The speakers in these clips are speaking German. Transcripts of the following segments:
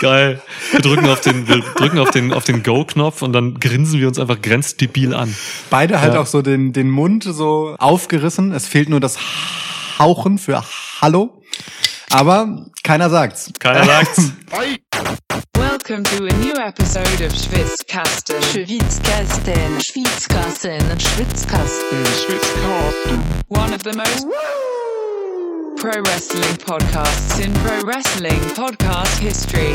Geil. Wir drücken auf den, wir drücken auf den, auf den Go-Knopf und dann grinsen wir uns einfach grenzdebil an. Beide halt Ja. auch so den, den Mund so aufgerissen. Es fehlt nur das Hauchen für Hallo. Aber keiner sagt's. Keiner sagt's. Welcome to a new episode of Schwitzkasten. Schwitzkasten, Schwitzkasten, Schwitzkasten. One of the most pro wrestling podcasts in pro wrestling podcast history.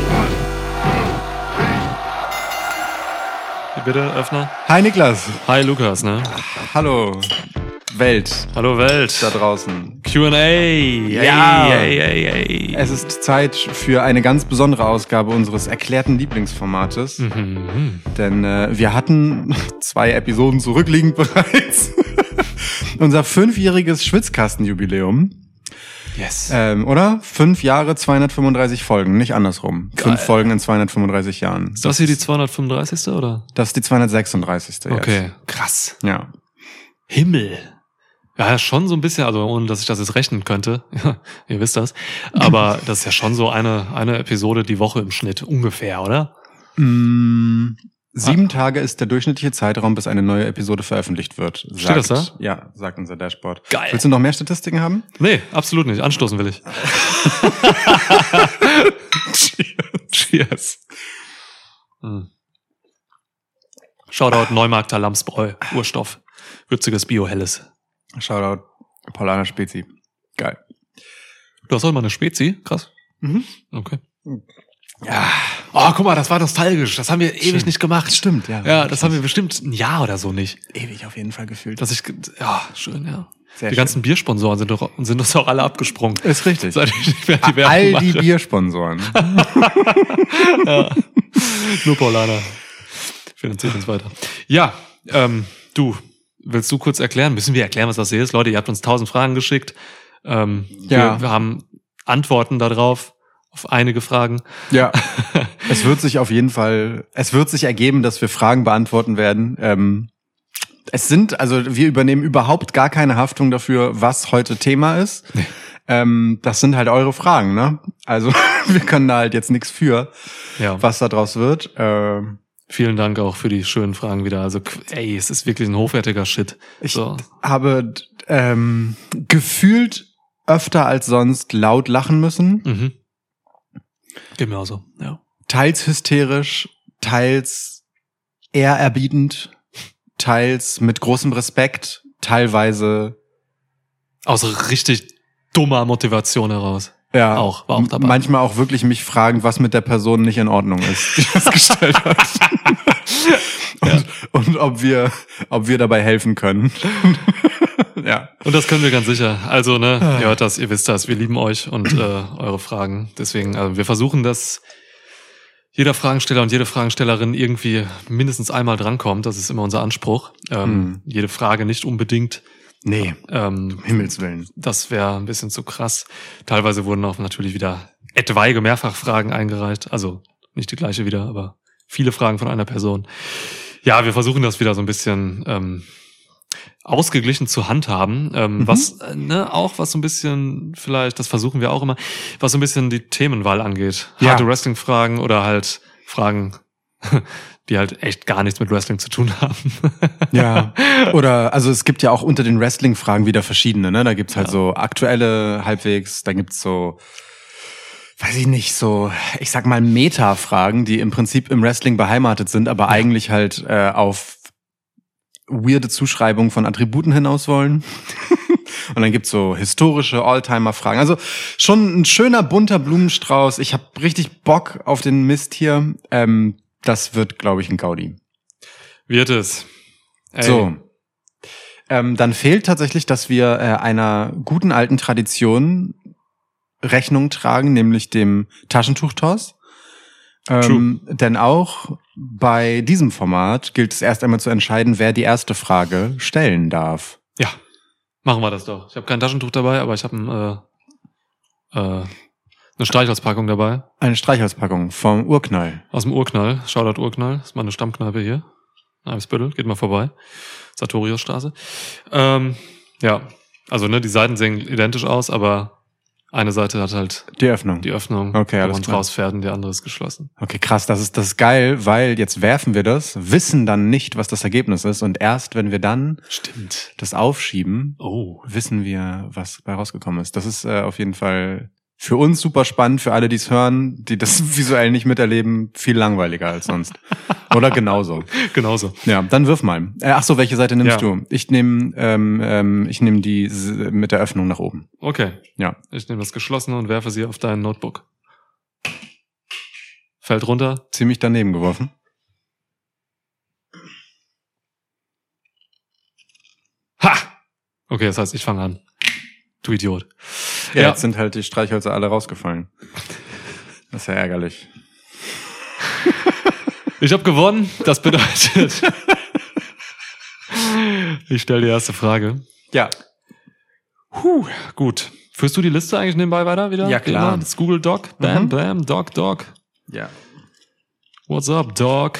Bitte, Öffner. Hi Niklas. Hi, Lukas, ne? Hallo Welt Hallo Welt. da draußen. Q&A. Ja. Es ist Zeit für eine ganz besondere Ausgabe unseres erklärten Lieblingsformates. Mhm. Denn äh, wir hatten zwei Episoden zurückliegend bereits. Unser fünfjähriges Schwitzkastenjubiläum. Yes. Ähm, oder? Fünf Jahre, 235 Folgen, nicht andersrum. Fünf Folgen in 235 Jahren. ist das hier die 235. oder? Das ist die 236. jetzt. Okay. Krass. Ja. Himmel. Ja, schon so ein bisschen, also ohne dass ich das jetzt rechnen könnte. Ihr wisst das. Aber das ist ja schon so eine, eine Episode die Woche im Schnitt, ungefähr, oder? Mm, sieben Ah. Tage ist der durchschnittliche Zeitraum, bis eine neue Episode veröffentlicht wird. Sagt, Steht das da? Ja, sagt unser Dashboard. Geil. Willst du noch mehr Statistiken haben? Nee, absolut nicht. Anstoßen will ich. Cheers. Hm. Shoutout Neumarkter Lamsbräu, Urstoff. Würziges Bio-Helles. Shoutout Paulaner Spezi. Geil. Du hast heute mal eine Spezi? Krass. Mhm. Okay. Ja, Oh, guck mal, das war nostalgisch. Das haben wir ewig Stimmt. nicht gemacht. stimmt, ja. Ja, das haben wir bestimmt ein Jahr oder so nicht. ewig auf jeden Fall gefühlt. Dass ich, ja, schön, ja. Sehr die schön. ganzen Biersponsoren sind doch, sind uns auch alle abgesprungen. ist richtig. Seit ich nicht mehr die Werbung All die mache. Biersponsoren. Nur Paulaner. Finanziert uns weiter. Ja, ähm, du, willst du kurz erklären? Müssen wir erklären, was das hier ist? Leute, ihr habt uns tausend Fragen geschickt. Ähm, Ja. wir, wir haben Antworten darauf, auf einige Fragen. Ja. es wird sich auf jeden Fall, es wird sich ergeben, dass wir Fragen beantworten werden. Ähm, es sind, also wir übernehmen überhaupt gar keine Haftung dafür, was heute Thema ist. Ähm, das sind halt eure Fragen, ne? Also wir können da halt jetzt nichts für, Ja. was da draus wird. Ähm, Vielen Dank auch für die schönen Fragen wieder. Also, ey, es ist wirklich ein hochwertiger Shit. ich so. habe ähm, gefühlt öfter als sonst laut lachen müssen. Mhm. Geht mir auch so, ja. teils hysterisch, teils ehrerbietend, teils mit großem Respekt, teilweise Aus richtig dummer Motivation heraus. ja Auch, war auch dabei. manchmal auch wirklich mich fragend, was mit der Person nicht in Ordnung ist, die das gestellt hat. und, und ob wir, ob wir dabei helfen können. ja. Und das können wir ganz sicher. Also, ne, ihr hört das, ihr wisst das, wir lieben euch und äh, eure Fragen. Deswegen, also wir versuchen, dass jeder Fragensteller und jede Fragenstellerin irgendwie mindestens einmal drankommt. Das ist immer unser Anspruch. Ähm, Hm. Jede Frage nicht unbedingt. Nee, Ähm, um Himmels Willen. das wäre ein bisschen zu krass. Teilweise wurden auch natürlich wieder etwaige Mehrfachfragen eingereicht. Also nicht die gleiche wieder, aber viele Fragen von einer Person. Ja, wir versuchen das wieder so ein bisschen ähm, ausgeglichen zu handhaben. Ähm, Mhm. Was, äh, ne, auch was so ein bisschen, vielleicht, das versuchen wir auch immer, was so ein bisschen die Themenwahl angeht. Ja. Harte Wrestling-Fragen oder halt Fragen, die halt echt gar nichts mit Wrestling zu tun haben. Ja. Oder, also es gibt ja auch unter den Wrestling-Fragen wieder verschiedene, ne? Da gibt's halt Ja. so aktuelle halbwegs, da gibt's so, weiß ich nicht, so, ich sag mal Meta-Fragen, die im Prinzip im Wrestling beheimatet sind, aber eigentlich halt äh, auf weirde Zuschreibungen von Attributen hinaus wollen. Und dann gibt's so historische Alltimer-Fragen. Also schon ein schöner bunter Blumenstrauß. Ich habe richtig Bock auf den Mist hier. Ähm, das wird, glaube ich, ein Gaudi. Wird es. Ey, So. Ähm, dann fehlt tatsächlich, dass wir äh, einer guten alten Tradition Rechnung tragen, nämlich dem Taschentuchtoss. Ähm, denn auch bei diesem Format gilt es erst einmal zu entscheiden, wer die erste Frage stellen darf. Ja, machen wir das doch. Ich habe kein Taschentuch dabei, aber ich habe ein, äh, äh, eine Streichholzpackung dabei. Eine Streichholzpackung vom Urknall. Aus dem Urknall. Shoutout Urknall. Das ist meine Stammkneipe hier. Eimsbüttel. Geht mal vorbei. Sartoriusstraße. Ähm, ja, also ne, die Seiten sehen identisch aus, aber Eine Seite hat halt Die Öffnung. die Öffnung, Okay, alles man klar. rausfährt und die andere ist geschlossen. Okay, krass, das ist das ist geil, weil jetzt werfen wir das, wissen dann nicht, was das Ergebnis ist und erst wenn wir dann Stimmt. das aufschieben, Oh. wissen wir, was bei rausgekommen ist. Das ist äh, auf jeden Fall für uns super spannend, für alle, die es hören, die das visuell nicht miterleben, viel langweiliger als sonst. Oder genauso. Genauso. Ja, dann wirf mal. Äh, ach so, welche Seite nimmst Ja. du? Ich nehme ähm, ähm, ich nehme die mit der Öffnung nach oben. Okay. Ja. Ich nehme das geschlossene und werfe sie auf dein Notebook. Fällt runter. Ziemlich daneben geworfen. Ha! Okay, das heißt, ich fange an. Du Idiot. Ja, Ja. jetzt sind halt die Streichhölzer alle rausgefallen. Das ist ja ärgerlich. Ich habe gewonnen. Das bedeutet. ich stelle die erste Frage. Ja. Puh, gut. Führst du die Liste eigentlich nebenbei weiter wieder? Ja, klar. Das Google Doc. Bam, Mhm. bam, Doc, Doc. Ja. What's up, Dog?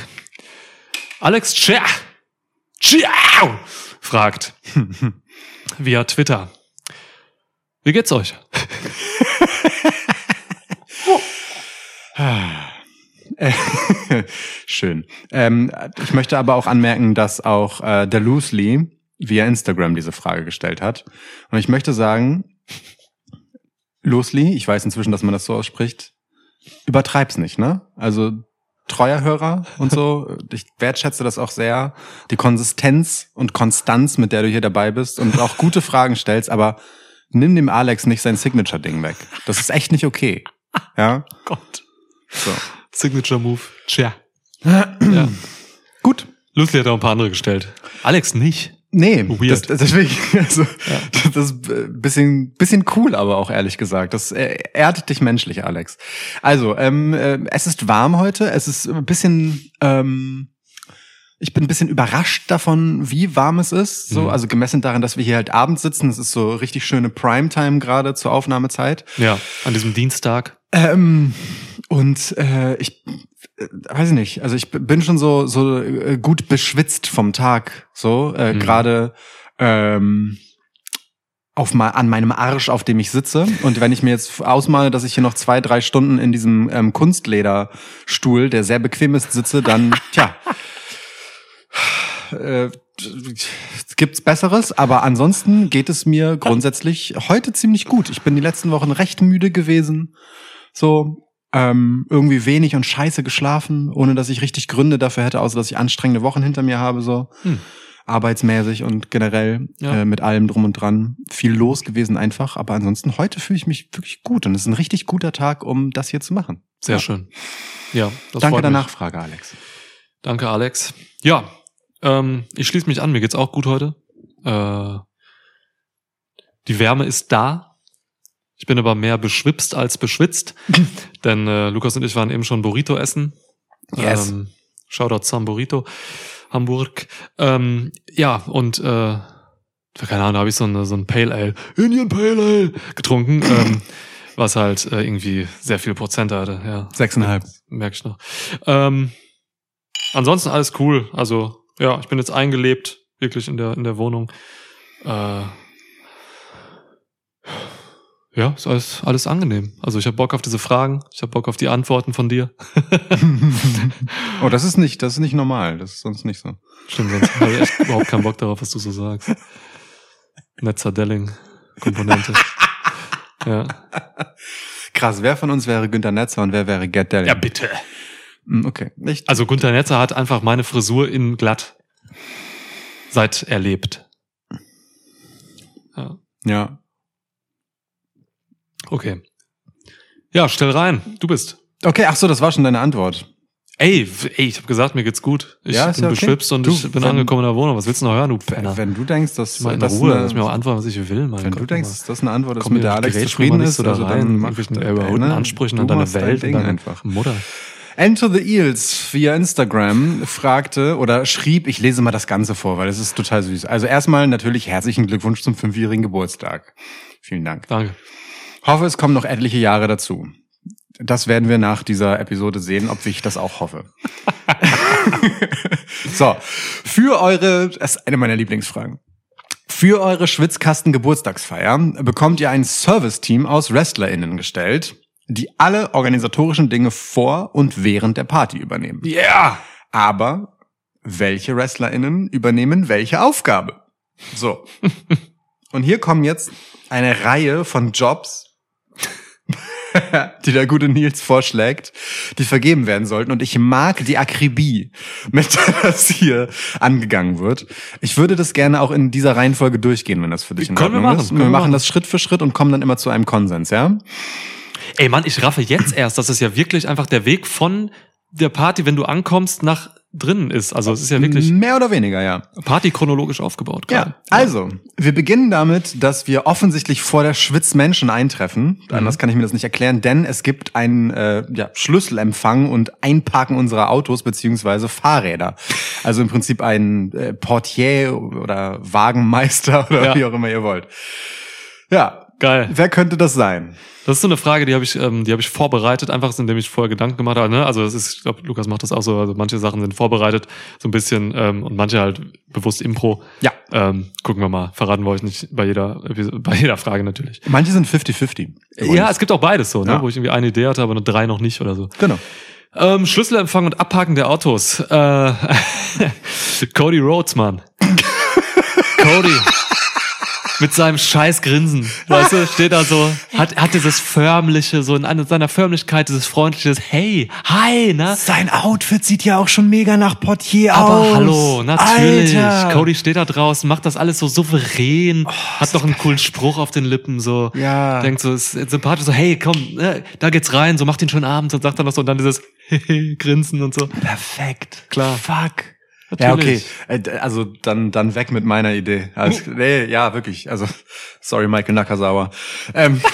Alex Chia, Ciao fragt via Twitter. Wie geht's euch? Schön. Ähm, ich möchte aber auch anmerken, dass auch äh, der Loosely via Instagram diese Frage gestellt hat. Und ich möchte sagen, Loosely, ich weiß inzwischen, dass man das so ausspricht, übertreib's nicht, ne? Also treuer Hörer und so. Ich wertschätze das auch sehr. Die Konsistenz und Konstanz, mit der du hier dabei bist und auch gute Fragen stellst, aber nimm dem Alex nicht sein Signature-Ding weg. Das ist echt nicht okay. Ja? Gott. So. Signature Move. Chia. ja. Gut. Lucy hat auch ein paar andere gestellt. Alex nicht. Nee, Weird. Das, deswegen, also, das ist ein bisschen, bisschen cool, aber auch ehrlich gesagt. Das ehrt dich menschlich, Alex. Also, ähm, äh, es ist warm heute. Es ist ein bisschen, ähm, ich bin ein bisschen überrascht davon, wie warm es ist. So, Mhm. also gemessen daran, dass wir hier halt abends sitzen. Es ist so richtig schöne Primetime gerade zur Aufnahmezeit. Ja, an diesem Dienstag. Ähm, und äh, ich äh, weiß ich nicht, also ich bin schon so so äh, gut beschwitzt vom Tag, so äh, Mhm. gerade ähm, auf mal an meinem Arsch, auf dem ich sitze. Und wenn ich mir jetzt ausmale, dass ich hier noch zwei, drei Stunden in diesem ähm, Kunstlederstuhl, der sehr bequem ist, sitze, dann tja. Äh, gibt's Besseres, aber ansonsten geht es mir grundsätzlich heute ziemlich gut. Ich bin die letzten Wochen recht müde gewesen, so ähm, irgendwie wenig und scheiße geschlafen, ohne dass ich richtig Gründe dafür hätte, außer dass ich anstrengende Wochen hinter mir habe, so Hm. arbeitsmäßig und generell Ja. äh, mit allem drum und dran viel los gewesen einfach. Aber ansonsten heute fühle ich mich wirklich gut und es ist ein richtig guter Tag, um das hier zu machen. Sehr Ja. schön. Ja, das Danke der mich. Nachfrage, Alex. Danke, Alex. Ja, ähm, ich schließe mich an. Mir geht's auch gut heute. Äh, die Wärme ist da. Ich bin aber mehr beschwipst als beschwitzt. denn äh, Lukas und ich waren eben schon Burrito essen. Yes. Ähm, Shoutout Sam Burrito, Hamburg. Ähm, ja, und äh, keine Ahnung, da habe ich so, eine, so ein Pale Ale, Indian Pale Ale getrunken, ähm, was halt äh, irgendwie sehr viel Prozent hatte. Ja, Sechseinhalb. merke ich noch. Ähm, ansonsten alles cool. Also ja, ich bin jetzt eingelebt, wirklich in der in der Wohnung. Äh, ja, ist alles alles angenehm. Also ich habe Bock auf diese Fragen, ich habe Bock auf die Antworten von dir. oh, das ist nicht, das ist nicht normal. Das ist sonst nicht so. Stimmt, sonst habe ich echt überhaupt keinen Bock darauf, was du so sagst. Netzer Delling Komponente. ja. Krass, wer von uns wäre Günter Netzer und wer wäre Gerd Delling? ja, bitte. Hm, Okay. Nicht? Also Gunther Netzer hat einfach meine Frisur in glatt seit er lebt. Ja. Ja. Okay. Ja, stell rein. Du bist. Okay, ach so, das war schon deine Antwort. Ey, ey, ich habe gesagt, mir geht's gut. Ich Ja, bin ja okay. beschwipst und Du, ich bin wenn- angekommen in der Wohnung. Was willst du noch hören, du Penner? Wenn du denkst, dass, mal in dass Ruhe, eine- lass mir auch antworten, was ich will. Mein wenn Gott, du denkst, dass das eine Antwort ist, mit der Alex zufrieden ist, so da also rein, dann mach irgendwelchen dein- überholten? Ansprüchen an deine machst dein Welt Ding und deine einfach. Mutter. Enter the Eels via Instagram fragte oder schrieb, ich lese mal das Ganze vor, weil es ist total süß. Also erstmal natürlich herzlichen Glückwunsch zum fünfjährigen Geburtstag. Vielen Dank. Danke. Hoffe, es kommen noch etliche Jahre dazu. Das werden wir nach dieser Episode sehen, ob ich das auch hoffe. so, für eure, das ist eine meiner Lieblingsfragen. Für eure Schwitzkasten-Geburtstagsfeier bekommt ihr ein Service-Team aus WrestlerInnen gestellt, die alle organisatorischen Dinge vor und während der Party übernehmen. Yeah! Aber welche WrestlerInnen übernehmen welche Aufgabe? So. Und hier kommen jetzt eine Reihe von Jobs, die der gute Nils vorschlägt, die vergeben werden sollten. Und ich mag die Akribie, mit der das hier angegangen wird. Ich würde das gerne auch in dieser Reihenfolge durchgehen, wenn das für dich in Können wir Ordnung machen, ist. können Wir machen. das Schritt für Schritt und kommen dann immer zu einem Konsens, ja? Ey Mann, ich raffe jetzt erst, dass es ja wirklich einfach der Weg von der Party, wenn du ankommst, nach drinnen ist. Also es ist ja wirklich Mehr oder weniger, ja. Party chronologisch aufgebaut. gerade. Ja, also, wir beginnen damit, dass wir offensichtlich vor der Schwitzmenschen eintreffen. Anders kann ich mir das nicht erklären, denn es gibt einen äh, ja, Schlüsselempfang und Einparken unserer Autos beziehungsweise Fahrräder. Also im Prinzip ein äh, Portier oder Wagenmeister oder Ja. wie auch immer ihr wollt. Ja, Geil. wer könnte das sein? Das ist so eine Frage, die habe ich, ähm, die habe ich vorbereitet, einfach indem ich vorher Gedanken gemacht habe. Ne? Also das ist, ich glaube, Lukas macht das auch so. Also manche Sachen sind vorbereitet, so ein bisschen und manche halt bewusst Impro. Ja. Ähm, gucken wir mal. Verraten wir euch nicht bei jeder, bei jeder Frage natürlich. Manche sind 50-50. Ja, es gibt auch beides so, ne? Ja. wo ich irgendwie eine Idee hatte, aber nur drei noch nicht oder so. Genau. Ähm, Schlüsselempfang und Abhaken der Autos. Äh, Cody Rhodes, Mann. Cody. Mit seinem scheiß Grinsen. Weißt du, steht da so, hat, hat dieses förmliche, so in einer seiner Förmlichkeit, dieses freundliches Hey, hi, ne? Sein Outfit sieht ja auch schon mega nach Portier Aber aus. hallo, natürlich. Alter. Cody steht da draußen, macht das alles so souverän, hat noch einen coolen Spruch auf den Lippen, so. Ja. Denkt so, ist sympathisch, so, hey, komm, ne, da geht's rein, so, macht den schönen Abend, und sagt dann noch so, und dann dieses Grinsen und so. Perfekt. Klar. Fuck. Ja, okay. Natürlich. Äh, Also dann, dann weg mit meiner Idee. Also, nee, ja, wirklich. Also, sorry, Michael Nakazawa. Ähm,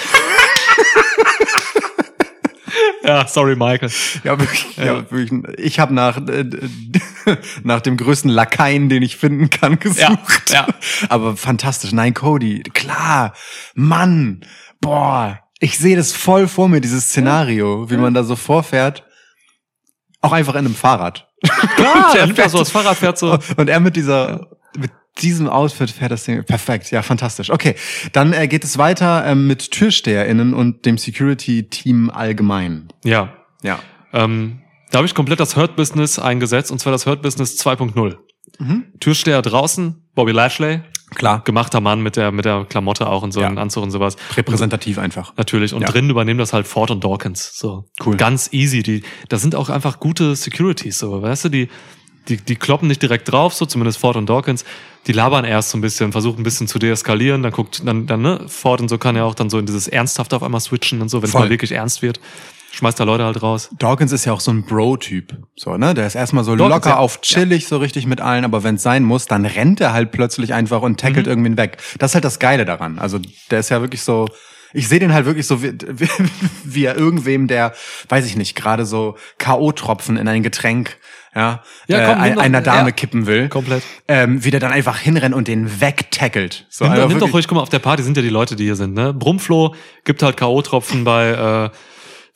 Ja, sorry, Michael. ja, wirklich, ja. wirklich. Ich habe nach, äh, nach dem größten Lakaien, den ich finden kann, gesucht. Ja, ja. Aber fantastisch. Nein, Cody, klar. Mann. Boah. Ich sehe das voll vor mir, dieses Szenario, wie man da so vorfährt. Auch einfach in einem Fahrrad. Klar, Der fährt- so das Fahrrad, fährt so. Und er mit dieser, mit diesem Outfit fährt das Ding. Perfekt, ja, fantastisch. Okay, dann äh, geht es weiter ähm, mit TürsteherInnen und dem Security-Team allgemein. Ja, Ja. ähm, da habe ich komplett das Hurt-Business eingesetzt, und zwar das Hurt-Business 2.0. Mhm. Türsteher draußen, Bobby Lashley, Klar. gemachter Mann mit der, mit der Klamotte auch und so, Ja. Anzug und sowas. Repräsentativ einfach. Natürlich. Und Ja. drinnen übernehmen das halt Ford und Dawkins. So. Cool. Ganz easy. Die, das sind auch einfach gute Securities, so, weißt du, die, die, die kloppen nicht direkt drauf, so zumindest Ford und Dawkins. Die labern erst so ein bisschen, versuchen ein bisschen zu deeskalieren, dann guckt, dann, dann, ne, Ford und so kann ja auch dann so in dieses Ernsthafte auf einmal switchen und so, wenn es mal wirklich ernst wird. Schmeißt da Leute halt raus. Dawkins ist ja auch so ein Bro-Typ. So, ne? Der ist erstmal so Dawkins, locker ja. auf chillig, so richtig mit allen, aber wenn es sein muss, dann rennt er halt plötzlich einfach und tackelt Mhm. irgendwen weg. Das ist halt das Geile daran. Also der ist ja wirklich so. Ich sehe den halt wirklich so, wie, wie, wie er irgendwem, der, weiß ich nicht, gerade so K.O.-Tropfen in ein Getränk, ja, Ja, äh, komm, nimm ein- doch- einer Dame ja. kippen will. Komplett. Ähm, wie der dann einfach hinrennt und den wegtackelt. So, Nimm, einfach nimm doch ruhig, guck mal, auf der Party sind ja die Leute, die hier sind, ne? Brumflo gibt halt K.O.-Tropfen bei äh,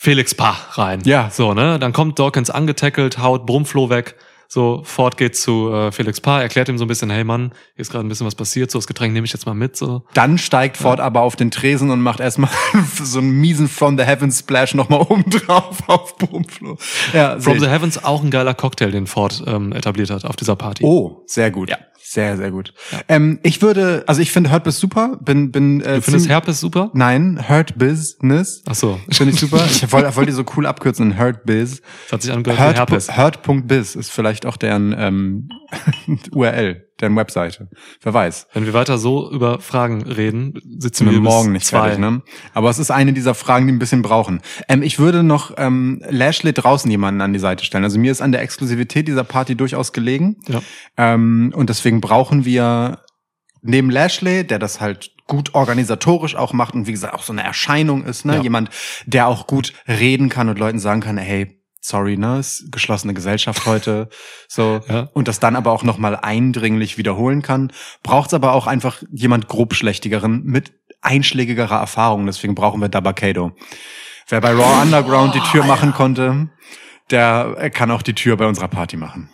Felix Pach rein. Ja. So, ne? Dann kommt Dawkins angetackelt, haut Brumflo weg. So, Ford geht zu äh, Felix Pach, erklärt ihm so ein bisschen, hey Mann, hier ist gerade ein bisschen was passiert, so das Getränk nehme ich jetzt mal mit. So. Dann steigt Ford aber auf den Tresen und macht erstmal so einen miesen From the Heavens Splash nochmal oben drauf auf Brumflo. Ja, From the. Heavens auch ein geiler Cocktail, den Ford ähm, etabliert hat auf dieser Party. Oh, sehr gut. Ja. Sehr, sehr gut. Ähm, ich würde, also ich finde Hurt Biz super. Bin, bin, äh, du findest Herpes super? Nein, Hurt Business. Ach so, Finde ich super. Ich wollte wollte die so cool abkürzen. Hurt Biz. das hat sich angehört Hurt, Herpes. Hurt.biz ist vielleicht auch deren ähm, URL, deren Webseite. Wer weiß. Wenn wir weiter so über Fragen reden, sitzen wir wir morgen nicht zwei. fertig, ne? Aber es ist eine dieser Fragen, die ein bisschen brauchen. Ähm, ich würde noch ähm, Lashley draußen jemanden an die Seite stellen. Also mir ist an der Exklusivität dieser Party durchaus gelegen. Ja. Ähm, und deswegen brauchen wir neben Lashley, der das halt gut organisatorisch auch macht und wie gesagt auch so eine Erscheinung ist, ne? Ja. Jemand, der auch gut reden kann und Leuten sagen kann, hey, sorry, ne, ist geschlossene Gesellschaft heute, so Ja. und das dann aber auch noch mal eindringlich wiederholen kann, braucht's aber auch einfach jemand grobschlächtigeren mit einschlägigerer Erfahrung. Deswegen brauchen wir Dabakado. Wer bei Raw Underground die Tür machen konnte, der kann auch die Tür bei unserer Party machen.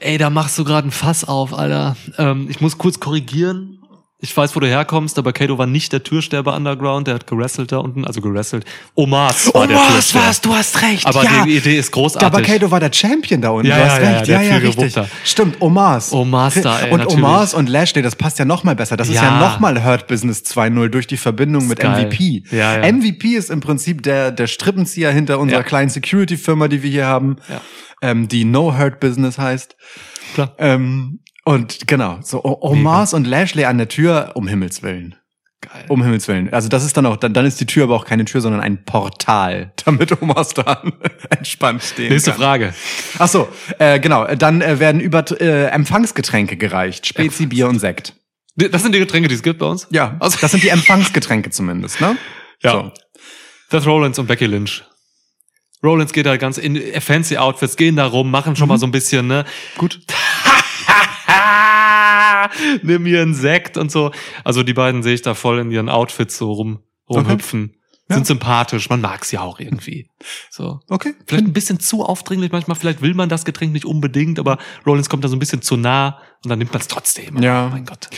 Ey, da machst du gerade ein Fass auf, Alter. Ähm, ich muss kurz korrigieren. Ich weiß, wo du herkommst, aber Kato war nicht der Türsteher bei Underground, der hat gerasselt da unten, also gerasselt. Omas war der was Türsteher. war's, du hast recht. Aber ja. die Idee ist großartig. Aber Kato war der Champion da unten. Ja, du ja, hast ja, recht. der Ja, ja, viel richtig. Stimmt, Omas. Omas da, ey, Und natürlich. Omas und Lashley, das passt ja noch mal besser. Das ist ja Ja. noch mal Hurt Business 2.0 durch die Verbindung mit geil. MVP. Ja, ja. MVP ist im Prinzip der, der Strippenzieher hinter unserer Ja. kleinen Security-Firma, die wir hier haben, Ja. ähm, die No Hurt Business heißt. Klar. Ähm, und genau, so Omas und Lashley an der Tür, um Himmels Willen. Geil. Um Himmels Willen. Also das ist dann auch, dann, dann ist die Tür aber auch keine Tür, sondern ein Portal, damit Omas da entspannt stehen Nächste kann. Frage. Ach so, äh, genau. Dann äh, werden über äh, Empfangsgetränke gereicht. Spezi, Bier und Sekt. Das sind die Getränke, die es gibt bei uns? Ja, Also- das sind die Empfangsgetränke zumindest, ne? Ja. So. Seth Rollins und Becky Lynch. Rollins geht da ganz in fancy Outfits, gehen da rum, machen schon mal so ein bisschen, ne? Gut. Nimm mir einen Sekt und so. Also die beiden sehe ich da voll in ihren Outfits so rum, rumhüpfen. Ja. Sind sympathisch, man mag sie auch irgendwie. So. Okay. Vielleicht ein bisschen zu aufdringlich manchmal, vielleicht will man das Getränk nicht unbedingt, aber Rollins kommt da so ein bisschen zu nah und dann nimmt man es trotzdem. Ja. Oh mein Gott.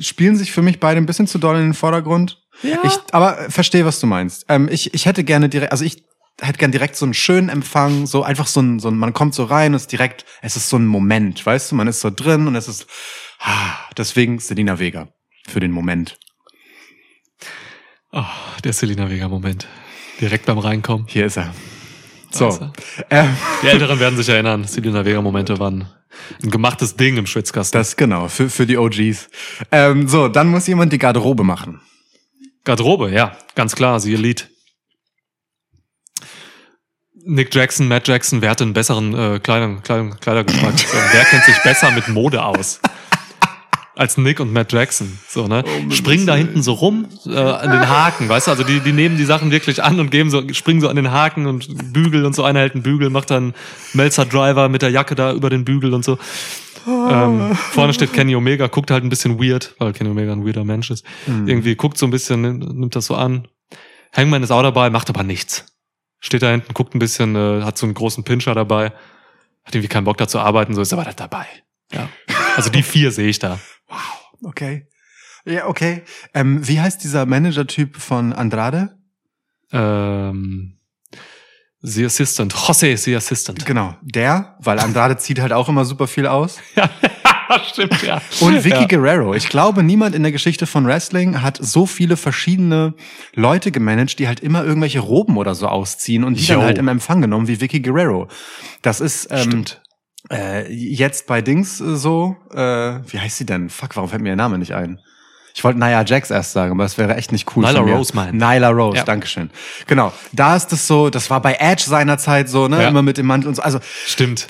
Spielen sich für mich beide ein bisschen zu doll in den Vordergrund. Ja. Ich, aber verstehe, was du meinst. Ähm, ich, ich hätte gerne direkt, also ich hätte gern direkt so einen schönen Empfang, so einfach so ein, so ein, man kommt so rein und es ist direkt, es ist so ein Moment, weißt du, man ist so drin und es ist, ah, deswegen Selina Vega für den Moment. Oh, der Selina Vega-Moment. Direkt beim Reinkommen. Hier ist er. So. Ähm, Die Älteren werden sich erinnern, Selina Vega-Momente waren ein gemachtes Ding im Schwitzkasten. das genau, für, für die OGs. Ähm, so, dann muss jemand die Garderobe machen. Garderobe, ja, ganz klar, sie Elite. Nick Jackson, Matt Jackson, wer hat einen besseren äh, Kleidung, Kleidung, Kleidergeschmack? wer kennt sich besser mit Mode aus? Als Nick und Matt Jackson. So, ne? springen da hinten so rum äh, an den Haken, weißt du? Also die, die nehmen die Sachen wirklich an und geben so, springen so an den Haken und bügeln und so. Einer hält einen Bügel, macht dann Melzer Driver mit der Jacke da über den Bügel und so. Ähm, vorne steht Kenny Omega, guckt halt ein bisschen weird, weil Kenny Omega ein weirder Mensch ist. Irgendwie guckt so ein bisschen, nimmt nimmt das so an. Hangman ist auch dabei, macht aber nichts. Steht da hinten, guckt ein bisschen, äh, hat so einen großen Pinscher dabei. Hat irgendwie keinen Bock da zu arbeiten, so ist aber da dabei. Ja. Also die vier sehe ich da. Okay. Ja, okay. Ähm, wie heißt dieser Manager-Typ von Andrade? Ähm, The Assistant. Jose, The Assistant. Genau, der, weil Andrade zieht halt auch immer super viel aus. Ja, stimmt, ja. Und Vicky ja. Guerrero. Ich glaube, niemand in der Geschichte von Wrestling hat so viele verschiedene Leute gemanagt, die halt immer irgendwelche Roben oder so ausziehen und die Yo. dann halt im Empfang genommen wie Vicky Guerrero. Das ist ähm, Stimmt. äh, jetzt bei Dings äh, so. Äh, wie heißt sie denn? Fuck, warum fällt mir ihr Name nicht ein? Ich wollte Nia Jax erst sagen, aber das wäre echt nicht cool. Nyla. Rose meint. Nyla Rose, Ja. Dankeschön. Genau, da ist es so, das war bei Edge seinerzeit so, ne, Ja. immer mit dem Mantel und so. Also Stimmt.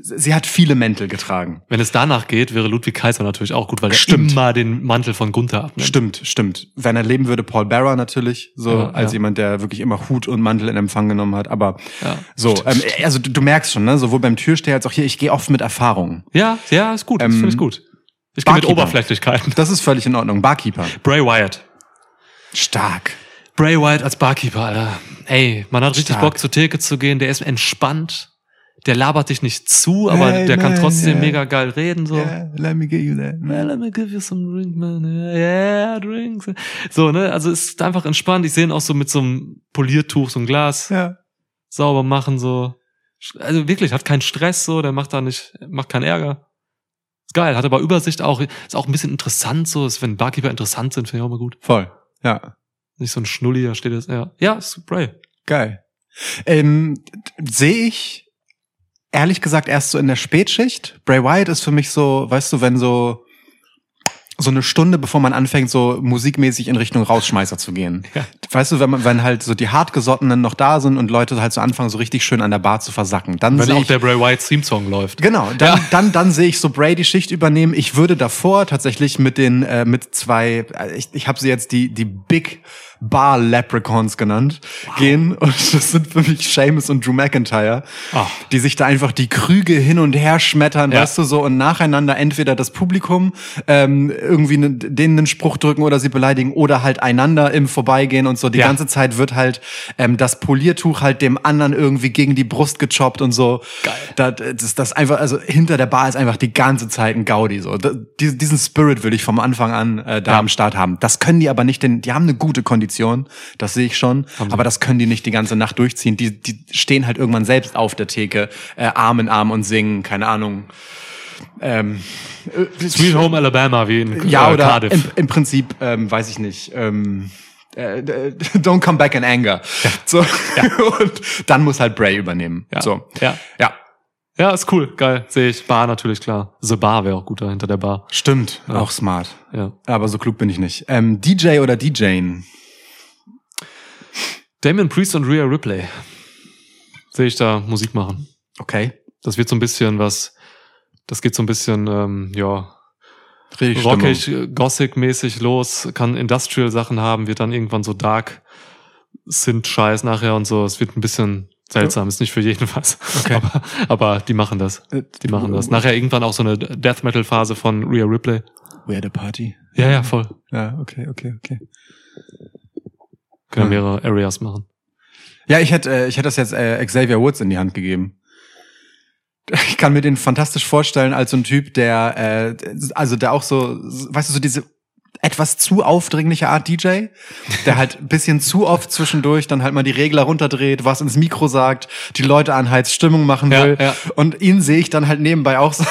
Sie hat viele Mäntel getragen. Wenn es danach geht, wäre Ludwig Kaiser natürlich auch gut, weil er Stimmt. immer den Mantel von Gunther abnimmt. Stimmt, stimmt. Wenn er leben würde, Paul Bearer natürlich, so Ja, als ja. jemand, der wirklich immer Hut und Mantel in Empfang genommen hat. Aber Ja. so, ähm, also du, du merkst schon, ne, sowohl beim Türsteher als auch hier, ich gehe oft mit Erfahrung. Ja, ja, ist gut. Ähm, finde ich gut. Ich gehe mit. Oberflächlichkeiten. Das ist völlig in Ordnung. Barkeeper. Bray Wyatt. Stark. Bray Wyatt als Barkeeper, Alter. Ey, man hat richtig Stark. Bock zur Theke zu gehen. Der ist entspannt. Der labert dich nicht zu, aber Hey, der kann man, trotzdem yeah. mega geil reden. So. Yeah, let me give you that. Yeah, let me give you some drink, man. Yeah, drinks. So, ne? Also es ist einfach entspannt. Ich sehe ihn auch so mit so einem Poliertuch, so ein Glas Ja. sauber machen, so. Also wirklich, hat keinen Stress, so. Der macht da nicht, macht keinen Ärger. Ist geil. Hat aber Übersicht auch. Ist auch ein bisschen interessant, so. Ist, wenn Barkeeper interessant sind, finde ich auch mal gut. Voll. Ja. Nicht so ein Schnulli, da steht es. Ja, ja, ist Bray. Geil. Ähm, Sehe ich ehrlich gesagt erst so in der Spätschicht. Bray Wyatt ist für mich so, weißt du, wenn so so eine Stunde, bevor man anfängt, so musikmäßig in Richtung Rausschmeißer zu gehen. Ja. Weißt du, wenn man, wenn halt so die Hartgesottenen noch da sind und Leute halt so anfangen, so richtig schön an der Bar zu versacken, dann Wenn auch ich, der Bray Wyatt Theme Song läuft. Genau, dann, dann, dann sehe ich so Brady Schicht übernehmen. Ich würde davor tatsächlich mit den äh, mit zwei, äh, ich, ich habe sie jetzt die die Big Bar Leprechauns genannt, gehen und das sind für mich Seamus und Drew McIntyre, Ah. die sich da einfach die Krüge hin und her schmettern, Ja. weißt du so und nacheinander entweder das Publikum ähm, irgendwie ne, denen einen Spruch drücken oder sie beleidigen oder halt einander im Vorbeigehen und so. Die Ja. ganze Zeit wird halt ähm, das Poliertuch halt dem anderen irgendwie gegen die Brust gechoppt und so. Geil. Da, das, das einfach, also hinter der Bar ist einfach die ganze Zeit ein Gaudi. So. Diesen Spirit will ich vom Anfang an äh, da Ja. am Start haben. Das können die aber nicht, denn die haben eine gute Kondition, das sehe ich schon. Aber das können die nicht die ganze Nacht durchziehen. Die, die stehen halt irgendwann selbst auf der Theke, äh, Arm in Arm und singen, keine Ahnung. Ähm, äh, Sweet Home Alabama wie in ja, äh, oder Cardiff. im, im Prinzip, ähm, weiß ich nicht, ähm, äh, don't come back in anger. So. Und dann muss halt Bray übernehmen. Ja. So. Ja. Ja. ja, ist cool, geil. Sehe ich. Bar natürlich klar. The Bar wäre auch gut da hinter der Bar. Stimmt. Ja. Auch smart. Ja. Aber so klug bin ich nicht. Ähm, DJ oder DJing? Damien Priest und Rhea Ripley. Sehe ich da Musik machen. Okay. Das wird so ein bisschen was, das geht so ein bisschen, ähm, ja, Richtig rockig, äh, gothic-mäßig los, kann Industrial-Sachen haben, wird dann irgendwann so dark Synth-Scheiß nachher und so. Es wird ein bisschen seltsam, ist nicht für jeden was. Okay. Aber, aber die machen das. Die machen das. Nachher irgendwann auch so eine Death Metal-Phase von Rhea Ripley. We had a party. Ja, ja, voll. Ja, okay, okay, okay. Können Hm. mehrere Areas machen. Ja, ich hätte, äh, ich hätte das jetzt äh, Xavier Woods in die Hand gegeben. Ich kann mir den fantastisch vorstellen als so ein Typ, der, äh, also der auch so, weißt du, so diese etwas zu aufdringliche Art DJ, der halt ein bisschen zu oft zwischendurch dann halt mal die Regler runterdreht, was ins Mikro sagt, die Leute anheizt, Stimmung machen Ja, will. ja. Und ihn sehe ich dann halt nebenbei auch so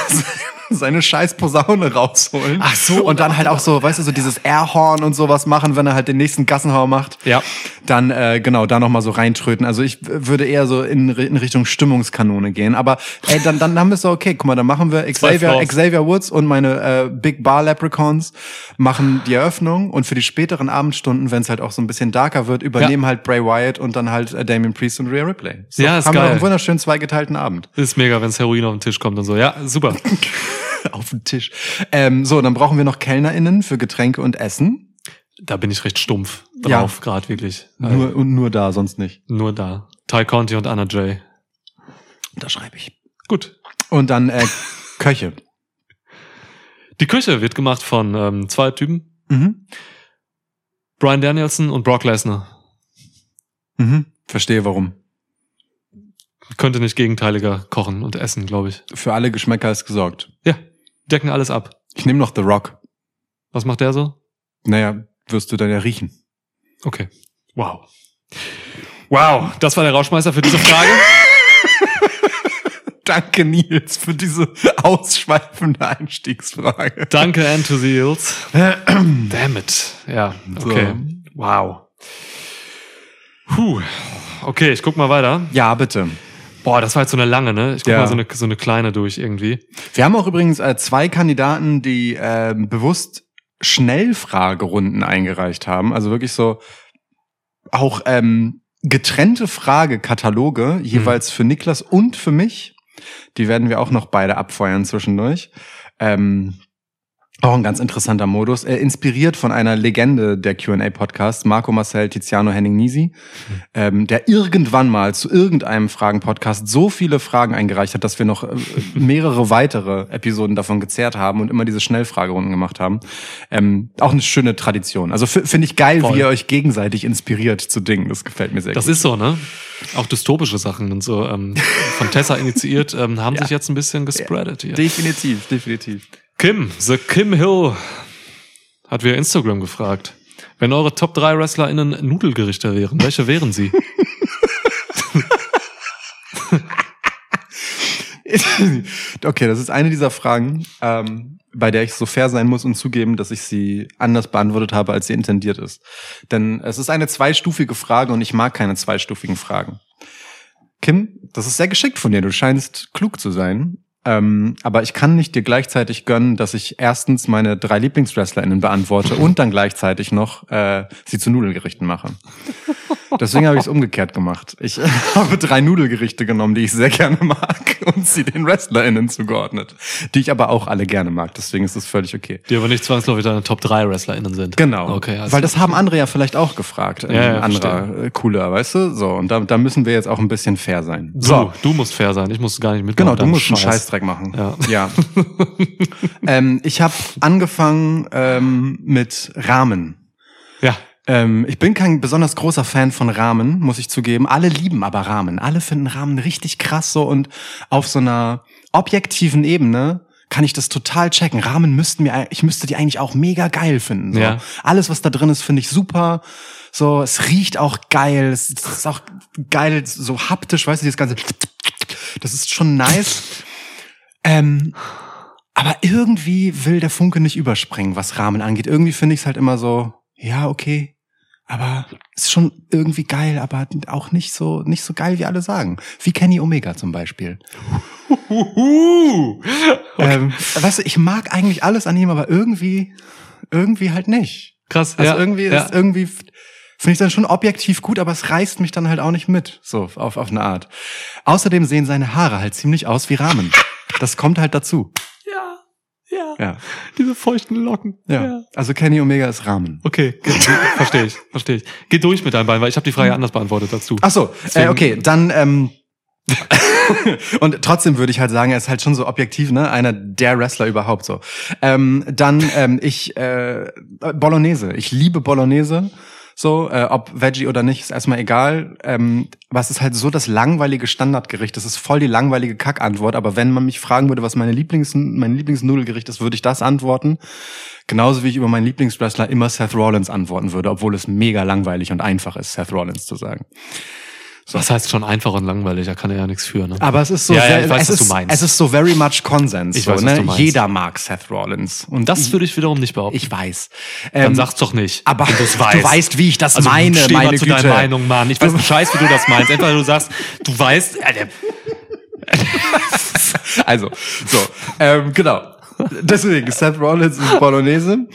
seine scheiß Posaune rausholen. Ach so. Und dann halt auch so, weißt du, so dieses Airhorn und sowas machen, wenn er halt den nächsten Gassenhauer macht Ja. dann äh, genau da noch mal so reintröten. Also ich würde eher so in, in Richtung Stimmungskanone gehen. Aber ey, dann dann haben wir so okay, guck mal, dann machen wir Xavier. Xavier Woods und meine äh, Big Bar Leprechauns machen die Eröffnung und für die späteren Abendstunden, wenn es halt auch so ein bisschen darker wird, übernehmen halt Bray Wyatt und dann halt äh, Damien Priest und Rhea Ripley. So, Ja, ist haben wir geil. noch einen wunderschönen zweigeteilten Abend Ist mega, wenns Heroin auf den Tisch kommt und so. Ja, super. auf dem Tisch. Ähm, so, dann brauchen wir noch KellnerInnen für Getränke und Essen. Da bin ich recht stumpf Ja. drauf, gerade wirklich. Nur und nur da, sonst nicht. Nur da. Ty Conti und Anna Jay. Da schreibe ich. Gut. Und dann äh, Köche. Die Küche wird gemacht von ähm, zwei Typen. Mhm. Brian Danielson und Brock Lesnar. Mhm. Verstehe warum. Könnte nicht gegenteiliger kochen und essen, glaube ich. Für alle Geschmäcker ist gesorgt. Ja, decken alles ab. Ich nehme noch The Rock. Was macht der so? Naja, wirst du dann ja riechen. Okay. Wow. Wow, das war der Rauschmeister für diese Frage. Danke, Nils, für diese ausschweifende Einstiegsfrage. Danke, Enthusials. Damn it. Ja, okay. Wow. Puh. Okay, ich guck mal weiter. Ja, bitte. Boah, das war jetzt so eine lange, ne? Ich guck Ja. mal so eine, so eine kleine durch irgendwie. Wir haben auch übrigens äh, zwei Kandidaten, die ähm, bewusst Schnellfragerunden eingereicht haben. Also wirklich so auch ähm, getrennte Fragekataloge, jeweils für Niklas und für mich. Die werden wir auch noch beide abfeuern zwischendurch. Ähm, auch ein ganz interessanter Modus. Äh, inspiriert von einer Legende der Q&A-Podcasts, Marco Marcel Tiziano Henning Nisi, ähm, der irgendwann mal zu irgendeinem Fragen-Podcast so viele Fragen eingereicht hat, dass wir noch äh, mehrere weitere Episoden davon gezerrt haben und immer diese Schnellfragerunden gemacht haben. Ähm, auch eine schöne Tradition. Also finde ich geil, Voll. wie ihr euch gegenseitig inspiriert zu Dingen. Das gefällt mir sehr Das gut. ist so, ne? Auch dystopische Sachen und so ähm, von Tessa initiiert, ähm, haben sich jetzt ein bisschen gespreadet hier. definitiv, definitiv. Kim, The Kim Hill, hat via Instagram gefragt. Wenn eure Top 3 WrestlerInnen Nudelgerichte wären, welche wären sie? okay, das ist eine dieser Fragen, ähm, bei der ich so fair sein muss und zugeben, dass ich sie anders beantwortet habe, als sie intendiert ist. Denn es ist eine zweistufige Frage und ich mag keine zweistufigen Fragen. Kim, das ist sehr geschickt von dir. Du scheinst klug zu sein. Ähm, aber ich kann nicht dir gleichzeitig gönnen, dass ich erstens meine drei LieblingswrestlerInnen beantworte und dann gleichzeitig noch äh, sie zu Nudelgerichten mache. Deswegen habe ich es umgekehrt gemacht. Ich habe drei Nudelgerichte genommen, die ich sehr gerne mag und sie den WrestlerInnen zugeordnet. Die ich aber auch alle gerne mag. Deswegen ist das völlig okay. Die aber nicht zwangsläufig deine Top 3 WrestlerInnen sind. Genau. Okay, also Weil das haben andere ja vielleicht auch gefragt. Ja, ja, anderer äh, cooler, weißt du? So, und da, da müssen wir jetzt auch ein bisschen fair sein. so, du musst fair sein, ich muss gar nicht mitmachen. Genau, du musst einen Scheiß Scheißdreck machen. Ja. ja. ähm, ich habe angefangen ähm, mit Ramen. Ja. Ähm, ich bin kein besonders großer Fan von Ramen, muss ich zugeben. Alle lieben aber Ramen. Alle finden Ramen richtig krass so und auf so einer objektiven Ebene kann ich das total checken. Ramen müssten mir, ich müsste die eigentlich auch mega geil finden. So. Ja. Alles, was da drin ist, finde ich super. So, es riecht auch geil. Es ist auch geil, so haptisch, weißt du, dieses ganze. Das ist schon nice. Ähm, aber irgendwie will der Funke nicht überspringen, was Rahmen angeht. Irgendwie finde ich es halt immer so, ja, okay. Aber ist schon irgendwie geil, aber auch nicht so, nicht so geil, wie alle sagen. Wie Kenny Omega zum Beispiel. Uhu. Ähm, weißt du, ich mag eigentlich alles an ihm, aber irgendwie, irgendwie halt nicht. Krass. Also ja, irgendwie ja. ist irgendwie finde ich dann schon objektiv gut, aber es reißt mich dann halt auch nicht mit, so auf auf eine Art. Außerdem sehen seine Haare halt ziemlich aus wie Rahmen. Das kommt halt dazu. ja. Ja. Ja, Diese feuchten Locken. ja. Also Kenny Omega ist Rahmen. Okay, verstehe ich, verstehe ich. Geh durch mit deinem Bein, weil ich habe die Frage anders beantwortet dazu. Ach so, äh, okay, dann ähm, und trotzdem würde ich halt sagen, er ist halt schon so objektiv, ne, einer der Wrestler überhaupt so. Ähm, dann ähm, ich äh, Bolognese, ich liebe Bolognese. So, äh, ob Veggie oder nicht, ist erstmal egal. Ähm, es ist halt so das langweilige Standardgericht. Das ist voll die langweilige Kackantwort. Aber wenn man mich fragen würde, was meine Lieblings mein Lieblingsnudelgericht ist, würde ich das antworten. Genauso wie ich über meinen Lieblingswrestler immer Seth Rollins antworten würde, obwohl es mega langweilig und einfach ist, Seth Rollins zu sagen. Was heißt schon einfach und langweilig? Da kann er ja nichts für, ne? Aber es ist so, Ja, ja, sehr, ich weiß, es, was du ist, meinst. es ist so very much Konsens. Ich so, weiß, ne? Jeder mag Seth Rollins. Und das würde ich wiederum nicht behaupten. ich weiß. Dann Ähm, sag's doch nicht. aber du weißt, wie ich das meine, steh meine mal zu Güte. deiner Meinung, Mann. Ich weiß Scheiß, wie du das meinst. Entweder du sagst, du weißt, äh, Also, so, ähm, genau. Deswegen, Seth Rollins ist Bolognese.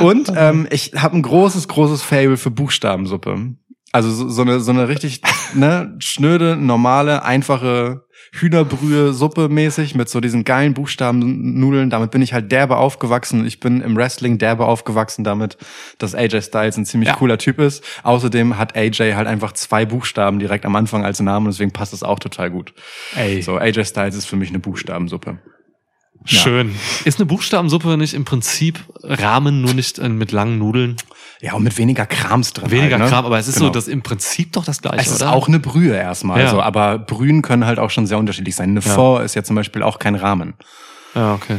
Und ähm, ich habe ein großes, großes Fable für Buchstabensuppe. Also so, so eine so eine richtig ne, schnöde, normale, einfache Hühnerbrühe, Suppe mäßig mit so diesen geilen Buchstabennudeln. Damit bin ich halt derbe aufgewachsen. Ich bin im Wrestling derbe aufgewachsen damit, dass AJ Styles ein ziemlich Ja. cooler Typ ist. Außerdem hat AJ halt einfach zwei Buchstaben direkt am Anfang als Namen und deswegen passt es auch total gut. Ey, So, AJ Styles ist für mich eine Buchstabensuppe. schön. Ist eine Buchstabensuppe nicht im Prinzip Rahmen, nur nicht mit langen Nudeln? Ja, und mit weniger Krams drin. Weniger halt, ne? Kram, aber es ist Genau. so das im Prinzip doch das gleiche, Es ist oder? auch eine Brühe erstmal, Ja. so, aber Brühen können halt auch schon sehr unterschiedlich sein. Eine Ja. Ist ja zum Beispiel auch kein Rahmen. Ja, okay.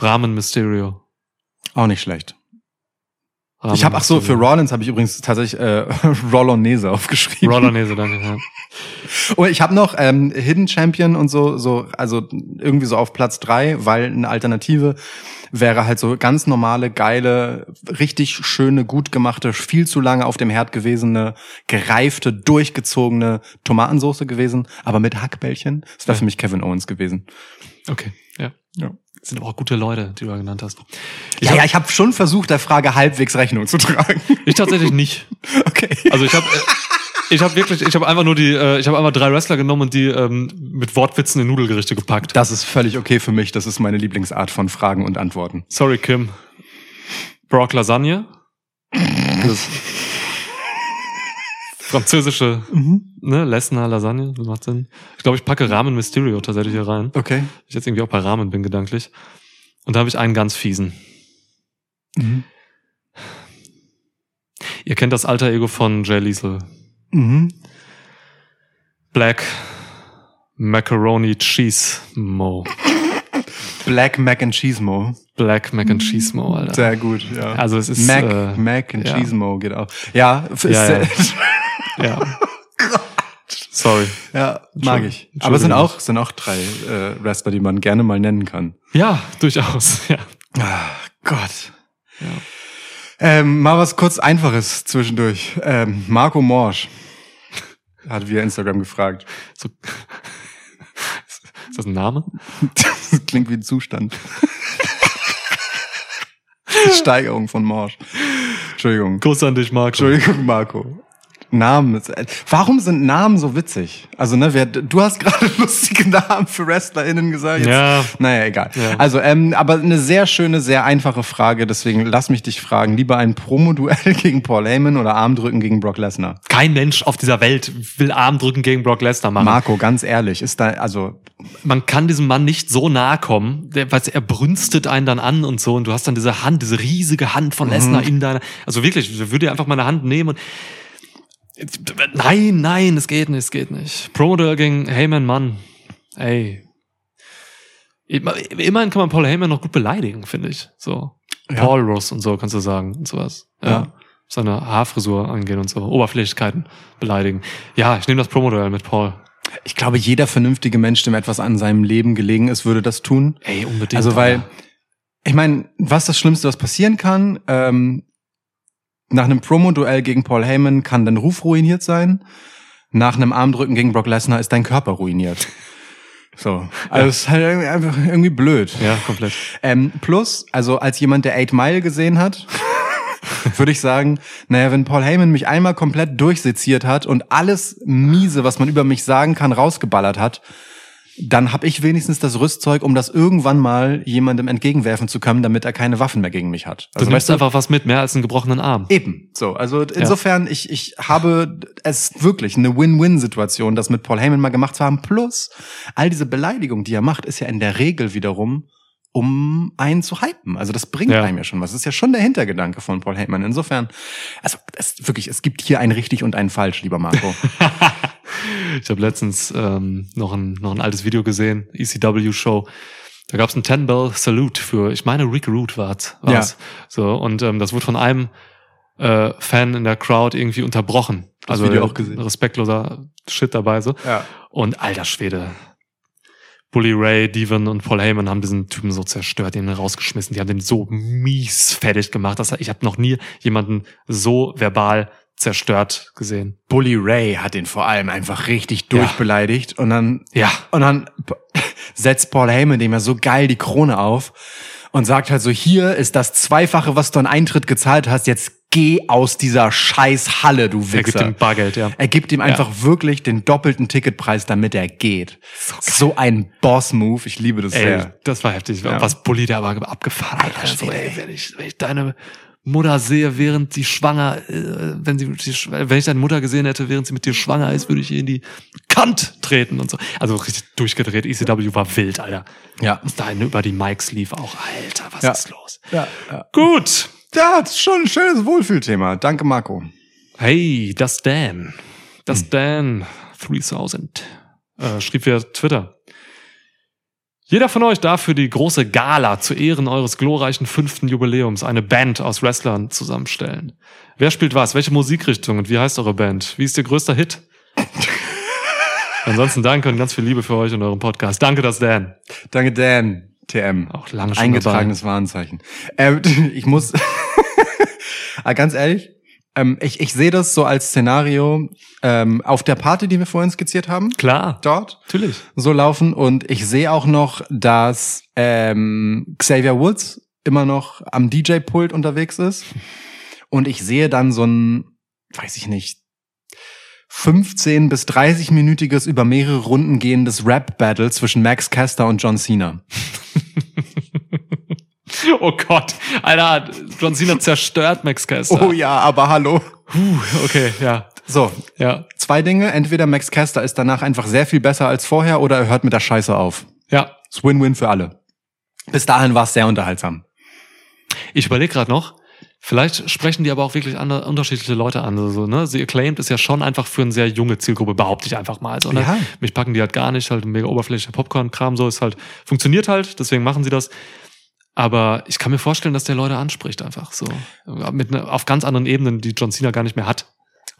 Rahmen Mysterio. Auch nicht schlecht. Ich habe ach so, für Mysterio. Rollins habe ich übrigens tatsächlich äh, Rollonese aufgeschrieben. Rollonese, danke. Ja. Und ich habe noch ähm, Hidden Champion und so, so, also irgendwie so auf Platz drei, weil eine Alternative wäre halt so ganz normale, geile, richtig schöne, gut gemachte, viel zu lange auf dem Herd gewesene, gereifte, durchgezogene Tomatensauce gewesen, aber mit Hackbällchen. Das wäre Ja. für mich Kevin Owens gewesen. Okay, ja. Ja. Sind aber auch gute Leute, die du da genannt hast. ja, hab- ja, ich habe schon versucht, der Frage halbwegs Rechnung zu tragen. Ich tatsächlich nicht. okay. Also ich habe ich habe wirklich, ich habe einfach nur die, äh, ich habe einfach drei Wrestler genommen und die ähm, mit Wortwitzen in Nudelgerichte gepackt. Das ist völlig okay für mich. Das ist meine Lieblingsart von Fragen und Antworten. Sorry, Kim. Brock Lasagne. Ist französische, ne, Lesnar Lasagne, das macht Sinn. Ich glaube, ich packe Ramen Mysterio tatsächlich hier rein. Okay. Ich jetzt irgendwie auch bei Ramen bin gedanklich. Und da habe ich einen ganz fiesen. Ihr kennt das alter Ego von Jay Liesel. Mhm. Black Macaroni Cheese Mo. Black Mac and Cheese Mo. Black Mac and Cheese Mo, Alter. Sehr gut, ja. Also es ist, Mac, äh, Mac and ja. Cheese Mo geht auch. Ja, f- Ja, ist, ja. Ja. Sorry. ja mag ich. Aber es sind auch, sind auch drei äh, Wrestler, die man gerne mal nennen kann. Ja, durchaus. Ja. Ah, Gott. Ja. Ähm, mal was kurz Einfaches zwischendurch. Ähm, Marco Morsch hat via Instagram gefragt. So. Ist das ein Name? Das klingt wie ein Zustand. Steigerung von Morsch. Entschuldigung. Kuss an dich, Marco. Entschuldigung, Marco. Namen. Warum sind Namen so witzig? Also, ne, wer, du hast gerade lustige Namen für WrestlerInnen gesagt. Jetzt, Ja. Naja, egal. Ja. Also, ähm, aber eine sehr schöne, sehr einfache Frage. Deswegen lass mich dich fragen. Lieber ein Promo-Duell gegen Paul Heyman oder Armdrücken gegen Brock Lesnar? Kein Mensch auf dieser Welt will Armdrücken gegen Brock Lesnar machen. Marco, ganz ehrlich, ist da, also, man kann diesem Mann nicht so nahe kommen, der, weil er brünstet einen dann an und so und du hast dann diese Hand, diese riesige Hand von Lesnar in deiner, also wirklich, ich würde einfach meine Hand nehmen und nein, nein, es geht nicht, es geht nicht. Promoter gegen Heyman, Mann, ey. Immer- Immerhin kann man Paul Heyman noch gut beleidigen, finde ich. So. Ja. Paul Ross und so kannst du sagen und sowas. Ja. Ja. Seine Haarfrisur angehen und so. Oberflächlichkeiten beleidigen. Ja, ich nehme das Promoduell mit Paul. ich glaube, jeder vernünftige Mensch, dem etwas an seinem Leben gelegen ist, würde das tun. Ey, unbedingt. Also, weil, ich meine, was das Schlimmste, was passieren kann, ähm, nach einem Promo-Duell gegen Paul Heyman kann dein Ruf ruiniert sein. Nach einem Armdrücken gegen Brock Lesnar ist dein Körper ruiniert. So. Also, es ist halt irgendwie, einfach irgendwie blöd. Ja, komplett. Ähm, plus, also als jemand, der Eight Mile gesehen hat, würde ich sagen, naja, wenn Paul Heyman mich einmal komplett durchseziert hat und alles miese, was man über mich sagen kann, rausgeballert hat, dann habe ich wenigstens das Rüstzeug, um das irgendwann mal jemandem entgegenwerfen zu können, damit er keine Waffen mehr gegen mich hat. Du Also nimmst weißt du, einfach was mit, mehr als einen gebrochenen Arm. eben. So, also insofern, ich, ich habe es wirklich eine Win-Win-Situation, das mit Paul Heyman mal gemacht zu haben. Plus, all diese Beleidigung, die er macht, ist ja in der Regel wiederum, um einen zu hypen. Also das bringt Ja. einem ja schon was. Das ist ja schon der Hintergedanke von Paul Heyman. Insofern, also es, wirklich, es gibt hier ein richtig und ein falsch, lieber Marco. Ich habe letztens ähm, noch, ein, noch ein altes Video gesehen, ECW-Show. Da gab es einen Ten Bell Salute für, ich meine, Rick Root war's. war's. So, und ähm, das wurde von einem äh, Fan in der Crowd irgendwie unterbrochen. Das also Video auch gesehen. respektloser Shit dabei so. ja. Und alter Schwede. Bully Ray, Devon und Paul Heyman haben diesen Typen so zerstört, den rausgeschmissen. Die haben den so mies fertig gemacht. Dass er, ich habe noch nie jemanden so verbal zerstört gesehen. Bully Ray hat ihn vor allem einfach richtig Ja. durchbeleidigt und dann Ja. Und dann setzt Paul Heyman dem ja so geil die Krone auf und sagt halt so, hier ist das Zweifache, was du an Eintritt gezahlt hast, jetzt geh aus dieser scheiß Halle, du Er gibt Wichser. ihm Bargeld, ja. Er gibt ihm einfach wirklich den doppelten Ticketpreis, damit er geht. So, ein Boss-Move, ich liebe das Ey, sehr. das war heftig. Ja. Was Bully da aber abgefahren hat. Alter So, Schwede, ey, ey. wenn ich, wenn ich deine Mutter sehe, während sie schwanger, äh, wenn sie, wenn ich deine Mutter gesehen hätte, während sie mit dir schwanger ist, würde ich ihr in die Kant treten und so. Also richtig durchgedreht. ECW war wild, Alter. Ja. Was da über die Mics lief auch. Alter, was Ja. ist los? Ja, ja. Gut. ja, das ist schon ein schönes Wohlfühlthema. Danke, Marco. Hey, das Dan. Hm. Das Dan 3000 äh, schrieb via Twitter. Jeder von euch darf für die große Gala zu Ehren eures glorreichen fünften Jubiläums eine Band aus Wrestlern zusammenstellen. Wer spielt was? Welche Musikrichtung? Und wie heißt eure Band? Wie ist ihr größter Hit? Ansonsten danke und ganz viel Liebe für euch und euren Podcast. Danke, das Dan. Danke, Dan. TM. Auch lange schon Eingetragenes Warenzeichen. Ähm, ich muss, Ah, ganz ehrlich, ähm, ich, ich sehe das so als Szenario ähm, auf der Party, die wir vorhin skizziert haben. Klar, dort natürlich. so laufen. Und ich sehe auch noch, dass ähm, Xavier Woods immer noch am DJ-Pult unterwegs ist. Und ich sehe dann so ein, weiß ich nicht, 15 bis 30-minütiges über mehrere Runden gehendes Rap-Battle zwischen Max Caster und John Cena. Oh Gott, Alter, John Cena zerstört Max Caster. Oh ja, aber hallo. Puh, okay, ja, So, ja, zwei Dinge. Entweder Max Caster ist danach einfach sehr viel besser als vorher oder er hört mit der Scheiße auf. ja. Ist Win-Win für alle. Bis dahin war es sehr unterhaltsam. Ich überlege gerade noch, vielleicht sprechen die aber auch wirklich andere, unterschiedliche Leute an. Also, ne? Sie Acclaimed ist ja schon einfach für eine sehr junge Zielgruppe, behaupte ich einfach mal. So, ne? Ja. Mich packen die halt gar nicht, halt mega oberflächlicher Popcorn-Kram, so ist halt, funktioniert halt, deswegen machen sie das. Aber ich kann mir vorstellen, dass der Leute anspricht einfach so. Mit ne, auf ganz anderen Ebenen, die John Cena gar nicht mehr hat.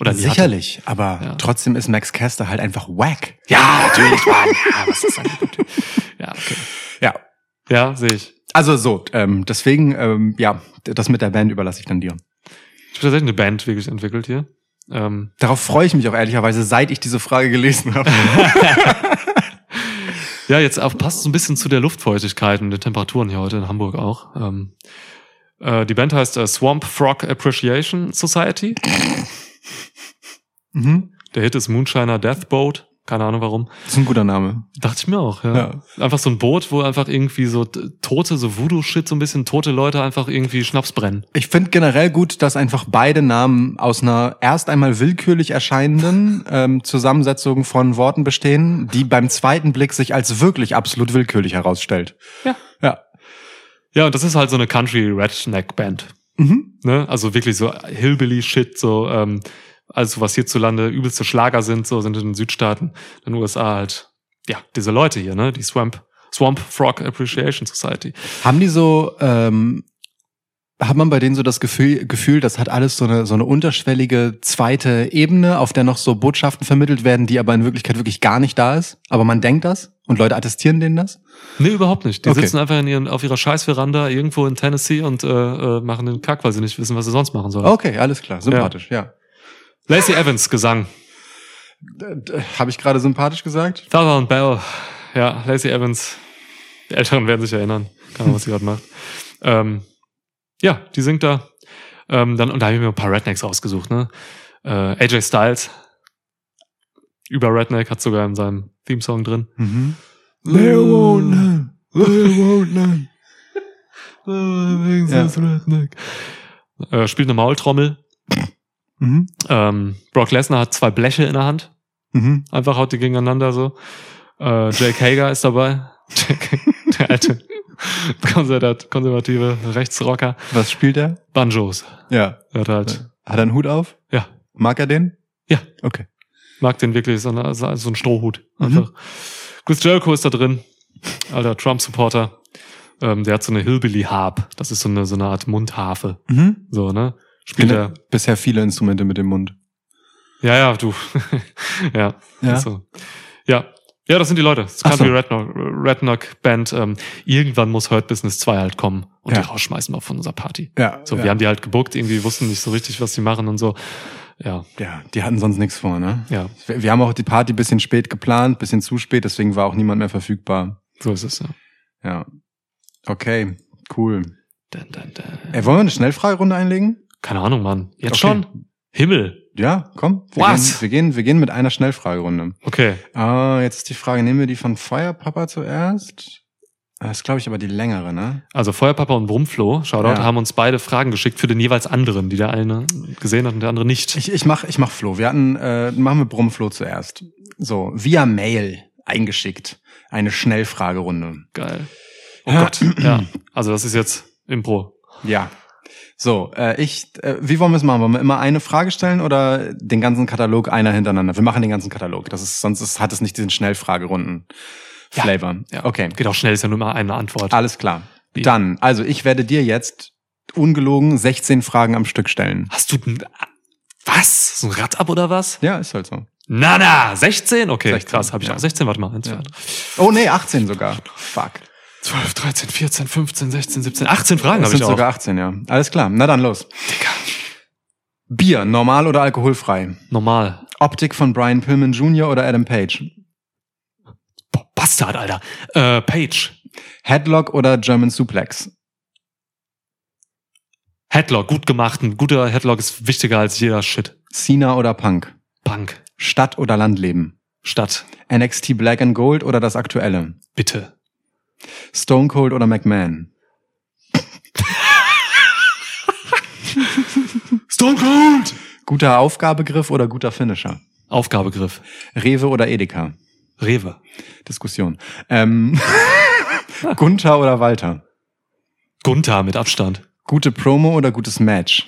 Oder hatte. Sicherlich, aber Ja. trotzdem ist Max Caster halt einfach wack. Ja, natürlich, Mann. Ja, was ist denn? Ja, okay. Ja. Ja, sehe ich. Also so, ähm, deswegen, ähm, ja, das mit der Band überlasse ich dann dir. Ich habe tatsächlich eine Band wirklich entwickelt hier. Ähm, Darauf freue ich mich auch ehrlicherweise, seit ich diese Frage gelesen habe. Ja, jetzt auch passt so ein bisschen zu der Luftfeuchtigkeit und den Temperaturen hier heute in Hamburg auch. Ähm, äh, die Band heißt äh, Swamp Frog Appreciation Society. Mhm. Der Hit ist Moonshiner Death Boat. Keine Ahnung warum. Das ist ein guter Name. Dachte ich mir auch, ja. Ja. Einfach so ein Boot, wo einfach irgendwie so tote, so Voodoo-Shit, so ein bisschen tote Leute einfach irgendwie Schnaps brennen. Ich finde generell gut, dass einfach beide Namen aus einer erst einmal willkürlich erscheinenden ähm, Zusammensetzung von Worten bestehen, die beim zweiten Blick sich als wirklich absolut willkürlich herausstellt. Ja. Ja. Ja, und das ist halt so eine Country-Redneck-Band. Mhm. Ne? Also wirklich so Hillbilly-Shit, so, ähm, also was hierzulande übelste Schlager sind, so sind in den Südstaaten, in den USA halt, ja, diese Leute hier, ne? Die Swamp, Swamp Frog Appreciation Society. Haben die so, ähm, hat man bei denen so das Gefühl, Gefühl, das hat alles so eine, so eine unterschwellige zweite Ebene, auf der noch so Botschaften vermittelt werden, die aber in Wirklichkeit wirklich gar nicht da ist? Aber man denkt das und Leute attestieren denen das? Nee, überhaupt nicht. Die Okay. sitzen einfach in ihren, auf ihrer Scheißveranda irgendwo in Tennessee und äh, äh, machen den Kack, weil sie nicht wissen, was sie sonst machen sollen. Okay, alles klar, sympathisch, ja. Lacey Evans, Gesang. Habe ich gerade sympathisch gesagt? Feather und Bell. Ja, Lacey Evans. Die Älteren werden sich erinnern. Keine Ahnung, was sie gerade macht. Ähm, ja, die singt da. Ähm, dann, und da habe ich mir ein paar Rednecks ausgesucht, ne? Äh, AJ Styles. Über Redneck hat sogar in seinem Theme-Song drin. Mhm. They won't know. They won't know. Ja. Redneck. Äh, spielt eine Maultrommel. Mhm. Ähm, Brock Lesnar hat zwei Bleche in der Hand. Mhm. Einfach haut die gegeneinander so. Äh, Jake Hager ist dabei. der alte konservat konservative Rechtsrocker. Was spielt er? Banjos. Ja. Er hat halt, Hat er einen Hut auf? ja, Mag er den? Ja. Okay. mag den wirklich, so, eine, so ein Strohhut. Mhm. Einfach. Chris Jericho ist da drin. Alter Trump-Supporter. Ähm, der hat so eine Hillbilly-Harp. Das ist so eine, so eine Art Mundharfe. Mhm. So, ne? Spielt er. Bisher viele Instrumente mit dem Mund. Ja, ja, du. ja. Ja. So. Ja. Ja, das sind die Leute. Das Ach Country so. Redneck, Redneck Band. Ähm, irgendwann muss Hurt Business 2 halt kommen und Ja. die rausschmeißen wir von unserer Party. Ja. So, ja. wir haben die halt gebuckt, irgendwie wussten nicht so richtig, was die machen und so. Ja, ja, die hatten sonst nichts vor, ne? ja, Wir, wir haben auch die Party bisschen spät geplant, bisschen zu spät, deswegen war auch niemand mehr verfügbar. so ist es, ja. Ja. Okay, cool. Dun, dun, dun. Ey, wollen wir eine Schnellfragerunde einlegen? Keine Ahnung, Mann. Jetzt Okay. schon? Himmel. Ja, komm. Wir Was? Gehen, wir, gehen, wir gehen mit einer Schnellfragerunde. Okay. Ah, jetzt ist die Frage, nehmen wir die von Feuerpapa zuerst? Das ist, glaube ich, aber die längere, ne? Also Feuerpapa und Brumflo, Shoutout, Ja. haben uns beide Fragen geschickt für den jeweils anderen, die der eine gesehen hat und der andere nicht. Ich, ich mach, ich mach Flo. Wir hatten, äh, machen wir Brummflo zuerst. So, via Mail eingeschickt. Eine Schnellfragerunde. Geil. Oh Gott. Ja. Also das ist jetzt Impro. Ja. So, äh, ich, äh, wie wollen wir es machen? Wollen wir immer eine Frage stellen oder den ganzen Katalog einer hintereinander? Wir machen den ganzen Katalog. Das ist, sonst ist, hat es nicht diesen Schnellfragerunden Flavor. Ja. Okay. Geht auch schnell, ist ja nur mal eine Antwort. Alles klar. Wie? Dann, also ich werde dir jetzt ungelogen 16 Fragen am Stück stellen. Hast du was? So ein Rad ab oder was? Ja, ist halt so. Na, na, 16? Okay, 16, krass, habe ich ja. auch 16, warte mal, eins, Ja. zwei, Oh nee, 18 sogar. Fuck. 12, 13, 14, 15, 16, 17, 18 Fragen Das habe ich sind auch. sogar 18, ja. Alles klar. Na dann los. Digga. Bier, normal oder alkoholfrei? Normal. Optik von Brian Pillman Jr. oder Adam Page? Boah, Bastard, Alter. Äh, Page. Headlock oder German Suplex? Headlock, gut gemacht. Ein guter Headlock ist wichtiger als jeder Shit. Cena oder Punk? Punk. Stadt oder Landleben? Stadt. NXT Black and Gold oder das aktuelle? Bitte. Stone Cold oder McMahon? Stone Cold! Guter Aufgabegriff oder guter Finisher? Aufgabegriff. Rewe oder Edeka? Rewe. Diskussion. Ähm, Gunther oder Walter? Gunther mit Abstand. Gute Promo oder gutes Match?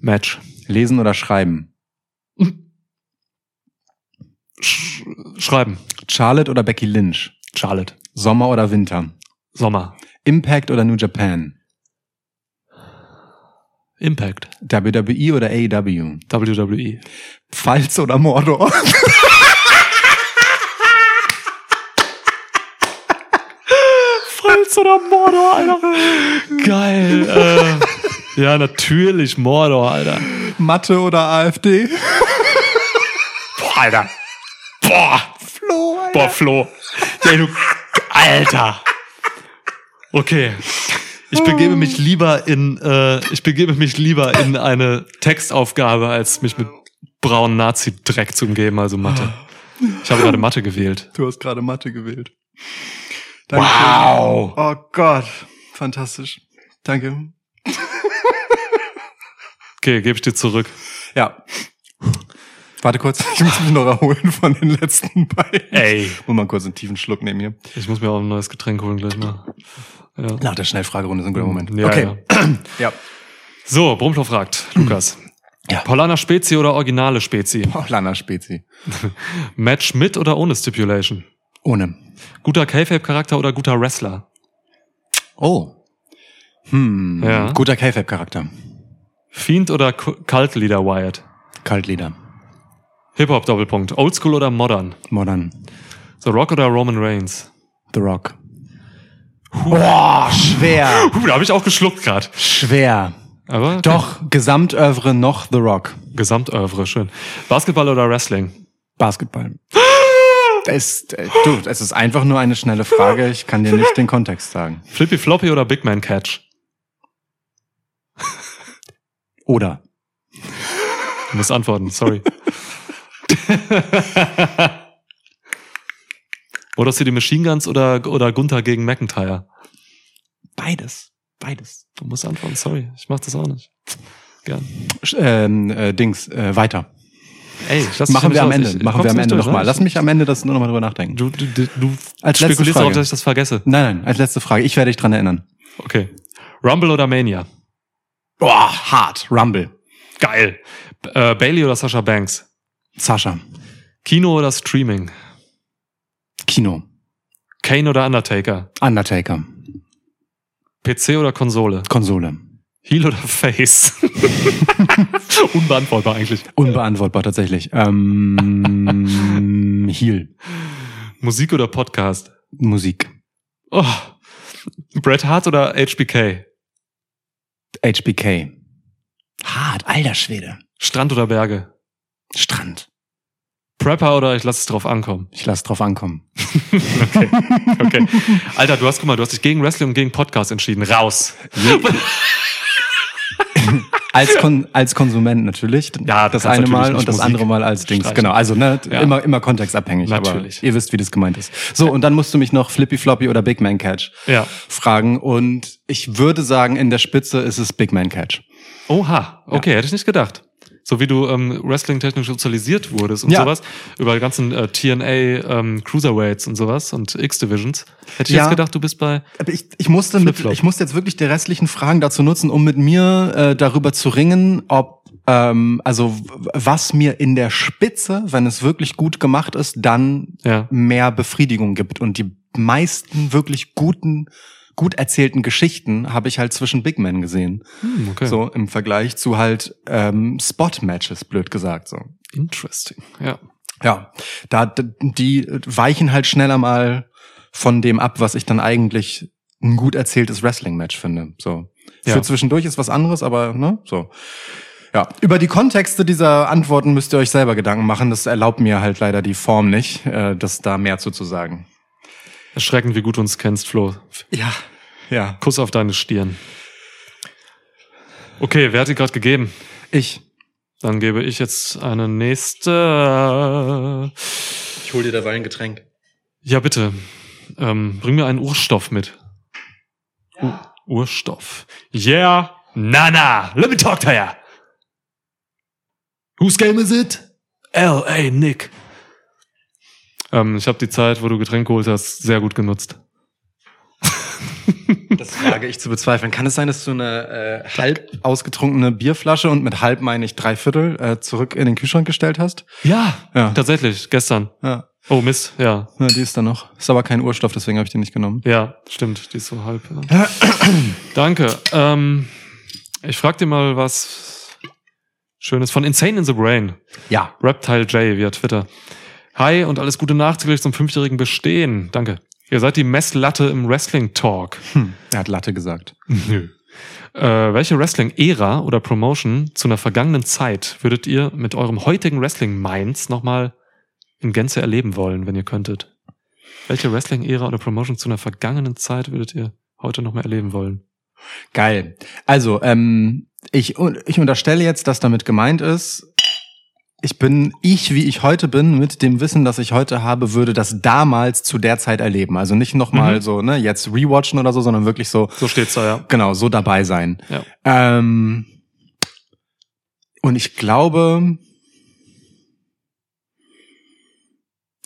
Match. Lesen oder schreiben? Sch schreiben. Charlotte oder Becky Lynch? Charlotte. Sommer oder Winter? Sommer. Impact oder New Japan? Impact. WWE oder AEW? WWE. Pfalz oder Mordor? Pfalz oder Mordor, Alter. Geil. Äh, ja, natürlich Mordor, Alter. Mathe oder AfD? Boah, Alter. Boah. Flo, Alter. Boah, Flo. Ja, du, Alter. Okay. Ich begebe mich lieber in, äh, ich begebe mich lieber in eine Textaufgabe, als mich mit braunen Nazi-Dreck zu umgeben, also Mathe. Ich habe gerade Mathe gewählt. Du hast gerade Mathe gewählt. Wow. Oh Gott. Fantastisch. Danke. Okay, gebe ich dir zurück. Ja. Warte kurz, ich muss mich noch erholen von den letzten beiden. Ey. Muss mal kurz einen tiefen Schluck nehmen hier. Ich muss mir auch ein neues Getränk holen gleich mal. Ja. Nach der Schnellfragerunde ist ein guter Moment. Ja, okay. Ja. So, Brumpler fragt, Lukas. Ja. Paulaner Spezi oder originale Spezi? Paulaner Spezi. Match mit oder ohne Stipulation? Ohne. Guter K-Fape-Charakter oder guter Wrestler? Oh. Hm. Ja. Guter K-Fab-Charakter. Fiend oder Ku- Cult-Leader Wyatt? Kaltlieder. Hip-Hop-Doppelpunkt. Oldschool oder Modern? Modern. The Rock oder Roman Reigns? The Rock. Boah, schwer. Puh, da habe ich auch geschluckt gerade. Schwer. Aber okay. Doch, Gesamtövre noch The Rock. Gesamtövre, schön. Basketball oder Wrestling? Basketball. Es, äh, du, es ist einfach nur eine schnelle Frage. Ich kann dir nicht den Kontext sagen. Flippy Floppy oder Big Man Catch? Oder. Du musst antworten, sorry. oder City Machine Guns oder, oder Gunther gegen McIntyre? Beides. Beides. Du musst antworten, sorry. Ich mach das auch nicht. Gern. Ähm, äh, Dings, äh, weiter. Ey, dich Machen wir am. Ende. Ich- Machen wir am Ende nochmal. Lass mich am Ende das nur nochmal drüber nachdenken. Du, du, du, du Als letzte spekulierst Frage. darauf, dass ich das vergesse. Nein, nein, als letzte Frage. Ich werde dich dran erinnern. Okay. Rumble oder Mania? Boah, hart. Rumble. Geil. Äh, Bailey oder Sasha Banks? Sascha. Kino oder Streaming? Kino. Kane oder Undertaker? Undertaker. PC oder Konsole? Konsole. Heel oder Face? Unbeantwortbar eigentlich. Unbeantwortbar tatsächlich. Ähm, Heal. Musik oder Podcast? Musik. Oh. Bret Hart oder HBK? HBK. Hart, alter Schwede. Strand oder Berge? Strand. Prepper oder ich lasse es drauf ankommen? Ich lass drauf ankommen. Okay. okay. Alter, du hast, guck mal, du hast dich gegen Wrestling und gegen Podcast entschieden. Raus. Als, Kon als Konsument natürlich. Ja, das kannst eine Mal und das Musik andere Mal als Dings. streichen. Genau, also ne, Ja. immer, immer kontextabhängig. Natürlich. Aber ihr wisst, wie das gemeint ist. So, und dann musst du mich noch Flippy Floppy oder Big Man Catch Ja. fragen. Und ich würde sagen, in der Spitze ist es Big Man Catch. Oha. Okay, hätte ich nicht gedacht. So wie du ähm, Wrestling-technisch sozialisiert wurdest und Ja. sowas, über die ganzen äh, TNA ähm, Cruiserweights und sowas und X-Divisions. Hätte ich Ja. jetzt gedacht, du bist bei Aber ich, ich musste mit, ich musste jetzt wirklich die restlichen Fragen dazu nutzen, um mit mir äh, darüber zu ringen, ob ähm, also was mir in der Spitze, wenn es wirklich gut gemacht ist, dann ja. mehr Befriedigung gibt. Und die meisten wirklich guten, gut erzählten Geschichten habe ich halt zwischen Big Men gesehen. Hm, okay. So im Vergleich zu halt ähm, Spot-Matches, blöd gesagt. So. Interesting. Ja. Ja, da die weichen halt schneller mal von dem ab, was ich dann eigentlich ein gut erzähltes Wrestling-Match finde. So. Ja. Für zwischendurch ist was anderes, aber ne, so. Ja, über die Kontexte dieser Antworten müsst ihr euch selber Gedanken machen. Das erlaubt mir halt leider die Form nicht, äh, das da mehr zu, zu sagen. Erschreckend, wie gut du uns kennst, Flo. Ja, ja. Kuss auf deine Stirn. Okay, wer hat die gerade gegeben? Ich. Dann gebe ich jetzt eine nächste. Ich hol dir dabei ein Getränk. Ja, bitte. Ähm, bring mir einen Urstoff mit. U Urstoff. Yeah. Nana. Let me talk to ya. Whose game is it? L.A. Nick. Ähm, ich habe die Zeit, wo du Getränk geholt hast, sehr gut genutzt. Das wage ich zu bezweifeln. Kann es sein, dass du eine äh, halb ausgetrunkene Bierflasche und mit halb meine ich drei Viertel äh, zurück in den Kühlschrank gestellt hast? Ja, Ja. tatsächlich, gestern. Ja. Oh Mist, ja. Ja, die ist da noch. Ist aber kein Urstoff, deswegen habe ich die nicht genommen. Ja, stimmt, die ist so halb. Ja. Danke. Ähm, ich frag dir mal was Schönes von Insane in the Brain. Ja. Reptile J via Twitter. Hi und alles Gute nachträglich zum fünfjährigen Bestehen. Danke. Ihr seid die Messlatte im Wrestling Talk. Hm. Er hat Latte gesagt. Nö. Äh, welche Wrestling-Ära oder Promotion zu einer vergangenen Zeit würdet ihr mit eurem heutigen Wrestling-Minds nochmal in Gänze erleben wollen, wenn ihr könntet? Welche Wrestling-Ära oder Promotion zu einer vergangenen Zeit würdet ihr heute nochmal erleben wollen? Geil. Also, ähm, ich, ich unterstelle jetzt, dass damit gemeint ist, ich bin ich, wie ich heute bin, mit dem Wissen, das ich heute habe, würde das damals zu der Zeit erleben. Also nicht nochmal Mhm. so, ne, jetzt rewatchen oder so, sondern wirklich so, So steht's da, ja. genau, so dabei sein. Ja. Ähm, und ich glaube,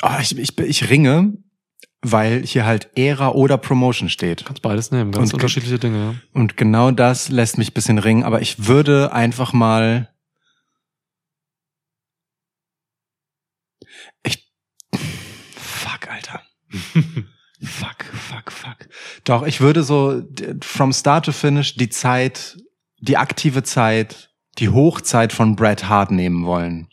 ah, ich, ich, ich ringe, weil hier halt Ära oder Promotion steht. Kannst beides nehmen, ganz Und- unterschiedliche Dinge, ja. Und genau das lässt mich bisschen ringen, aber ich würde einfach mal. Ich. Fuck, Alter. fuck, fuck, fuck. Doch, ich würde so from start to finish die Zeit, die aktive Zeit, die Hochzeit von Bret Hart nehmen wollen.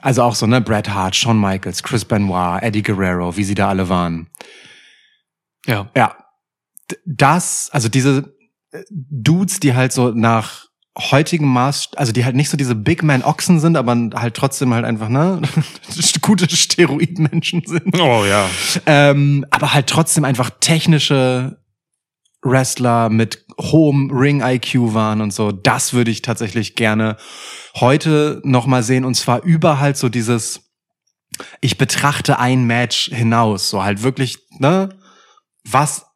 Also auch so, ne, Bret Hart, Shawn Michaels, Chris Benoit, Eddie Guerrero, wie sie da alle waren. Ja. Ja. Das, also diese äh, Dudes, die halt so nach heutigem Maß, also die halt nicht so diese Big Man Ochsen sind, aber halt trotzdem halt einfach, ne, gute Steroidmenschen sind. Oh ja. Ähm, aber halt trotzdem einfach technische Wrestler mit hohem Ring-IQ waren und so. Das würde ich tatsächlich gerne heute noch mal sehen. Und zwar über halt so dieses, ich betrachte ein Match hinaus. So halt wirklich, ne? Was,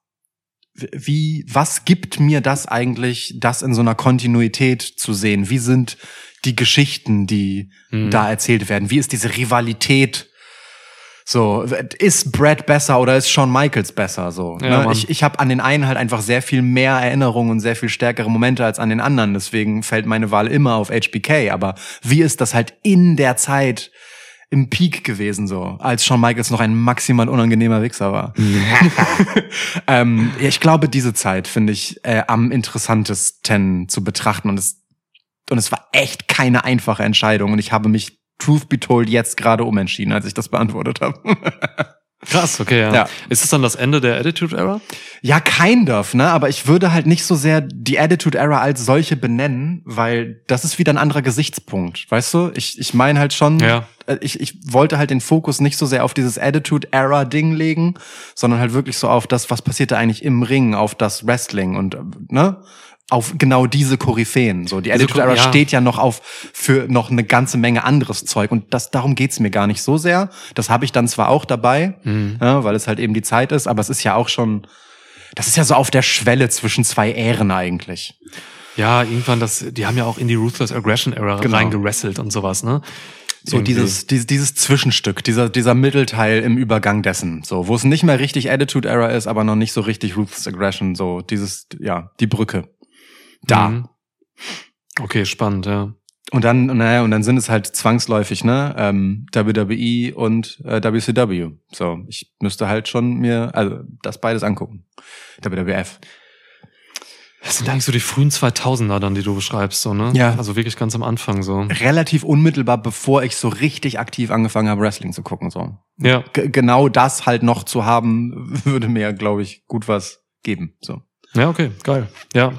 wie, was gibt mir das eigentlich, das in so einer Kontinuität zu sehen? Wie sind die Geschichten, die Mhm. da erzählt werden? Wie ist diese Rivalität? So, ist Brad besser oder ist Shawn Michaels besser? So, Ja, ne? Ich, ich habe an den einen halt einfach sehr viel mehr Erinnerungen und sehr viel stärkere Momente als an den anderen. Deswegen fällt meine Wahl immer auf HBK. Aber wie ist das halt in der Zeit im Peak gewesen, so, als Shawn Michaels noch ein maximal unangenehmer Wichser war? ähm, ja, ich glaube, diese Zeit finde ich äh, am interessantesten zu betrachten und es und es war echt keine einfache Entscheidung und ich habe mich Truth be told jetzt gerade umentschieden, als ich das beantwortet habe. Krass, okay, ja. Ja. Ist es dann das Ende der Attitude Era? ja, kind of, ne, aber ich würde halt nicht so sehr die Attitude Era als solche benennen, weil das ist wieder ein anderer Gesichtspunkt, weißt du? Ich ich meine halt schon Ja. äh, ich, ich wollte halt den Fokus nicht so sehr auf dieses Attitude-Era-Ding legen, sondern halt wirklich so auf das, was passierte eigentlich im Ring, auf das Wrestling und, äh, ne? Auf genau diese Koryphäen. So, die Diese Attitude-Era Ko- ja. steht ja noch auf für noch eine ganze Menge anderes Zeug und das, darum geht's mir gar nicht so sehr. Das habe ich dann zwar auch dabei, Mhm. ja, weil es halt eben die Zeit ist, aber es ist ja auch schon, das ist ja so auf der Schwelle zwischen zwei Ähren eigentlich. Ja, irgendwann das, die haben ja auch in die Ruthless Aggression Era Genau. reingerasselt und sowas, ne? So Irgendwie. dieses, dieses, dieses Zwischenstück, dieser, dieser Mittelteil im Übergang dessen, so, wo es nicht mehr richtig Attitude Era ist, aber noch nicht so richtig Ruthless Aggression, so, dieses, ja, die Brücke. Da. Mhm. Okay, spannend, ja. Und dann, naja, und dann sind es halt zwangsläufig, ne, ähm, WWE und äh, WCW. So, ich müsste halt schon mir, also, das beides angucken. WWF. Das sind eigentlich so die frühen 2000er dann, die du beschreibst, so, ne? Ja. Also wirklich ganz am Anfang, so. Relativ unmittelbar, bevor ich so richtig aktiv angefangen habe, Wrestling zu gucken, so. Ja. G genau das halt noch zu haben, würde mir, glaube ich, gut was geben, so. Ja, okay, geil. Ja.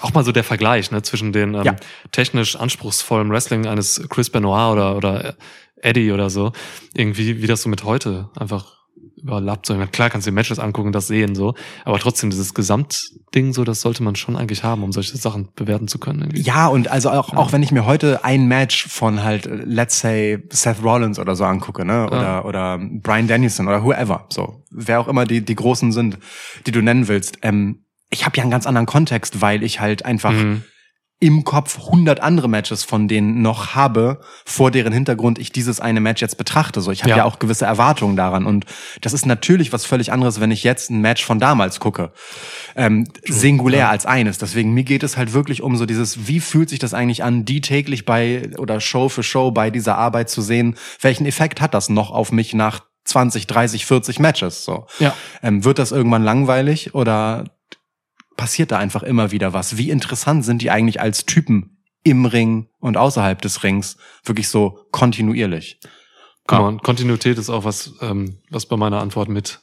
Auch mal so der Vergleich, ne, zwischen den ähm, Ja. technisch anspruchsvollen Wrestling eines Chris Benoit oder, oder Eddie oder so. Irgendwie, wie das so mit heute einfach überlappt. So, klar kannst du die Matches angucken und das sehen, so. Aber trotzdem, dieses Gesamtding, so, das sollte man schon eigentlich haben, um solche Sachen bewerten zu können. Irgendwie. Ja, und also auch, auch wenn ich mir heute ein Match von halt, äh, let's say, Seth Rollins oder so angucke, ne? Oder, Ja. oder Brian Danielson oder whoever, so. Wer auch immer die, die Großen sind, die du nennen willst. Ähm, ich habe ja einen ganz anderen Kontext, weil ich halt einfach Mhm. im Kopf 100 andere Matches von denen noch habe, vor deren Hintergrund ich dieses eine Match jetzt betrachte. So, ich habe ja. Ja. auch gewisse Erwartungen daran und das ist natürlich was völlig anderes, wenn ich jetzt ein Match von damals gucke, ähm, singulär ja. als eines. Deswegen mir geht es halt wirklich um so dieses, wie fühlt sich das eigentlich an, die täglich bei oder Show für Show bei dieser Arbeit zu sehen, welchen Effekt hat das noch auf mich nach 20, 30, 40 Matches? So, Ja. ähm, wird das irgendwann langweilig oder passiert da einfach immer wieder was? Wie interessant sind die eigentlich als Typen im Ring und außerhalb des Rings wirklich so kontinuierlich? Ja. mal, Kontinuität ist auch was, ähm, was bei meiner Antwort mit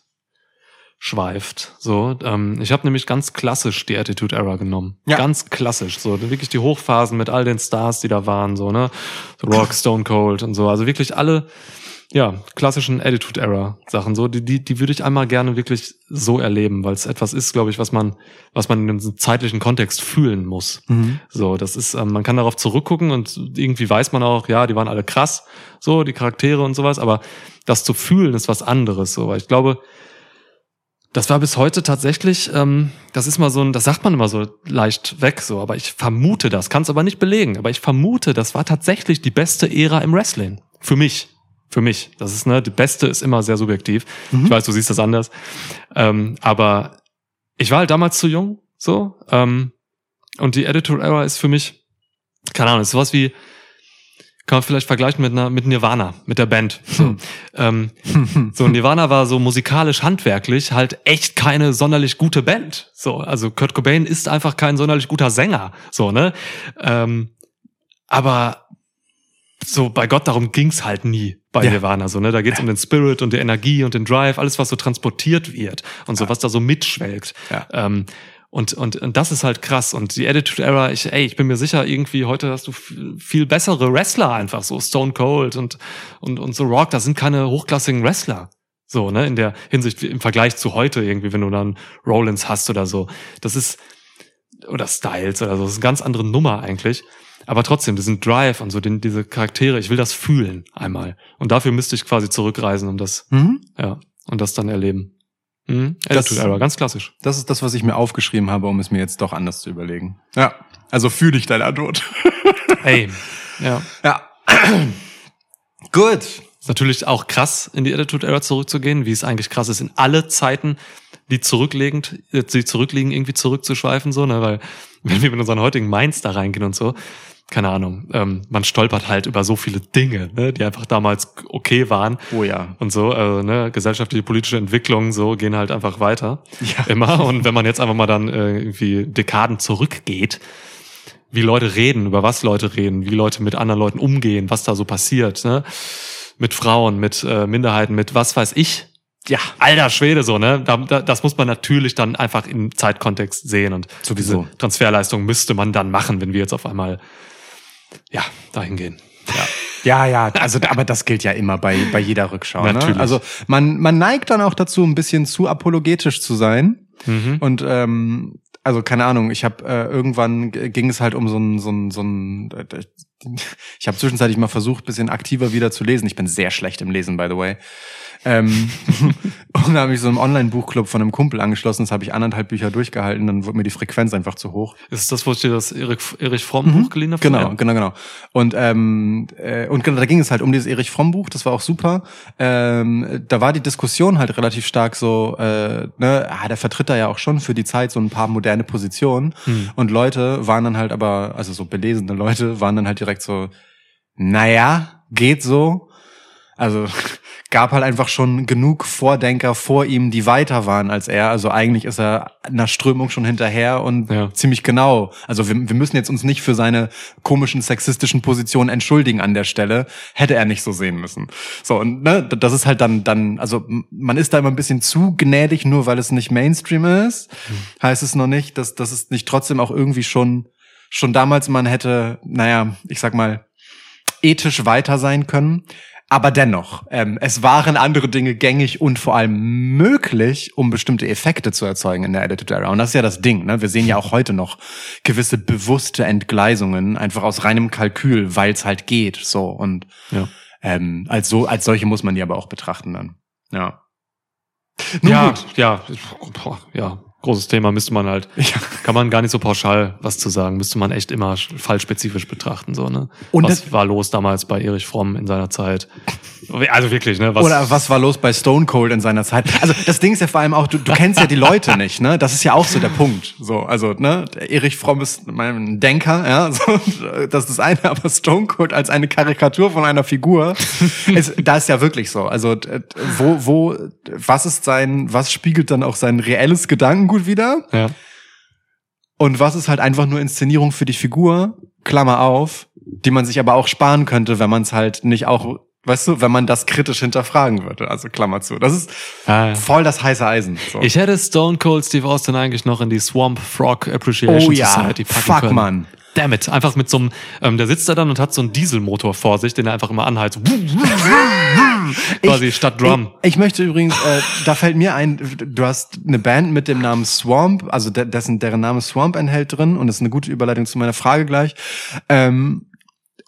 schweift. So, ähm, ich habe nämlich ganz klassisch die Attitude Era genommen. Ja. Ganz klassisch. So, wirklich die Hochphasen mit all den Stars, die da waren, so, ne? Rock, Stone Cold und so. Also wirklich alle, ja, klassischen Attitude Error Sachen so, die die die würde ich einmal gerne wirklich so erleben, weil es etwas ist, glaube ich, was man was man in einem zeitlichen Kontext fühlen muss. Mhm. So, das ist ähm, man kann darauf zurückgucken und irgendwie weiß man auch, ja, die waren alle krass, so die Charaktere und sowas, aber das zu fühlen ist was anderes, so, weil ich glaube, das war bis heute tatsächlich, ähm, das ist mal so ein, das sagt man immer so leicht weg, so, aber ich vermute das, kann es aber nicht belegen, aber ich vermute, das war tatsächlich die beste Ära im Wrestling. Für mich. Für mich. Das ist, ne, die beste ist immer sehr subjektiv. Mhm. Ich weiß, du siehst das anders. Ähm, aber ich war halt damals zu jung, so, ähm, und die Editor Era ist für mich, keine Ahnung, ist sowas wie, kann man vielleicht vergleichen mit einer, mit Nirvana, mit der Band. So, ähm, so Nirvana war so musikalisch, handwerklich halt echt keine sonderlich gute Band. So, also Kurt Cobain ist einfach kein sonderlich guter Sänger. So, ne? Ähm, aber so bei Gott darum ging's halt nie bei Ja. Nirvana. So, ne? Da geht's um den Spirit und die Energie und den Drive, alles, was so transportiert wird und so, was da so mitschwelgt. Ja. Ähm, und, und, und das ist halt krass. Und die Attitude Era, ich, ey, ich bin mir sicher, irgendwie heute hast du viel, viel bessere Wrestler einfach, so Stone Cold und, und, und so Rock, das sind keine hochklassigen Wrestler. So, ne, in der Hinsicht im Vergleich zu heute irgendwie, wenn du dann Rollins hast oder so. Das ist, oder Styles oder so, das ist eine ganz andere Nummer eigentlich. Aber trotzdem, diesen Drive und so, den, diese Charaktere, ich will das fühlen einmal. Und dafür müsste ich quasi zurückreisen, um das, Mhm. ja, und das dann erleben. Mhm. Das- Attitude Era, ganz klassisch. Das ist das, was ich mir aufgeschrieben habe, um es mir jetzt doch anders zu überlegen. Ja. Also fühle ich deine Antwort. Ey, ja. ja. Gut. Ist natürlich auch krass, in die Attitude Era zurückzugehen, wie es eigentlich krass ist, in alle Zeiten, die zurückliegend, äh, die zurückliegen, irgendwie zurückzuschweifen, so, ne, weil, wenn wir mit unseren heutigen Minds da reingehen und so, keine Ahnung, ähm, man stolpert halt über so viele Dinge, ne, die einfach damals okay waren Oh ja. und so, also, ne, gesellschaftliche, politische Entwicklungen so gehen halt einfach weiter. Ja. Immer. Und wenn man jetzt einfach mal dann äh, irgendwie Dekaden zurückgeht, wie Leute reden, über was Leute reden, wie Leute mit anderen Leuten umgehen, was da so passiert, ne? Mit Frauen, mit äh, Minderheiten, mit was weiß ich. Ja. Alter Schwede, so, ne? Da, da, das muss man natürlich dann einfach im Zeitkontext sehen und Sowieso. diese Transferleistung müsste man dann machen, wenn wir jetzt auf einmal, ja, dahin gehen. Ja. Ja, ja, also aber das gilt ja immer bei, bei jeder Rückschau. Ne? Natürlich. Also man, man neigt dann auch dazu, ein bisschen zu apologetisch zu sein. Mhm. Und ähm, also keine Ahnung, ich habe äh, irgendwann ging es halt um so ein so ein so ein äh, ich habe zwischenzeitlich mal versucht, bisschen aktiver wieder zu lesen. Ich bin sehr schlecht im Lesen, by the way. Ähm, und da habe ich so einen Online-Buchclub von einem Kumpel angeschlossen. Das habe ich anderthalb Bücher durchgehalten. Dann wurde mir die Frequenz einfach zu hoch. Ist das, wo ich dir das Erich Fromm Buch geliehen habe? Genau, genau, genau. Und ähm, äh, und genau, da ging es halt um dieses Erich Fromm Buch. Das war auch super. Ähm, da war die Diskussion halt relativ stark so, äh, ne, ah, der vertritt da ja auch schon für die Zeit so ein paar moderne Positionen. Hm. Und Leute waren dann halt aber, also so belesene Leute waren dann halt direkt so, naja, geht so. Also gab halt einfach schon genug Vordenker vor ihm, die weiter waren als er. Also eigentlich ist er einer Strömung schon hinterher und Ja. ziemlich genau. Also wir, wir müssen jetzt uns nicht für seine komischen sexistischen Positionen entschuldigen an der Stelle. Hätte er nicht so sehen müssen. So, und ne, das ist halt dann, dann, also man ist da immer ein bisschen zu gnädig, nur weil es nicht Mainstream ist. Heißt es noch nicht, dass, dass es nicht trotzdem auch irgendwie schon, schon damals man hätte, naja, ich sag mal, ethisch weiter sein können. Aber dennoch, ähm, es waren andere Dinge gängig und vor allem möglich, um bestimmte Effekte zu erzeugen in der Edited Era. Und das ist ja das Ding. Ne? Wir sehen ja auch heute noch gewisse bewusste Entgleisungen, einfach aus reinem Kalkül, weil es halt geht. So und Ja. ähm, als so als solche muss man die aber auch betrachten dann. Ja. Nun ja, gut. ja, boah, ja, großes Thema müsste man halt, Ja. kann man gar nicht so pauschal was zu sagen, müsste man echt immer sch- fallspezifisch betrachten, so, ne? Und was war los damals bei Erich Fromm in seiner Zeit? Also wirklich, ne? Was, Oder was war los bei Stone Cold in seiner Zeit? Also das Ding ist ja vor allem auch, du, du kennst ja die Leute nicht, ne? Das ist ja auch so der Punkt. So, also ne, Erich Fromm ist mein Denker, ja, so, das ist das eine, aber Stone Cold als eine Karikatur von einer Figur, ist, da ist ja wirklich so. Also wo, wo, was ist sein, was spiegelt dann auch sein reelles Gedankengut wieder? ja. Und was ist halt einfach nur Inszenierung für die Figur, Klammer auf, die man sich aber auch sparen könnte, wenn man es halt nicht auch, weißt du, wenn man das kritisch hinterfragen würde. Also Klammer zu. Das ist Ja, ja. voll das heiße Eisen. So. Ich hätte Stone Cold Steve Austin eigentlich noch in die Swamp Frog Appreciation oh ja, Society packen fuck können. man. Damn it. Einfach mit so einem, ähm, der sitzt da dann und hat so einen Dieselmotor vor sich, den er einfach immer anheizt. Quasi statt Drum. Ich, ich möchte übrigens, äh, da fällt mir ein, du hast eine Band mit dem Namen Swamp, also de dessen, deren Name Swamp enthält drin und das ist eine gute Überleitung zu meiner Frage gleich. Ähm,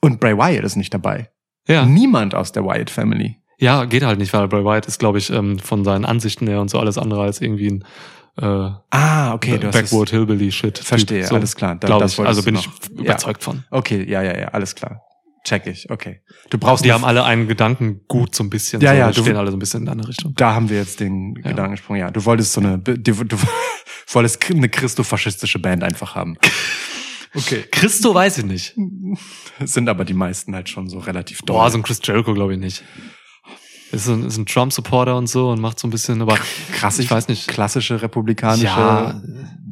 und Bray Wyatt ist nicht dabei. Ja. Niemand aus der Wyatt Family. Ja, geht halt nicht, weil Bray Wyatt ist, glaube ich, ähm, von seinen Ansichten her und so alles andere als irgendwie ein äh, Ah, okay, du hast es- Backward Hillbilly Shit. Verstehe, so, alles klar. Da- Glaub das ich. Also bin noch. ich Ja. überzeugt von. Okay, ja, ja, ja, alles klar. Check ich, okay. Du brauchst Die haben alle einen Gedanken gut so ein bisschen. Ja, so, ja, die du- stehen alle so ein bisschen in deine Richtung. Da haben wir jetzt den Ja. Gedankensprung. Ja, du wolltest so eine, du, du wolltest eine christofaschistische Band einfach haben. Okay. Christo weiß ich nicht. Sind aber die meisten halt schon so relativ doll. Boah, so ein Chris Jericho glaube ich nicht. Ist ein, ist ein Trump-Supporter und so und macht so ein bisschen, aber krass, ich weiß nicht. Klassische republikanische Ja.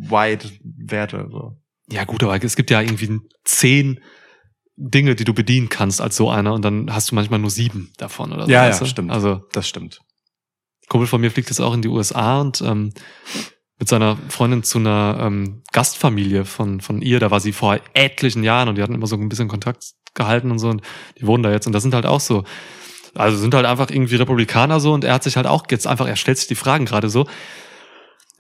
White-Werte. So. Ja gut, aber es gibt ja irgendwie zehn Dinge, die du bedienen kannst als so einer und dann hast du manchmal nur sieben davon oder so. Ja, ja, stimmt. Also Das stimmt. Kumpel von mir fliegt jetzt auch in die USA und ähm, mit seiner Freundin zu einer ähm, Gastfamilie von, von ihr. Da war sie vor etlichen Jahren und die hatten immer so ein bisschen Kontakt gehalten und so und die wohnen da jetzt. Und das sind halt auch so, also sind halt einfach irgendwie Republikaner so und er hat sich halt auch jetzt einfach, er stellt sich die Fragen gerade so,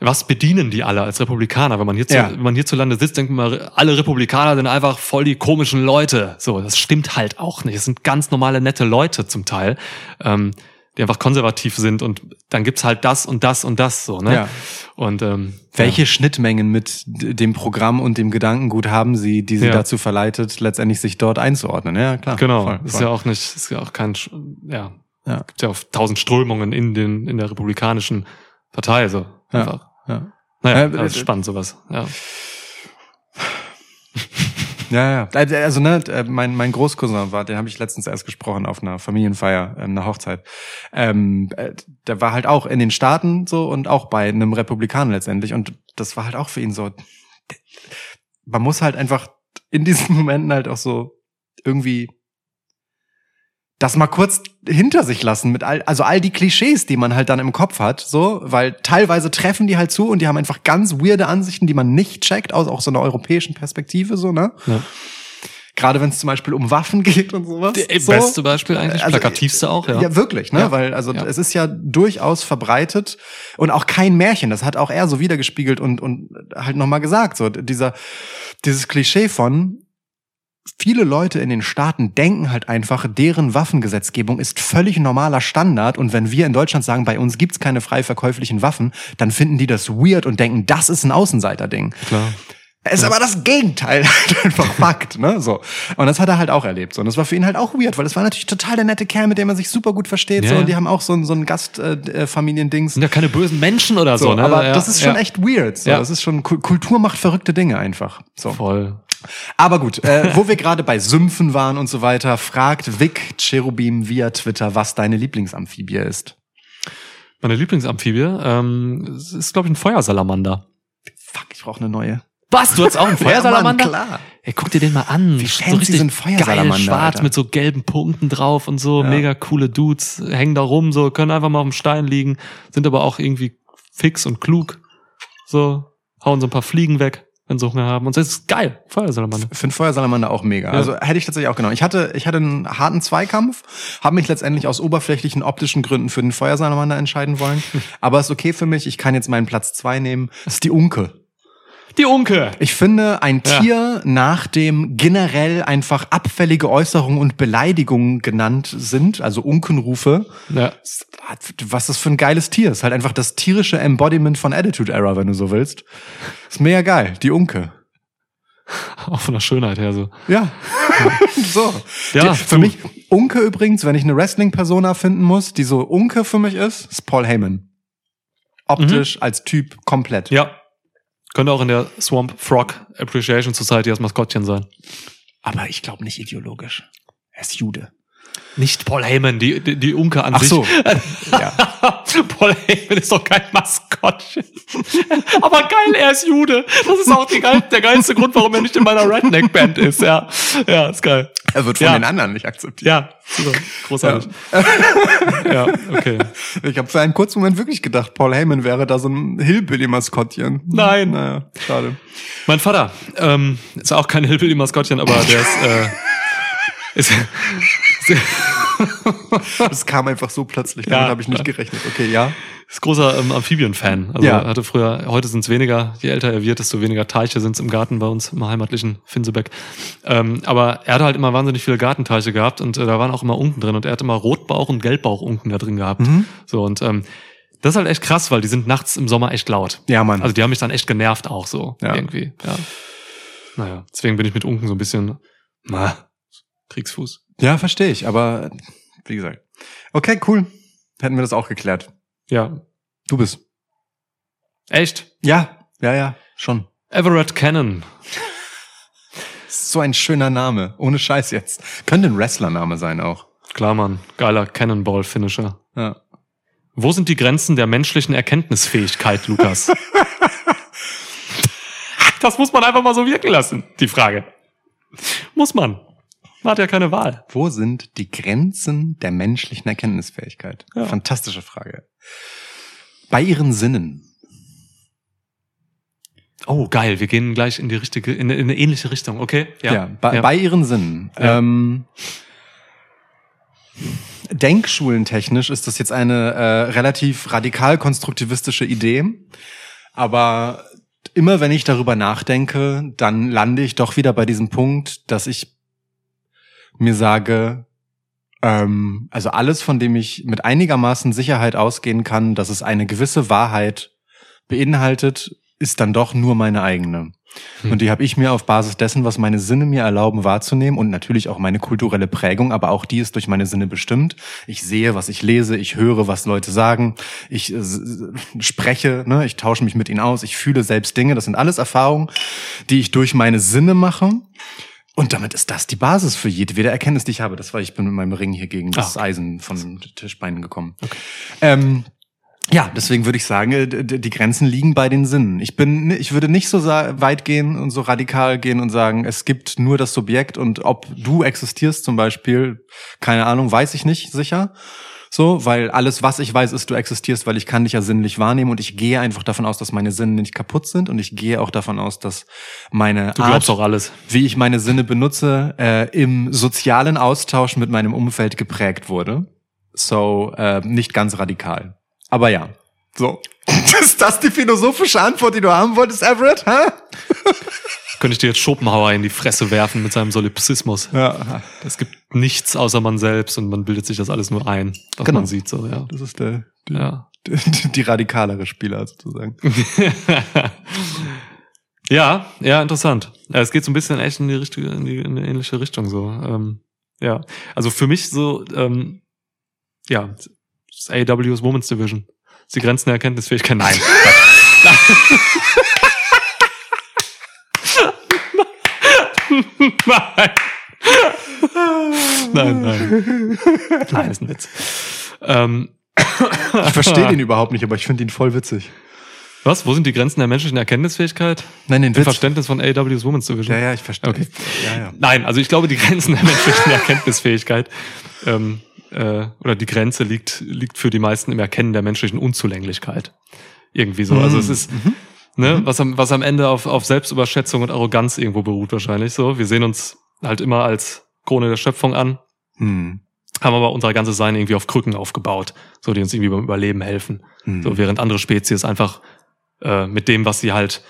was bedienen die alle als Republikaner? Wenn man, hierzu, Ja. wenn man hierzulande sitzt, denkt man, alle Republikaner sind einfach voll die komischen Leute. So, das stimmt halt auch nicht. Es sind ganz normale, nette Leute zum Teil, ähm, die einfach konservativ sind und dann gibt's halt das und das und das so, ne? Ja. Und ähm, Welche Schnittmengen mit dem Programm und dem Gedankengut haben sie, die sie Ja. dazu verleitet, letztendlich sich dort einzuordnen? Ja, klar. Genau, Voll, ist voll. ja auch nicht, ist ja auch kein, ja, Ja. gibt ja auch tausend Strömungen in den, in der republikanischen Partei, so Ja. einfach. ja. Naja, das ist äh, spannend sowas. Ja. Ja, ja. Also ne, äh, mein mein Großcousin war, den habe ich letztens erst gesprochen auf einer Familienfeier, ähm, einer Hochzeit. Ähm, äh, der war halt auch in den Staaten so und auch bei einem Republikaner letztendlich und das war halt auch für ihn so. Man muss halt einfach in diesen Momenten halt auch so irgendwie das mal kurz hinter sich lassen mit all, also all die Klischees, die man halt dann im Kopf hat, so, weil teilweise treffen die halt zu und die haben einfach ganz weirde Ansichten, die man nicht checkt, aus auch so einer europäischen Perspektive, so, ne? Ja. Gerade wenn es zum Beispiel um Waffen geht und sowas. Der so. beste Beispiel eigentlich, Also, plakativste auch, ja. Ja, wirklich, ne? Ja. Weil, also Ja. es ist ja durchaus verbreitet und auch kein Märchen. Das hat auch er so wiedergespiegelt und, und halt nochmal gesagt. So, dieser, dieses Klischee von viele Leute in den Staaten denken halt einfach, deren Waffengesetzgebung ist völlig normaler Standard und wenn wir in Deutschland sagen, bei uns gibt's keine frei verkäuflichen Waffen, dann finden die das weird und denken, das ist ein Außenseiter-Ding. Klar. Es ist aber das Gegenteil, halt einfach Fakt, ne, so. Und das hat er halt auch erlebt, so. Und das war für ihn halt auch weird, weil das war natürlich total der nette Kerl, mit dem er sich super gut versteht, Ja, so. ja. Und die haben auch so ein, so ein Gastfamiliendings. Sind ja keine bösen Menschen oder so, so, ne? aber ja, das ist schon ja. echt weird, so. Ja. Das ist schon, Kul- Kultur macht verrückte Dinge einfach, so. voll. Aber gut, äh, wo wir gerade bei Sümpfen waren und so weiter, fragt Vic Cherubim via Twitter, was deine Lieblingsamphibie ist. Meine Lieblingsamphibie ähm, ist, glaube ich, ein Feuersalamander. Fuck, ich brauche eine neue. Was? Du hast auch einen Feuersalamander? Ja, Mann, klar. Ey, guck dir den mal an. Wie so fancy richtig sind Feuersalamander, Geil, schwarz Alter. mit so gelben Punkten drauf und so. Ja. Mega coole Dudes. Hängen da rum, so, können einfach mal auf dem Stein liegen. Sind aber auch irgendwie fix und klug. So, hauen so ein paar Fliegen weg, wenn sie Hunger haben. Und das ist geil. Feuersalamander. Finde Feuersalamander auch mega. Also hätte ich tatsächlich auch genommen. Ich hatte, ich hatte einen harten Zweikampf, habe mich letztendlich aus oberflächlichen optischen Gründen für den Feuersalamander entscheiden wollen. Aber ist okay für mich. Ich kann jetzt meinen Platz zwei nehmen. Das ist die Unke. Die Unke! Ich finde, ein Ja. Tier, nach dem generell einfach abfällige Äußerungen und Beleidigungen genannt sind, also Unkenrufe, Ja. was das für ein geiles Tier ist. Halt einfach das tierische Embodiment von Attitude Error, wenn du so willst. Ist mega geil. Die Unke. Auch von der Schönheit her so. Ja. so. Ja, die, für du. mich, Unke übrigens, wenn ich eine Wrestling-Persona finden muss, die so Unke für mich ist, ist Paul Heyman. Optisch, als Typ, komplett. Ja. Könnte auch in der Swamp Frog Appreciation Society als Maskottchen sein. Aber ich glaube nicht ideologisch. Er ist Jude. Nicht Paul Heyman, die, die, die Unke an Ach sich. so. ja. Paul Heyman ist doch kein Maskottchen. Aber geil, er ist Jude. Das ist auch geil, der geilste Grund, warum er nicht in meiner Redneck-Band ist. Ja, ja, ist geil. Er wird von Ja. den anderen nicht akzeptiert. Ja, super, großartig. Ja, okay. Ich habe für einen kurzen Moment wirklich gedacht, Paul Heyman wäre da so ein Hillbilly-Maskottchen. Nein. Naja, schade. Mein Vater ähm, ist auch kein Hillbilly-Maskottchen, aber der ist, äh, ist, Das kam einfach so plötzlich, damit Ja, habe ich nicht gerechnet. Okay, ja. ist großer ähm, Amphibien-Fan. Also Ja. hatte früher, heute sind es weniger, je älter er wird, desto weniger Teiche sind es im Garten bei uns, im heimatlichen Finsebeck. Ähm, aber er hatte halt immer wahnsinnig viele Gartenteiche gehabt und äh, da waren auch immer Unken drin und er hatte immer Rotbauch- und Gelbbauchunken da drin gehabt. Mhm. So und ähm, das ist halt echt krass, weil die sind nachts im Sommer echt laut. Ja, Mann. Also die haben mich dann echt genervt auch so Ja. irgendwie. Ja. Naja, deswegen bin ich mit Unken so ein bisschen na, Kriegsfuß. Ja, verstehe ich, aber wie gesagt. Okay, cool. Hätten wir das auch geklärt. Ja. Du bist. Echt? Ja, ja, ja, schon. Everett Cannon. So ein schöner Name. Ohne Scheiß jetzt. Könnte ein Wrestlername sein auch. Klar, Mann. Geiler Cannonball-Finisher. Ja. Wo sind die Grenzen der menschlichen Erkenntnisfähigkeit, Lukas? das muss man einfach mal so wirken lassen, die Frage. Muss man. Man hat ja keine Wahl. Wo sind die Grenzen der menschlichen Erkenntnisfähigkeit? Ja. Fantastische Frage. Bei ihren Sinnen. Oh, geil. Wir gehen gleich in die richtige, in, in eine ähnliche Richtung. Okay? Ja, bei, bei ihren Sinnen. Ja. Ähm, denkschulentechnisch ist das jetzt eine äh, relativ radikal konstruktivistische Idee. Aber immer wenn ich darüber nachdenke, dann lande ich doch wieder bei diesem Punkt, dass ich mir sage, ähm, also alles, von dem ich mit einigermaßen Sicherheit ausgehen kann, dass es eine gewisse Wahrheit beinhaltet, ist dann doch nur meine eigene. Hm. Und die habe ich mir auf Basis dessen, was meine Sinne mir erlauben wahrzunehmen und natürlich auch meine kulturelle Prägung, aber auch die ist durch meine Sinne bestimmt. Ich sehe, was ich lese, ich höre, was Leute sagen, ich äh, spreche, ne, ich tausche mich mit ihnen aus, ich fühle selbst Dinge. Das sind alles Erfahrungen, die ich durch meine Sinne mache. Und damit ist das die Basis für jedwede Erkenntnis, die ich habe. Das war, ich bin mit meinem Ring hier gegen das Ah, okay. Eisen von Tischbeinen gekommen. Ähm, ja, deswegen würde ich sagen, äh, die Grenzen liegen bei den Sinnen. Ich bin, ich würde nicht so weit gehen und so radikal gehen und sagen, es gibt nur das Subjekt und ob du existierst zum Beispiel, keine Ahnung, weiß ich nicht sicher. So, weil alles, was ich weiß, ist, du existierst, weil ich kann dich ja sinnlich wahrnehmen und ich gehe einfach davon aus, dass meine Sinne nicht kaputt sind und ich gehe auch davon aus, dass meine Du Art, glaubst auch alles. wie ich meine Sinne benutze, äh, im sozialen Austausch mit meinem Umfeld geprägt wurde. So, äh, nicht ganz radikal. Aber ja. So. Ist das die philosophische Antwort, die du haben wolltest, Everett? Hä? Könnte ich dir jetzt Schopenhauer in die Fresse werfen mit seinem Solipsismus. Ja, Es gibt nichts außer man selbst und man bildet sich das alles nur ein, was Genau. man sieht, so, ja. das ist der, die, Ja. die, die radikalere Spieler sozusagen. ja, ja, interessant. Es geht so ein bisschen echt in die richtige, in, die, in eine ähnliche Richtung so. Ähm, ja, also für mich so, ähm, ja, das AW's Women's Division. Ist die Grenzen der Erkenntnisfähigkeit. Nein. nein. nein, nein. Nein, ist ein Witz. Ähm, Ich verstehe den überhaupt nicht, aber ich finde ihn voll witzig. was? Wo sind die Grenzen der menschlichen Erkenntnisfähigkeit? Nein, den Im Witz. Verständnis von AW's Women's Division. Ja, ja, ich verstehe. Okay. Ja, ja. Nein, also ich glaube, die Grenzen der menschlichen Erkenntnisfähigkeit ähm, äh, oder die Grenze liegt, liegt für die meisten im Erkennen der menschlichen Unzulänglichkeit. Irgendwie so. Also es ist, ne, was am, was am Ende auf, auf Selbstüberschätzung und Arroganz irgendwo beruht wahrscheinlich so. Wir sehen uns halt immer als Krone der Schöpfung an, Hm. haben aber unser ganzes Sein irgendwie auf Krücken aufgebaut, so die uns irgendwie beim Überleben helfen. Hm. So während andere Spezies einfach äh, mit dem, was sie halt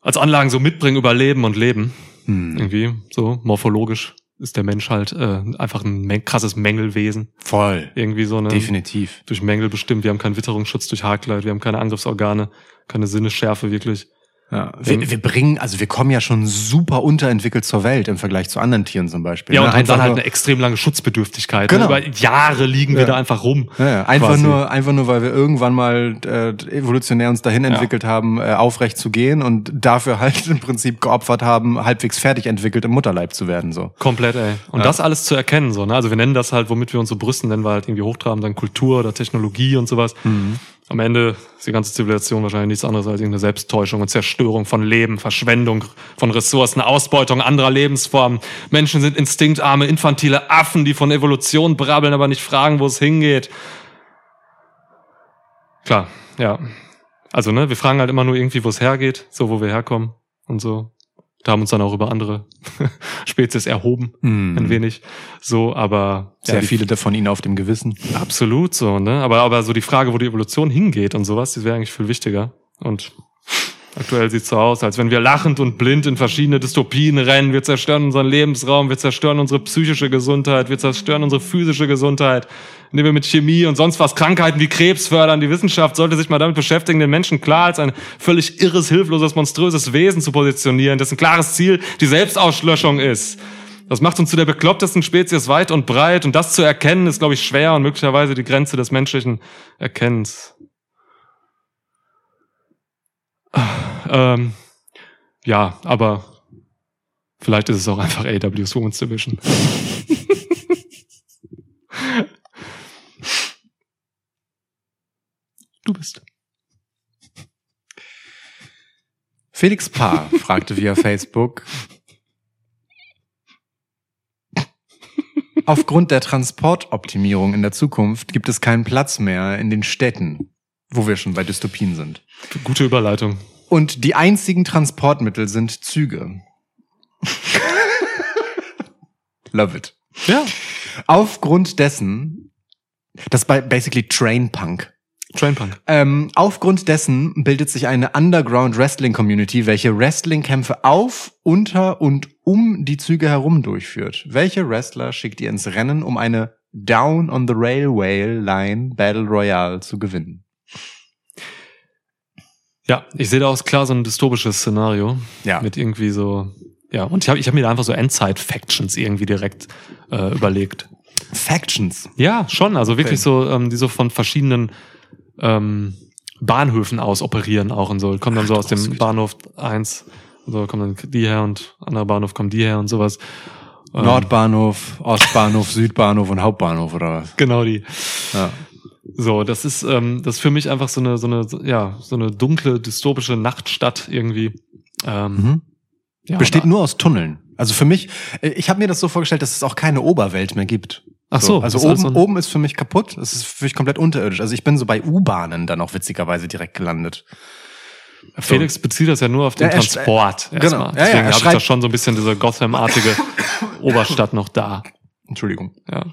als Anlagen so mitbringen, überleben und leben. Hm. Irgendwie so morphologisch ist der Mensch halt äh, einfach ein krasses Mängelwesen. Voll. Irgendwie so eine Definitiv. durch Mängel bestimmt. Wir haben keinen Witterungsschutz durch Haarkleid, wir haben keine Angriffsorgane, keine Sinnesschärfe wirklich. Ja. Wir, wir bringen, also wir kommen ja schon super unterentwickelt zur Welt im Vergleich zu anderen Tieren zum Beispiel. Ja, ne? und haben dann halt eine extrem lange Schutzbedürftigkeit. Genau. Ne? Über Jahre liegen wir Ja. da einfach rum. Ja, einfach quasi. nur, einfach nur, weil wir irgendwann mal äh, evolutionär uns dahin entwickelt haben, äh, aufrecht zu gehen und dafür halt im Prinzip geopfert haben, halbwegs fertig entwickelt im Mutterleib zu werden. So. Komplett, ey. Und das alles zu erkennen, so, ne? Also wir nennen das halt, womit wir uns so brüsten, nennen wir halt irgendwie hochtrabend dann Kultur oder Technologie und sowas. Mhm. Am Ende ist die ganze Zivilisation wahrscheinlich nichts anderes als irgendeine Selbsttäuschung und Zerstörung von Leben, Verschwendung von Ressourcen, Ausbeutung anderer Lebensformen. Menschen sind instinktarme, infantile Affen, die von Evolution brabbeln, aber nicht fragen, wo es hingeht. Klar, ja. Also, ne, wir fragen halt immer nur irgendwie, wo es hergeht, so wo wir herkommen und so. Da haben uns dann auch über andere Spezies erhoben, ein wenig. So, aber Sehr ja, die- viele von ihnen auf dem Gewissen. Absolut so, ne? Aber, aber so die Frage, wo die Evolution hingeht und sowas, das wäre eigentlich viel wichtiger. Und aktuell sieht's so aus, als wenn wir lachend und blind in verschiedene Dystopien rennen. Wir zerstören unseren Lebensraum, wir zerstören unsere psychische Gesundheit, wir zerstören unsere physische Gesundheit, indem wir mit Chemie und sonst was Krankheiten wie Krebs fördern. Die Wissenschaft sollte sich mal damit beschäftigen, den Menschen klar als ein völlig irres, hilfloses, monströses Wesen zu positionieren, dessen klares Ziel die Selbstauslöschung ist. Das macht uns zu der beklopptesten Spezies weit und breit. Und das zu erkennen, ist, glaube ich, schwer und möglicherweise die Grenze des menschlichen Erkennens. Ähm, ja, aber vielleicht ist es auch einfach AW's Women's Division. du bist. Felix Paar fragte via Facebook. Aufgrund der Transportoptimierung in der Zukunft gibt es keinen Platz mehr in den Städten, wo wir schon bei Dystopien sind. Gute Überleitung. Und die einzigen Transportmittel sind Züge. Love it. Ja. Aufgrund dessen, das ist basically Train Punk. Trainpunk. Ähm, aufgrund dessen bildet sich eine Underground Wrestling Community, welche Wrestling-Kämpfe auf, unter und um die Züge herum durchführt. Welche Wrestler schickt ihr ins Rennen, um eine Down on the Railway Line Battle Royale zu gewinnen? Ja, ich sehe da auch klar so ein dystopisches Szenario. Ja. Mit irgendwie so, ja, und ich habe ich hab mir da einfach so Endzeit-Factions irgendwie direkt äh, überlegt. Factions. Ja, schon. Also wirklich so, ähm, die so von verschiedenen ähm, Bahnhöfen aus operieren auch und so. Kommen dann so aus dem Großgüte. Bahnhof 1, so kommen dann die her und anderer Bahnhof kommen die her und sowas. Ähm, Nordbahnhof, Ostbahnhof, Südbahnhof und Hauptbahnhof oder was? Genau die. Ja. So, das ist, ähm, das ist für mich einfach so eine, so eine, ja, so eine dunkle, dystopische Nachtstadt irgendwie. Ähm, Mhm. ja, Besteht nur aus Tunneln. Also für mich, äh, ich habe mir das so vorgestellt, dass es auch keine Oberwelt mehr gibt. Ach so, also oben, so- oben ist für mich kaputt. Es ist für mich komplett unterirdisch. Also ich bin so bei U-Bahnen dann auch witzigerweise direkt gelandet. Felix bezieht das ja nur auf den Ja, Transport. genau. erstmal. Ja, ja, Deswegen habe ich da schon so ein bisschen diese Gotham-artige Oberstadt noch da. Entschuldigung. Ja.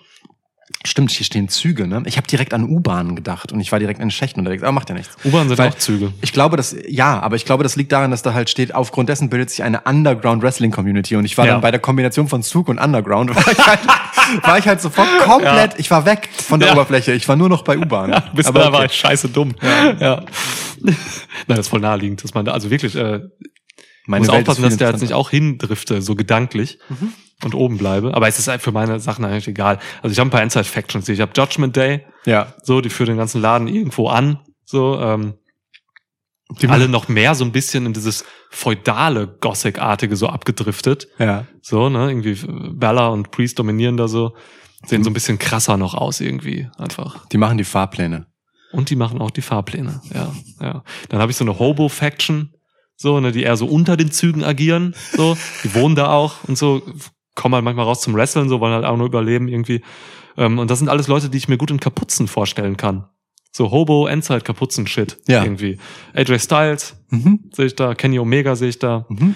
Stimmt, hier stehen Züge, ne? Ich habe direkt an U-Bahnen gedacht und ich war direkt in Schächten unterwegs. Aber macht ja nichts. U-Bahn sind Weil- auch Züge. Ich glaube, das, ja, aber ich glaube, das liegt daran, dass da halt steht, aufgrund dessen bildet sich eine Underground Wrestling Community und ich war Ja. dann bei der Kombination von Zug und Underground, war ich halt, war ich halt sofort komplett, ich war weg von der Ja. Oberfläche, ich war nur noch bei U-Bahn. Bis aber da war okay. ich scheiße dumm. Ja. Nein, das ist voll naheliegend, dass man da, also wirklich, äh, Meine muss Welt aufpassen, dass der jetzt nicht auch hindrifte, so gedanklich und oben bleibe. Aber es ist halt für meine Sachen eigentlich egal. Also ich habe ein paar Inside-Factions. Ich habe Judgment Day, Ja. so, die führen den ganzen Laden irgendwo an. So, ähm, Die alle noch mehr so ein bisschen in dieses feudale, Gothic-artige so abgedriftet. Ja. So, ne, irgendwie Bella und Priest dominieren da so. Sehen so ein bisschen krasser noch aus irgendwie, einfach. Die machen die Fahrpläne. Und die machen auch die Fahrpläne, ja, ja. Dann habe ich so eine Hobo-Faction, so, ne, die eher so unter den Zügen agieren, so. Die wohnen da auch und so, kommen halt manchmal raus zum Wrestlen, so, wollen halt auch nur überleben irgendwie. Ähm, und das sind alles Leute, die ich mir gut in Kapuzen vorstellen kann. So Hobo, Endzeit, Kapuzen-Shit, Ja. irgendwie. AJ Styles Mhm. sehe ich da, Kenny Omega sehe ich da. Mhm.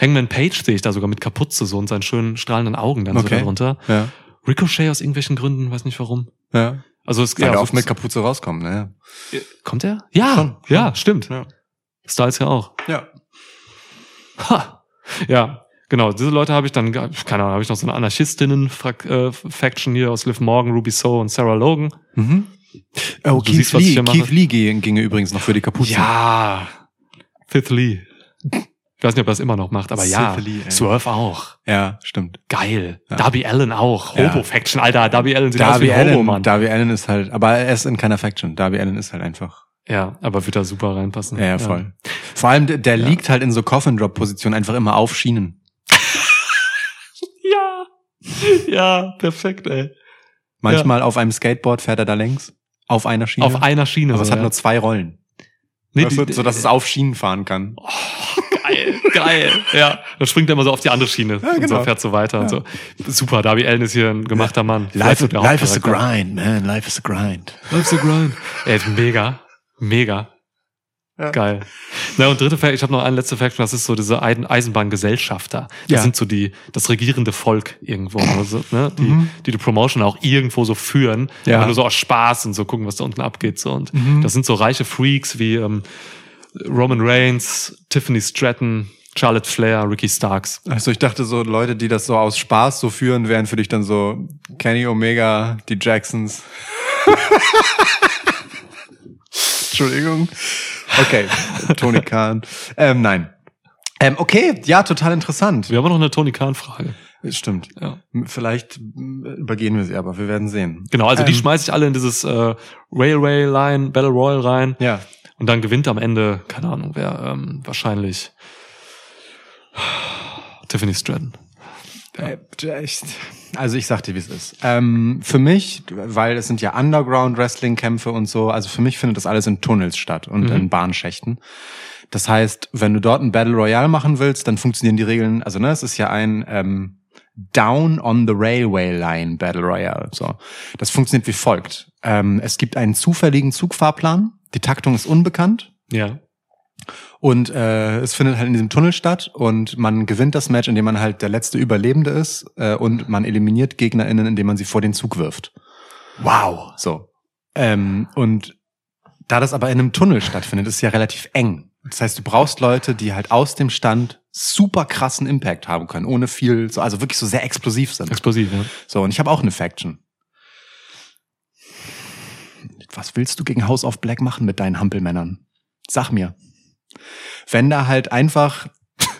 Hangman Page sehe ich da sogar mit Kapuze so und seinen schönen strahlenden Augen dann so Okay. darunter. Ja. Ricochet aus irgendwelchen Gründen, weiß nicht warum. Ja. Also es Weil ja, ja, so- oft mit Kapuze rauskommen, ne? kommt er? Ja, Schon, ja, schon. stimmt. Ja. Styles ja auch. Ja. Ha. Ja, genau. Diese Leute habe ich dann, keine Ahnung, habe ich noch so eine Anarchistinnen-Faction hier aus Liv Morgan, Ruby So und Sarah Logan. Mhm. Oh, Du Keith siehst, Lee. Keith Lee ging- ginge übrigens noch für die Kapuze. Ja. Fifth Lee. Ich weiß nicht, ob er das immer noch macht, aber ja. Ey. Swerve auch. Ja, stimmt. Geil. Ja. Darby Allen auch. Ja. Hobo-Faction, Alter. Darby Allen sieht aus Darby wie ein Hobo, Allen, Mann. Darby Allen ist halt, aber er ist in keiner Faction. Darby Allen ist halt einfach. Ja, aber wird da super reinpassen. Ja, ja voll. Vor allem, der, der liegt halt in so Coffin-Drop-Position einfach immer auf Schienen. Ja. Ja, perfekt, ey. Manchmal auf einem Skateboard fährt er da längs. Auf einer Schiene. Auf einer Schiene. aber es so, hat ja. nur zwei Rollen. nee, weißt du, so dass es auf Schienen fahren kann. Geil, geil. Ja, dann springt er immer so auf die andere Schiene und so genau. fährt so weiter und so. Super, Darby Allen ist hier ein gemachter Mann. Vielleicht so der Hauptcharakter. grind, man. Life is a grind. Life's a grind. Ey, mega, mega. Ja. Geil. Na und dritte Fact, ich habe noch eine letzte Fact, das ist so diese Eisen- Eisenbahngesellschafter. Das Ja. sind so die das regierende Volk irgendwo, also, ne, die Mhm. die die Promotion auch irgendwo so führen, Ja. aber nur so aus Spaß und so gucken, was da unten abgeht so und Mhm. das sind so reiche Freaks wie ähm, Roman Reigns, Tiffany Stratton, Charlotte Flair, Ricky Starks. Also ich dachte so, Leute, die das so aus Spaß so führen, wären für dich dann so Kenny Omega, die Jacksons. Entschuldigung. Okay, Tony Khan. Ähm, nein. Ähm, okay, ja, total interessant. Wir haben noch eine Tony Khan Frage. Stimmt. Ja. Vielleicht mm, übergehen wir sie, aber wir werden sehen. Genau, also die Ähm. schmeiße ich alle in dieses äh, Railway Line, Battle Royal rein. Ja. Und dann gewinnt am Ende, keine Ahnung, wer ähm, wahrscheinlich Tiffany Stratton. Echt. Also ich sag dir, wie es ist. Ähm, für mich, weil es sind ja Underground-Wrestling-Kämpfe und so, also für mich findet das alles in Tunnels statt und Mhm. in Bahnschächten. Das heißt, wenn du dort ein Battle Royale machen willst, dann funktionieren die Regeln, also ne, es ist ja ein ähm, Down on the Railway Line Battle Royale. So. Das funktioniert wie folgt. Ähm, es gibt einen zufälligen Zugfahrplan, die Taktung ist unbekannt. Ja. Und äh, es findet halt in diesem Tunnel statt und man gewinnt das Match, indem man halt der letzte Überlebende ist äh, und man eliminiert GegnerInnen, indem man sie vor den Zug wirft. Wow. So. Ähm, und da das aber in einem Tunnel stattfindet, ist es ja relativ eng. Das heißt, du brauchst Leute, die halt aus dem Stand super krassen Impact haben können, ohne viel, so, also wirklich so sehr explosiv sind. Explosiv, ja. So, und ich habe auch eine Faction. Was willst du gegen House of Black machen mit deinen Hampelmännern? Sag mir. Wenn da halt einfach,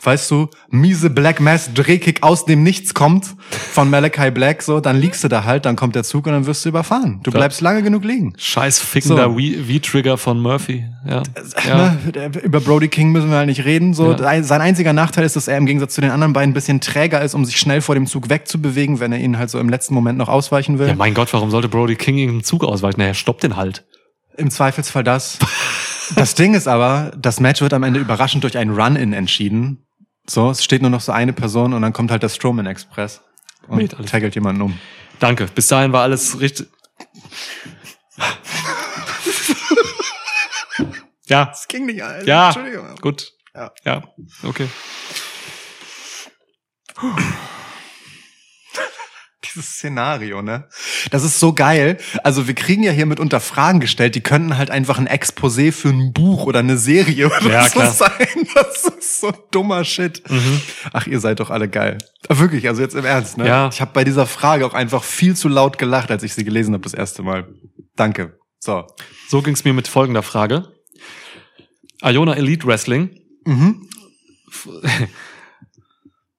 weißt du, miese Black Mass Drehkick aus dem Nichts kommt von Malachi Black, so, dann liegst du da halt, dann kommt der Zug und dann wirst du überfahren. Du Ja. bleibst lange genug liegen. Scheiß fickender So. V-Trigger von Murphy. Ja. ja. Ne? Über Brody King müssen wir halt nicht reden. So, Ja. sein einziger Nachteil ist, dass er im Gegensatz zu den anderen beiden ein bisschen träger ist, um sich schnell vor dem Zug wegzubewegen, wenn er ihn halt so im letzten Moment noch ausweichen will. Ja, mein Gott, warum sollte Brody King irgendeinen Zug ausweichen? Naja, stoppt den halt. Im Zweifelsfall das. Das Ding ist aber, das Match wird am Ende überraschend durch einen Run-In entschieden. So, es steht nur noch so eine Person und dann kommt halt der Strowman Express und Mäht alles. taggelt jemanden um. Danke. Bis dahin war alles richtig. ja, Das ging nicht, Alter. ja, gut. Ja. ja, okay. Dieses Szenario, ne? Das ist so geil. Also wir kriegen ja hier mitunter Fragen gestellt, die könnten halt einfach ein Exposé für ein Buch oder eine Serie oder Ja, so klar. sein. Das ist so dummer Shit. Ach, ihr seid doch alle geil. Wirklich, also jetzt im Ernst, ne? Ja. Ich habe bei dieser Frage auch einfach viel zu laut gelacht, als ich sie gelesen habe das erste Mal. Danke. So. So ging's mir mit folgender Frage. Iona Elite Wrestling. Mhm.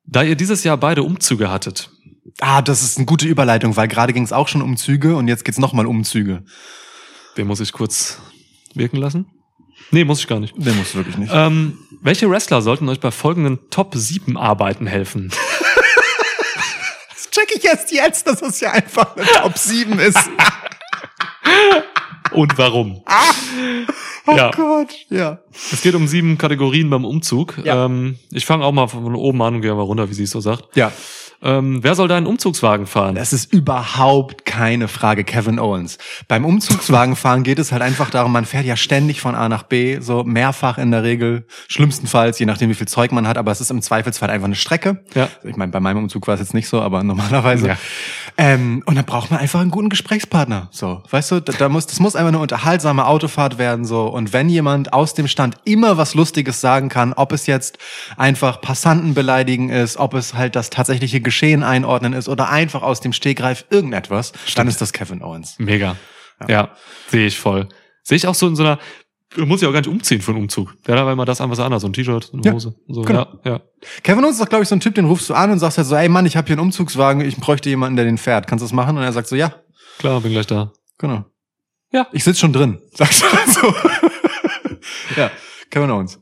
Da ihr dieses Jahr beide Umzüge hattet, Ah, das ist eine gute Überleitung, weil gerade ging es auch schon um Züge und jetzt geht's noch nochmal um Züge. den muss ich kurz wirken lassen. Nee, muss ich gar nicht. Den musst du wirklich nicht. Ähm, welche Wrestler sollten euch bei folgenden Top 7 Arbeiten helfen? Das check ich erst jetzt, dass es ja einfach eine Top 7 ist. Und warum? Oh Ja. Gott, ja. Es geht um sieben Kategorien beim Umzug. Ja. Ähm, ich fange auch mal von oben an und gehe mal runter, wie sie es so sagt. Ja. Ähm, wer soll deinen Umzugswagen fahren? Das ist überhaupt keine Frage, Kevin Owens. Beim Umzugswagenfahren geht es halt einfach darum, man fährt ja ständig von A nach B, so mehrfach in der Regel, schlimmstenfalls, je nachdem wie viel Zeug man hat, aber es ist im Zweifelsfall einfach eine Strecke. Ja. Ich meine, bei meinem Umzug war es jetzt nicht so, aber normalerweise. Ja. Ähm, und dann braucht man einfach einen guten Gesprächspartner. So, weißt du, da, da muss, das muss einfach eine unterhaltsame Autofahrt werden. So, und wenn jemand aus dem Stand immer was Lustiges sagen kann, ob es jetzt einfach Passanten beleidigen ist, ob es halt das tatsächliche Geschehen einordnen ist oder einfach aus dem Stegreif irgendetwas, dann ist das Kevin Owens. Mega. Ja, sehe ich voll. Sehe ich auch so in so einer, muss ja auch gar nicht umziehen für einen Umzug. Wäre aber immer das an, was er anders, so ein T-Shirt, eine Ja, Hose. So, genau. ja, ja. Kevin Owens ist doch, glaube ich, so ein Typ, den rufst du an und sagst halt so, ey Mann, ich habe hier einen Umzugswagen, ich bräuchte jemanden, der den fährt. Kannst du das machen? Und er sagt so, ja, Klar, bin gleich da. genau. Ja. Ich sitz schon drin, sagst du so. ja, Kevin Owens.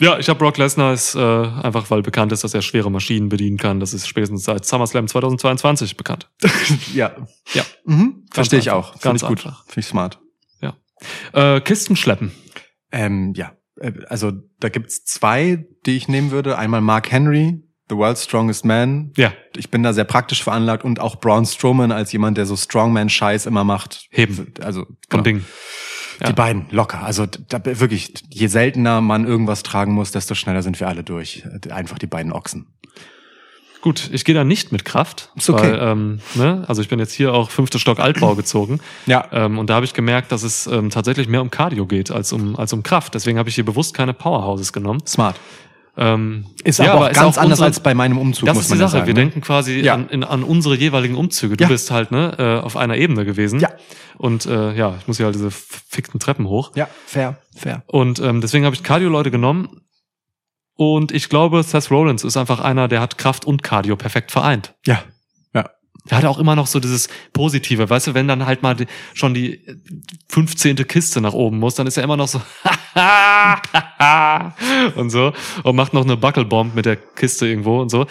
Ja, ich habe Brock Lesnar ist äh, einfach, weil bekannt ist, dass er schwere Maschinen bedienen kann. Das ist spätestens seit SummerSlam 2022 bekannt. ja. Ja. Mhm. Verstehe ich einfach. auch. Finde Ganz ich gut. einfach. Finde ich smart. Äh, Kisten schleppen. Ähm, ja, äh, also da gibt's zwei, die ich nehmen würde. Einmal Mark Henry, The World's Strongest Man. Ja, Ich bin da sehr praktisch veranlagt und auch Braun Strowman als jemand, der so Strongman-Scheiß immer macht. Heben. Also genau. Ding. Ja. Die beiden, locker. Also da, wirklich, je seltener man irgendwas tragen muss, desto schneller sind wir alle durch. Einfach die beiden Ochsen. Gut, ich gehe da nicht mit Kraft. Ist okay. Weil, ähm, ne, also ich bin jetzt hier auch fünfte Stock Altbau gezogen. Ja. Ähm, und da habe ich gemerkt, dass es ähm, tatsächlich mehr um Cardio geht als um, als um Kraft. Deswegen habe ich hier bewusst keine Powerhouses genommen. Smart. Ähm, Ist ja, aber auch ist ganz anders unsere- als bei meinem Umzug, Das muss ist man die ja Sache. sagen. Wir ne? denken quasi Ja. an, in, an unsere jeweiligen Umzüge. Du Ja. bist halt ne, äh, auf einer Ebene gewesen. Ja. Und äh, ja, ich muss ja halt diese fickten Treppen hoch. Ja, fair, fair. Und ähm, deswegen habe ich Cardio-Leute genommen. Und ich glaube, Seth Rollins ist einfach einer, der hat Kraft und Cardio perfekt vereint. Ja. Der hat auch immer noch so dieses Positive, weißt du, wenn dann halt mal schon die 15. Kiste nach oben muss, dann ist er immer noch so und so und macht noch eine Buckelbomb mit der Kiste irgendwo und so.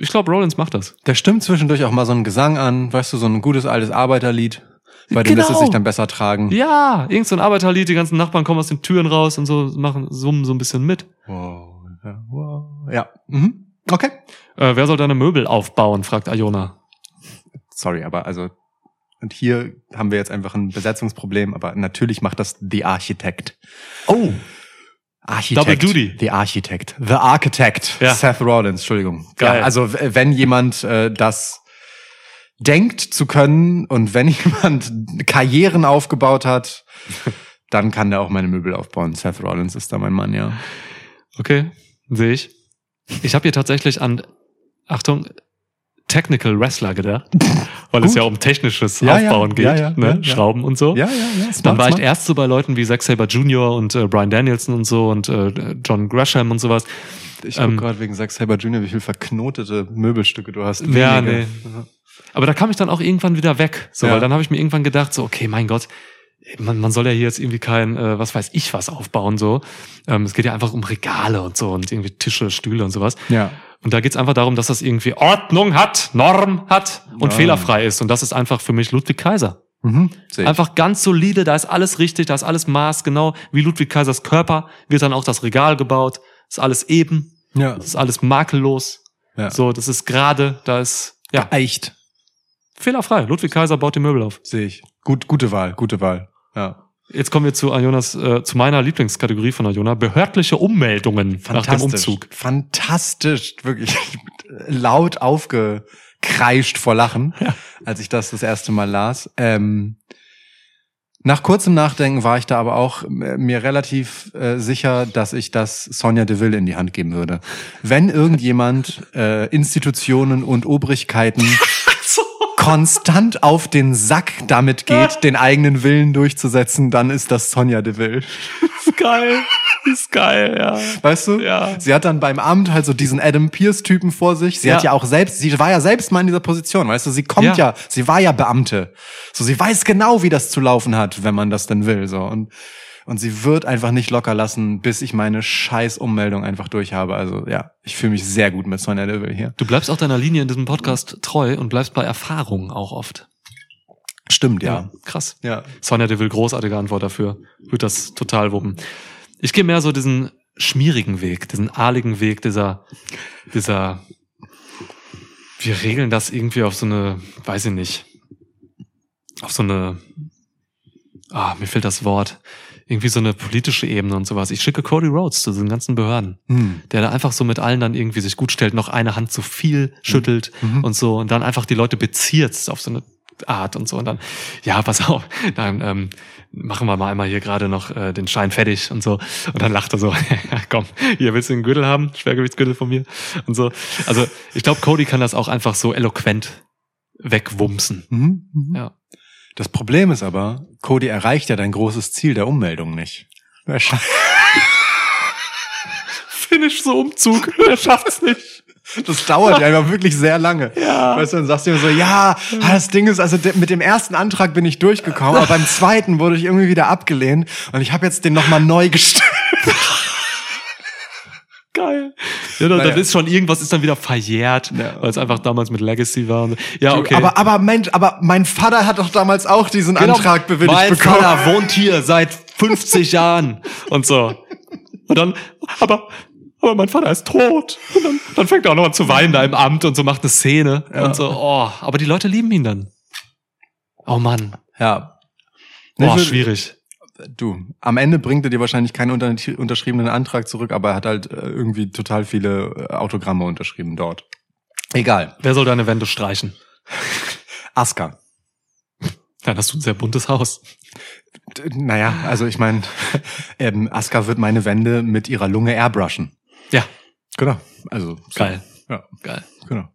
Ich glaube, Rollins macht das. Der stimmt zwischendurch auch mal so einen Gesang an, weißt du, so ein gutes altes Arbeiterlied, bei dem Genau. lässt es sich dann besser tragen. Ja, irgend so ein Arbeiterlied, die ganzen Nachbarn kommen aus den Türen raus und so machen, summen so ein bisschen mit. Wow, ja, wow. Ja. Mhm. Okay. Äh, wer soll deine Möbel aufbauen, fragt Iona. Sorry, aber also und hier haben wir jetzt einfach ein Besetzungsproblem, aber natürlich macht das The Architect. Oh, Architekt. Double Duty. The Architect. The Architect. Ja. Seth Rollins, Entschuldigung. Geil. Ja, also wenn jemand äh, das denkt zu können und wenn jemand Karrieren aufgebaut hat, dann kann der auch meine Möbel aufbauen. Seth Rollins ist da mein Mann, ja. okay, sehe ich. Ich habe hier tatsächlich an, Achtung, Technical Wrestler gedacht, weil es Gut. ja um technisches Ja, ja, Aufbauen geht, ja, ja, ne? ja, ja. Schrauben und so. Ja, ja, ja. Smart, Dann war ich smart. erst so bei Leuten wie Zack Saber Jr. und äh, Brian Danielson und so und äh, John Gresham und sowas. Ich ähm, gerade wegen Zack Saber Jr., wie viel verknotete Möbelstücke du hast. Ja, Wenige. nee. Aber da kam ich dann auch irgendwann wieder weg. So, Ja. weil dann habe ich mir irgendwann gedacht, so, okay, mein Gott, man, man soll ja hier jetzt irgendwie kein, äh, was weiß ich, was aufbauen. so. Ähm, es geht ja einfach um Regale und so und irgendwie Tische, Stühle und sowas. Ja. Und da geht's einfach darum, dass das irgendwie Ordnung hat, Norm hat und Ah. fehlerfrei ist. Und das ist einfach für mich Ludwig Kaiser. Mhm. Einfach ganz solide, da ist alles richtig, da ist alles Maß, genau wie Ludwig Kaisers Körper wird dann auch das Regal gebaut. Ist alles eben, Ja. ist alles makellos. ja. So, das ist gerade, da ist ja Echt. fehlerfrei. Ludwig Kaiser baut die Möbel auf. Sehe ich. Gut, gute Wahl, gute Wahl. Ja. Jetzt kommen wir zu Jonas, äh, zu meiner Lieblingskategorie von Iona, behördliche Ummeldungen nach dem Umzug. Fantastisch. Wirklich laut aufgekreischt vor Lachen, Ja. als ich das das erste Mal las. Ähm, nach kurzem Nachdenken war ich da aber auch äh, mir relativ äh, sicher, dass ich das Sonja Deville in die Hand geben würde. Wenn irgendjemand äh, Institutionen und Obrigkeiten konstant auf den Sack damit geht, den eigenen Willen durchzusetzen, dann ist das Sonja Deville. ist geil. Ist geil, ja. Weißt du? Ja. Sie hat dann beim Amt halt so diesen Adam Pierce-Typen vor sich. Sie Ja. hat ja auch selbst, sie war ja selbst mal in dieser Position, weißt du? Sie kommt Ja. ja, sie war ja Beamte. So, sie weiß genau, wie das zu laufen hat, wenn man das denn will, so. Und, und sie wird einfach nicht locker lassen, bis ich meine scheiß Ummeldung einfach durch habe. Also, ja, ich fühle mich sehr gut mit Sonja Deville hier. Du bleibst auch deiner Linie in diesem Podcast treu und bleibst bei Erfahrungen auch oft. Stimmt, ja. Krass. Ja. Sonja Deville, großartige Antwort dafür. Wird das total wuppen. Ich gehe mehr so diesen schmierigen Weg, diesen ahligen Weg, dieser, dieser, wir regeln das irgendwie auf so eine, weiß ich nicht, auf so eine, ah, mir fehlt das Wort, irgendwie so eine politische Ebene und sowas. Ich schicke Cody Rhodes zu diesen ganzen Behörden, Hm. der da einfach so mit allen dann irgendwie sich gut stellt, noch eine Hand zu viel schüttelt Mhm. und so und dann einfach die Leute beziert auf so eine Art und so und dann, ja, pass auf, dann ähm, machen wir mal einmal hier gerade noch äh, den Schein fertig und so und dann lacht er so, komm, hier willst du einen Gürtel haben, Schwergewichtsgürtel von mir und so. Also ich glaube, Cody kann das auch einfach so eloquent wegwumsen. Mhm. Mhm. Ja. Das Problem ist aber, Cody erreicht ja dein großes Ziel der Ummeldung nicht. Er scha- Finish so Umzug. Er schafft's nicht. Das dauert ja einfach wirklich sehr lange. Ja. Weißt du, dann sagst du immer so, ja, das Ding ist, also mit dem ersten Antrag bin ich durchgekommen, aber beim zweiten wurde ich irgendwie wieder abgelehnt und ich habe jetzt den nochmal neu gestellt. Geil. Ja, dann, Naja. ist schon irgendwas ist dann wieder verjährt, Ja. weil es einfach damals mit Legacy war. Ja, okay. Aber, aber Mensch, aber mein Vater hat doch damals auch diesen Genau, Antrag bewilligt mein bekommen. Vater wohnt hier seit 50 Jahren und so. Und dann, aber, aber mein Vater ist tot. Und dann, dann fängt er auch noch an zu weinen da im Amt und so macht eine Szene und so. Oh, aber die Leute lieben ihn dann. Oh Mann. Ja. Oh, schwierig. Du, am Ende bringt er dir wahrscheinlich keinen unter unterschriebenen Antrag zurück, aber er hat halt äh, irgendwie total viele äh, Autogramme unterschrieben dort. Egal. Wer soll deine Wände streichen? Aska. Dann hast du ein sehr buntes Haus. Naja, also ich meine, ähm, Aska wird meine Wände mit ihrer Lunge airbrushen. Ja, Genau. Also so. geil. Ja, Geil. genau.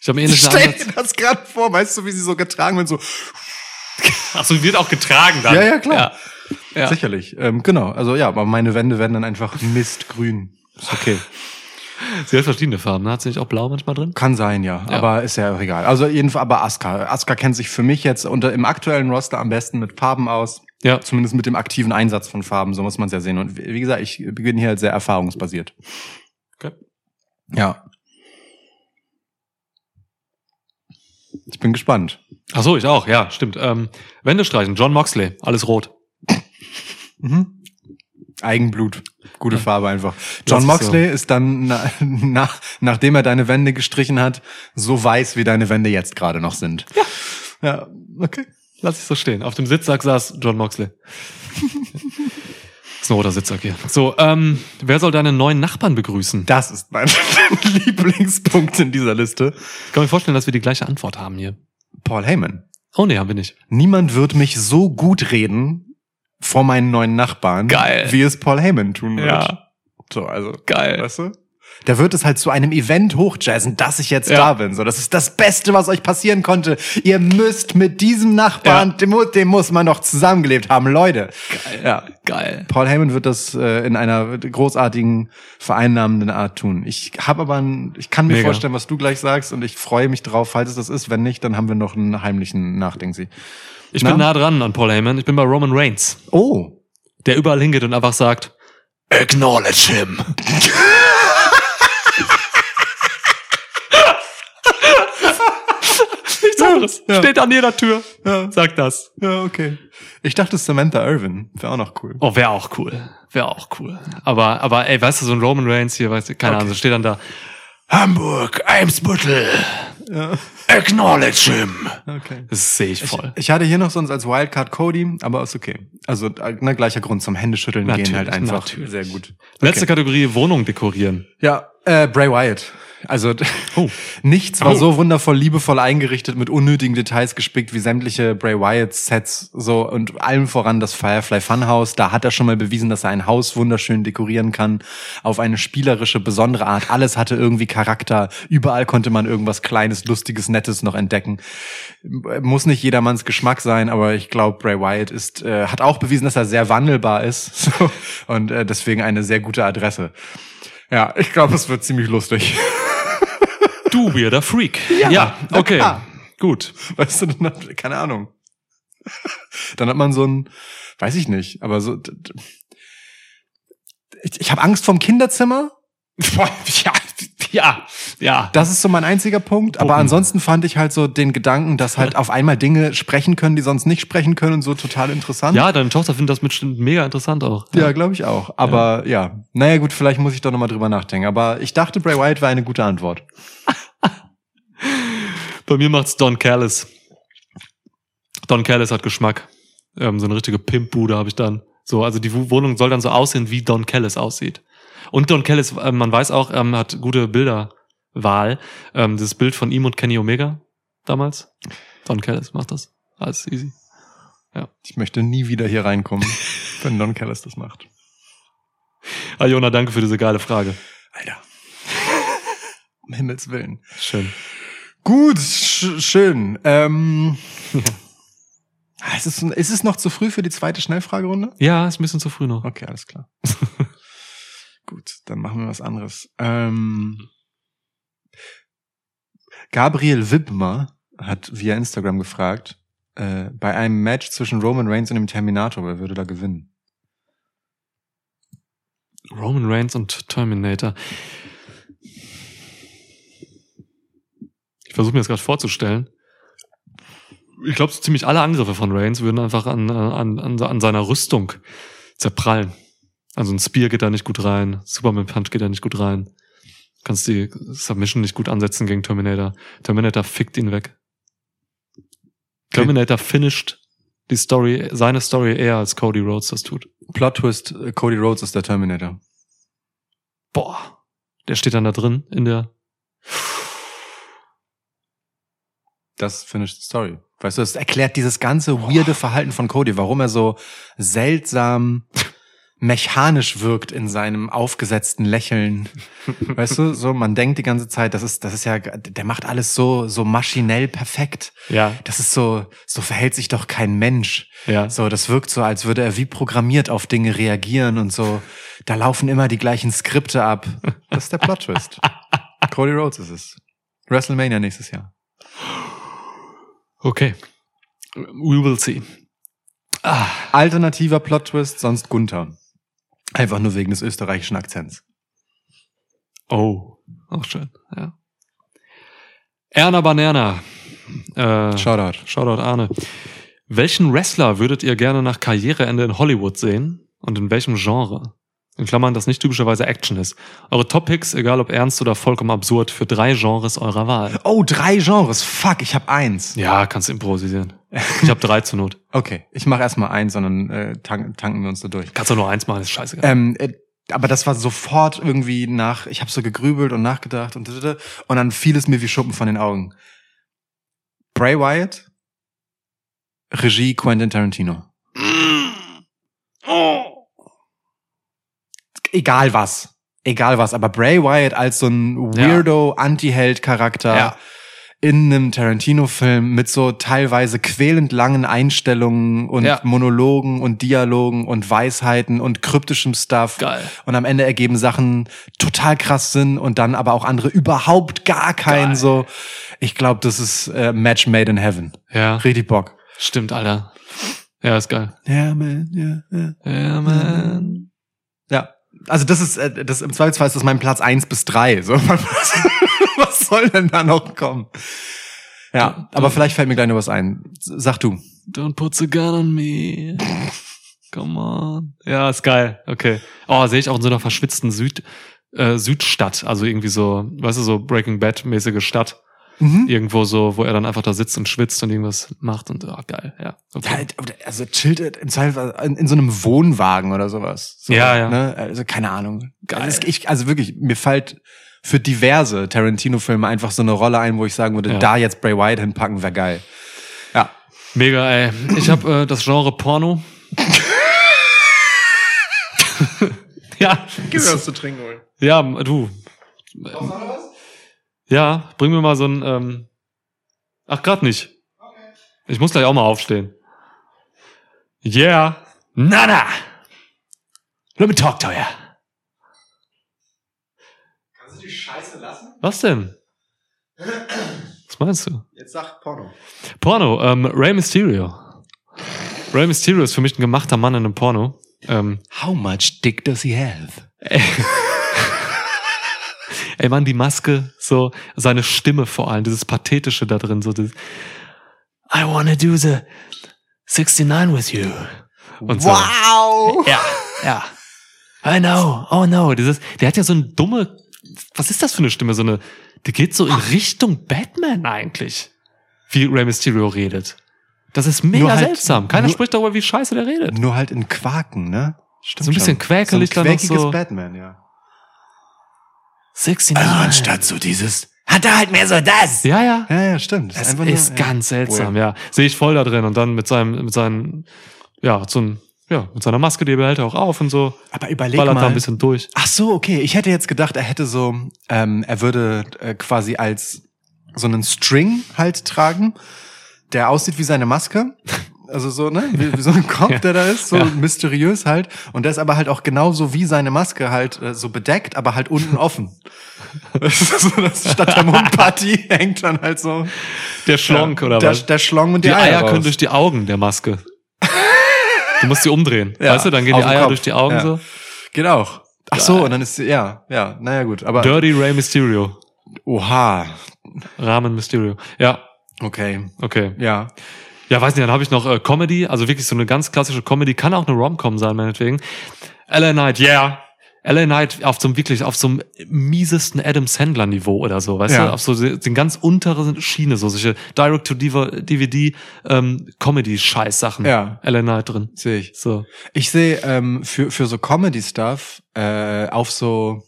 Ich habe einen ähnlichen Stell dir das gerade vor, weißt du, wie sie so getragen wird, so Ach so, wird auch getragen dann. Ja, ja, klar. Ja. Ja. sicherlich. Ähm, genau, also ja, aber meine Wände werden dann einfach mistgrün. Ist okay. Sie hat verschiedene Farben. ne? Hat sie nicht auch blau manchmal drin? Kann sein, ja, Ja. aber ist ja auch egal. Also jedenfalls, aber Aska. Aska kennt sich für mich jetzt unter im aktuellen Roster am besten mit Farben aus. Ja. Zumindest mit dem aktiven Einsatz von Farben, so muss man es ja sehen. Und wie wie gesagt, ich bin hier halt sehr erfahrungsbasiert. Okay. Ja. Ich bin gespannt. Ach so, ich auch. Ja, stimmt. Ähm, Wände streichen. John Moxley. Alles rot. Mhm. Eigenblut. Gute Farbe einfach. John Moxley ist dann, na, nach, nachdem er deine Wände gestrichen hat, so weiß, wie deine Wände jetzt gerade noch sind. Ja. Ja, okay. Lass ich so stehen. Auf dem Sitzsack saß John Moxley. ist ein roter Sitzsack hier. So, ähm, wer soll deine neuen Nachbarn begrüßen? Das ist mein Lieblingspunkt in dieser Liste. Ich kann mir vorstellen, dass wir die gleiche Antwort haben hier. Paul Heyman. Oh nee, haben wir nicht. Niemand wird mich so gut reden vor meinen neuen Nachbarn, Geil. wie es Paul Heyman tun wird. Ja. So, also. Geil. Weißt du? Der wird es halt zu einem Event hochjazzen, dass ich jetzt Ja. da bin. So, das ist das Beste, was euch passieren konnte. Ihr müsst mit diesem Nachbarn, Ja. dem, dem muss man noch zusammengelebt haben, Leute. Geil. Ja. Geil. Paul Heyman wird das äh, in einer großartigen, vereinnahmenden Art tun. Ich habe aber, ein, ich kann mir Mega. vorstellen, was du gleich sagst, und ich freue mich drauf, falls es das ist. Wenn nicht, dann haben wir noch einen heimlichen Nachdenken. Ich Na? bin nah dran an Paul Heyman. Ich bin bei Roman Reigns, Oh, der überall hingeht und einfach sagt, acknowledge him. Anderes. ja. Steht an jeder Tür. Ja. Sagt das. ja, okay. Ich dachte Samantha Irvin wäre auch noch cool. Oh, wäre auch cool. Wäre auch cool. Aber, aber ey, weißt du, so ein Roman Reigns hier, weißt du, keine Okay. Ahnung, so steht dann da, Hamburg, Eimsbüttel, Ja, acknowledge him. okay. Das sehe ich voll. Ich hatte hier noch sonst als Wildcard Cody, aber ist okay. Also ne, gleicher Grund zum Händeschütteln Natürlich, gehen halt einfach natürlich. sehr gut. Letzte Kategorie, Wohnung dekorieren. Ja, äh, Bray Wyatt. Also Oh. nichts war Oh. so wundervoll liebevoll eingerichtet, mit unnötigen Details gespickt wie sämtliche Bray Wyatt Sets so und allem voran das Firefly Funhouse. Da hat er schon mal bewiesen, dass er ein Haus wunderschön dekorieren kann auf eine spielerische, besondere Art. Alles hatte irgendwie Charakter. Überall konnte man irgendwas Kleines, Lustiges, Nettes noch entdecken. Muss nicht jedermanns Geschmack sein, aber ich glaube, Bray Wyatt ist, äh, hat auch bewiesen, dass er sehr wandelbar ist so, und äh, deswegen eine sehr gute Adresse. Ja, ich glaube, es wird ziemlich lustig. Du weirder Freak. Ja, na okay. klar. Gut. Weißt du, dann hat, keine Ahnung. Dann hat man so ein, weiß ich nicht, aber so. Ich, ich habe Angst vorm Kinderzimmer. Ja, ja, ja. Das ist so mein einziger Punkt. Aber Puppen. ansonsten fand ich halt so den Gedanken, dass halt auf einmal Dinge sprechen können, die sonst nicht sprechen können, und so total interessant. Ja, deine Tochter findet das bestimmt mega interessant auch. Ja, glaube ich auch. Aber ja. naja gut, vielleicht muss ich doch nochmal drüber nachdenken. Aber ich dachte, Bray Wyatt war eine gute Antwort. Bei mir macht's Don Callis. Don Callis hat Geschmack. Ähm, so eine richtige Pimpbude habe ich dann. So, also die Wo- Wohnung soll dann so aussehen, wie Don Callis aussieht. Und Don Callis, äh, man weiß auch, ähm, hat gute Bilderwahl. Ähm, das Bild von ihm und Kenny Omega damals. Don Callis macht das. Alles easy. Ich möchte nie wieder hier reinkommen, wenn Don Callis das macht. Ayona, danke für diese geile Frage. Alter. um Himmels Willen. Schön. Gut, sch schön. Ähm, ist, es, ist es noch zu früh für die zweite Schnellfragerunde? Ja, ist ein bisschen zu früh noch. Okay, alles klar. Gut, dann machen wir was anderes. Ähm, Gabriel Wittmer hat via Instagram gefragt, äh, bei einem Match zwischen Roman Reigns und dem Terminator, wer würde da gewinnen? Roman Reigns und Terminator. Versuche mir das gerade vorzustellen. Ich glaube, so ziemlich alle Angriffe von Reigns würden einfach an, an, an, an seiner Rüstung zerprallen. Also ein Spear geht da nicht gut rein, Superman Punch geht da nicht gut rein. Kannst die Submission nicht gut ansetzen gegen Terminator. Terminator fickt ihn weg. Terminator finisht die Story, seine Story eher als Cody Rhodes das tut. Plot Twist, äh, Cody Rhodes ist der Terminator. Boah, der steht dann da drin in der. Das finished the story. Weißt du, das erklärt dieses ganze weirde Verhalten von Cody, warum er so seltsam mechanisch wirkt in seinem aufgesetzten Lächeln. Weißt du, so man denkt die ganze Zeit, das ist das ist ja der macht alles so so maschinell perfekt. Ja, Das ist so so verhält sich doch kein Mensch. ja. So, das wirkt so, als würde er wie programmiert auf Dinge reagieren und so. Da laufen immer die gleichen Skripte ab. Das ist der Plot Twist. Cody Rhodes ist es. WrestleMania nächstes Jahr. Okay. We will see. Ah, Alternativer Plot Twist, sonst Gunther. Einfach nur wegen des österreichischen Akzents. oh, auch schön. Ja. Erna Banana. Äh, Shoutout. Shoutout Arne. Welchen Wrestler würdet ihr gerne nach Karriereende in Hollywood sehen und in welchem Genre? In Klammern, das nicht typischerweise Action ist. Eure Top-Picks, egal ob ernst oder vollkommen absurd, für drei Genres eurer Wahl. Oh, drei Genres. Fuck, ich habe eins. Ja, kannst du improvisieren. Ich habe drei zur Not. Okay, ich mache erstmal eins, sondern äh, tanken, tanken wir uns da durch. Kannst du nur eins machen, ist scheiße. Ähm, äh, aber das war sofort irgendwie nach, ich habe so gegrübelt und nachgedacht und und dann fiel es mir wie Schuppen von den Augen. Bray Wyatt, Regie Quentin Tarantino. Egal was. Egal was, aber Bray Wyatt als so ein weirdo Anti-Held-Charakter Ja. in einem Tarantino-Film mit so teilweise quälend langen Einstellungen und Ja. Monologen und Dialogen und Weisheiten und kryptischem Stuff. Geil. Und am Ende ergeben Sachen total krass Sinn und dann aber auch andere überhaupt gar keinen Geil. so. Ich glaube, das ist äh, Match made in heaven. Ja, Richtig Bock. stimmt, Alter. Ja, ist geil. Ja, man, ja, ja. Ja, man. Also das ist, äh, das im Zweifelsfall ist das mein Platz eins bis drei. So, was, was soll denn da noch kommen? Ja, aber vielleicht fällt mir gleich noch was ein. Sag du. Don't put the gun on me. Come on. Ja, ist geil. Okay. Oh, sehe ich auch in so einer verschwitzten Süd, äh, Südstadt. Also irgendwie so, weißt du, so Breaking Bad-mäßige Stadt. Mhm. Irgendwo so, wo er dann einfach da sitzt und schwitzt und irgendwas macht und, oh, geil, ja. Ja, Okay. halt, oder- also chillt im Zweifel in, in so einem Wohnwagen oder sowas. So, Ja, ja. Ne? Also keine Ahnung. Geil. Also, ich, also wirklich, mir fällt für diverse Tarantino-Filme einfach so eine Rolle ein, wo ich sagen würde, Ja. da jetzt Bray Wyatt hinpacken, wäre geil. Ja. Mega, ey. Ich habe äh, das Genre Porno. ja. zu trinken holen. Ja, du. Ja, bring mir mal so ein. Ähm Ach, grad nicht. Ich muss gleich auch mal aufstehen. Yeah. Nana. Let me talk to ya. Kannst du die Scheiße lassen? Was denn? Was meinst du? Jetzt sag Porno. Porno, ähm, Rey Mysterio. Rey Mysterio ist für mich ein gemachter Mann in einem Porno. Ähm, How much dick does he have? ey Mann, die Maske, so seine Stimme vor allem, dieses Pathetische da drin, so dieses I wanna do the 69 with you. Und so. Wow! Ja, ja. I know, oh no. Dieses, der hat ja so eine dumme, was ist das für eine Stimme? So eine, die geht so in Richtung Batman eigentlich. Wie Rey Mysterio redet. Das ist mega halt- seltsam. Keiner nur- spricht darüber, wie scheiße der redet. Nur halt in Quaken, ne? Stimmt So ein bisschen schon. quäkelig so ein dann noch so. Batman, ja. 69. Also anstatt so dieses, hat er halt mehr so das. Ja, ja. Ja, ja, stimmt. Es einfach ist nur- ja. ganz seltsam, Weird. ja. Sehe ich voll da drin und dann mit seinem, mit seinen, ja, so ein, ja, mit seiner Maske, die behält er auch auf und so. Aber überleg Ballert da mal. ein bisschen durch. Ach so, okay. Ich hätte jetzt gedacht, er hätte so, ähm, er würde äh, quasi als so einen String halt tragen, der aussieht wie seine Maske Also so, ne? Wie, wie so ein Kopf, Ja. der da ist, so Ja. mysteriös halt. Und der ist aber halt auch genauso wie seine Maske halt äh, so bedeckt, aber halt unten offen. Das ist so, dass statt der Mundparty hängt dann halt so Der Schlonk ja, oder der, was? Der Schlong und die, Die Eier raus. können durch die Augen der Maske. Du musst sie umdrehen. Ja, weißt du, dann gehen die Eier Kopf. durch die Augen so. Geht auch. Ach so, und dann ist sie, ja, ja, naja gut. Aber Dirty Ray Mysterio. oha. Rahmen Mysterio. Ja, Okay. okay. Ja. Ja, weiß nicht, dann habe ich noch äh, Comedy, also wirklich so eine ganz klassische Comedy, kann auch eine Rom-Com sein, meinetwegen. LA Knight, yeah. LA Knight auf so einem wirklich, auf so einem miesesten Adam Sandler-Niveau oder so, weißt Ja. du, auf so den ganz unteren Schiene, so solche Direct-to-DVD ähm, Comedy-Scheiß-Sachen. Ja. LA Knight drin. Sehe ich. So. Ich sehe ähm, für, für so Comedy-Stuff äh, auf so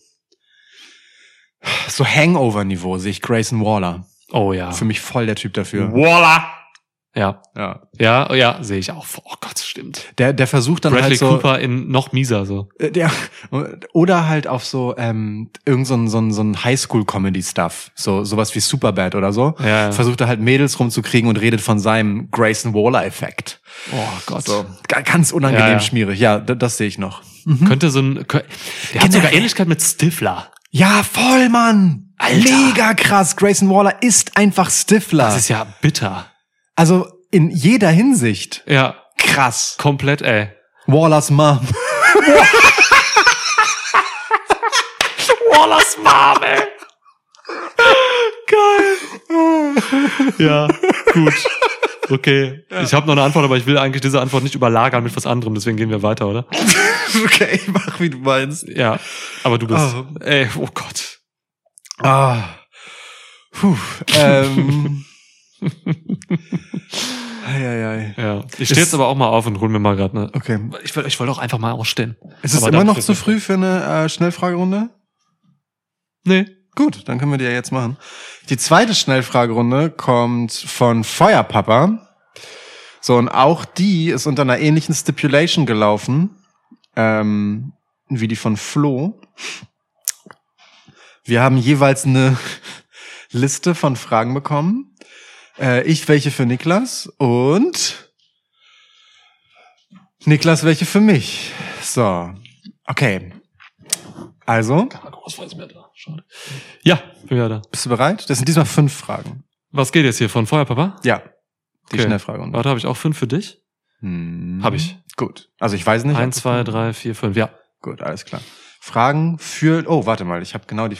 so Hangover-Niveau sehe ich Grayson Waller. Oh ja. Für mich voll der Typ dafür. Voila! Ja, Ja. ja, ja, sehe ich auch. Oh Gott, stimmt. Der, der versucht dann Bradley halt so. Cooper in noch mieser so. Äh, Der, oder halt auf so ähm, irgend so ein, so ein, so ein Highschool-Comedy-Stuff, so sowas wie Superbad oder so. Ja, ja. Versucht er halt Mädels rumzukriegen und redet von seinem Grayson Waller-Effekt. Oh Gott. So ga- ganz unangenehm Ja, ja. schmierig. Ja, das sehe ich noch. Könnte so ein, kö- der hat sogar. Ähnlichkeit mit Stifler. Ja, voll, Mann. Alter. Mega krass. Grayson Waller ist einfach Stifler. Das ist ja bitter. Also in jeder Hinsicht Ja, krass. komplett, ey. Wallers Mom. Wallers Mom, ey. Geil. Ja, gut. Okay. Ich habe noch eine Antwort, aber ich will eigentlich diese Antwort nicht überlagern mit was anderem, deswegen gehen wir weiter, oder? okay, mach wie du meinst. Ja, aber du bist. Oh. Ey, oh Gott. Ah. Puh. Ähm. Eieiei. Ja. Ich stehe jetzt aber auch mal auf und hol mir mal gerade eine. Okay. Ich will, ich wollte auch einfach mal ausstehen. Ist es Aber immer noch zu früh für eine äh, Schnellfragerunde? Nee. Gut, dann können wir die ja jetzt machen. Die zweite Schnellfragerunde kommt von Feuerpapa. So, und auch die ist unter einer ähnlichen Stipulation gelaufen, ähm, wie die von Flo. Wir haben jeweils eine Liste von Fragen bekommen. Äh, ich welche für Niklas und Niklas welche für mich. So, okay. Also. Ja, bin wieder da. bist du bereit? Das sind diesmal fünf Fragen. Was geht jetzt hier von Feuerpapa? Ja, die Okay. Schnellfragerunde. Warte, habe ich auch fünf für dich? Hm. Hab ich. Gut. Also ich weiß nicht. Eins, zwei, drei, vier, fünf. Ja. Gut, alles klar. Fragen für. Oh, warte mal, ich habe genau die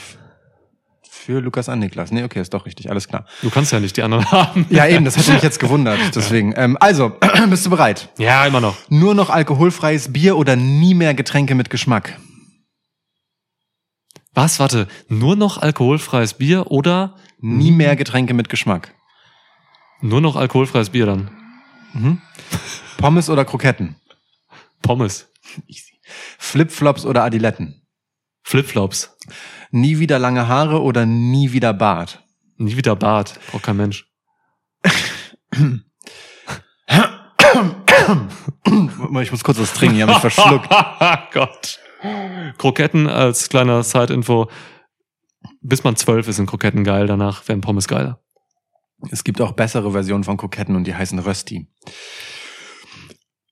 für Lukas an Niklas. Nee, okay, ist doch richtig, alles klar. Du kannst ja nicht die anderen haben. Ja, eben, das hätte mich jetzt gewundert. Deswegen. Ähm, also, bist du bereit? Ja, immer noch. Nur noch alkoholfreies Bier oder nie mehr Getränke mit Geschmack? Was? Warte. Nur noch alkoholfreies Bier oder Nie mehr Getränke mit Geschmack. nur noch alkoholfreies Bier dann? Mhm. Pommes oder Kroketten? Pommes. Flipflops oder Adiletten? Flipflops. Nie wieder lange Haare oder nie wieder Bart? Nie wieder Bart. Braucht kein Mensch. Ich muss kurz was trinken, ich habe mich verschluckt. Gott. Kroketten als kleiner Side-Info. Bis man zwölf ist, sind Kroketten geil. Danach werden Pommes geiler. Es gibt auch bessere Versionen von Kroketten und die heißen Rösti.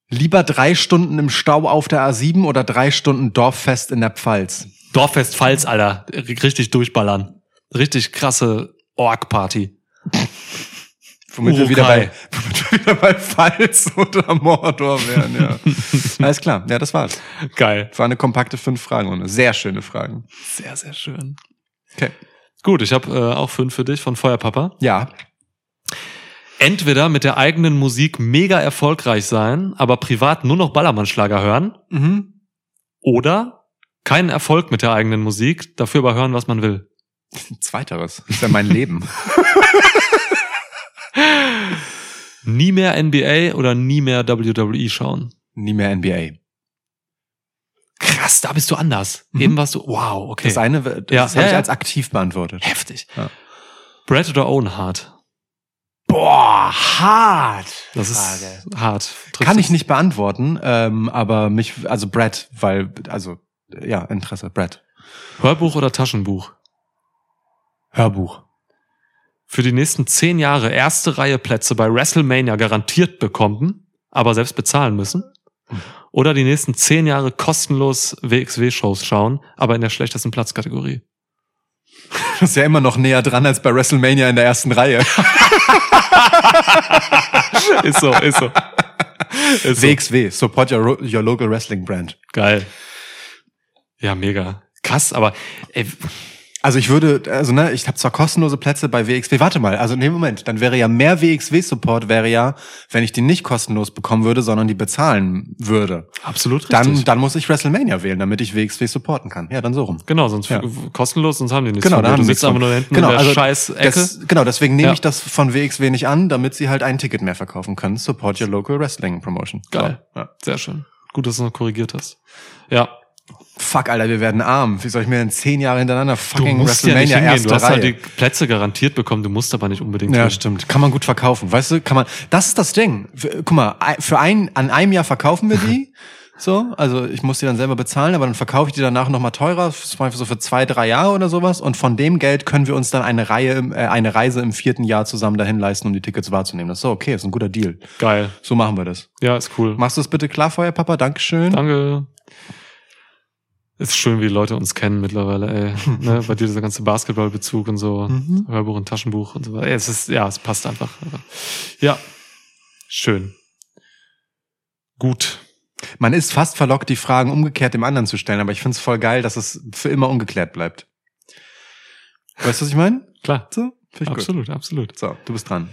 Lieber drei Stunden im Stau auf der A7 oder drei Stunden Dorffest in der Pfalz? Dorffest Pfalz, Alter. Richtig durchballern. Richtig krasse Org-Party. Womit wir, wieder bei, womit wir wieder bei Pfalz oder Mordor wären, ja. Alles klar, ja, das war's. Geil. Das war eine kompakte fünf Fragen und sehr schöne Fragen. Sehr, sehr schön. Okay. Gut, ich habe äh, auch fünf für dich von Feuerpapa. Ja. Entweder mit der eigenen Musik mega erfolgreich sein, aber privat nur noch Ballermannschlager hören. Mhm. Oder keinen Erfolg mit der eigenen Musik, dafür aber hören, was man will. Zweiteres. Das ist ja mein Leben. Nie mehr NBA oder nie mehr WWE schauen. Nie mehr NBA. Krass, da bist du anders. Mhm. Eben warst du, wow, okay. Das eine, das Ja, habe ja, ich als aktiv beantwortet. Heftig. Ja. Brad oder Owen Hart? Boah, hart. Das Frage. ist hart. Trifft Kann ich nicht beantworten, ähm, aber mich, also Brad, weil, also, ja, Interesse, Brad. Hörbuch oder Taschenbuch? Hörbuch. Für die nächsten zehn Jahre erste Reihe Plätze bei WrestleMania garantiert bekommen aber selbst bezahlen müssen. Oder die nächsten zehn Jahre kostenlos WXW-Shows schauen, aber in der schlechtesten Platzkategorie. Das ist ja immer noch näher dran als bei WrestleMania in der ersten Reihe. ist so, ist so. Ist so. WXW, support your, your local wrestling brand. Geil. Ja, mega. Krass, aber ey, Also ich würde, also ne, ich habe zwar kostenlose Plätze bei WXW. Warte mal, also in dem Moment, dann wäre ja mehr WXW-Support wäre ja, wenn ich die nicht kostenlos bekommen würde, sondern die bezahlen würde. absolut richtig. Dann, dann muss ich WrestleMania wählen, damit ich WXW supporten kann. Ja, dann so rum. genau, sonst Ja. kostenlos, sonst haben die nichts. Genau, von da dir. haben du sitzt von. nur hinten genau, in der also scheiß Ecke. Das, genau, deswegen nehme Ja. ich das von WXW nicht an, damit sie halt ein Ticket mehr verkaufen können. Support your local wrestling promotion. Geil. So, ja. Sehr schön. Gut, dass du noch korrigiert hast. Ja, Fuck, Alter, wir werden arm. Wie soll ich mir denn zehn Jahre hintereinander du fucking ja WrestleMania hingehen. erste Du hast Reihe? halt die Plätze garantiert bekommen, du musst aber nicht unbedingt Ja, hin. stimmt. Kann man gut verkaufen. Weißt du, kann man, das ist das Ding. Guck mal, für ein, an einem Jahr verkaufen wir die. So, also ich muss die dann selber bezahlen, aber dann verkaufe ich die danach nochmal teurer, zum Beispiel so für zwei, drei Jahre oder sowas. Und von dem Geld können wir uns dann eine Reihe, im, äh, eine Reise im vierten Jahr zusammen dahin leisten, um die Tickets wahrzunehmen. Das ist so okay, ist ein guter Deal. Geil. So machen wir das. Ja, ist cool. Machst du es bitte klar vorher, Papa? Dankeschön. Danke. Ist schön, wie die Leute uns kennen mittlerweile, ey. ne, bei dir dieser ganze Basketballbezug und so, Mhm. Hörbuch und Taschenbuch und so weiter. Ey, Es ist, ja, es passt einfach. Ja. Schön. Gut. Man ist fast verlockt, die Fragen umgekehrt dem anderen zu stellen, aber ich find's voll geil, dass es für immer ungeklärt bleibt. Weißt du, was ich meine? Klar. So? Ich gut. Absolut, absolut. So, du bist dran.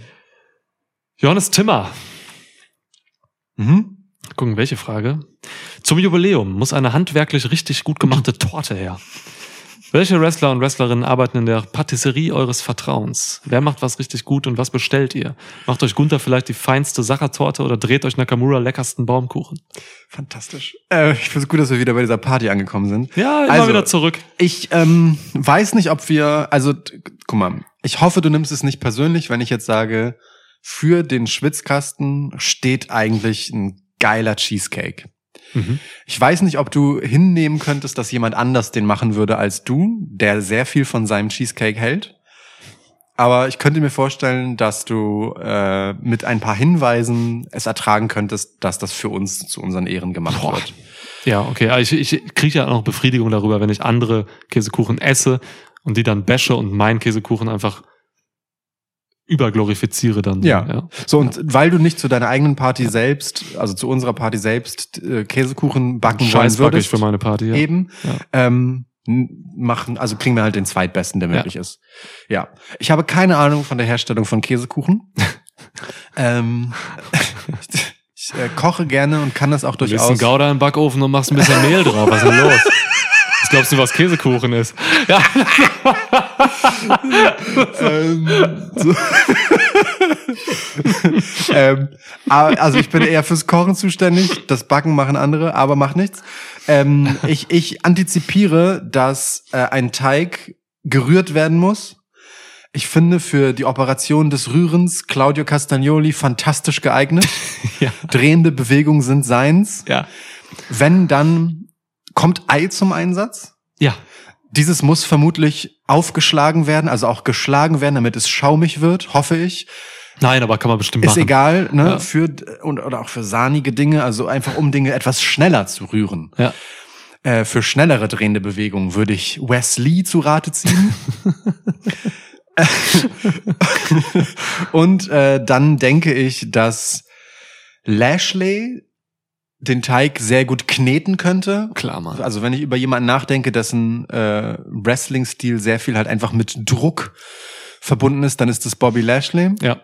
Johannes Timmer. Mhm. Gucken, welche Frage? Zum Jubiläum muss eine handwerklich richtig gut gemachte Torte her. Welche Wrestler und Wrestlerinnen arbeiten in der Patisserie eures Vertrauens? Wer macht was richtig gut und was bestellt ihr? Macht euch Gunther vielleicht die feinste Sachertorte oder dreht euch Nakamura leckersten Baumkuchen? Fantastisch. Äh, ich finde es gut, dass wir wieder bei dieser Party angekommen sind. Ja, immer Also, wieder zurück. Ich ähm, weiß nicht, ob wir, also guck mal, ich hoffe, du nimmst es nicht persönlich, wenn ich jetzt sage, für den Schwitzkasten steht eigentlich ein geiler Cheesecake. Mhm. Ich weiß nicht, ob du hinnehmen könntest, dass jemand anders den machen würde als du, der sehr viel von seinem Cheesecake hält. Aber ich könnte mir vorstellen, dass du äh, mit ein paar Hinweisen es ertragen könntest, dass das für uns zu unseren Ehren gemacht Boah. wird. Ja, okay. Aber Ich, ich kriege ja auch noch Befriedigung darüber, wenn ich andere Käsekuchen esse und die dann bashe und meinen Käsekuchen einfach überglorifiziere dann. Ja. ja. So, und weil du nicht zu deiner eigenen Party selbst, also zu unserer Party selbst, äh, Käsekuchen backen wollen Scheiß ich würdest, für meine Party. Ja. eben, Ja. ähm, machen, also kriegen wir halt den zweitbesten, der Ja. möglich ist. Ja. Ich habe keine Ahnung von der Herstellung von Käsekuchen. ähm, ich äh, koche gerne und kann das auch Du durchaus. einen Gouda im Backofen und machst ein bisschen Mehl drauf. Was ist denn los? Was glaubst du, was Käsekuchen ist? Ja. ähm, so. ähm, also ich bin eher fürs Kochen zuständig, das Backen machen andere, aber macht nichts. Ähm, ich, ich antizipiere, dass äh, ein Teig gerührt werden muss. Ich finde für die Operation des Rührens Claudio Castagnoli fantastisch geeignet. Ja. Drehende Bewegungen sind seins. Ja. Wenn dann kommt Ei zum Einsatz. Ja. Dieses muss vermutlich aufgeschlagen werden, also auch geschlagen werden, damit es schaumig wird, hoffe ich. Nein, aber kann man bestimmt Ist machen. egal, ne? Ja. Für und oder auch für sahnige Dinge, also einfach um Dinge etwas schneller zu rühren. Ja. Äh, für schnellere drehende Bewegungen würde ich Wesley zu Rate ziehen. und äh, dann denke ich, dass Lashley den Teig sehr gut kneten könnte. Klar, Mann. Also wenn ich über jemanden nachdenke, dessen äh, Wrestling-Stil sehr viel halt einfach mit Druck verbunden ist, dann ist das Bobby Lashley. Ja.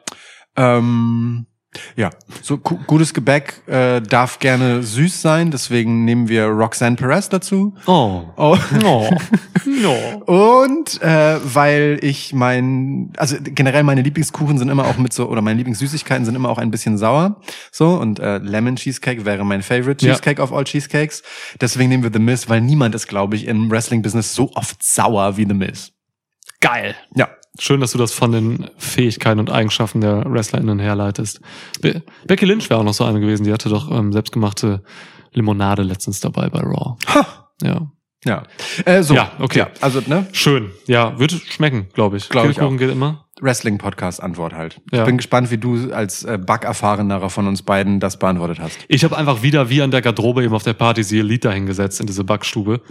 Ähm, ja, so gu gutes Gebäck äh, darf gerne süß sein, deswegen nehmen wir Roxanne Perez dazu. Oh. Oh. No. No. Und äh, weil ich mein, also generell meine Lieblingskuchen sind immer auch mit so, oder meine Lieblingssüßigkeiten sind immer auch ein bisschen sauer. So, und äh, Lemon Cheesecake wäre mein Favorite Ja. Cheesecake of all Cheesecakes. Deswegen nehmen wir The Miz, weil niemand ist, glaube ich, im Wrestling-Business so oft sauer wie The Miz. Geil. Ja. Schön, dass du das von den Fähigkeiten und Eigenschaften der WrestlerInnen herleitest. Be Becky Lynch wäre auch noch so eine gewesen, die hatte doch ähm, selbstgemachte Limonade letztens dabei bei Raw. Ha. Ja. Ja. Äh, so. Ja, okay. Ja, also, ne? Schön. Ja, würde schmecken, glaube ich. Glaub ich Käsekuchen geht immer. Wrestling-Podcast-Antwort halt. Ja. Ich bin gespannt, wie du als äh, Bug-Erfahrenerer von uns beiden das beantwortet hast. Ich habe einfach wieder wie an der Garderobe eben auf der Party die Elite dahingesetzt in diese Backstube.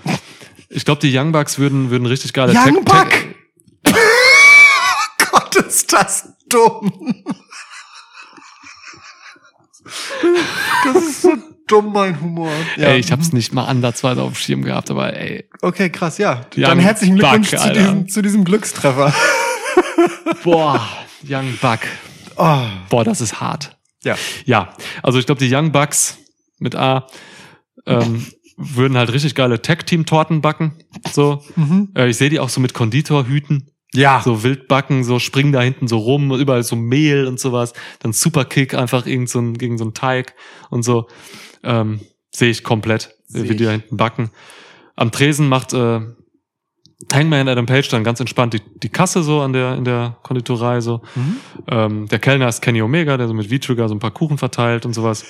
Ich glaube, die Young Bucks würden, würden richtig geile Young Tag- Buck! Tag- ist das dumm. Das ist so dumm, mein Humor. Ja. Ey, ich hab's nicht mal ansatzweise auf dem Schirm gehabt, aber ey, Okay, krass, ja. Young Dann herzlichen Glückwunsch Buck, zu, diesem, zu diesem Glückstreffer. boah, Young Buck. Oh, Boah, das ist hart. ja. Ja, also ich glaube, die Young Bucks mit A ähm, würden halt richtig geile Tag-Team-Torten backen. So. Mhm. Äh, ich sehe die auch so mit Konditorhüten, Ja. so wild backen, so springen da hinten so rum, überall so Mehl und sowas. Dann Superkick einfach irgend so ein, gegen so einen Teig und so. Ähm, sehe ich komplett, Seh wie die da hinten backen. Am Tresen macht äh, Hangman Adam Page dann ganz entspannt die, die Kasse so an der in der Konditorei so. Mhm. Ähm, der Kellner ist Kenny Omega, der so mit V-Trigger so ein paar Kuchen verteilt und sowas.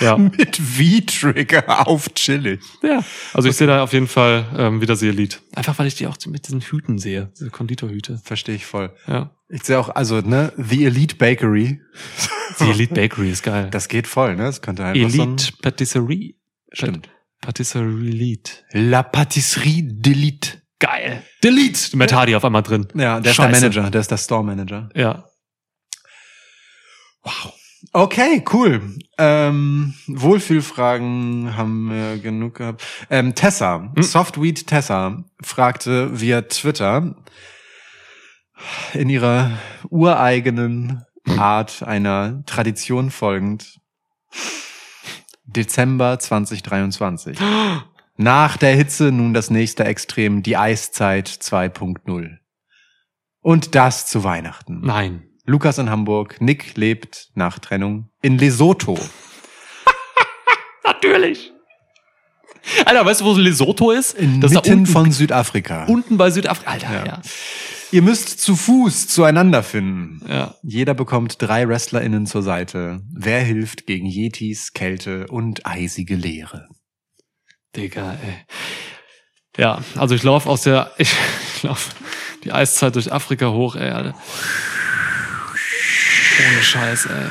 Ja, Mit V-Trigger auf chillig. ja. Also ich sehe da auf jeden Fall ähm, wieder sie Elite. Einfach weil ich die auch mit diesen Hüten sehe, diese Konditorhüte. Verstehe ich voll. Ja. Ich sehe auch, also, ne, The Elite Bakery. Die Elite Bakery ist geil. Das geht voll, ne? Das könnte einfach so ein, Elite Patisserie. Stimmt. Patisserie Elite. La Patisserie d'Elite. Geil. Delete. Matt Hardy auf einmal drin. Ja, der ist Scheiße. der Manager, der ist der Store Manager. Ja. Wow. Okay, cool. Ähm, Wohlfühlfragen haben wir genug gehabt. Ähm, Tessa, Hm? Softweed Tessa, fragte via Twitter in ihrer ureigenen Art einer Tradition folgend. Dezember 2023. Nach der Hitze nun das nächste Extrem, die Eiszeit 2.0. Und das zu Weihnachten. Nein. Lukas in Hamburg, Nick lebt nach Trennung in Lesotho. Natürlich. Alter, weißt du, wo Lesotho ist? Inmitten das ist da unten, von Südafrika. unten bei Südafrika. Alter, Ja. ja. Ihr müsst zu Fuß zueinander finden. Ja. Jeder bekommt drei WrestlerInnen zur Seite. Wer hilft gegen Yetis, Kälte und eisige Leere? Digga, ey. Ja, also ich laufe aus der, ich, ich laufe die Eiszeit durch Afrika hoch, ey, Alter. Ohne Scheiß, ey.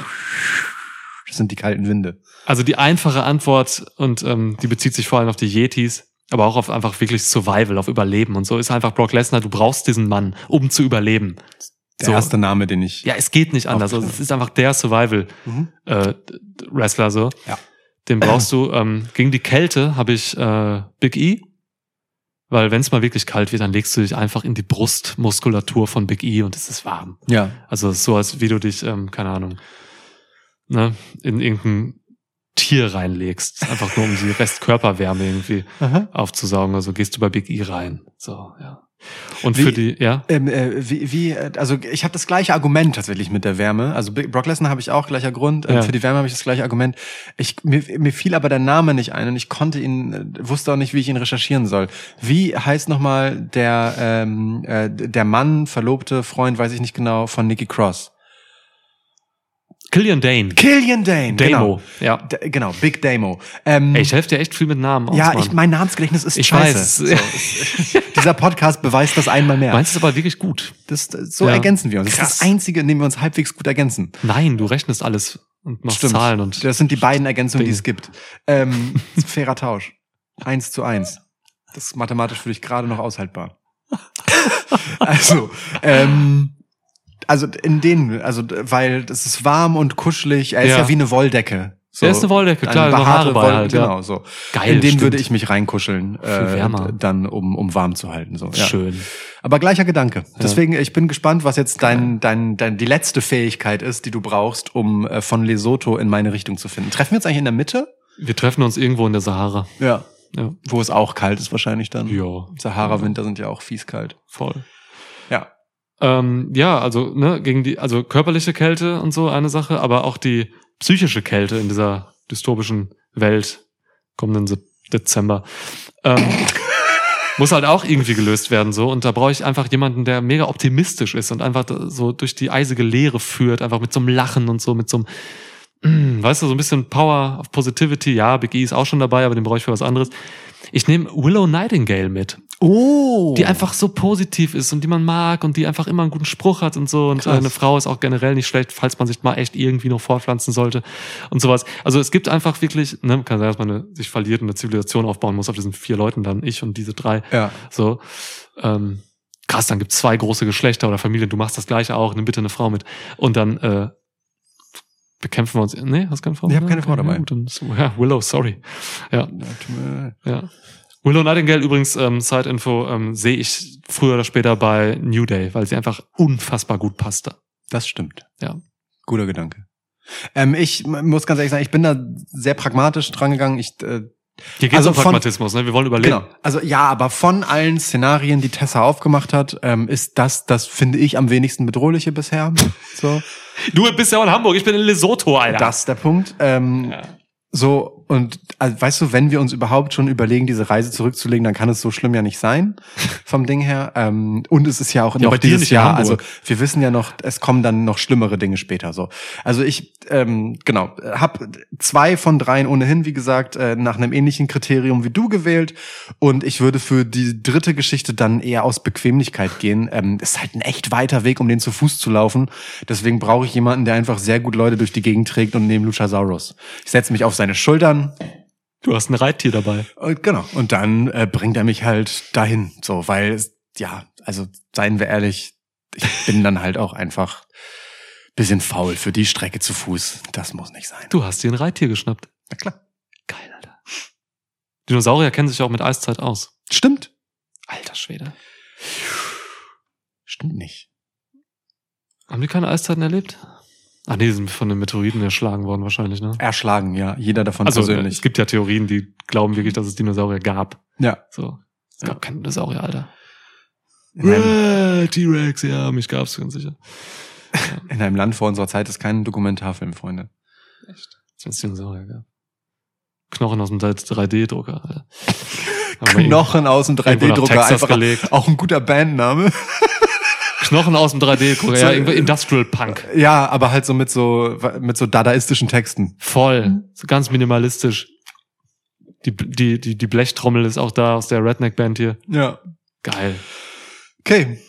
Das sind die kalten Winde. Also die einfache Antwort, und ähm, die bezieht sich vor allem auf die Yetis, aber auch auf einfach wirklich Survival, auf Überleben und so, ist einfach Brock Lesnar, du brauchst diesen Mann, um zu überleben. Der So. erste Name, den ich. Ja, es geht nicht anders. Also es ist einfach der Survival Mhm. äh, Wrestler so. Ja. Den brauchst du. Ähm, gegen die Kälte habe ich äh, Big E, weil wenn es mal wirklich kalt wird, dann legst du dich einfach in die Brustmuskulatur von Big E und es ist warm. Ja. Also so, als wie du dich, ähm, keine Ahnung, ne, in irgendein Tier reinlegst, einfach nur um die Restkörperwärme irgendwie Aha. aufzusaugen. Also gehst du bei Big E rein. So, ja. Und Wie- für die, ja. Ähm, äh, wie, wie, äh, also ich habe das gleiche Argument tatsächlich mit der Wärme. Also Brock Lesnar habe ich auch gleicher Grund. Ähm, Ja. Für die Wärme habe ich das gleiche Argument. Ich, mir, mir fiel aber der Name nicht ein und ich konnte ihn, äh, wusste auch nicht, wie ich ihn recherchieren soll. Wie heißt nochmal der ähm, äh, der Mann, Verlobte, Freund, weiß ich nicht genau, von Nikki Cross? Killian Dane. Killian Dane. Damo. Ja. Genau, D genau Big Damo. Ähm, Ey, ich helfe dir echt viel mit Namen aus, ja, Mann. ich, mein Namensgedächtnis ist Ich scheiße. weiß. So, dieser Podcast beweist das einmal mehr. Meinst du aber wirklich gut? Das, so Ja. ergänzen wir uns. Das ist Krass. das Einzige, in dem wir uns halbwegs gut ergänzen. Nein, du rechnest alles und machst Zahlen und das sind die beiden Ergänzungen, die Ding. es gibt. Ähm, fairer Tausch. Eins zu eins. Das ist mathematisch für dich gerade noch aushaltbar. also, ähm, also in denen, also weil das ist warm und kuschelig. Er ist ja, Ja. wie eine Wolldecke. So, Er ist eine Wolldecke, klar, eine Haare bei halt, ja. genau so. Geil, in den stimmt. würde ich mich reinkuscheln, äh, dann um um warm zu halten so. Ja. schön. Aber gleicher Gedanke. Deswegen, ich bin gespannt, was jetzt dein, dein, dein, die letzte Fähigkeit ist, die du brauchst, um äh, von Lesotho in meine Richtung zu finden. Treffen wir uns eigentlich in der Mitte? Wir treffen uns irgendwo in der Sahara. Ja. Ja. Wo es auch kalt ist wahrscheinlich dann. Ja, Sahara-Winter sind ja auch fies kalt. voll. Ja. Ähm, ja, also ne, gegen die, also körperliche Kälte und so eine Sache, aber auch die psychische Kälte in dieser dystopischen Welt kommenden Dezember ähm, muss halt auch irgendwie gelöst werden so und da brauche ich einfach jemanden, der mega optimistisch ist und einfach so durch die eisige Leere führt, einfach mit so einem Lachen und so, mit so einem, weißt du, so ein bisschen Power of Positivity. Ja, Big E ist auch schon dabei, aber den brauche ich für was anderes. Ich nehme Willow Nightingale mit. Oh. die einfach so positiv ist und die man mag und die einfach immer einen guten Spruch hat und so. Und Krass. äh, eine Frau ist auch generell nicht schlecht, falls man sich mal echt irgendwie noch fortpflanzen sollte und sowas. Also es gibt einfach wirklich, ne, kann sein, dass man eine, sich verliert und eine Zivilisation aufbauen muss auf diesen vier Leuten dann, ich und diese drei. Ja. So. Ähm, krass, dann gibt's zwei große Geschlechter oder Familien, du machst das gleiche auch, nimm bitte eine Frau mit. Und dann äh, bekämpfen wir uns. Nee, hast keine Frau? Ich hab Ja, keine Frau dabei. Ja, gut, dann, ja, Willow, sorry. Ja, Ja, Willow Nightingale übrigens, ähm, Side-Info, ähm, sehe ich früher oder später bei New Day, weil sie einfach unfassbar gut passte. Das stimmt. Ja. Guter Gedanke. Ähm, ich muss ganz ehrlich sagen, ich bin da sehr pragmatisch dran gegangen. Ich, äh, Hier geht's Also um von- Pragmatismus, ne? Wir wollen überleben. genau. Also ja, aber von allen Szenarien, die Tessa aufgemacht hat, ähm, ist das, das finde ich am wenigsten bedrohliche bisher. So, Du bist ja auch in Hamburg, ich bin in Lesotho, Alter. das ist der Punkt. Ähm, Ja. So, und also, weißt du, wenn wir uns überhaupt schon überlegen, diese Reise zurückzulegen, dann kann es so schlimm ja nicht sein, vom Ding her. Ähm, und es ist ja auch Ja, noch dieses Jahr, also wir wissen ja noch, es kommen dann noch schlimmere Dinge später. So, Also ich, ähm, genau, habe zwei von dreien ohnehin, wie gesagt, äh, nach einem ähnlichen Kriterium wie du gewählt. Und ich würde für die dritte Geschichte dann eher aus Bequemlichkeit gehen. Ähm, ist halt ein echt weiter Weg, um den zu Fuß zu laufen. Deswegen brauche ich jemanden, der einfach sehr gut Leute durch die Gegend trägt und neben Luchasaurus. Ich setze mich auf seine Schultern Du hast ein Reittier dabei. und genau. Und dann äh, bringt er mich halt dahin. So, weil, ja, also seien wir ehrlich, ich bin dann halt auch einfach bisschen faul für die Strecke zu Fuß. Das muss nicht sein. Du hast dir ein Reittier geschnappt. Na klar. Geil, Alter. Dinosaurier kennen sich auch mit Eiszeit aus. Stimmt. Alter Schwede. Stimmt nicht. Haben die keine Eiszeiten erlebt? Ah, nee, die sind von den Meteoriten erschlagen worden wahrscheinlich, ne? Erschlagen, ja. Jeder davon Also persönlich. es gibt ja Theorien, die glauben wirklich, dass es Dinosaurier gab. ja. So. Es gab Ja. keine Dinosaurier, Alter. T-Rex, ja, mich gab's ganz sicher. in einem Land vor unserer Zeit ist kein Dokumentarfilm, Freunde. Echt? Es Dinosaurier gab. Knochen aus dem 3D-Drucker. Alter. Haben wir Knochen aus dem irgendwo nach 3D-Drucker, Texas einfach gelegt. auch ein guter Bandname. Knochen aus dem 3D-Drucker, So, Industrial Punk. ja, aber halt so mit so mit so dadaistischen Texten. Voll. So ganz minimalistisch. Die, die, die, die Blechtrommel ist auch da aus der Redneck-Band hier. Ja. Geil. Okay,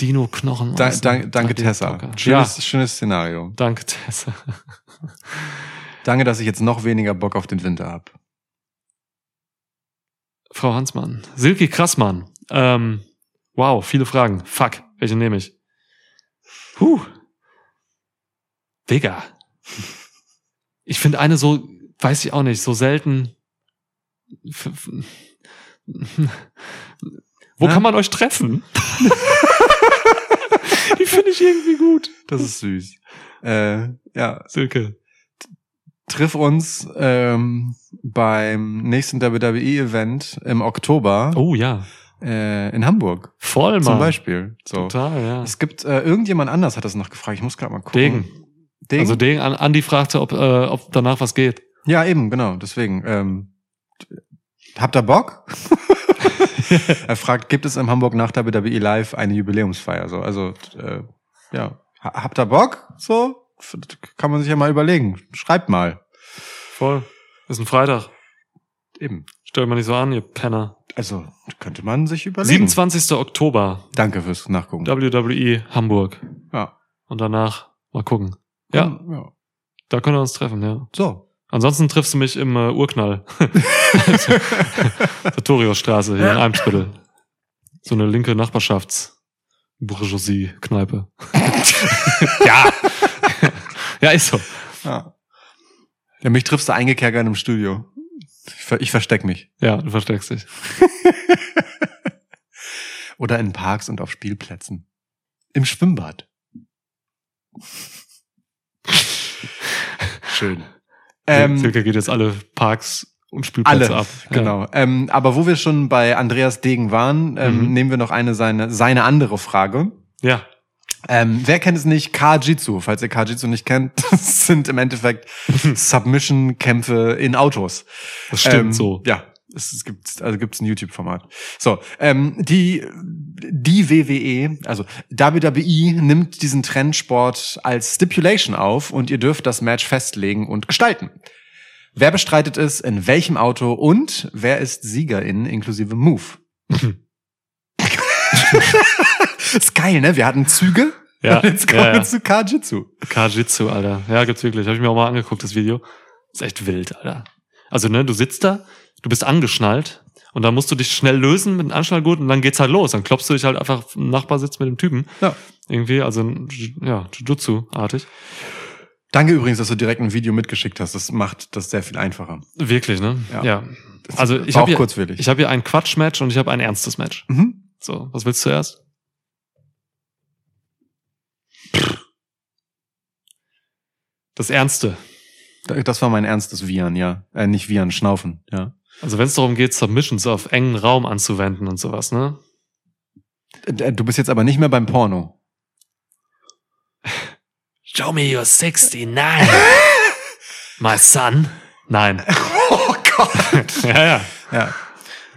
Dino-Knochen. da, aus dem danke, danke 3D-Drucker. Tessa. Ja, Schönes, schönes Szenario. danke Tessa. Danke, dass ich jetzt noch weniger Bock auf den Winter hab. Frau Hansmann. Silke Krassmann. Ähm, wow, viele Fragen. Fuck, welche nehme ich? Huh. Digga. Ich finde eine so, weiß ich auch nicht, so selten. Wo Na? kann man euch treffen? Die finde ich irgendwie gut. Das ist süß. Äh, ja, Silke. triff uns ähm, beim nächsten WWE-Event im Oktober Oh ja. Äh, in Hamburg Voll, Mann. zum Beispiel. So. Total, ja. Es gibt äh, irgendjemand anders hat das noch gefragt. Ich muss gerade mal gucken. Degen. Degen. Also Degen, An- Andi fragte, ob, äh, ob danach was geht. ja, eben, genau. Deswegen. Ähm, habt ihr Bock? er fragt, gibt es in Hamburg nach WWE Live eine Jubiläumsfeier? So, also äh, ja, Ha- habt ihr Bock? So kann man sich ja mal überlegen. Schreibt mal. Voll. Ist ein Freitag. Eben. Stellt mal nicht so an, ihr Penner. Also könnte man sich überlegen. 27. Oktober, Danke fürs Nachgucken. WWE Hamburg. Ja. Und danach mal gucken. Ja, ja. da können wir uns treffen, ja. So. Ansonsten triffst du mich im äh, Urknall. Sartoriusstraße hier in Eimsbüttel. So eine linke Nachbarschafts Bourgeoisie-Kneipe. ja. ja, ist so. Ja. ja. Mich triffst du eingekerkert im Studio. Ich, ver ich versteck mich. Ja, du versteckst dich. Oder in Parks und auf Spielplätzen. Im Schwimmbad. Schön. Ähm, Silke geht jetzt alle Parks und alle, Spielplätze ab. Ja. genau. Ähm, aber wo wir schon bei Andreas Degen waren, ähm, Mhm. nehmen wir noch eine seine, seine andere Frage. Ja. Ähm, wer kennt es nicht? Kajitsu. Falls ihr Kajitsu nicht kennt, das sind im Endeffekt Submission-Kämpfe in Autos. Das stimmt ähm, so. Ja, es, es gibt also gibt's ein YouTube-Format. So, ähm, die die WWE, also WWE nimmt diesen Trendsport als Stipulation auf und ihr dürft das Match festlegen und gestalten. Wer bestreitet es, in welchem Auto und wer ist Siegerin inklusive Move? ist geil, ne? Wir hatten Züge. Ja, Und jetzt kommen ja, wir ja. zu Kajitsu. Kajitsu, Alter. Ja, gibt's wirklich. Habe ich mir auch mal angeguckt, das Video. Ist echt wild, Alter. Also, ne, du sitzt da, du bist angeschnallt und dann musst du dich schnell lösen mit einem Anschnallgurt und dann geht's halt los. Dann klopfst du dich halt einfach im Nachbarsitz mit dem Typen. Ja. Irgendwie, also, ja, Jujutsu-artig. Danke übrigens, dass du direkt ein Video mitgeschickt hast. Das macht das sehr viel einfacher. Wirklich, ne? Ja. Ja. Also, ich habe hier, ich hab hier ein Quatsch-Match und ich habe ein ernstes Match. Mhm. So, was willst du zuerst? Das Ernste. Das war mein ernstes Viren, ja. Äh, nicht Viren, Schnaufen, ja. Also wenn es darum geht, Submissions auf engen Raum anzuwenden und sowas, ne? Äh, Du bist jetzt aber nicht mehr beim Porno. Show me your 69. My son. Nein. Oh Gott. ja, ja. Ja.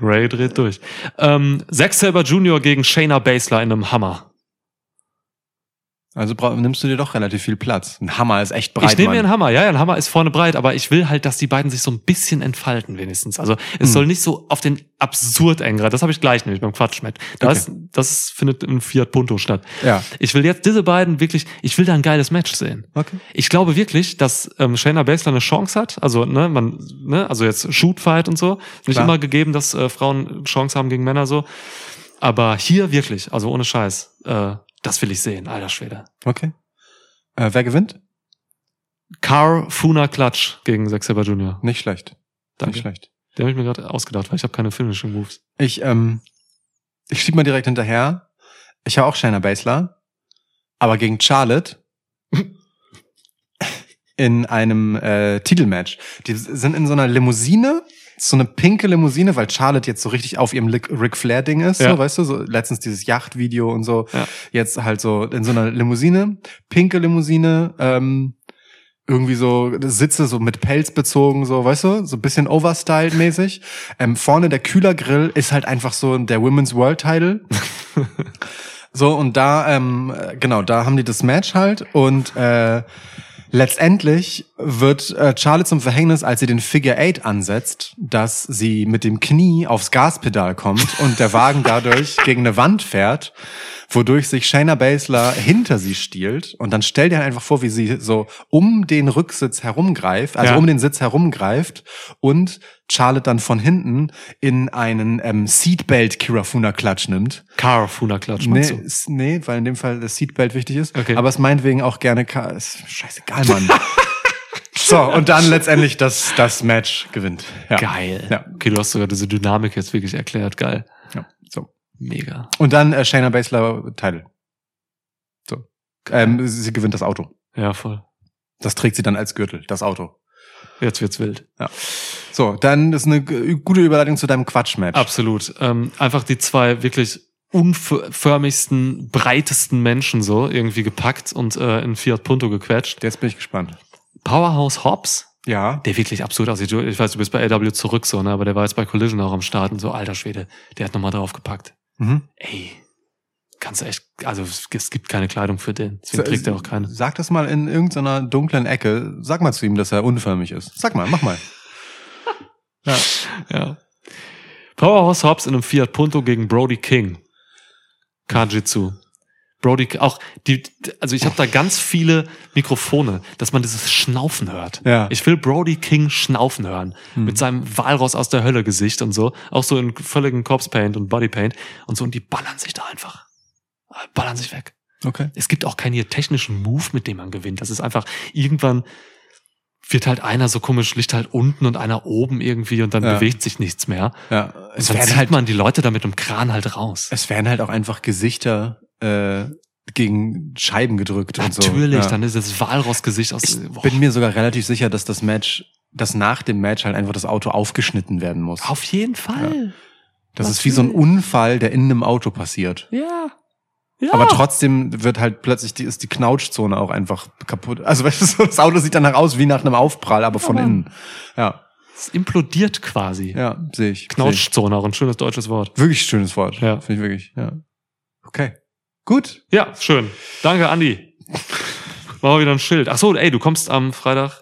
Ray dreht durch. Ähm, Zack Saber Jr. gegen Shayna Baszler in einem Hammer. Also nimmst du dir doch relativ viel Platz. Ein Hammer ist echt breit. ich nehme mir einen Hammer. Ja, ja, ein Hammer ist vorne breit, aber ich will halt, dass die beiden sich so ein bisschen entfalten wenigstens. Also es Hm. soll nicht so auf den absurd eng Das habe ich gleich nämlich beim Quatschmet. Das, das findet im Fiat Punto statt. Ja. Ich will jetzt diese beiden wirklich, ich will da ein geiles Match sehen. Okay. Ich glaube wirklich, dass ähm, Shayna Baszler eine Chance hat. Also, ne, man, ne, also jetzt Shootfight und so. Nicht Klar. immer gegeben, dass äh, Frauen Chance haben gegen Männer so. Aber hier wirklich, also ohne Scheiß, äh, das will ich sehen, alter Schwede. Okay. Äh, wer gewinnt? Car Funa Clutch gegen Zack Saber Jr. Nicht schlecht. Danke. Nicht schlecht. Den habe ich mir gerade ausgedacht, weil ich habe keine Finishing Moves. Ich, ähm, ich schieb mal direkt hinterher. Ich habe auch Shayna Baszler, aber gegen Charlotte in einem äh, Titelmatch. Die sind in so einer Limousine, so eine pinke Limousine, weil Charlotte jetzt so richtig auf ihrem Ric Flair Ding ist, Ja. so, weißt du, so letztens dieses Yacht-Video und so. Ja. Jetzt halt so in so einer Limousine, pinke Limousine, ähm, irgendwie so Sitze so mit Pelz bezogen, so, weißt du, so ein bisschen overstyled mäßig. Ähm, vorne der Kühlergrill ist halt einfach so der Women's World Title. so, und da, ähm, äh, genau, da haben die das Match halt und äh, letztendlich wird äh, Charlotte zum Verhängnis, als sie den Figure Eight ansetzt, dass sie mit dem Knie aufs Gaspedal kommt und der Wagen dadurch gegen eine Wand fährt, wodurch sich Shayna Baszler hinter sie stiehlt und dann stell dir halt einfach vor, wie sie so um den Rücksitz herumgreift, also Ja. um den Sitz herumgreift und Charlotte dann von hinten in einen ähm, Seatbelt Kirafuna Klatsch nimmt. Car Funa Clutch, Nee, du? nee, weil in dem Fall das Seatbelt wichtig ist. Okay. Aber es meinetwegen auch gerne Ka ist scheißegal, Mann. so, und dann letztendlich das, das Match gewinnt. Ja. Geil. Ja. Okay, du hast sogar diese Dynamik jetzt wirklich erklärt. Geil. ja. So. Mega. Und dann äh, Shayna Baszler Title. So. Ähm, sie gewinnt das Auto. Ja, voll. Das trägt sie dann als Gürtel, das Auto. Jetzt wird's wild. So, dann ist eine gute Überleitung zu deinem Quatschmatch. Absolut. Ähm, einfach die zwei wirklich unförmigsten, breitesten Menschen so irgendwie gepackt und äh, in Fiat Punto gequetscht. Jetzt bin ich gespannt. Powerhouse Hobbs, Ja. der wirklich absurd aussieht. Ich weiß, du bist bei AW zurück so, ne? aber der war jetzt bei Collision auch am Start und so, alter Schwede, der hat nochmal draufgepackt. Mhm. Ey, kannst du echt, also es gibt keine Kleidung für den, deswegen trägt er auch keine. Sag das mal in irgendeiner dunklen Ecke. Sag mal zu ihm, dass er unförmig ist. Sag mal, mach mal. ja. Ja. Powerhouse Hobbs in einem Fiat Punto gegen Brody King. Kajitsu. Brody, auch die, also ich habe da ganz viele Mikrofone, dass man dieses Schnaufen hört. Ja. Ich will Brody King schnaufen hören. Hm. Mit seinem Walross aus der Hölle Gesicht und so. Auch so in völligen Corpse Paint und Body Paint und so. Und die ballern sich da einfach. Ballern sich weg. Okay. Es gibt auch keinen hier technischen Move, mit dem man gewinnt. Das ist einfach, irgendwann wird halt einer so komisch, liegt halt unten und einer oben irgendwie und dann Ja. bewegt sich nichts mehr. Ja. Es Es dann werden zieht halt, man die Leute da mit dem Kran halt raus. es werden halt auch einfach Gesichter äh, gegen Scheiben gedrückt und so. Natürlich, Ja. dann ist das Walross-Gesicht aus. Ich Boah, bin mir sogar relativ sicher, dass das Match, dass nach dem Match halt einfach das Auto aufgeschnitten werden muss. auf jeden Fall. Das ist wie so ein natürlich. Unfall, der in einem Auto passiert. Ja. Ja. Aber trotzdem wird halt plötzlich die, ist die Knautschzone auch einfach kaputt. Also weißt du, so, das Auto sieht danach aus wie nach einem Aufprall, aber von Ja, innen. Ja, Es implodiert quasi. ja, sehe ich. Seh ich. Knautschzone, auch ein schönes deutsches Wort. Wirklich schönes Wort. Ja. Finde ich wirklich. Ja. Okay. Gut. Ja, schön. Danke, Andi. Machen wir wieder ein Schild. Ach so, ey, du kommst am Freitag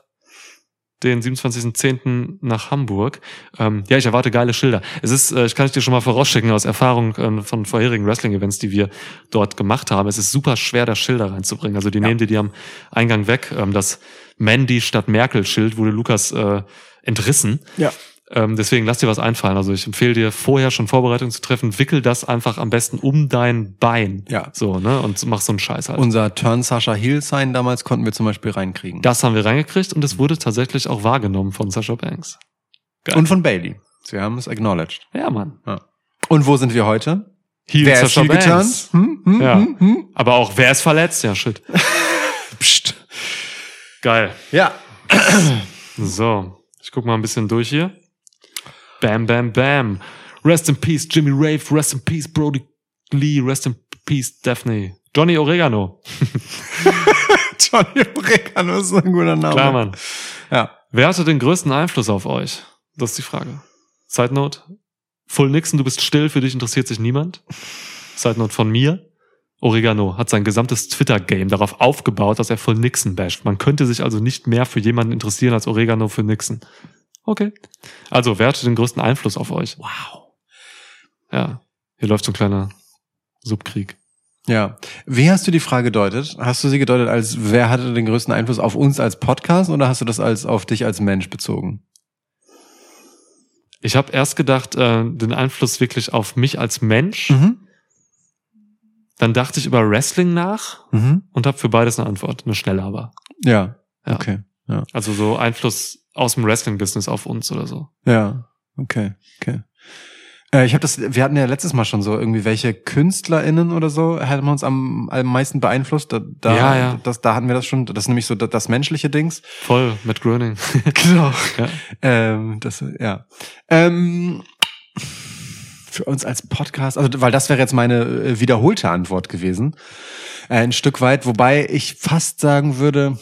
den 27.10. nach Hamburg. Ähm, ja, ich erwarte geile Schilder. Es ist, äh, ich kann es dir schon mal vorausschicken aus Erfahrung äh, von vorherigen Wrestling-Events, die wir dort gemacht haben. Es ist super schwer, da Schilder reinzubringen. Also die Ja. nehmen dir die am Eingang weg. Ähm, das Mandy statt Merkel-Schild wurde Lukas äh, entrissen. Ja. Ähm, deswegen lass dir was einfallen. Also ich empfehle dir vorher schon Vorbereitungen zu treffen. Wickel das einfach am besten um dein Bein. Ja. So, ne? Und mach so einen Scheiß halt. Unser Turn Sasha Heel Sign damals konnten wir zum Beispiel reinkriegen. das haben wir reingekriegt und es wurde tatsächlich auch wahrgenommen von Sasha Banks. geil. Und von Bailey. Wir haben es acknowledged. Ja, Mann. Und wo sind wir heute? Heel Wer ist Sasha heel Banks. geturnt? Hm? Hm? Ja. Hm? Hm? Aber auch, wer ist verletzt? Ja, shit. Psst. Geil. Ja. So, ich guck mal ein bisschen durch hier. Bam, bam, bam. Rest in peace, Jimmy Rave. Rest in peace, Brody Lee. Rest in peace, Daphne. Johnny Oregano. Johnny Oregano ist ein guter Name. Klar, Mann. Ja. Wer hatte den größten Einfluss auf euch? Das ist die Frage. Side Note. Full Nixon, du bist still, für dich interessiert sich niemand. Side Note von mir. Oregano hat sein gesamtes Twitter-Game darauf aufgebaut, dass er Full Nixon basht. Man könnte sich also nicht mehr für jemanden interessieren als Oregano für Nixon. Okay. Also, wer hatte den größten Einfluss auf euch? Wow. Ja. Hier läuft so ein kleiner Subkrieg. Ja. Wie hast du die Frage gedeutet? Hast du sie gedeutet als, wer hatte den größten Einfluss auf uns als Podcast oder hast du das als auf dich als Mensch bezogen? Ich habe erst gedacht, äh, den Einfluss wirklich auf mich als Mensch. Mhm. Dann dachte ich über Wrestling nach Mhm. und habe für beides eine Antwort. Eine schnelle aber. Ja. Ja. Okay. Also so Einfluss aus dem Wrestling-Business auf uns oder so. Ja. Okay. Okay. Äh, ich habe das, wir hatten ja letztes Mal schon so irgendwie welche KünstlerInnen oder so haben uns am, am meisten beeinflusst. Da, da, Ja, ja. Das, da hatten wir das schon. Das ist nämlich so das, das menschliche Dings. Voll, Matt Groening. Genau. Ja. Ähm, das, ja. Ähm, für uns als Podcast, also weil das wäre jetzt meine äh, wiederholte Antwort gewesen, äh, ein Stück weit, wobei ich fast sagen würde,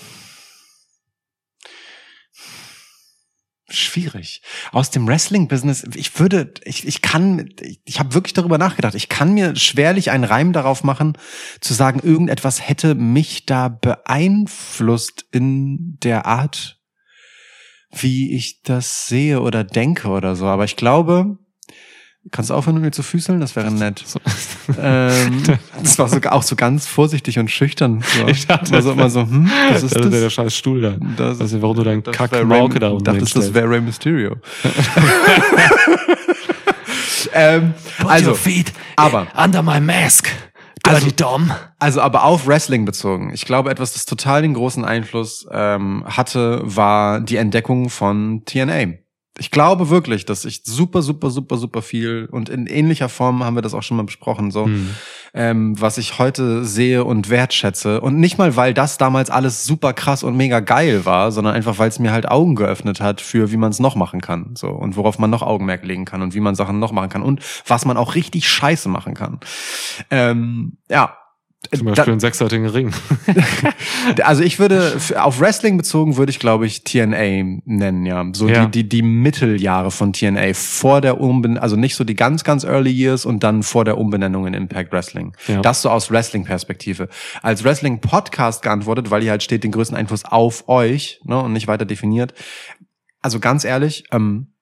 schwierig. Aus dem Wrestling-Business, ich würde, ich, ich kann, ich, ich habe wirklich darüber nachgedacht, ich kann mir schwerlich einen Reim darauf machen, zu sagen, irgendetwas hätte mich da beeinflusst in der Art, wie ich das sehe oder denke oder so. Aber ich glaube, kannst du aufhören, mir zu füßeln? Das wäre nett. So. Ähm, das war sogar auch so ganz vorsichtig und schüchtern. So. Ich dachte, immer so, immer so, hm, was ist das ist der das? scheiß Stuhl da. Das, nicht, warum du deinen das kack wär Mauke da unten dachtest, das hinstellst. wäre Rey Mysterio. ähm, also, feet aber- under my mask. Also- Dom. also aber auf Wrestling bezogen. Ich glaube, etwas, das total den großen Einfluss ähm, hatte, war die Entdeckung von TNA. Ich glaube wirklich, dass ich super, super, super, super viel und in ähnlicher Form haben wir das auch schon mal besprochen, so Hm. ähm, was ich heute sehe und wertschätze. Und nicht mal, weil das damals alles super krass und mega geil war, sondern einfach, weil es mir halt Augen geöffnet hat für, wie man es noch machen kann. So, und worauf man noch Augenmerk legen kann und wie man Sachen noch machen kann und was man auch richtig scheiße machen kann. Ähm, ja. Zum Da- Beispiel einen sechsseitigen Ring. also ich würde auf Wrestling bezogen würde ich glaube ich TNA nennen ja so Ja. die die die Mitteljahre von TNA vor der Umben also nicht so die ganz ganz early years und dann vor der Umbenennung in Impact Wrestling Ja. das so aus Wrestling Perspektive als Wrestling Podcast geantwortet weil hier halt steht den größten Einfluss auf euch ne und nicht weiter definiert also ganz ehrlich ähm,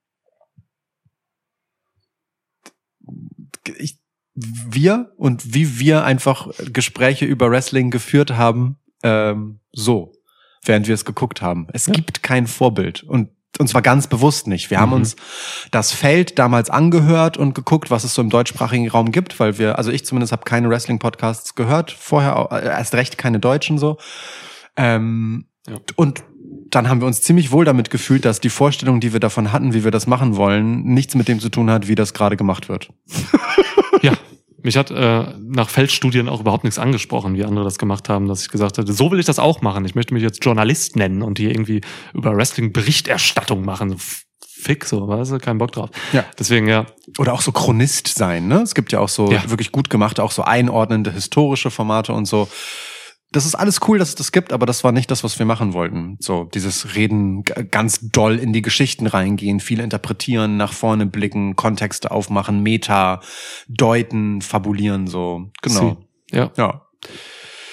ich, wir und wie wir einfach Gespräche über Wrestling geführt haben, ähm, so, während wir es geguckt haben. Es Ja. gibt kein Vorbild und und zwar ganz bewusst nicht. Wir haben Mhm. uns das Feld damals angehört und geguckt, was es so im deutschsprachigen Raum gibt, weil wir, also ich zumindest habe keine Wrestling-Podcasts gehört, vorher äh, erst recht keine deutschen so. Ähm, Ja. Und dann haben wir uns ziemlich wohl damit gefühlt, dass die Vorstellung, die wir davon hatten, wie wir das machen wollen, nichts mit dem zu tun hat, wie das gerade gemacht wird. Ja, mich hat äh, nach Feldstudien auch überhaupt nichts angesprochen, wie andere das gemacht haben, dass ich gesagt hatte, so will ich das auch machen. Ich möchte mich jetzt Journalist nennen und hier irgendwie über Wrestling Berichterstattung machen. So fick so, weißt du, kein Bock drauf. Ja. Deswegen ja, Oder auch so Chronist sein, ne? Es gibt ja auch so Ja. wirklich gut gemachte, auch so einordnende historische Formate und so. Das ist alles cool, dass es das gibt, aber das war nicht das, was wir machen wollten. So, dieses Reden ganz doll in die Geschichten reingehen, viel interpretieren, nach vorne blicken, Kontexte aufmachen, Meta, deuten, fabulieren, so. Genau. ja, Ja.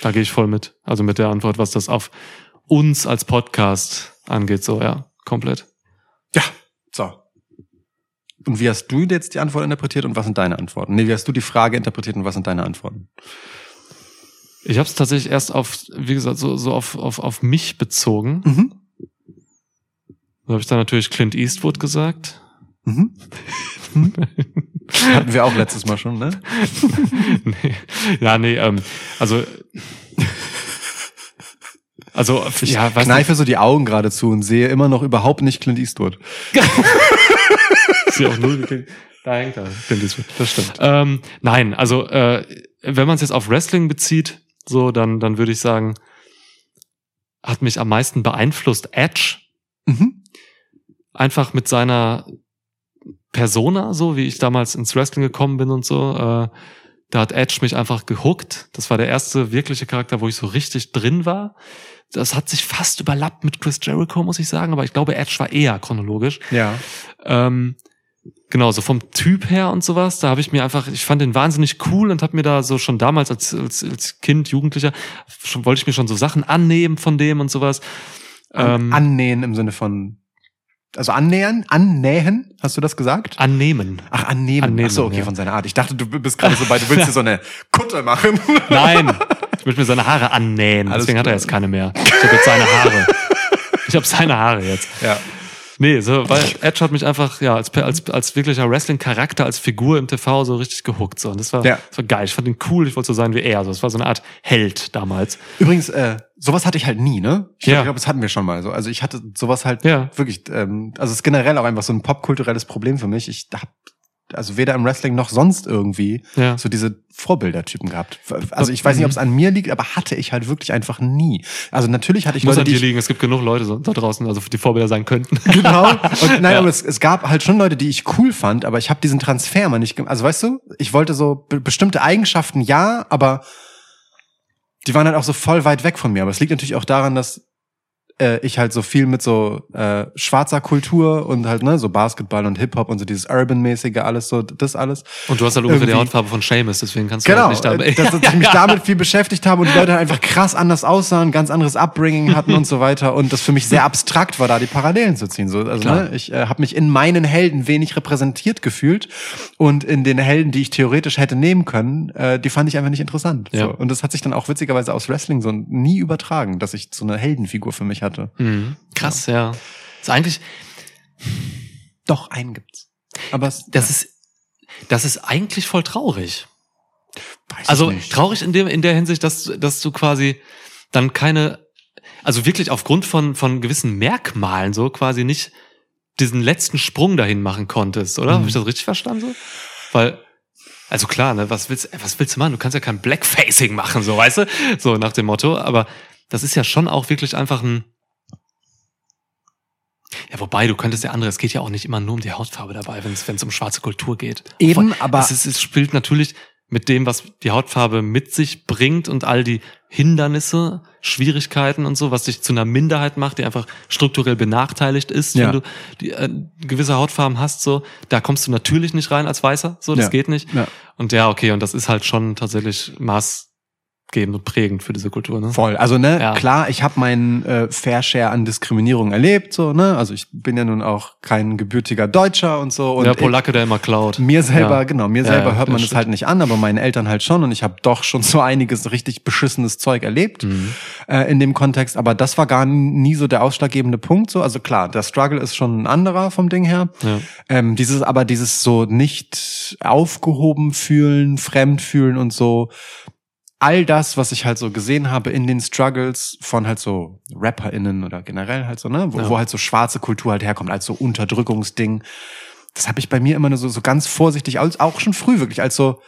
da gehe ich voll mit. Also mit der Antwort, was das auf uns als Podcast angeht, so ja. komplett. Ja, so. Und wie hast du jetzt die Antwort interpretiert und was sind deine Antworten? Nee, wie hast du die Frage interpretiert und was sind deine Antworten? Ich habe es tatsächlich erst auf, wie gesagt, so, so auf, auf, auf mich bezogen. Mhm. Da habe ich dann natürlich Clint Eastwood gesagt. Mhm. Hatten wir auch letztes Mal schon, ne? nee. Ja, nee, ähm, also. Also, Ich ja, weiß kneife so die Augen gerade zu und sehe immer noch überhaupt nicht Clint Eastwood. ja auch null. Da hängt er, Clint Eastwood. Das stimmt. Ähm, nein, also, äh, wenn man es jetzt auf Wrestling bezieht, so, dann, dann würde ich sagen, hat mich am meisten beeinflusst Edge. Mhm. einfach mit seiner Persona, so wie ich damals ins Wrestling gekommen bin und so, äh, da hat Edge mich einfach gehuckt. Das war der erste wirkliche Charakter, wo ich so richtig drin war. Das hat sich fast überlappt mit Chris Jericho, muss ich sagen, aber ich glaube, Edge war eher chronologisch. Ja. Ähm, genau, so vom Typ her und sowas, da habe ich mir einfach, ich fand den wahnsinnig cool und habe mir da so schon damals als, als, als Kind, Jugendlicher, schon, wollte ich mir schon so Sachen annehmen von dem und sowas. Ähm, Annähen im Sinne von, also annähern, annähen, hast du das gesagt? annehmen. Ach, annehmen. Annehmen, Ach so, okay, ja. von seiner Art. Ich dachte, du bist gerade so bei, du willst dir so eine Kutte machen. Nein, ich möchte mir seine Haare annähen. Alles Deswegen hat er jetzt keine mehr. Ich habe jetzt seine Haare. Ich habe seine Haare jetzt. ja. Nee, so, weil Edge hat mich einfach, ja, als, als, als wirklicher Wrestling-Charakter, als Figur im TV so richtig gehuckt. So. Und das war, Ja. das war geil. Ich fand ihn cool, ich wollte so sein wie er. So. Das war so eine Art Held damals. Übrigens, äh, sowas hatte ich halt nie, ne? Ich Ja. glaube, das hatten wir schon mal so. Also ich hatte sowas halt Ja. wirklich, ähm, also es ist generell auch einfach so ein popkulturelles Problem für mich. Ich hab also weder im Wrestling noch sonst irgendwie Ja. so diese Vorbildertypen gehabt. Also ich weiß nicht, ob es an mir liegt, aber hatte ich halt wirklich einfach nie. Also natürlich hatte ich Muss Leute, an dir liegen. Es gibt genug Leute so, da draußen, also die Vorbilder sein könnten. Genau. Und nein, aber es, es gab halt schon Leute, die ich cool fand, aber ich habe diesen Transfer mal nicht. Also weißt du, ich wollte so be bestimmte Eigenschaften ja, aber die waren halt auch so voll weit weg von mir. Aber es liegt natürlich auch daran, dass äh, ich halt so viel mit so äh, schwarzer Kultur und halt ne so Basketball und Hip Hop und so dieses Urban-mäßige alles so das alles. Und du hast halt ungefähr die Hautfarbe von Seamus, deswegen kannst du Genau, halt nicht damit. äh, dass, dass ich mich damit viel beschäftigt habe und die Leute halt einfach krass anders aussahen, ganz anderes Upbringing hatten und so weiter und das für mich sehr abstrakt war, da die Parallelen zu ziehen. So, also Klar. ne, ich äh, habe mich in meinen Helden wenig repräsentiert gefühlt und in den Helden, die ich theoretisch hätte nehmen können, äh, die fand ich einfach nicht interessant. Ja. So. Und das hat sich dann auch witzigerweise aus Wrestling so nie übertragen, dass ich so eine Heldenfigur für mich hatte. Mhm. Krass, ja. Ist eigentlich, Doch, einen gibt's. Aber es, das ist, das ist eigentlich voll traurig. weiß Also nicht. traurig in dem in der Hinsicht, dass dass du quasi dann keine, also wirklich aufgrund von von gewissen Merkmalen so quasi nicht diesen letzten Sprung dahin machen konntest, oder? Mhm. Habe ich das richtig verstanden so? Weil also klar, ne, was willst was willst du machen? Du kannst ja kein Blackfacing machen, so weißt du, so nach dem Motto. Aber das ist ja schon auch wirklich einfach ein ja, wobei, du könntest ja andere, es geht ja auch nicht immer nur um die Hautfarbe dabei, wenn es um schwarze Kultur geht. Eben, Voll- aber- es, ist, es spielt natürlich mit dem, was die Hautfarbe mit sich bringt und all die Hindernisse, Schwierigkeiten und so, was dich zu einer Minderheit macht, die einfach strukturell benachteiligt ist, Ja. wenn du die, äh, gewisse Hautfarben hast, so, da kommst du natürlich nicht rein als Weißer, so, das Ja. geht nicht. Ja. Und ja, okay, und das ist halt schon tatsächlich maßgebend und prägend für diese Kultur, ne? Voll. Also ne, Ja. klar, ich habe meinen äh, Fair Share an Diskriminierung erlebt, so ne. Also ich bin ja nun auch kein gebürtiger Deutscher und so. Und der Polacke, der immer klaut. Mir selber, Ja. genau, mir selber ja, hört das man es stimmt. halt nicht an, aber meinen Eltern halt schon und ich habe doch schon so einiges richtig beschissenes Zeug erlebt Mhm. äh, in dem Kontext, aber das war gar nie so der ausschlaggebende Punkt so, also klar, der Struggle ist schon ein anderer vom Ding her. Ähm, dieses aber dieses so nicht aufgehoben fühlen, fremd fühlen und so all das, was ich halt so gesehen habe in den Struggles von halt so RapperInnen oder generell halt so, ne, wo, Ja. wo halt so schwarze Kultur halt herkommt, als so Unterdrückungsding. Das habe ich bei mir immer nur so, so ganz vorsichtig, als, auch schon früh wirklich, als so,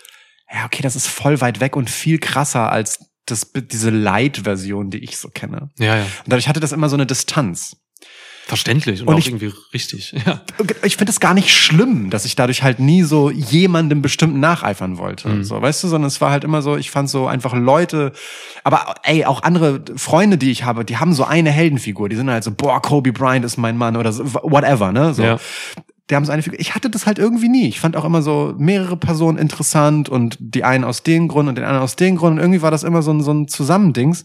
ja, okay, das ist voll weit weg und viel krasser als das, diese Light-Version, die ich so kenne. ja, ja. Und dadurch hatte das immer so eine Distanz. Verständlich und, Und auch ich- irgendwie richtig. Ja. ich finde es gar nicht schlimm, dass ich dadurch halt nie so jemandem bestimmten nacheifern wollte. Mhm. So, weißt du, sondern es war halt immer so, ich fand so einfach Leute, aber ey, auch andere Freunde, die ich habe, die haben so eine Heldenfigur. Die sind halt so, boah, Kobe Bryant ist mein Mann oder so, whatever, ne? So. Ja. Die haben so eine Figur. Ich hatte das halt irgendwie nie. Ich fand auch immer so mehrere Personen interessant und die einen aus dem Grund und den anderen aus dem Grund. Und irgendwie war das immer so ein, so ein Zusammendings.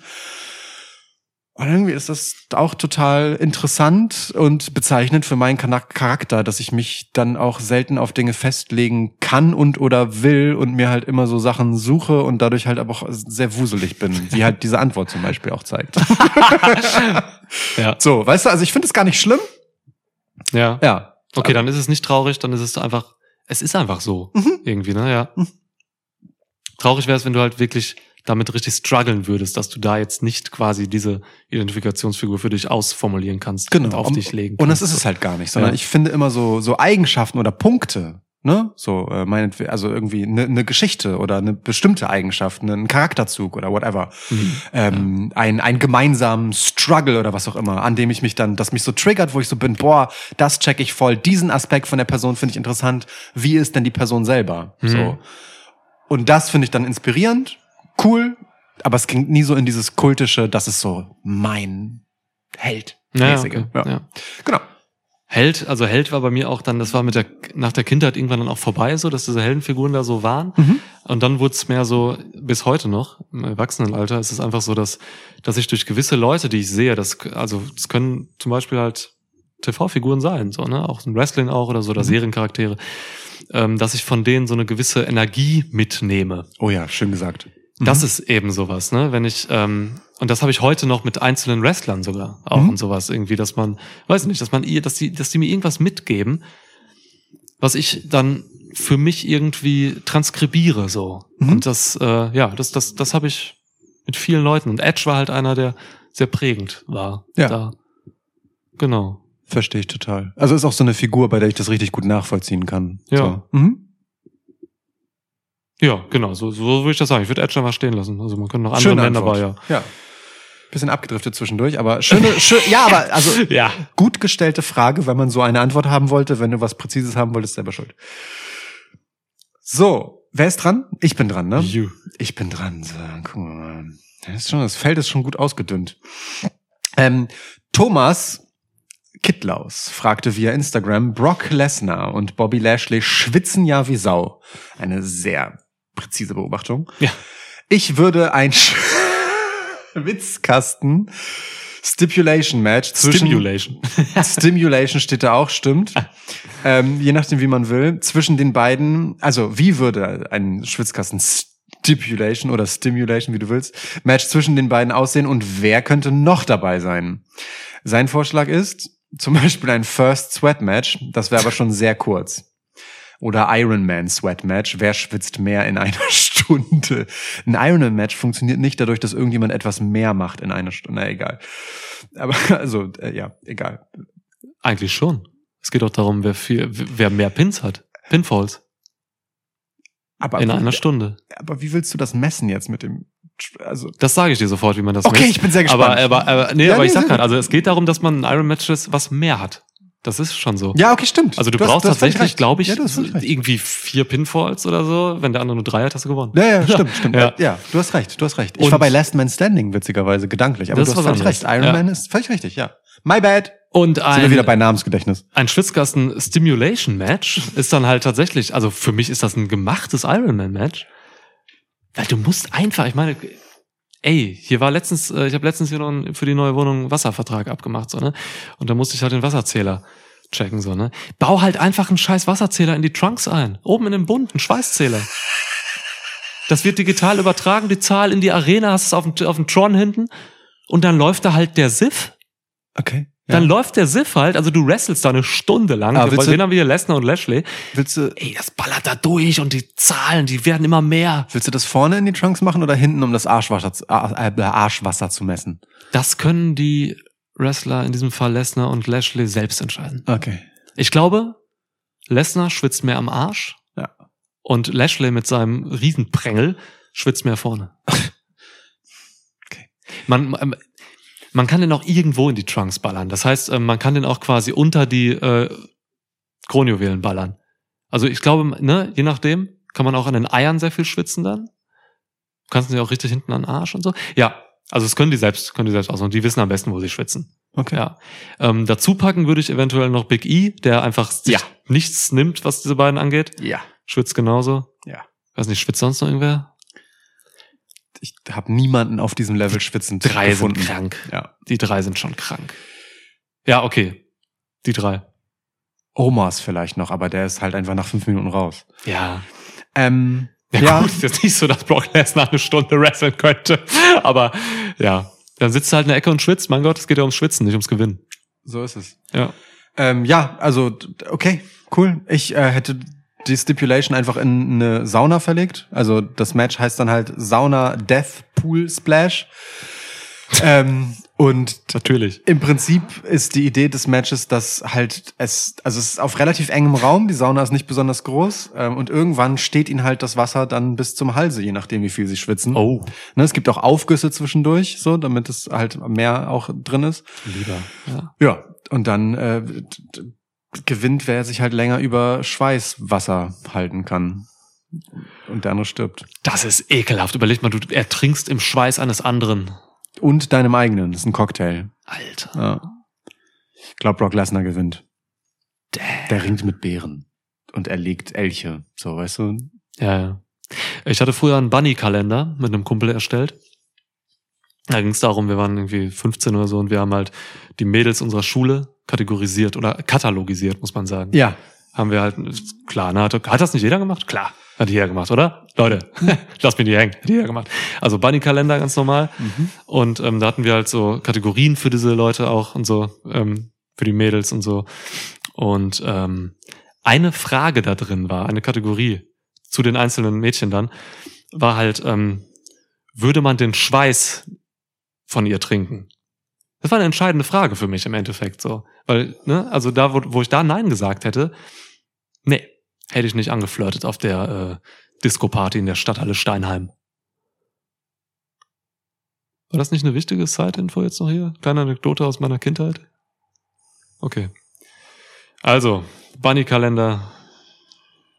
Und irgendwie ist das auch total interessant und bezeichnend für meinen Charakter, dass ich mich dann auch selten auf Dinge festlegen kann und oder will und mir halt immer so Sachen suche und dadurch halt aber auch sehr wuselig bin, wie halt diese Antwort zum Beispiel auch zeigt. Ja. So, weißt du, also ich finde es gar nicht schlimm. Ja. Ja. Okay, dann ist es nicht traurig, dann ist es einfach, es ist einfach so. Mhm. Irgendwie, ne? Ja. Traurig wäre es, wenn du halt wirklich damit richtig strugglen würdest, dass du da jetzt nicht quasi diese Identifikationsfigur für dich ausformulieren kannst und auf und, dich legen Genau. Und das kannst. ist es halt gar nicht, sondern Ja. ich finde immer so, so Eigenschaften oder Punkte, ne? So, äh, meinetwegen, also irgendwie eine ne Geschichte oder eine bestimmte Eigenschaft, ein Charakterzug oder whatever. Mhm. Ähm, ein, ein gemeinsamen Struggle oder was auch immer, an dem ich mich dann, das mich so triggert, wo ich so bin, boah, das check ich voll, diesen Aspekt von der Person finde ich interessant. Wie ist denn die Person selber? Mhm. So. Und das finde ich dann inspirierend, cool, aber es ging nie so in dieses kultische, das ist so mein Held. Ja, okay. ja. ja. Genau. Held, also Held war bei mir auch dann, das war mit der, nach der Kindheit irgendwann dann auch vorbei, so, dass diese Heldenfiguren da so waren. Mhm. Und dann wurde es mehr so, bis heute noch, im Erwachsenenalter, ist es einfach so, dass, dass ich durch gewisse Leute, die ich sehe, das, also, das können zum Beispiel halt TV-Figuren sein, so, ne, auch im Wrestling auch oder so, oder Mhm. Seriencharaktere, ähm, dass ich von denen so eine gewisse Energie mitnehme. Oh ja, schön gesagt. Das Mhm. ist eben sowas, ne? Wenn ich, ähm, und das habe ich heute noch mit einzelnen Wrestlern sogar auch Mhm. und sowas irgendwie, dass man, weiß nicht, dass man ihr, dass die, dass die mir irgendwas mitgeben, was ich dann für mich irgendwie transkribiere so. Mhm. Und das, äh, ja, das, das, das habe ich mit vielen Leuten. Und Edge war halt einer, der sehr prägend war. Ja. Da. Genau. Verstehe ich total. Also ist auch so eine Figur, bei der ich das richtig gut nachvollziehen kann. Ja. So. Mhm. Ja, genau. So, so würde ich das sagen. Ich würde Edge einfach stehen lassen. Also man könnte noch andere Schöne nennen, Antwort. aber ja. Ja. Bisschen abgedriftet zwischendurch, aber schöne, schön, ja, aber also Ja. gut gestellte Frage, wenn man so eine Antwort haben wollte. Wenn du was Präzises haben wolltest, selber schuld. So, wer ist dran? Ich bin dran, ne? You. Ich bin dran. So, guck mal. Das, ist schon, das Feld ist schon gut ausgedünnt. Ähm, Thomas Kittlaus fragte via Instagram, Brock Lesnar und Bobby Lashley schwitzen ja wie Sau. Eine sehr präzise Beobachtung. Ja. Ich würde ein Witzkasten Stipulation Match zwischen Stimulation. Stimulation steht da auch, stimmt. Ähm, je nachdem, wie man will. Zwischen den beiden, also wie würde ein Schwitzkasten Stipulation oder Stimulation, wie du willst, Match zwischen den beiden aussehen und wer könnte noch dabei sein? Sein Vorschlag ist zum Beispiel ein First Sweat Match, das wäre aber schon sehr kurz. Oder Ironman Sweat Match, wer schwitzt mehr in einer Stunde? Ein Ironman Match funktioniert nicht dadurch, dass irgendjemand etwas mehr macht in einer Stunde. Na, egal. Aber also, äh, ja, egal. Eigentlich schon. Es geht doch darum, wer viel, wer mehr Pins hat. Pinfalls. Aber, In wie, einer Stunde. aber wie willst du das messen jetzt mit dem? Also Das sage ich dir sofort, wie man das okay, misst. ich bin sehr gespannt. aber, aber, aber, nee, Ja, aber nee, ich sag sehr gerade, also es geht darum, dass man ein Iron Match ist, was mehr hat. Das ist schon so. ja, okay, stimmt. Also du, hast- brauchst hast tatsächlich, glaube ich, ja, du irgendwie vier Pinfalls oder so. Wenn der andere nur drei hat, hast du gewonnen. Ja, ja, stimmt, stimmt. Ja. Ja. du hast recht, du hast recht. Ich Und- war bei Last Man Standing, witzigerweise, gedanklich. Aber Das du hast völlig recht. Iron Ja. Man ist völlig richtig, ja. My bad. Und Sind wir wieder ein, bei Namensgedächtnis. ein Schwitzkasten Stimulation Match ist dann halt tatsächlich, also für mich ist das ein gemachtes Ironman Match. Weil du musst einfach, ich meine, ey, hier war letztens, äh, ich habe letztens hier noch für die neue Wohnung einen Wasservertrag abgemacht, so, ne? Und da musste ich halt den Wasserzähler checken, so, ne? Bau halt einfach einen scheiß Wasserzähler in die Trunks ein. Oben in dem Bund, einen Schweißzähler. Das wird digital übertragen, die Zahl in die Arena, hast es auf dem, auf dem Tron hinten. Und dann läuft da halt der SIF. Okay. Dann läuft der SIF halt, also du wrestelst da eine Stunde lang. Aber Wir- haben wir hier Lesnar und Lashley. willst du, Ey, das ballert da durch und die Zahlen, die werden immer mehr. willst du das vorne in die Trunks machen oder hinten, um das Arschwasser, zu- äh, Arschwasser zu messen? Das können die Wrestler, in diesem Fall Lesnar und Lashley, selbst entscheiden. Okay. Ich glaube, Lesnar schwitzt mehr am Arsch. Ja. Und Lashley mit seinem Riesenprängel schwitzt mehr vorne. Okay. Man, man- kann den auch irgendwo in die Trunks ballern. Das heißt, äh, man kann den auch quasi unter die äh, Kronjuwelen ballern. Also ich glaube, ne, je nachdem, kann man auch an den Eiern sehr viel schwitzen dann. Du kannst sie auch richtig hinten an den Arsch und so. Ja, also das können die selbst, können die selbst aus und die wissen am besten, wo sie schwitzen. Okay. Ja. Ähm, dazu packen würde ich eventuell noch Big E, der einfach sich Ja. nichts nimmt, was diese beiden angeht. Ja. Schwitzt genauso. Ja. Weiß nicht, schwitzt sonst noch irgendwer? Ich habe niemanden auf diesem Level schwitzend Drei gefunden. sind krank. Ja. Die drei sind schon krank. Ja, okay. Die drei. Omas vielleicht noch, aber der ist halt einfach nach fünf Minuten raus. Ja. Ähm, Ja, Ja. gut, ist jetzt nicht so, dass Brock Lesnar eine Stunde wresteln könnte. Aber ja, dann sitzt du halt in der Ecke und schwitzt. Mein Gott, es geht ja ums Schwitzen, nicht ums Gewinnen. so ist es. Ja. Ähm, ja, also okay, cool. Ich äh, hätte die Stipulation einfach in eine Sauna verlegt. Also das Match heißt dann halt Sauna Death Pool Splash. ähm, und Natürlich. im Prinzip ist die Idee des Matches, dass halt es, also es ist auf relativ engem Raum, die Sauna ist nicht besonders groß ähm, und irgendwann steht ihnen halt das Wasser dann bis zum Halse, je nachdem wie viel sie schwitzen. Oh, Ne, es gibt auch Aufgüsse zwischendurch, so, damit es halt mehr auch drin ist. lieber. Ja. Ja, und dann äh, gewinnt, wer sich halt länger über Schweißwasser halten kann. Und der andere stirbt. Das ist ekelhaft. Überleg mal, du ertrinkst im Schweiß eines anderen. Und deinem eigenen. Das ist ein Cocktail. Alter. Ja. Ich glaube, Brock Lesnar gewinnt. Der ringt mit Bären. Und er legt Elche. So, weißt du? Ja, ja. Ich hatte früher einen Bunny-Kalender mit einem Kumpel erstellt. Da ging es darum, wir waren irgendwie 15 oder so und wir haben halt die Mädels unserer Schule kategorisiert oder katalogisiert, muss man sagen. Ja. Haben wir halt, klar, ne, hat, hat das nicht jeder gemacht? Klar, hat jeder gemacht, oder? Leute, lass mich nicht hängen, hat jeder gemacht. Also Bunny-Kalender ganz normal. Und ähm, da hatten wir halt so Kategorien für diese Leute auch und so, ähm, für die Mädels und so. Und ähm, eine Frage da drin war, eine Kategorie zu den einzelnen Mädchen dann, war halt, ähm, würde man den Schweiß von ihr trinken? Das war eine entscheidende Frage für mich im Endeffekt so. Weil, ne, also da, wo, wo ich da Nein gesagt hätte, nee, hätte ich nicht angeflirtet auf der äh, Disco-Party in der Stadthalle Steinheim. War das nicht eine wichtige Side-Info jetzt noch hier? Kleine Anekdote aus meiner Kindheit? Okay. Also, Bunny-Kalender.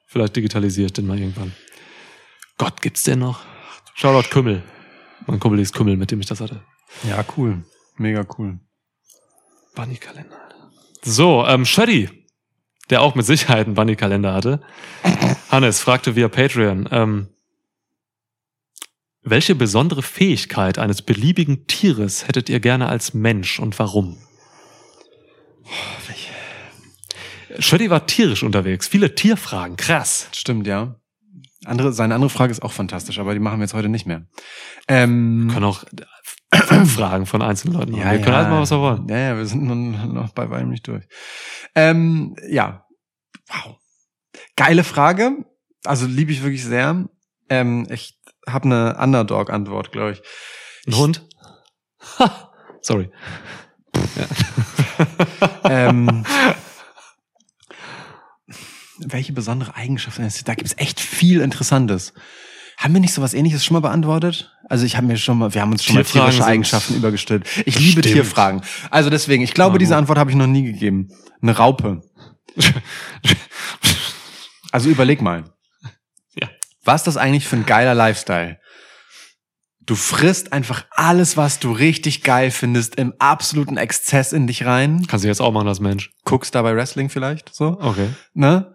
Vielleicht digitalisiert den mal irgendwann. Gott, gibt's den noch? Shoutout Kümmel. Mein Kumpel ist Kümmel, mit dem ich das hatte. Ja, cool. Mega cool. Bunny-Kalender. So, ähm, Shuddy, der auch mit Sicherheit einen Bunny-Kalender hatte. Hannes fragte via Patreon, ähm, welche besondere Fähigkeit eines beliebigen Tieres hättet ihr gerne als Mensch und warum? Shuddy war tierisch unterwegs, viele Tierfragen, krass. Stimmt, ja. Andere, seine andere Frage ist auch fantastisch, aber die machen wir jetzt heute nicht mehr. Ähm, Wir können auch Fragen von einzelnen Leuten machen. wir können halt mal, was wir wollen. Ja, ja, wir sind noch, noch bei weitem nicht durch. Ähm, ja. Wow. Geile Frage. Also liebe ich wirklich sehr. Ähm, ich habe eine Underdog-Antwort, glaube ich. Ein Hund? Ha, sorry. ähm, welche besondere Eigenschaften? Da gibt's echt viel Interessantes. Haben wir nicht sowas ähnliches schon mal beantwortet? Also ich habe mir schon mal, wir haben uns schon mal tierische Eigenschaften übergestellt. Ich liebe Stimmt. Tierfragen. Also deswegen, ich glaube, Na diese. Antwort habe ich noch nie gegeben. Eine Raupe. Also überleg mal. Ja. Was ist das eigentlich für ein geiler Lifestyle? Du frisst einfach alles, was du richtig geil findest, im absoluten Exzess in dich rein. Kannst du jetzt auch machen als Mensch. Guckst dabei Wrestling vielleicht so, Okay. ne?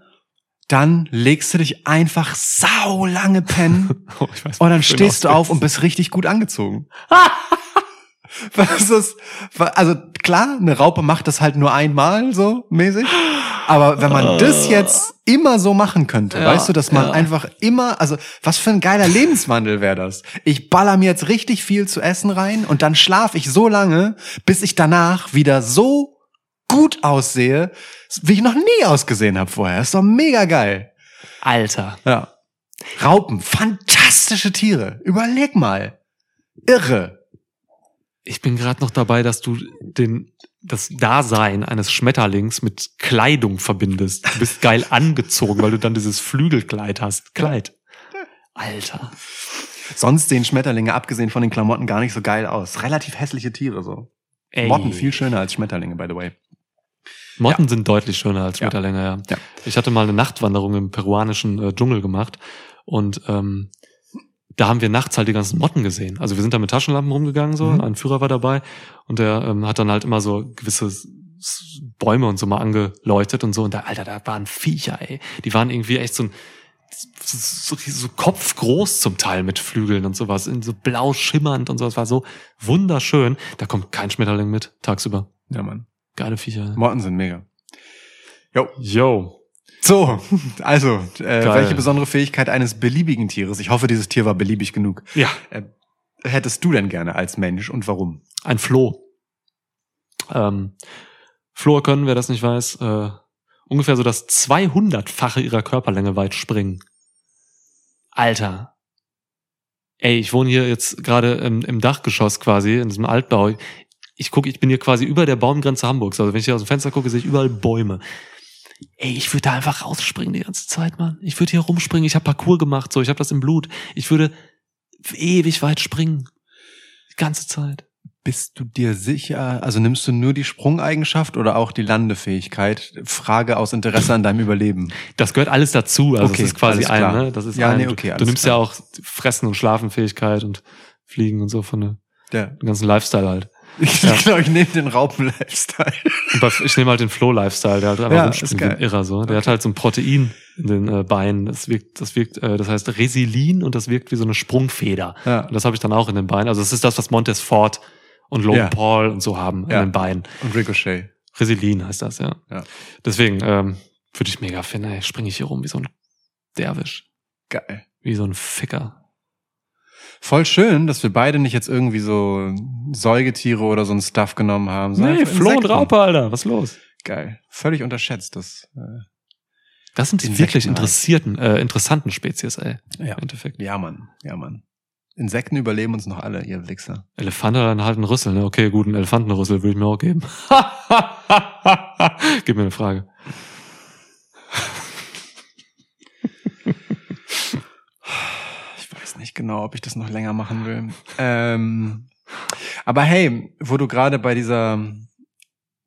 Dann legst du dich einfach sau lange pennen Oh, weiß, und dann schön stehst du auf und bist richtig gut angezogen. Was ist, also klar, eine Raupe macht das halt nur einmal so mäßig. Aber wenn man das jetzt immer so machen könnte, Ja, weißt du, dass man ja. einfach immer, also was für ein geiler Lebenswandel wäre das? Ich baller mir jetzt richtig viel zu essen rein und dann schlafe ich so lange, bis ich danach wieder so gut aussehe, wie ich noch nie ausgesehen habe vorher. ist doch mega geil. Alter. Ja. Raupen, fantastische Tiere. Überleg mal. Irre. Ich bin gerade noch dabei, dass du den, das Dasein eines Schmetterlings mit Kleidung verbindest. Du bist geil angezogen, weil du dann dieses Flügelkleid hast. Kleid. Alter. Sonst sehen Schmetterlinge, abgesehen von den Klamotten, gar nicht so geil aus. Relativ hässliche Tiere so. Ey. Motten viel schöner als Schmetterlinge, by the way. Motten sind deutlich schöner als Ja. Schmetterlinge, ja. Ja. Ich hatte mal eine Nachtwanderung im peruanischen äh, Dschungel gemacht und ähm, da haben wir nachts halt die ganzen Motten gesehen. Also wir sind da mit Taschenlampen rumgegangen, so, Mhm. ein Führer war dabei und der ähm, hat dann halt immer so gewisse Bäume und so mal angeleuchtet und so. Und da, Alter, da waren Viecher, ey. Die waren irgendwie echt so ein so, so kopfgroß zum Teil mit Flügeln und sowas, in so blau schimmernd und sowas, war so wunderschön. Da kommt kein Schmetterling mit, tagsüber. Ja, Mann. Geile Viecher. Motten sind mega. Jo. Yo. So, also, äh, Geil. welche besondere Fähigkeit eines beliebigen Tieres, ich hoffe, dieses Tier war beliebig genug, Ja, äh, hättest du denn gerne als Mensch und warum? ein Floh. Ähm, Flohe können, wer das nicht weiß, äh, ungefähr so das 200-fache ihrer Körperlänge weit springen. Alter. Ey, ich wohne hier jetzt gerade im, im Dachgeschoss quasi, in diesem Altbau. Ich gucke, ich bin hier quasi über der Baumgrenze Hamburgs. Also wenn ich hier aus dem Fenster gucke, sehe ich überall Bäume. Ey, ich würde da einfach rausspringen die ganze Zeit, Mann. Ich würde hier rumspringen. Ich habe Parcours gemacht, so. Ich habe das im Blut. Ich würde ewig weit springen. Die ganze Zeit. Bist du dir sicher, also nimmst du nur die Sprungeigenschaft oder auch die Landefähigkeit? Frage aus Interesse an deinem Überleben. Das gehört alles dazu. Also Okay, das ist quasi ein, ne? Das ist Ja, ein, nee, du- okay, du nimmst klar. ja auch Fressen und Schlafenfähigkeit und Fliegen und so von der, dem ganzen Lifestyle halt. Ich Ja. glaube, ich nehme den Raupen-Lifestyle. Ich nehme halt den Flow-Lifestyle, der halt einfach Ja, rumspringt, wie ein. Irrer so. Der hat halt so ein Protein in den äh, Beinen. Das wirkt, das wirkt, äh, das heißt Resilin und das wirkt wie so eine Sprungfeder. Ja. Und das habe ich dann auch in den Beinen. Also das ist das, was Montes Ford und Logan Ja. Paul und so haben in den Beinen. Und Ricochet. Resilin heißt das, ja. Ja. Deswegen ähm, würde ich mega finden, ey, springe ich hier rum wie so ein Derwisch, Geil. wie so ein Ficker. Voll schön, dass wir beide nicht jetzt irgendwie so Säugetiere oder so ein Stuff genommen haben. sondern Nee, einfach Flo und. Raupe, Alter, was ist los? Geil. Völlig unterschätzt das. Äh, Das sind die Insekten wirklich halt. interessierten, äh, interessanten Spezies, ey. Ja. Im Endeffekt. Ja, Mann. Ja, Mann. Insekten überleben uns noch alle, ihr Wichser. Elefant hat dann halt einen Rüssel, ne? Okay, gut, einen Elefantenrüssel würde ich mir auch geben. Gib mir eine Frage. Ich weiß nicht genau, ob ich das noch länger machen will. Ähm, aber hey, wo du gerade bei dieser,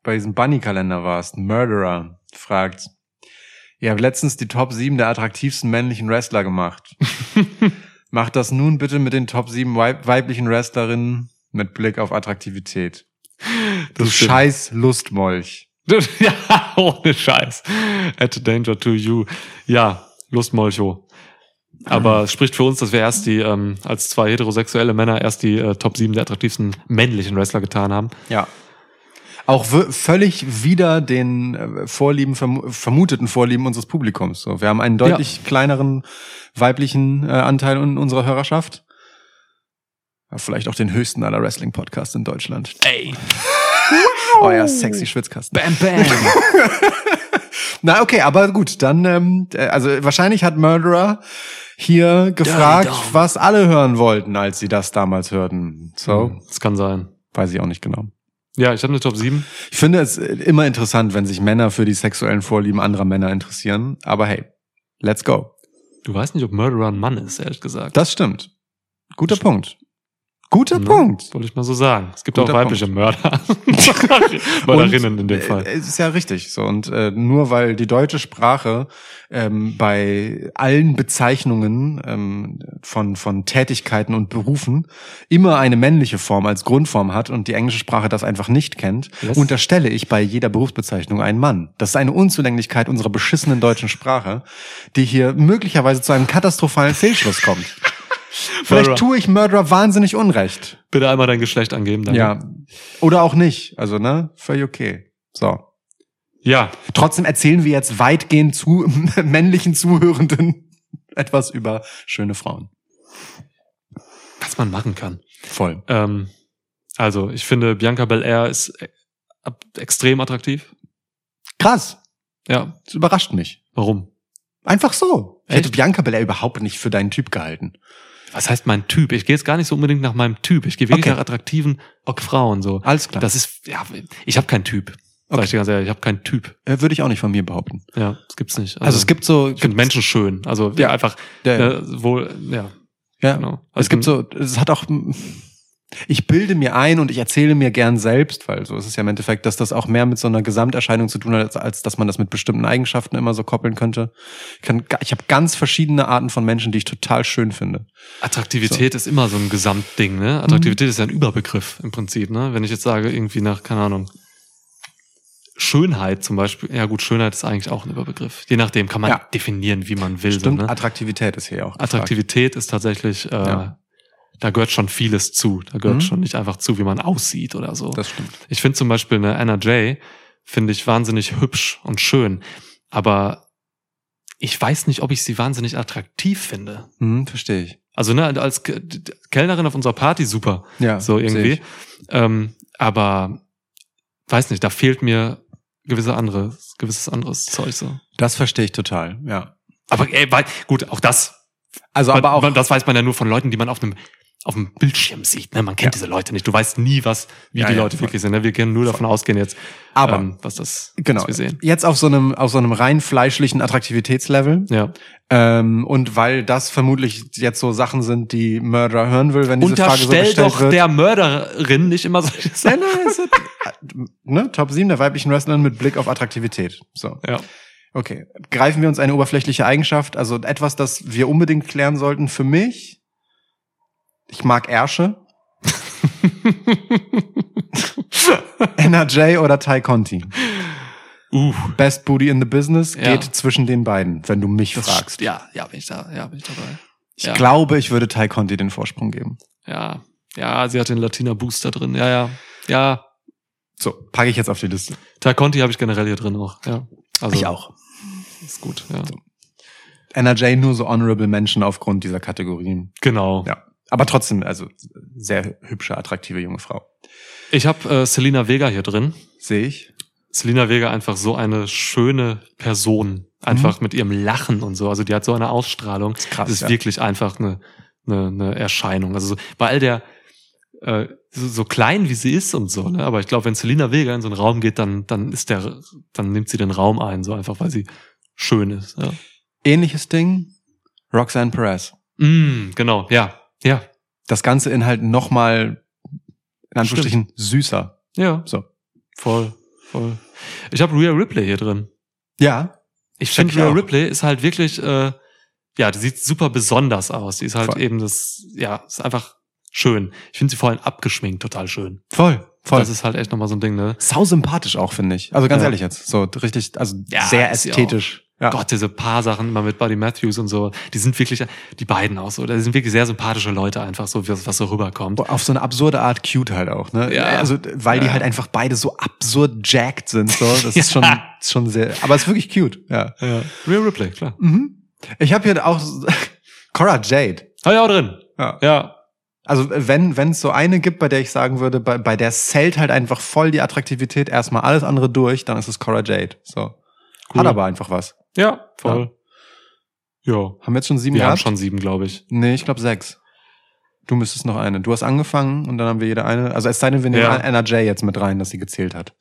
bei diesem Bunny-Kalender warst, Murderer fragt, ihr habt letztens die Top 7 der attraktivsten männlichen Wrestler gemacht. Macht das nun bitte mit den Top 7 weib weiblichen Wrestlerinnen mit Blick auf Attraktivität. Du stimmt. scheiß Lustmolch. ja, ohne Scheiß. At danger to you. Ja, Lustmolcho. Aber es spricht für uns, dass wir erst die, ähm, als zwei heterosexuelle Männer erst die äh, Top 7 der attraktivsten männlichen Wrestler getan haben. Ja. Auch völlig wieder den äh, Vorlieben, vermu vermuteten Vorlieben unseres Publikums. So, wir haben einen deutlich kleineren weiblichen äh, Anteil in unserer Hörerschaft. Ja, vielleicht auch den höchsten aller Wrestling-Podcasts in Deutschland. Ey. Euer sexy Schwitzkasten. Bam, bam. Na, okay, aber gut, dann, ähm, äh, also wahrscheinlich hat Murderer hier gefragt, was alle hören wollten, als sie das damals hörten. So, Das kann sein. weiß ich auch nicht genau. Ja, ich habe eine Top 7. Ich finde es immer interessant, wenn sich Männer für die sexuellen Vorlieben anderer Männer interessieren. Aber hey, let's go. Du weißt nicht, ob Murderer ein Mann ist, ehrlich gesagt. Das stimmt. Guter Punkt. Guter Ne? Punkt. Wollte ich mal so sagen. Es gibt Guter auch weibliche Mörder. Und, Mörderinnen in dem äh, Fall. Es ist ja richtig so. Und äh, nur weil die deutsche Sprache ähm, bei allen Bezeichnungen ähm, von, von Tätigkeiten und Berufen immer eine männliche Form als Grundform hat und die englische Sprache das einfach nicht kennt, Yes. unterstelle ich bei jeder Berufsbezeichnung einen Mann. Das ist eine Unzulänglichkeit unserer beschissenen deutschen Sprache, die hier möglicherweise zu einem katastrophalen Fehlschluss kommt. Vielleicht tue ich Murderer wahnsinnig Unrecht. Bitte einmal dein Geschlecht angeben. Danke. Ja. Oder auch nicht. Also, ne? Völlig okay. So. Ja. Trotzdem erzählen wir jetzt weitgehend zu männlichen Zuhörenden etwas über schöne Frauen. Was man machen kann. Voll. Ähm, also, ich finde, Bianca Belair ist e- extrem attraktiv. Krass. Ja. Das überrascht mich. Warum? Einfach so. Ich hätte? Bianca Belair überhaupt nicht für deinen Typ gehalten. Was heißt mein Typ? Ich gehe jetzt gar nicht so unbedingt nach meinem Typ. Ich gehe wirklich Okay. nach attraktiven Frauen so. Alles klar. Das ist, ja, ich habe keinen Typ. Sag Okay. ich dir ganz ehrlich, ich habe keinen Typ. äh, würde ich auch nicht von mir behaupten. Ja, das gibt's nicht. Also, es gibt so, ich finde Menschen schön. Also ja, Ja. einfach der, ne, wohl, ja, ja, genau. es gibt so, es hat auch, ich bilde mir ein und ich erzähle mir gern selbst, weil so ist es ja im Endeffekt, dass das auch mehr mit so einer Gesamterscheinung zu tun hat, als, als dass man das mit bestimmten Eigenschaften immer so koppeln könnte. Ich, kann, ich habe ganz verschiedene Arten von Menschen, die ich total schön finde. Attraktivität ist immer so ein Gesamtding, ne? Attraktivität ist ja ein Überbegriff im Prinzip, ne? Wenn ich jetzt sage, irgendwie nach, keine Ahnung, Schönheit zum Beispiel, ja gut, Schönheit ist eigentlich auch ein Überbegriff. Je nachdem kann man Ja. definieren, wie man will. Stimmt, so, ne? Attraktivität ist hier auch. gefragt. Attraktivität ist tatsächlich, äh, Ja. Da gehört schon vieles zu. Da gehört Mhm. schon nicht einfach zu, wie man aussieht oder so. Das stimmt. Ich finde zum Beispiel eine Anna Jay, finde ich wahnsinnig hübsch und schön. Aber ich weiß nicht, ob ich sie wahnsinnig attraktiv finde. Hm, verstehe ich. Also ne, als Ke- Kellnerin auf unserer Party super, Ja, so irgendwie. Ähm, aber weiß nicht, da fehlt mir gewisse andere, gewisses anderes Zeug so. Das verstehe ich total, ja. Aber ey, weil, gut, auch das Also aber auch, das weiß man ja nur von Leuten, die man auf einem auf dem Bildschirm sieht. Ne? Man kennt Ja. diese Leute nicht. Du weißt nie, was, wie Ja, die ja, Leute wirklich sind. Ne? Wir können nur davon ausgehen jetzt, aber ähm, was das, genau, was wir sehen. jetzt auf so einem auf so einem rein fleischlichen Attraktivitätslevel Ja. ähm, und weil das vermutlich jetzt so Sachen sind, die Murderer hören will, wenn diese Frage so Unterstell gestellt doch wird. der Mörderin nicht immer solche Nein, Sachen. nein, es ist, ne, Top 7 der weiblichen Wrestlerin mit Blick auf Attraktivität. So. Ja. Okay. Greifen wir uns eine oberflächliche Eigenschaft, also etwas, das wir unbedingt klären sollten für mich. Ich mag Ärsche. NRJ oder Ty Conti. uh, Best Booty in the Business Ja. geht zwischen den beiden, wenn du mich das fragst. Ja, ja, bin ich da, ja, bin ich dabei. Ich ja. glaube, ich würde Ty Conti den Vorsprung geben. Ja, ja, sie hat den Latina Booster drin. Ja, ja, ja. So, packe ich jetzt auf die Liste. Taconti habe ich generell hier drin auch. Ja, also ich auch. ist gut. Ja, NRJ nur so honorable Menschen aufgrund dieser Kategorien. genau. Ja. Aber trotzdem, also sehr hübsche, attraktive junge Frau. Ich habe äh, Selina Vega hier drin. Sehe ich. Selina Vega einfach so eine schöne Person. Einfach mit ihrem Lachen und so. Also die hat so eine Ausstrahlung. Mhm. krass, Das ist ja. wirklich einfach eine, eine, eine Erscheinung. Also so, bei all der, äh, so, so klein wie sie ist und so, ne? Aber ich glaube, wenn Selina Vega in so einen Raum geht, dann, dann ist der, dann nimmt sie den Raum ein, so einfach, weil sie schön ist. Ja. Ähnliches Ding, Roxanne Perez. Mm, genau, ja. Ja. Das Ganze in halt nochmal, in Anführungsstrichen, süßer. Ja. So. Voll, voll. Ich habe Rhea Ripley hier drin. Ja. Ich finde, Rhea auch. Ripley ist halt wirklich, äh, ja, die sieht super besonders aus. Die ist halt Voll. eben das, ja, ist einfach schön. Ich finde sie vor allem abgeschminkt total schön. Voll. Voll. Das ist halt echt nochmal so ein Ding, ne? sau sympathisch auch, finde ich. Also ganz Ja. ehrlich jetzt. So richtig, also Ja, sehr ästhetisch. Ja. Gott, diese paar Sachen immer mit Buddy Matthews und so, die sind wirklich, die beiden auch so, die sind wirklich sehr sympathische Leute einfach so, was, was so rüberkommt. Auf so eine absurde Art cute halt auch, ne? Ja. Also, weil die Ja. halt einfach beide so absurd jacked sind, so. Das ist schon, ist schon sehr, aber es ist wirklich cute, ja. Ja. Rhea Ripley, klar. Mhm. Ich habe hier auch Cora Jade. Hab ich auch drin. Ja. Ja. Also wenn wenn es so eine gibt, bei der ich sagen würde, bei, bei der zählt halt einfach voll die Attraktivität erstmal alles andere durch, dann ist es Cora Jade. So. Cool. Hat aber einfach was. Ja, voll. Ja. Haben wir jetzt schon sieben Wir haben gehabt? schon sieben, glaube ich. Nee, ich glaube sechs. Du müsstest noch eine. Du hast angefangen und dann haben wir jede eine. Also es sei denn, wir nehmen Ja. Anna J jetzt mit rein, dass sie gezählt hat.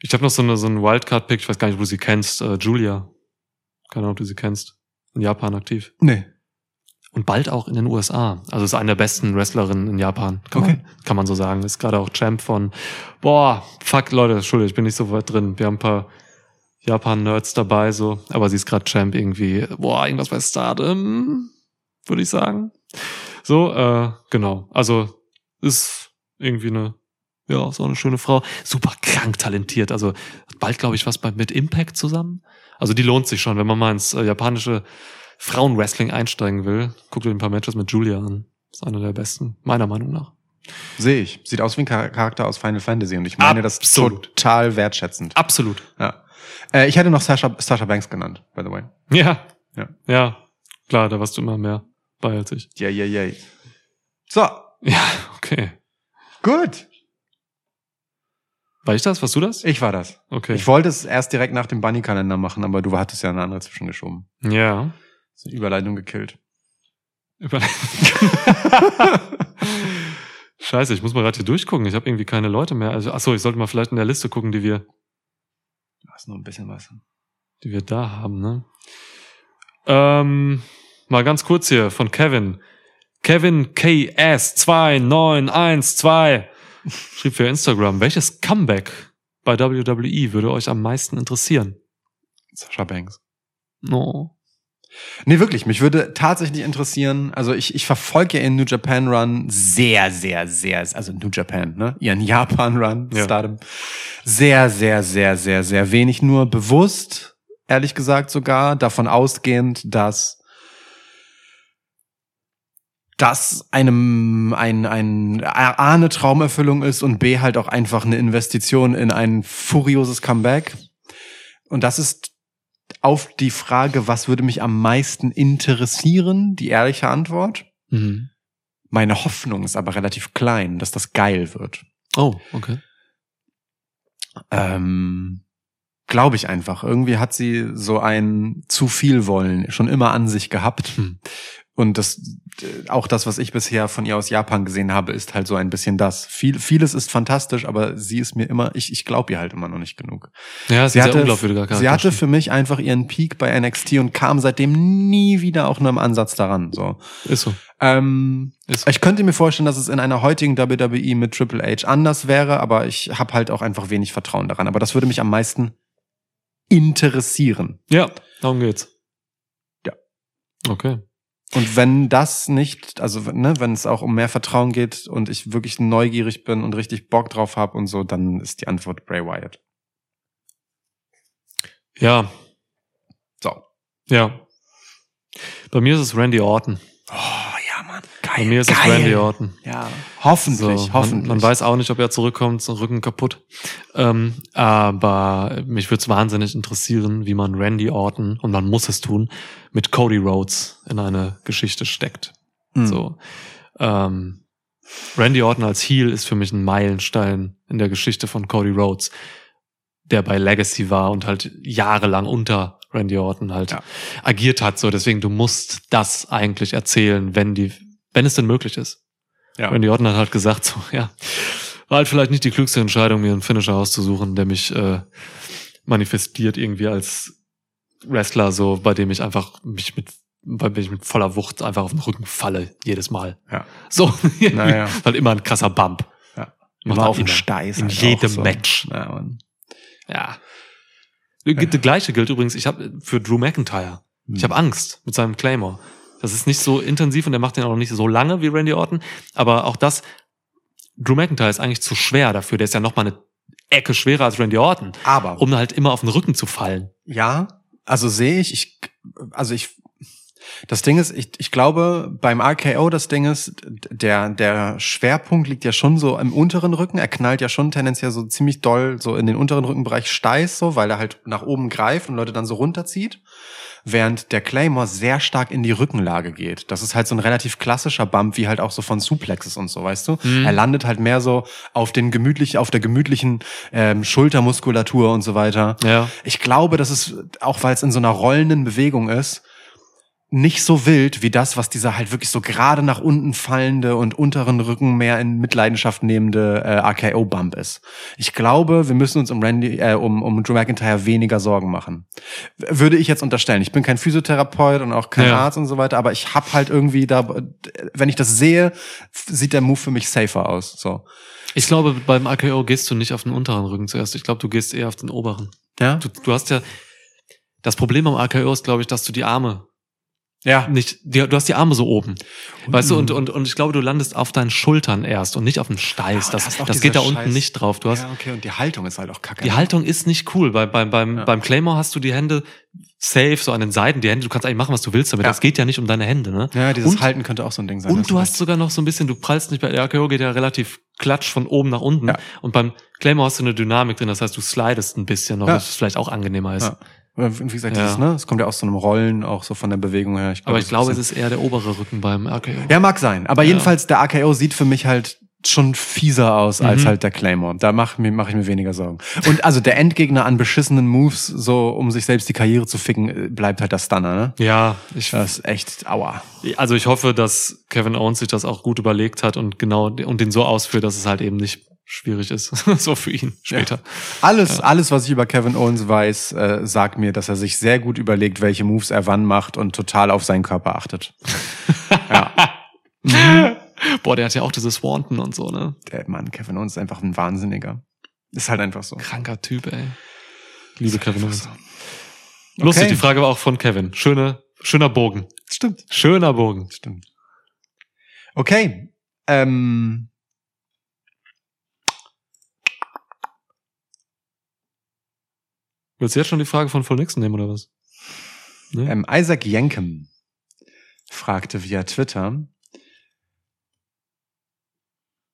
Ich habe noch so eine so einen Wildcard-Pick, ich weiß gar nicht, ob du sie kennst, äh, Julia. Keine Ahnung, ob du sie kennst. In Japan aktiv. Nee. Und bald auch in den USA. Also ist eine der besten Wrestlerinnen in Japan. Kann, Okay. man, kann man so sagen. Ist gerade auch Champ von, boah, fuck, Leute, Entschuldigung, ich bin nicht so weit drin. Wir haben ein paar Japan-Nerds dabei, so. Aber sie ist gerade Champ irgendwie, boah, irgendwas bei Stardom, würde ich sagen. So, äh, genau. Also ist irgendwie eine, ja, so eine schöne Frau. Super krank talentiert. Also bald, glaube ich, was bei, mit Impact zusammen. Also die lohnt sich schon, wenn man mal ins äh, japanische Frauenwrestling einsteigen will. Guckt euch ein paar Matches mit Julia an. Ist einer der besten, meiner Meinung nach. Sehe ich. Sieht aus wie ein Char- Charakter aus Final Fantasy und ich meine das Absolut. total wertschätzend. Absolut. Ja. Äh, ich hätte noch Sasha, Sasha Banks genannt, by the way. Ja. Ja. Ja. Klar, da warst du immer mehr bei als ich. Yeah, yeah, yeah. So, Ja, okay. gut. War ich das? Warst du das? Ich war das. Okay. Ich wollte es erst direkt nach dem Bunny-Kalender machen, aber du hattest ja eine andere zwischengeschoben. ja. Ist eine Überleitung gekillt. Über Scheiße, ich muss mal gerade hier durchgucken. Ich habe irgendwie keine Leute mehr. Also, achso, ich sollte mal vielleicht in der Liste gucken, die wir, ist noch ein bisschen was. die wir da haben, ne? Ähm, mal ganz kurz hier von Kevin. Kevin KS2912 schrieb für Instagram, welches Comeback bei WWE würde euch am meisten interessieren? Sasha Banks. No. Nee, wirklich, mich würde tatsächlich interessieren, also ich, ich verfolge ja ihren New Japan Run sehr, sehr, sehr, also New Japan, ne? Ihren Japan Run, Ja. Stardom. Sehr, sehr, sehr, sehr, sehr wenig, nur bewusst, ehrlich gesagt sogar, davon ausgehend, dass das einem ein, ein A eine Traumerfüllung ist und B halt auch einfach eine Investition in ein furioses Comeback. Und das ist auf die Frage, was würde mich am meisten interessieren, die ehrliche Antwort. Mhm. Meine Hoffnung ist aber relativ klein, dass das geil wird. Oh, okay. Ähm, Glaube ich einfach. Irgendwie hat sie so ein zu viel wollen schon immer an sich gehabt. Hm. Und das, auch das, was ich bisher von ihr aus Japan gesehen habe, ist halt so ein bisschen das. Viel, vieles ist fantastisch, aber sie ist mir immer, ich, ich glaube ihr halt immer noch nicht genug. Ja, Sie hatte, sie hatte für mich einfach ihren Peak bei NXT und kam seitdem nie wieder auch nur im Ansatz daran. So. ist so. Ähm, Ist so. ich könnte mir vorstellen, dass es in einer heutigen WWE mit Triple H anders wäre, aber ich habe halt auch einfach wenig Vertrauen daran. Aber das würde mich am meisten interessieren. Ja, darum geht's. Ja. Okay. Und wenn das nicht, also ne, wenn es auch um mehr Vertrauen geht und ich wirklich neugierig bin und richtig Bock drauf habe und so, dann ist die Antwort Bray Wyatt. Ja, So. ja. Bei mir ist es Randy Orton. Oh. Bei mir ist es geil. Randy Orton. Ja. Hoffentlich, So, hoffentlich. Man, man weiß auch nicht, ob er zurückkommt, so Rücken kaputt. Ähm, aber mich würde es wahnsinnig interessieren, wie man Randy Orton, und man muss es tun, mit Cody Rhodes in eine Geschichte steckt. Mhm. So. Ähm, Randy Orton als Heel ist für mich ein Meilenstein in der Geschichte von Cody Rhodes, der bei Legacy war und halt jahrelang unter Randy Orton halt Ja. agiert hat. So, deswegen, du musst das eigentlich erzählen, wenn die, wenn es denn möglich ist. Ja. Randy Orton hat halt gesagt, so, ja, war halt vielleicht nicht die klügste Entscheidung, mir einen Finisher auszusuchen, der mich äh, manifestiert irgendwie als Wrestler, so, bei dem ich einfach mich mit, bei dem ich mit voller Wucht einfach auf den Rücken falle, jedes Mal. Ja. So, Naja. halt immer ein krasser Bump. Ja. Macht auf dem immer. Steiß. In halt jedem so. Match. Ja, Mann. Ja. Das gleiche gilt übrigens, ich habe für Drew McIntyre. Ich habe Angst mit seinem Claymore. Das ist nicht so intensiv und er macht den auch nicht so lange wie Randy Orton. Aber auch das, Drew McIntyre ist eigentlich zu schwer dafür. Der ist ja noch mal eine Ecke schwerer als Randy Orton, Aber um halt immer auf den Rücken zu fallen. Ja, also sehe ich, ich, also ich, das Ding ist, ich, ich glaube, beim RKO das Ding ist, der, der Schwerpunkt liegt ja schon so im unteren Rücken. Er knallt ja schon tendenziell so ziemlich doll so in den unteren Rückenbereich steiß, so, weil er halt nach oben greift und Leute dann so runterzieht. Während der Claymore sehr stark in die Rückenlage geht. Das ist halt so ein relativ klassischer Bump, wie halt auch so von Suplexes und so, weißt du? Mhm. Er landet halt mehr so auf den gemütlich, auf der gemütlichen ähm, Schultermuskulatur und so weiter. Ja. Ich glaube, dass es, auch weil es in so einer rollenden Bewegung ist, nicht so wild wie das, was dieser halt wirklich so gerade nach unten fallende und unteren Rücken mehr in Mitleidenschaft nehmende äh, RKO-Bump ist. Ich glaube, wir müssen uns um Randy, äh, um, um Drew McIntyre weniger Sorgen machen. Würde ich jetzt unterstellen. Ich bin kein Physiotherapeut und auch kein Ja. Arzt und so weiter, aber ich hab halt irgendwie da, wenn ich das sehe, sieht der Move für mich safer aus. So. Ich glaube, beim AKO gehst du nicht auf den unteren Rücken zuerst. Ich glaube, du gehst eher auf den oberen. Ja? Du, du hast ja, das Problem am AKO ist, glaube ich, dass du die Arme Ja. nicht, die, du hast die Arme so oben. Weißt du, und, und, und ich glaube, du landest auf deinen Schultern erst und nicht auf dem Steiß. Ja, das das geht da unten Scheiß- nicht drauf. Du hast, ja, okay, und die Haltung ist halt auch kacke. die Haltung ist nicht cool. Bei, beim, beim, Ja. beim Claymore hast du die Hände safe, so an den Seiten. Die Hände, du kannst eigentlich machen, was du willst damit. Ja. Es geht ja nicht um deine Hände, ne? Ja, dieses und, Halten könnte auch so ein Ding sein. und du hast sogar noch so ein bisschen, du prallst nicht bei der AKO geht ja relativ klatsch von oben nach unten. Ja. Und beim Claymore hast du eine Dynamik drin, das heißt, du slidest ein bisschen noch, Ja. was vielleicht auch angenehmer ist. Ja. Wie gesagt, Ja. dieses, ne? Es kommt ja aus so einem Rollen, auch so von der Bewegung her. Aber ich glaube, es ist eher der obere Rücken beim AKO. bisschen- Ja, mag sein. Aber Ja. jedenfalls, der AKO sieht für mich halt schon fieser aus als Mhm. halt der Claymore. Da mache mach ich mir weniger Sorgen. Und also der Endgegner an beschissenen Moves, so um sich selbst die Karriere zu ficken, äh, bleibt halt der Stunner, ne? Ja, ich, Das ist echt, aua. also ich hoffe, dass Kevin Owens sich das auch gut überlegt hat und genau und den so ausführt, dass es halt eben nicht schwierig ist, so für ihn später. Alles, alles, was ich über Kevin Owens weiß, äh, sagt mir, dass er sich sehr gut überlegt, welche Moves er wann macht und total auf seinen Körper achtet. Boah, der hat ja auch dieses Swanton und so, ne? Der Mann, Kevin Owens ist einfach ein Wahnsinniger. Ist halt einfach so. Kranker Typ, ey. Liebe Kevin Owens. so. Lustig, Okay. die Frage war auch von Kevin. Schöne Schöner Bogen. Stimmt. Schöner Bogen. Stimmt. Okay. Ähm, Willst du jetzt schon die Frage von Full Nixon nehmen oder was? Ne? ähm, Isaac Jenkem fragte via Twitter,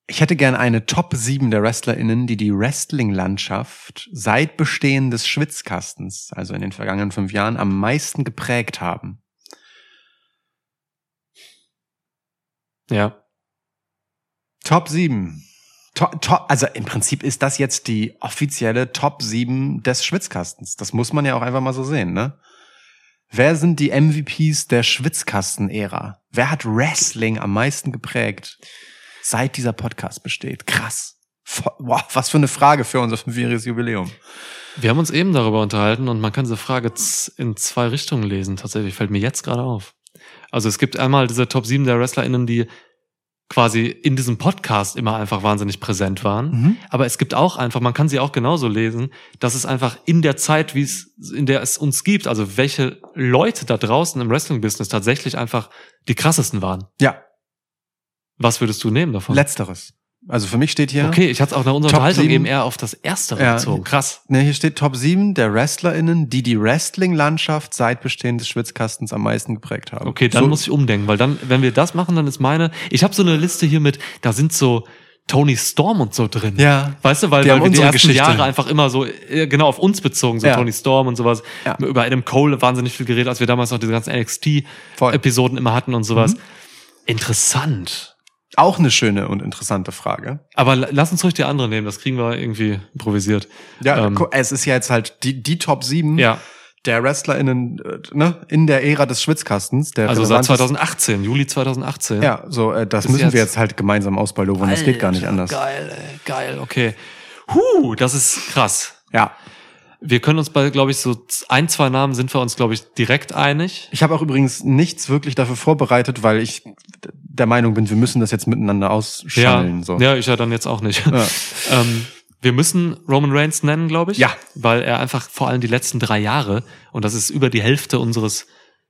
ich hätte gern eine Top 7 der WrestlerInnen, die die Wrestling-Landschaft seit Bestehen des Schwitzkastens, also in den vergangenen fünf Jahren, am meisten geprägt haben. ja. Top 7. Top, top, also im Prinzip ist das jetzt die offizielle Top 7 des Schwitzkastens. Das muss man ja auch einfach mal so sehen, ne? Wer sind die MVPs der Schwitzkasten-Ära? Wer hat Wrestling am meisten geprägt, seit dieser Podcast besteht? Krass. Wow, was für eine Frage für unser fünfjähriges Jubiläum. Wir haben uns eben darüber unterhalten und man kann diese Frage in zwei Richtungen lesen. Tatsächlich fällt mir jetzt gerade auf. Also es gibt einmal diese Top 7 der WrestlerInnen, die quasi in diesem Podcast immer einfach wahnsinnig präsent waren. Mhm. Aber es gibt auch einfach, man kann sie auch genauso lesen, dass es einfach in der Zeit, wie es, in der es uns gibt, also welche Leute da draußen im Wrestling-Business tatsächlich einfach die krassesten waren. Ja, Was würdest du nehmen davon? letzteres. Also für mich steht hier, Okay, ich hatte es auch nach unserer Top Unterhaltung eben eher auf das Erstere Ja. bezogen. Krass. ne, hier steht Top 7 der WrestlerInnen, die die Wrestling-Landschaft seit Bestehen des Schwitzkastens am meisten geprägt haben. Okay, dann So- muss ich umdenken, weil dann, wenn wir das machen, dann ist meine, ich habe so eine Liste hier mit, da sind so Tony Storm und so drin. Ja. Weißt du, weil, Die weil wir die ersten Geschichte. Jahre einfach immer so, äh, genau, auf uns bezogen, so Ja. Tony Storm und sowas. Ja. Über Adam Cole wahnsinnig viel geredet, als wir damals noch diese ganzen. Mhm. NXT-Episoden immer hatten und sowas. Interessant. Auch eine schöne und interessante Frage. Aber la- lass uns ruhig die andere nehmen, das kriegen wir irgendwie improvisiert. Ja, Ähm, es ist ja jetzt halt die, die Top 7 Ja, der WrestlerInnen äh, ne, in der Ära des Schwitzkastens. Der also seit relevanteste- 2018, Juli 2018. Ja, so, äh, das Bis müssen jetzt. wir jetzt halt gemeinsam ausbaldowern. Das geht gar nicht anders. Geil, geil, okay. Huh, das ist krass. Ja. Wir können uns bei, glaube ich, so ein, zwei Namen sind wir uns, glaube ich, direkt einig. Ich habe auch übrigens nichts wirklich dafür vorbereitet, weil ich der Meinung bin, wir müssen das jetzt miteinander Ja, ausschallen. so. ja, ich ja dann jetzt auch nicht. Ja. ähm, wir müssen Roman Reigns nennen, glaube ich. Ja. Weil er einfach vor allem die letzten drei Jahre, und das ist über die Hälfte unseres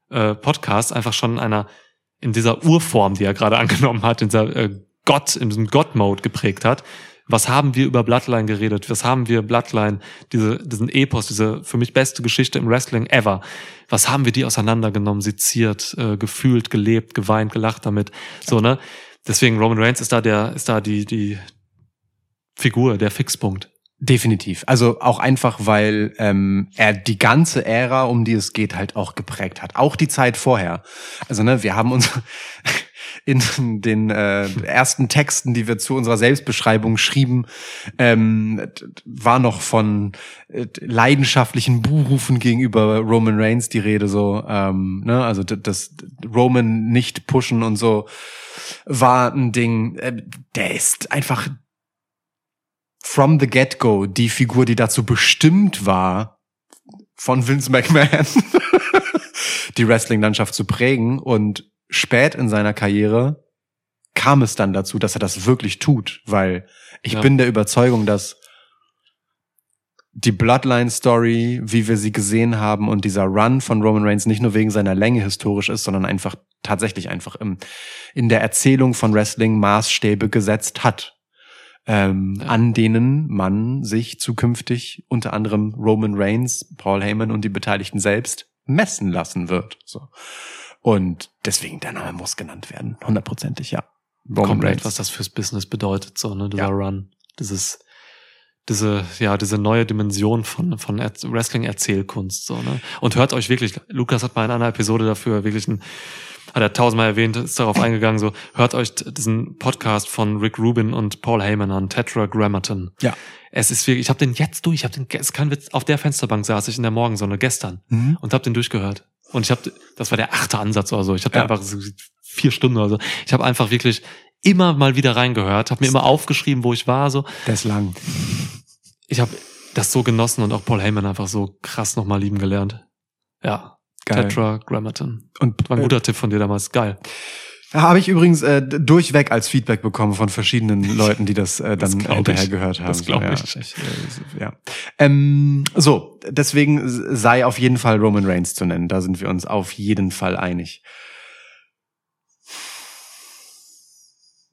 äh, Podcasts, einfach schon in einer, in dieser Urform, die er gerade angenommen hat, in dieser äh, Gott, in diesem God-Mode geprägt hat. Was haben wir über Bloodline geredet? Was haben wir Bloodline, diese, diesen Epos, diese für mich beste Geschichte im Wrestling ever? Was haben wir die auseinandergenommen, seziert, äh, gefühlt, gelebt, geweint, gelacht damit? So, ne? Deswegen Roman Reigns ist da der, ist da die, die Figur, der Fixpunkt. Definitiv. Also auch einfach, weil ähm, er die ganze Ära, um die es geht, halt auch geprägt hat. Auch die Zeit vorher. Also ne, wir haben uns in den äh, ersten Texten, die wir zu unserer Selbstbeschreibung schrieben, ähm, war noch von äh, leidenschaftlichen Buhrufen gegenüber Roman Reigns die Rede. So, ähm, ne, also das Roman nicht pushen und so war ein Ding. Äh, der ist einfach from the get-go die Figur, die dazu bestimmt war, von Vince McMahon die Wrestling-Landschaft zu prägen. Und spät in seiner Karriere kam es dann dazu, dass er das wirklich tut, weil ich Ja. bin der Überzeugung, dass die Bloodline-Story, wie wir sie gesehen haben und dieser Run von Roman Reigns nicht nur wegen seiner Länge historisch ist, sondern einfach tatsächlich einfach im, in der Erzählung von Wrestling Maßstäbe gesetzt hat, ähm, Ja. an denen man sich zukünftig unter anderem Roman Reigns, Paul Heyman und die Beteiligten selbst messen lassen wird. So. Und deswegen der Name muss genannt werden. Hundertprozentig, ja. Roman Komplett, was das fürs Business bedeutet, so, ne, dieser Ja. Run. Dieses, diese, ja, diese neue Dimension von, von Er- Wrestling-Erzählkunst, so, ne. Und hört euch wirklich, Lukas hat mal in einer Episode dafür wirklich ein, hat er tausendmal erwähnt, ist darauf eingegangen, so, hört euch diesen Podcast von Rick Rubin und Paul Heyman an, Tetragrammaton. Ja. Es ist wirklich, ich habe den jetzt durch, ich habe den, es kein Witz, auf der Fensterbank saß ich in der Morgensonne gestern Mhm. und habe den durchgehört. Und ich habe, das war der achte Ansatz oder so. Ich habe Ja. einfach so vier Stunden oder so. Ich habe einfach wirklich immer mal wieder reingehört, habe mir immer aufgeschrieben, wo ich war. So, ist lang. ich habe das so genossen und auch Paul Heyman einfach so krass nochmal lieben gelernt. Ja, Geil. Tetragrammaton. Und War ein äh, guter Tipp von dir damals. Geil. Habe ich übrigens äh, durchweg als Feedback bekommen von verschiedenen Leuten, die das äh, dann glaub hinterher ich. gehört haben. Das glaub ja, ich. äh, ja. Ähm, so, deswegen sei auf jeden Fall Roman Reigns zu nennen. Da sind wir uns auf jeden Fall einig.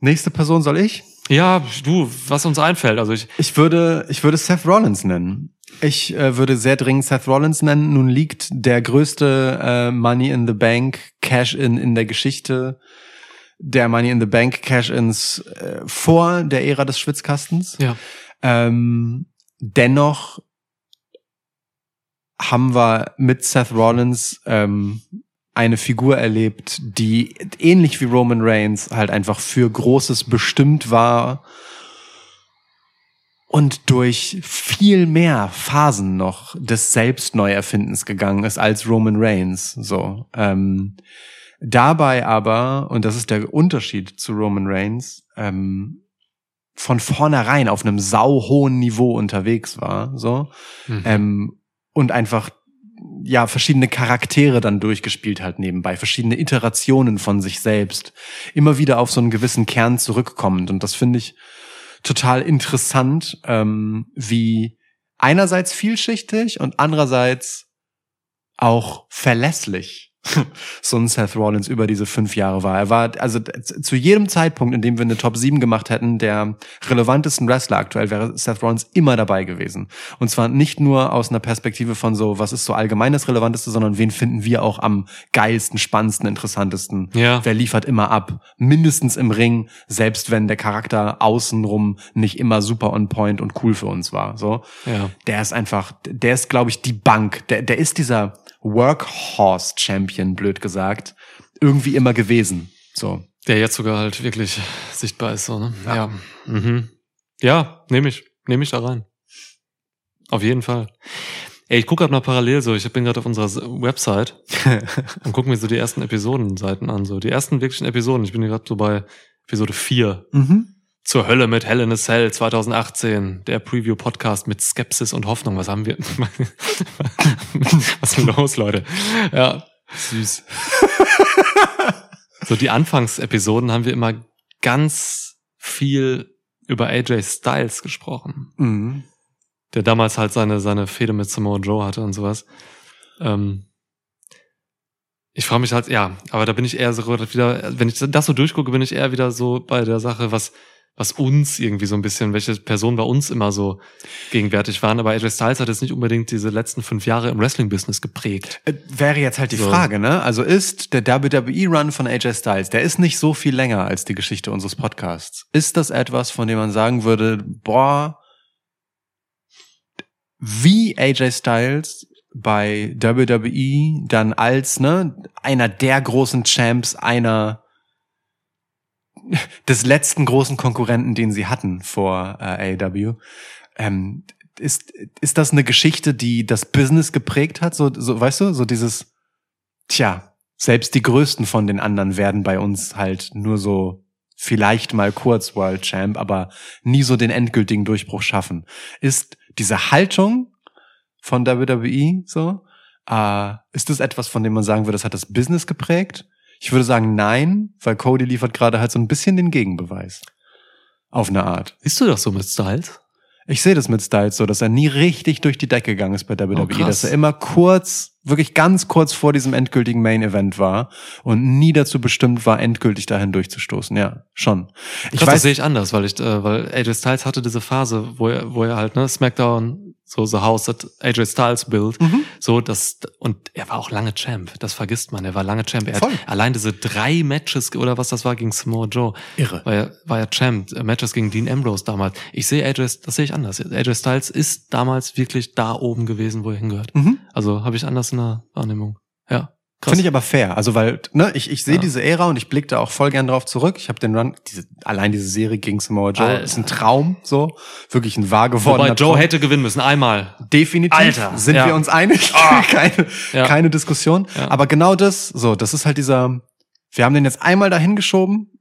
Nächste Person soll ich? Ja, du, was uns einfällt. Also ich, Ich würde, ich würde Seth Rollins nennen. Ich äh, würde sehr dringend Seth Rollins nennen. Nun liegt der größte äh, Money in the Bank Cash-In in der Geschichte der Money in the Bank Cash-Ins äh, vor der Ära des Schwitzkastens. ja, Ähm, dennoch haben wir mit Seth Rollins ähm, eine Figur erlebt, die ähnlich wie Roman Reigns halt einfach für Großes bestimmt war und durch viel mehr Phasen noch des Selbstneuerfindens gegangen ist als Roman Reigns. So. Ähm, dabei aber, und das ist der Unterschied zu Roman Reigns, ähm, von vornherein auf einem sauhohen Niveau unterwegs war, so, Mhm. ähm, und einfach, ja, verschiedene Charaktere dann durchgespielt hat nebenbei, verschiedene Iterationen von sich selbst, immer wieder auf so einen gewissen Kern zurückkommend. Und das finde ich total interessant, ähm, wie einerseits vielschichtig und andererseits auch verlässlich so ein Seth Rollins über diese fünf Jahre war. Er war also zu jedem Zeitpunkt, in dem wir eine Top 7 gemacht hätten, der relevantesten Wrestler aktuell, wäre Seth Rollins immer dabei gewesen. Und zwar nicht nur aus einer Perspektive von so, was ist so allgemein das Relevanteste, sondern wen finden wir auch am geilsten, spannendsten, interessantesten. Ja. Wer liefert immer ab? Mindestens im Ring, selbst wenn der Charakter außenrum nicht immer super on point und cool für uns war. So ja. der ist einfach, der ist, glaube ich, die Bank. Der, der ist dieser Workhorse-Champion, blöd gesagt, irgendwie immer gewesen. So. Der jetzt sogar halt wirklich sichtbar ist, so, ne? Ja. Ja, mhm. ja nehme ich. Nehme ich da rein. Auf jeden Fall. Ey, ich gucke gerade mal parallel so, ich bin gerade auf unserer Website und gucke mir so die ersten Episodenseiten an. So, die ersten wirklichen Episoden. Ich bin gerade so bei Episode 4. mhm. Zur Hölle mit Hell in a Cell 2018. Der Preview-Podcast mit Skepsis und Hoffnung. Was haben wir? Was ist denn los, Leute? Ja. Süß. So die Anfangsepisoden haben wir immer ganz viel über AJ Styles gesprochen, Mhm. der damals halt seine seine Fehde mit Samoa Joe hatte und sowas. Ähm, ich frage mich halt, ja, aber da bin ich eher so wieder, wenn ich das so durchgucke, bin ich eher wieder so bei der Sache, was was uns irgendwie so ein bisschen, welche Personen bei uns immer so gegenwärtig waren. Aber AJ Styles hat jetzt nicht unbedingt diese letzten fünf Jahre im Wrestling-Business geprägt. Äh, Wäre jetzt halt die So. Frage, ne? Also ist der WWE-Run von AJ Styles, der ist nicht so viel länger als die Geschichte unseres Podcasts. Ist das etwas, von dem man sagen würde, boah, wie AJ Styles bei WWE dann als, ne, einer der großen Champs, einer des letzten großen Konkurrenten, den sie hatten vor äh, AEW, ähm, ist, ist das eine Geschichte, die das Business geprägt hat? So, so, weißt du, so dieses, tja, selbst die größten von den anderen werden bei uns halt nur so vielleicht mal kurz World Champ, aber nie so den endgültigen Durchbruch schaffen. Ist diese Haltung von WWE so, äh, ist das etwas, von dem man sagen würde, das hat das Business geprägt? Ich würde sagen nein, weil Cody liefert gerade halt so ein bisschen den Gegenbeweis. Auf eine Art. Siehst du das so mit Styles? Ich sehe das mit Styles so, dass er nie richtig durch die Decke gegangen ist bei WWE, Oh, krass. dass er immer kurz, wirklich ganz kurz vor diesem endgültigen Main Event war und nie dazu bestimmt war, endgültig dahin durchzustoßen. Ja, schon. Ich Krass, das weiß, sehe ich anders, weil ich, äh, weil AJ Styles hatte diese Phase, wo er, wo er halt, ne, SmackDown, so The House that AJ Styles built, Mhm. so, das, und er war auch lange Champ, das vergisst man, er war lange Champ. Er Voll. hat allein diese drei Matches, oder was das war, gegen Samoa Joe, irre. war er, war er Champ, äh, Matches gegen Dean Ambrose damals. Ich sehe AJ, das sehe ich anders. AJ Styles ist damals wirklich da oben gewesen, wo er hingehört. Mhm. Also habe ich anders in der Wahrnehmung. Ja. Finde ich aber fair. Also weil, ne, ich, ich sehe Ja. diese Ära und ich blicke da auch voll gern drauf zurück. Ich habe den Run, diese, allein diese Serie gegen Samoa Joe Alter. ist ein Traum, so. Wirklich ein wahr gewordener Wobei Joe Traum. hätte gewinnen müssen, einmal. Definitiv. Alter, Sind ja. wir uns einig? keine, Ja. keine Diskussion. Aber genau das, so, das ist halt dieser, wir haben den jetzt einmal dahin geschoben.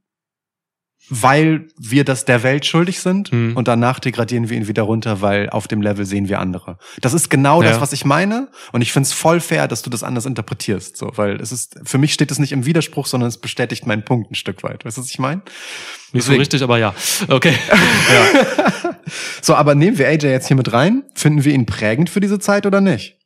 Weil wir das der Welt schuldig sind Hm. und danach degradieren wir ihn wieder runter, weil auf dem Level sehen wir andere. Das ist genau das, Ja. was ich meine und ich find's voll fair, dass du das anders interpretierst, so, weil es ist für mich steht es nicht im Widerspruch, sondern es bestätigt meinen Punkt ein Stück weit. Weißt du, was ich meine? Nicht so richtig, aber ja. Okay. So, aber nehmen wir AJ jetzt hier mit rein? Finden wir ihn prägend für diese Zeit oder nicht?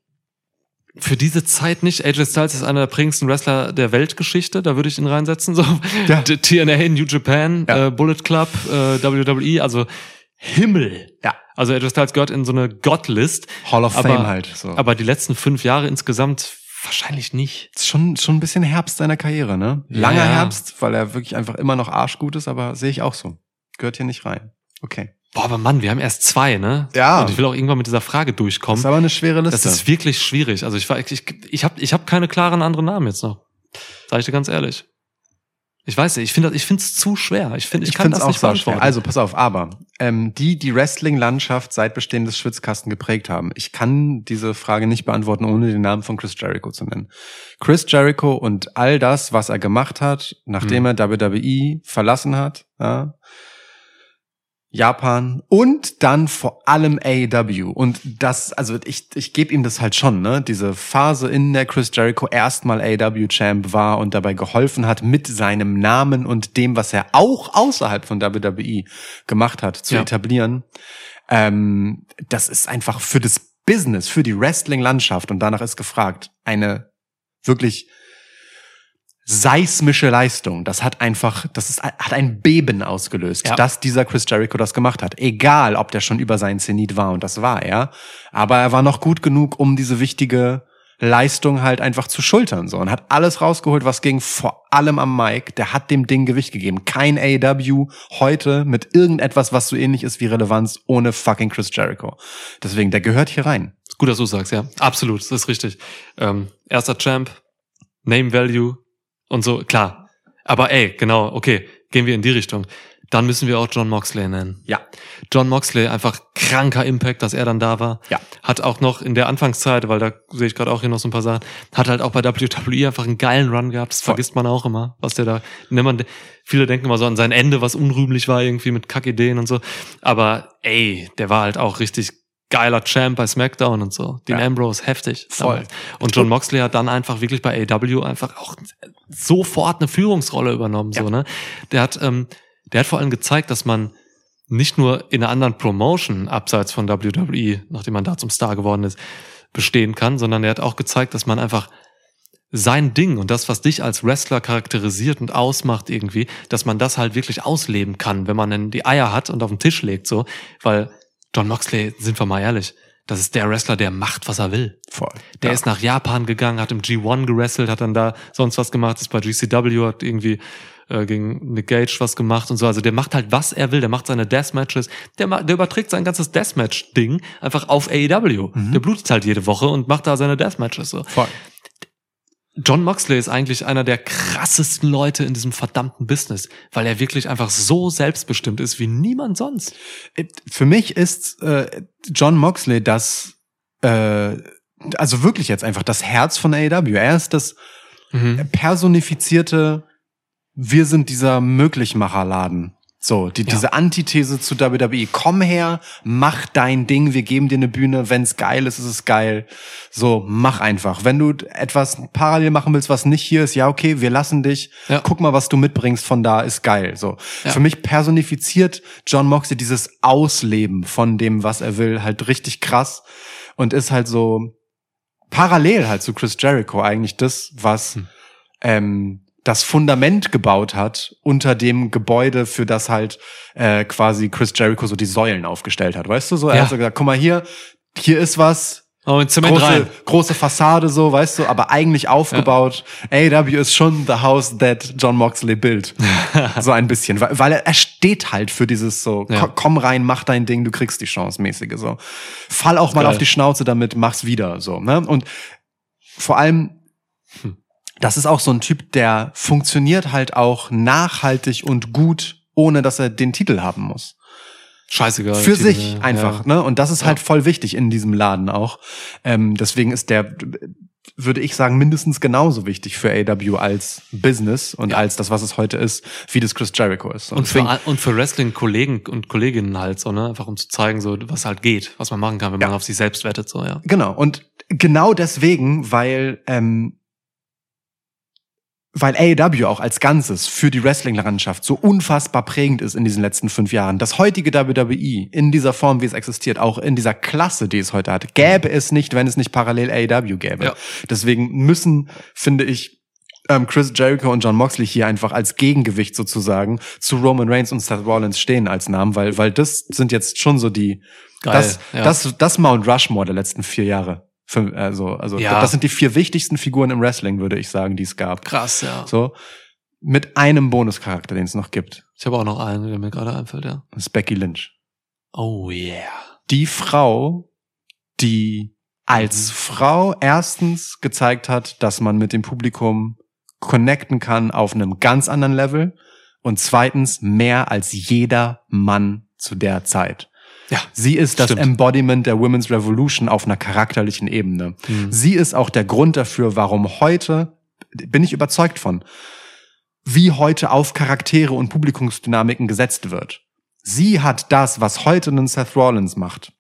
Für diese Zeit nicht. AJ Styles ist einer der prägendsten Wrestler der Weltgeschichte. Da würde ich ihn reinsetzen. So. Ja. TNA, New Japan, Ja. äh, Bullet Club, äh, WWE. Also Himmel. Ja. Also AJ Styles gehört in so eine God-List. Hall of Aber- Fame halt. So. Aber die letzten fünf Jahre insgesamt wahrscheinlich nicht. ist schon, schon ein bisschen Herbst seiner Karriere, ne? Langer Ja. Herbst, weil er wirklich einfach immer noch arschgut ist, aber sehe ich auch so. Gehört hier nicht rein. Okay. Boah, aber Mann, wir haben erst zwei, ne? Ja. Und ich will auch irgendwann mit dieser Frage Das durchkommen. ist aber eine schwere Liste. Das ist wirklich schwierig. Also ich war, ich, ich habe ich hab keine klaren anderen Namen jetzt noch. Sag ich dir ganz ehrlich. Ich weiß nicht, ich finde ich finde es zu schwer. Ich finde ich, ich kann das auch nicht so beantworten. schwer. Also pass auf, aber ähm, die die Wrestling-Landschaft seit Bestehen des Schwitzkasten geprägt haben. Ich kann diese Frage nicht beantworten, ohne den Namen von Chris Jericho zu nennen. Chris Jericho und all das, was er gemacht hat, nachdem Hm. er WWE verlassen hat, ja, Japan und dann vor allem AEW. Und das, also ich, ich gebe ihm das halt schon, ne? Diese Phase, in der Chris Jericho erstmal AEW-Champ war und dabei geholfen hat, mit seinem Namen und dem, was er auch außerhalb von WWE gemacht hat, zu Ja. etablieren. Ähm, das ist einfach für das Business, für die Wrestling-Landschaft und danach ist gefragt, eine wirklich seismische Leistung. Das hat einfach, das ist, hat ein Beben ausgelöst, Ja. dass dieser Chris Jericho das gemacht hat. Egal, ob der schon über seinen Zenit war und das war er. Aber er war noch gut genug, um diese wichtige Leistung halt einfach zu schultern, so. Und hat alles rausgeholt, was ging, vor allem am Mike. Der hat dem Ding Gewicht gegeben. Kein AEW heute mit irgendetwas, was so ähnlich ist wie Relevanz ohne fucking Chris Jericho. Deswegen, der gehört hier rein. Gut, dass du sagst, ja. Absolut, das ist richtig. Ähm, erster Champ, Name Value und so, klar. Aber ey, genau, okay, gehen wir in die Richtung. Dann müssen wir auch John Moxley nennen. Ja. John Moxley, einfach kranker Impact, dass er dann da war. Ja. Hat auch noch in der Anfangszeit, weil da sehe ich gerade auch hier noch so ein paar Sachen, hat halt auch bei WWE einfach einen geilen Run gehabt. Das Voll. vergisst man auch immer, was der da, ne, man, viele denken immer so an sein Ende, was unrühmlich war irgendwie mit Kackideen und so. Aber ey, der war halt auch richtig geiler Champ bei SmackDown und so. Dean Ja. Ambrose, heftig. Voll. damals. Und John Moxley hat dann einfach wirklich bei AW einfach auch sofort eine Führungsrolle übernommen, so, Ja. ne? Der hat, ähm, der hat vor allem gezeigt, dass man nicht nur in einer anderen Promotion abseits von WWE, nachdem man da zum Star geworden ist, bestehen kann, sondern er hat auch gezeigt, dass man einfach sein Ding und das, was dich als Wrestler charakterisiert und ausmacht irgendwie, dass man das halt wirklich ausleben kann, wenn man dann die Eier hat und auf den Tisch legt, so, weil John Moxley, sind wir mal ehrlich, das ist der Wrestler, der macht, was er will. Voll. Der ja. ist nach Japan gegangen, hat im G1 gewrestelt, hat dann da sonst was gemacht, ist bei GCW, hat irgendwie äh, gegen Nick Gage was gemacht und so. Also der macht halt, was er will. Der macht seine Deathmatches. Der, der überträgt sein ganzes Deathmatch-Ding einfach auf AEW. Der blutet halt jede Woche und macht da seine Deathmatches so. Voll. John Moxley ist eigentlich einer der krassesten Leute in diesem verdammten Business, weil er wirklich einfach so selbstbestimmt ist wie niemand sonst. Für mich ist äh, John Moxley das, äh, also wirklich jetzt einfach das Herz von AEW. Er ist das Mhm. personifizierte, wir sind dieser Möglichmacherladen. So, die, Ja. diese Antithese zu WWE. Komm her, mach dein Ding, wir geben dir eine Bühne. Wenn's geil ist, ist es geil. So, mach einfach. Wenn du etwas parallel machen willst, was nicht hier ist, ja, okay, wir lassen dich. Ja. Guck mal, was du mitbringst von da, ist geil. So. Ja. Für mich personifiziert John Moxley dieses Ausleben von dem, was er will, halt richtig krass. Und ist halt so parallel halt zu Chris Jericho eigentlich das, was Hm. ähm, das Fundament gebaut hat unter dem Gebäude, für das halt äh, quasi Chris Jericho so die Säulen aufgestellt hat. Weißt du so? Er Ja. hat so gesagt, guck mal hier, hier ist was, Oh, in Zement große, rein. große Fassade so, weißt du, aber eigentlich aufgebaut. AW ist schon the house that John Moxley built. so ein bisschen, weil, weil er, er steht halt für dieses so, Ja. ko- komm rein, mach dein Ding, du kriegst die Chance mäßige so. Fall auch mal Geil. auf die Schnauze damit, mach's wieder so, ne? Und vor allem Hm. Das ist auch so ein Typ, der funktioniert halt auch nachhaltig und gut, ohne dass er den Titel haben muss. Scheißegeil. Für Titel, sich ja. einfach, ne? Und das ist Ja. halt voll wichtig in diesem Laden auch. Ähm, deswegen ist der, würde ich sagen, mindestens genauso wichtig für AW als Business und Ja. als das, was es heute ist, wie das Chris Jericho ist. Und für, und für Wrestling-Kollegen und Kolleginnen halt so, ne? Einfach um zu zeigen, so, was halt geht, was man machen kann, wenn Ja. man auf sich selbst wettet, so, ja. Genau, und genau deswegen, weil, ähm, weil AEW auch als Ganzes für die Wrestling-Landschaft so unfassbar prägend ist in diesen letzten fünf Jahren. Das heutige WWE in dieser Form, wie es existiert, auch in dieser Klasse, die es heute hat, gäbe es nicht, wenn es nicht parallel AEW gäbe. Ja. Deswegen müssen, finde ich, ähm, Chris Jericho und John Moxley hier einfach als Gegengewicht sozusagen zu Roman Reigns und Seth Rollins stehen als Namen, weil, weil das sind jetzt schon so die, Geil, das, ja. das, das Mount Rushmore der letzten vier Jahre. Fünf, also, also Ja. das sind die vier wichtigsten Figuren im Wrestling, würde ich sagen, die es gab. Krass, ja. So. Mit einem Bonuscharakter, den es noch gibt. Ich habe auch noch einen, der mir gerade einfällt, ja. Das ist Becky Lynch. Oh yeah. Die Frau, die als Frau erstens gezeigt hat, dass man mit dem Publikum connecten kann auf einem ganz anderen Level und zweitens mehr als jeder Mann zu der Zeit. Ja. Sie ist das Stimmt. Embodiment der Women's Revolution auf einer charakterlichen Ebene. Mhm. Sie ist auch der Grund dafür, warum heute, bin ich überzeugt von, wie heute auf Charaktere und Publikumsdynamiken gesetzt wird. Sie hat das, was heute einen Seth Rollins macht.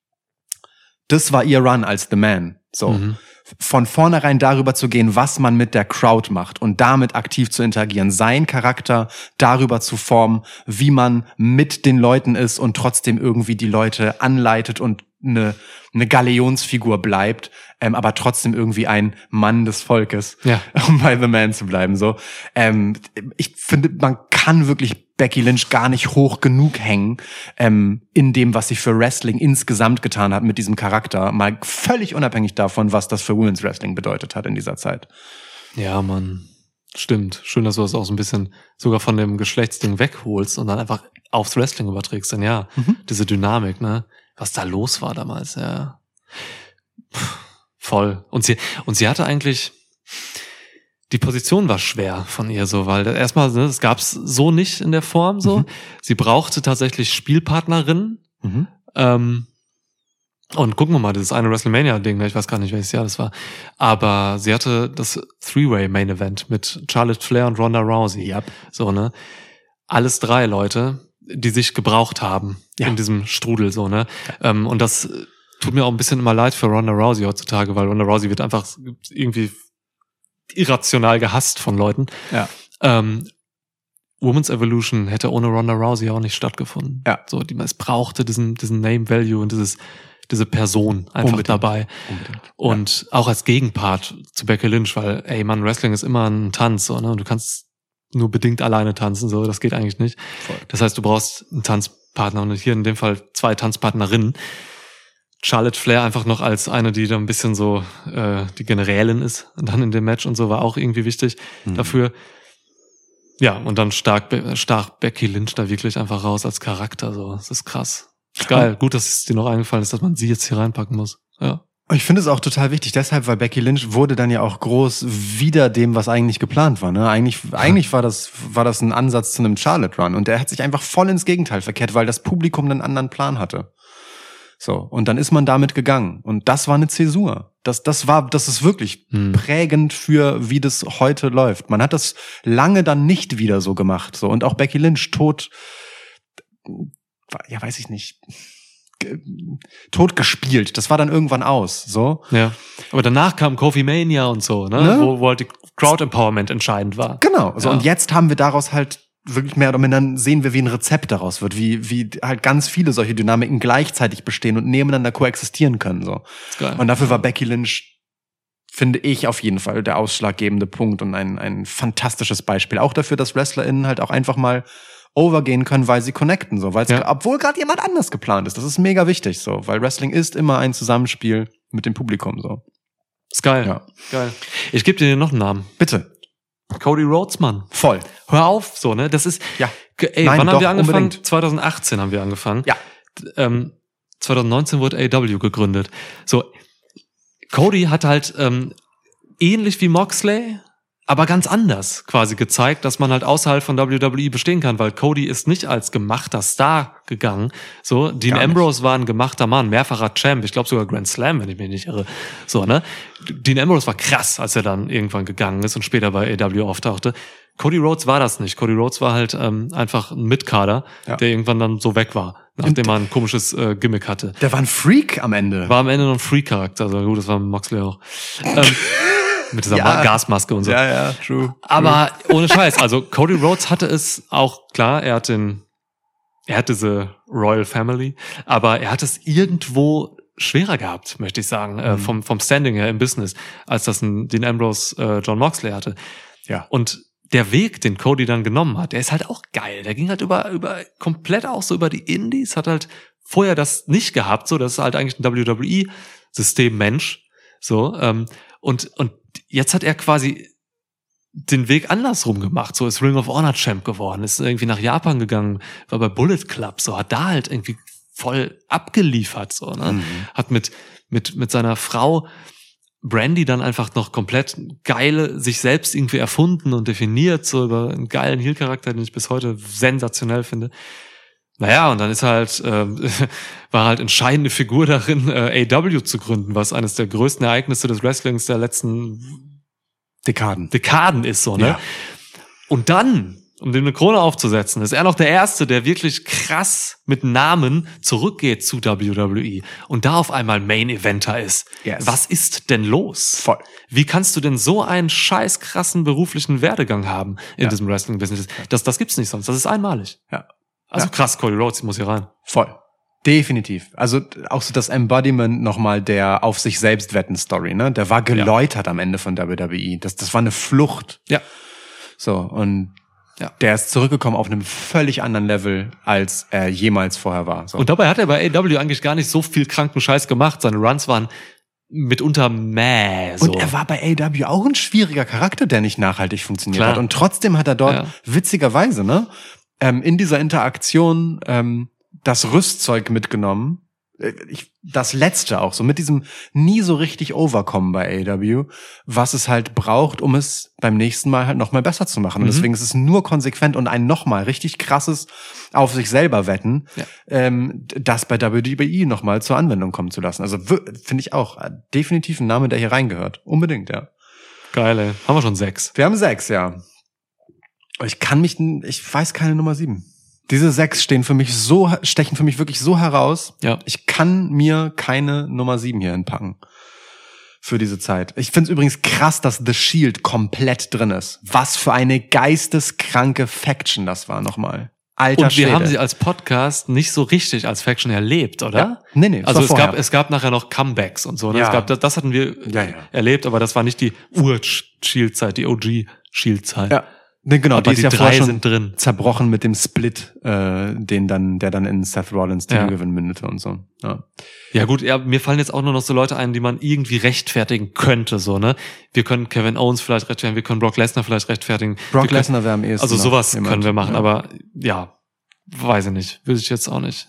Das war ihr Run als The Man. So. Mhm. Von vornherein darüber zu gehen, was man mit der Crowd macht und damit aktiv zu interagieren, sein Charakter darüber zu formen, wie man mit den Leuten ist und trotzdem irgendwie die Leute anleitet und eine, eine Galeonsfigur bleibt, ähm, aber trotzdem irgendwie ein Mann des Volkes, Ja. um bei The Man zu bleiben. So, ähm, ich finde, man kann wirklich Becky Lynch gar nicht hoch genug hängen ähm, in dem, was sie für Wrestling insgesamt getan hat mit diesem Charakter, mal völlig unabhängig davon, was das für Women's Wrestling bedeutet hat in dieser Zeit. Ja, Mann. Stimmt. Schön, dass du das auch so ein bisschen sogar von dem Geschlechtsding wegholst und dann einfach aufs Wrestling überträgst. Denn ja, Mhm. diese Dynamik, ne? Was da los war damals, ja. Puh, voll. Und sie, und sie hatte eigentlich, die Position war schwer von ihr so, weil erstmal, ne, das gab's so nicht in der Form so. Mhm. Sie brauchte tatsächlich Spielpartnerinnen, Mhm. ähm, und gucken wir mal, dieses eine WrestleMania-Ding, ne, ich weiß gar nicht, welches Jahr das war. Aber sie hatte das Three-Way-Main-Event mit Charlotte Flair und Ronda Rousey. Ja. So, ne? Alles drei Leute, die sich gebraucht haben Ja. in diesem Strudel, so, ne? Ähm, und das tut mir auch ein bisschen immer leid für Ronda Rousey heutzutage, weil Ronda Rousey wird einfach irgendwie irrational gehasst von Leuten. Ja. Ähm, Women's Evolution hätte ohne Ronda Rousey auch nicht stattgefunden. Ja. So, die, es brauchte diesen, diesen Name Value und dieses, diese Person einfach Unbedingt. dabei. Unbedingt. Und auch als Gegenpart zu Becky Lynch, weil, ey, Mann, Wrestling ist immer ein Tanz, so, ne? Und du kannst nur bedingt alleine tanzen, so, das geht eigentlich nicht. Voll. Das heißt, du brauchst einen Tanzpartner und hier in dem Fall zwei Tanzpartnerinnen. Charlotte Flair einfach noch als eine, die da ein bisschen so äh, die Generälin ist, dann in dem Match und so war auch irgendwie wichtig Mhm. dafür. Ja, und dann stark, stark Becky Lynch da wirklich einfach raus als Charakter, so, das ist krass. Ist geil, gut, dass es dir noch eingefallen ist, dass man sie jetzt hier reinpacken muss. Ja. Ich finde es auch total wichtig, deshalb, weil Becky Lynch wurde dann ja auch groß wieder dem, was eigentlich geplant war. Ne? Eigentlich, eigentlich war das, war das ein Ansatz zu einem Charlotte Run und der hat sich einfach voll ins Gegenteil verkehrt, weil das Publikum einen anderen Plan hatte. So und dann ist man damit gegangen und das war eine Zäsur. Das, das war, das ist wirklich Hm. prägend für wie das heute läuft. Man hat das lange dann nicht wieder so gemacht. So und auch Becky Lynch tot, ja weiß ich nicht, tot gespielt. Das war dann irgendwann aus. So Ja. Aber danach kam Kofi Mania und so, ne? Ne? Wo, wo halt die Crowd Empowerment entscheidend war. Genau. So, Ja. Und jetzt haben wir daraus halt wirklich mehr oder minder sehen wir, wie ein Rezept daraus wird, wie, wie halt ganz viele solche Dynamiken gleichzeitig bestehen und nebeneinander koexistieren können. So. Und dafür war Becky Lynch, finde ich, auf jeden Fall der ausschlaggebende Punkt und ein, ein fantastisches Beispiel. Auch dafür, dass WrestlerInnen halt auch einfach mal overgehen können, weil sie connecten, so, weil Ja. obwohl gerade jemand anders geplant ist. Das ist mega wichtig, so, weil Wrestling ist immer ein Zusammenspiel mit dem Publikum, so. Ist geil. Ja. Geil. Ich gebe dir noch einen Namen. Bitte. Cody Rhodes, Mann. Voll. Hör auf, so, ne? Das ist, Ja. Ey, Nein, wann doch, haben wir angefangen? unbedingt. 2018 haben wir angefangen. Ja. Ähm, 2019 wurde AW gegründet. So, Cody hat halt ähm, ähnlich wie Moxley aber ganz anders quasi gezeigt, dass man halt außerhalb von WWE bestehen kann, weil Cody ist nicht als gemachter Star gegangen. So, Dean Gar nicht. Ambrose war ein gemachter Mann, mehrfacher Champ, ich glaube sogar Grand Slam, wenn ich mich nicht irre. So, ne? Dean Ambrose war krass, als er dann irgendwann gegangen ist und später bei AW auftauchte. Cody Rhodes war das nicht. Cody Rhodes war halt ähm, einfach ein Mitkader, Ja. der irgendwann dann so weg war, nachdem er ein komisches äh, Gimmick hatte. Der war ein Freak am Ende. War am Ende noch ein Free-Charakter, also gut, das war Moxley auch. ähm, mit dieser Ja. Ma- Gasmaske und so. ja, ja, true. Aber ohne Scheiß, also Cody Rhodes hatte es auch klar, er hat den, er hat diese Royal Family, aber er hat es irgendwo schwerer gehabt, möchte ich sagen, äh, Mhm. vom, vom Standing her im Business, als das ein, den Ambrose äh, John Moxley hatte. Ja. Und der Weg, den Cody dann genommen hat, der ist halt auch geil. Der ging halt über, über, komplett auch so über die Indies, hat halt vorher das nicht gehabt, so, das ist halt eigentlich ein WWE-System-Mensch, so, ähm, und, und jetzt hat er quasi den Weg andersrum gemacht, so ist Ring of Honor Champ geworden, ist irgendwie nach Japan gegangen, war bei Bullet Club, so, hat da halt irgendwie voll abgeliefert, so, ne? Mhm. hat mit, mit, mit seiner Frau Brandy dann einfach noch komplett geile, sich selbst irgendwie erfunden und definiert, so über einen geilen Heel-Charakter, den ich bis heute sensationell finde. Naja, und dann ist halt, ähm, war halt entscheidende Figur darin, äh, AW zu gründen, was eines der größten Ereignisse des Wrestlings der letzten Dekaden. Dekaden ist, so, ne? Ja. Und dann, um dem eine Krone aufzusetzen, ist er noch der Erste, der wirklich krass mit Namen zurückgeht zu WWE und da auf einmal Main Eventer ist. Yes. Was ist denn los? Voll. Wie kannst du denn so einen scheiß krassen beruflichen Werdegang haben in Ja. diesem Wrestling-Business? Das, das gibt's nicht sonst. Das ist einmalig. Ja. Also Ja. krass, Cody Rhodes, muss hier rein. Voll. Definitiv. Also auch so das Embodiment nochmal der auf sich selbst wetten Story, ne? Der war geläutert am Ende von WWE. Das, das war eine Flucht. Ja. So, und Ja. der ist zurückgekommen auf einem völlig anderen Level, als er jemals vorher war. So. Und dabei hat er bei AW eigentlich gar nicht so viel kranken Scheiß gemacht. Seine Runs waren mitunter mäh. So. Und er war bei AW auch ein schwieriger Charakter, der nicht nachhaltig funktioniert Klar. hat. Und trotzdem hat er dort Ja. witzigerweise, ne, ähm, in dieser Interaktion ähm, das Rüstzeug mitgenommen. Äh, Ich, das letzte auch, so mit diesem nie so richtig overkommen bei AW, was es halt braucht, um es beim nächsten Mal halt nochmal besser zu machen. Und Mhm. deswegen ist es nur konsequent und ein nochmal richtig krasses auf sich selber wetten, Ja. ähm, das bei WWE nochmal zur Anwendung kommen zu lassen. Also finde ich auch äh, definitiv ein Name, der hier reingehört. Unbedingt, ja. Geil, ey. Haben wir schon sechs. Wir haben sechs, ja. Ich kann mich, ich weiß keine Nummer sieben. Diese sechs stehen für mich so, stechen für mich wirklich so heraus. Ja. Ich kann mir keine Nummer sieben hier hinpacken. Für diese Zeit. Ich finde es übrigens krass, dass The Shield komplett drin ist. Was für eine geisteskranke Faction das war nochmal. Alter Und wir Schwede. haben sie als Podcast nicht so richtig als Faction erlebt, oder? Ja. Nee, nee, Also es vorher. gab, es gab nachher noch Comebacks und so. Ne? Ja. Es gab, das, das hatten wir Ja, ja. erlebt, aber das war nicht die Ur-Shield-Zeit, die OG-Shield-Zeit. Ja. Nee, genau, aber die die ja drei sind drin. zerbrochen mit dem Split, äh, den dann, der dann in Seth Rollins Ja. Titelgewinn mündete und so. Ja. Ja gut, ja, mir fallen jetzt auch nur noch so Leute ein, die man irgendwie rechtfertigen könnte, so, ne? Wir können Kevin Owens vielleicht rechtfertigen, wir können Brock Lesnar vielleicht rechtfertigen. Brock Lesnar wäre am ehesten. Also sowas jemand. können wir machen, Ja. aber ja, weiß ich nicht. Will ich jetzt auch nicht.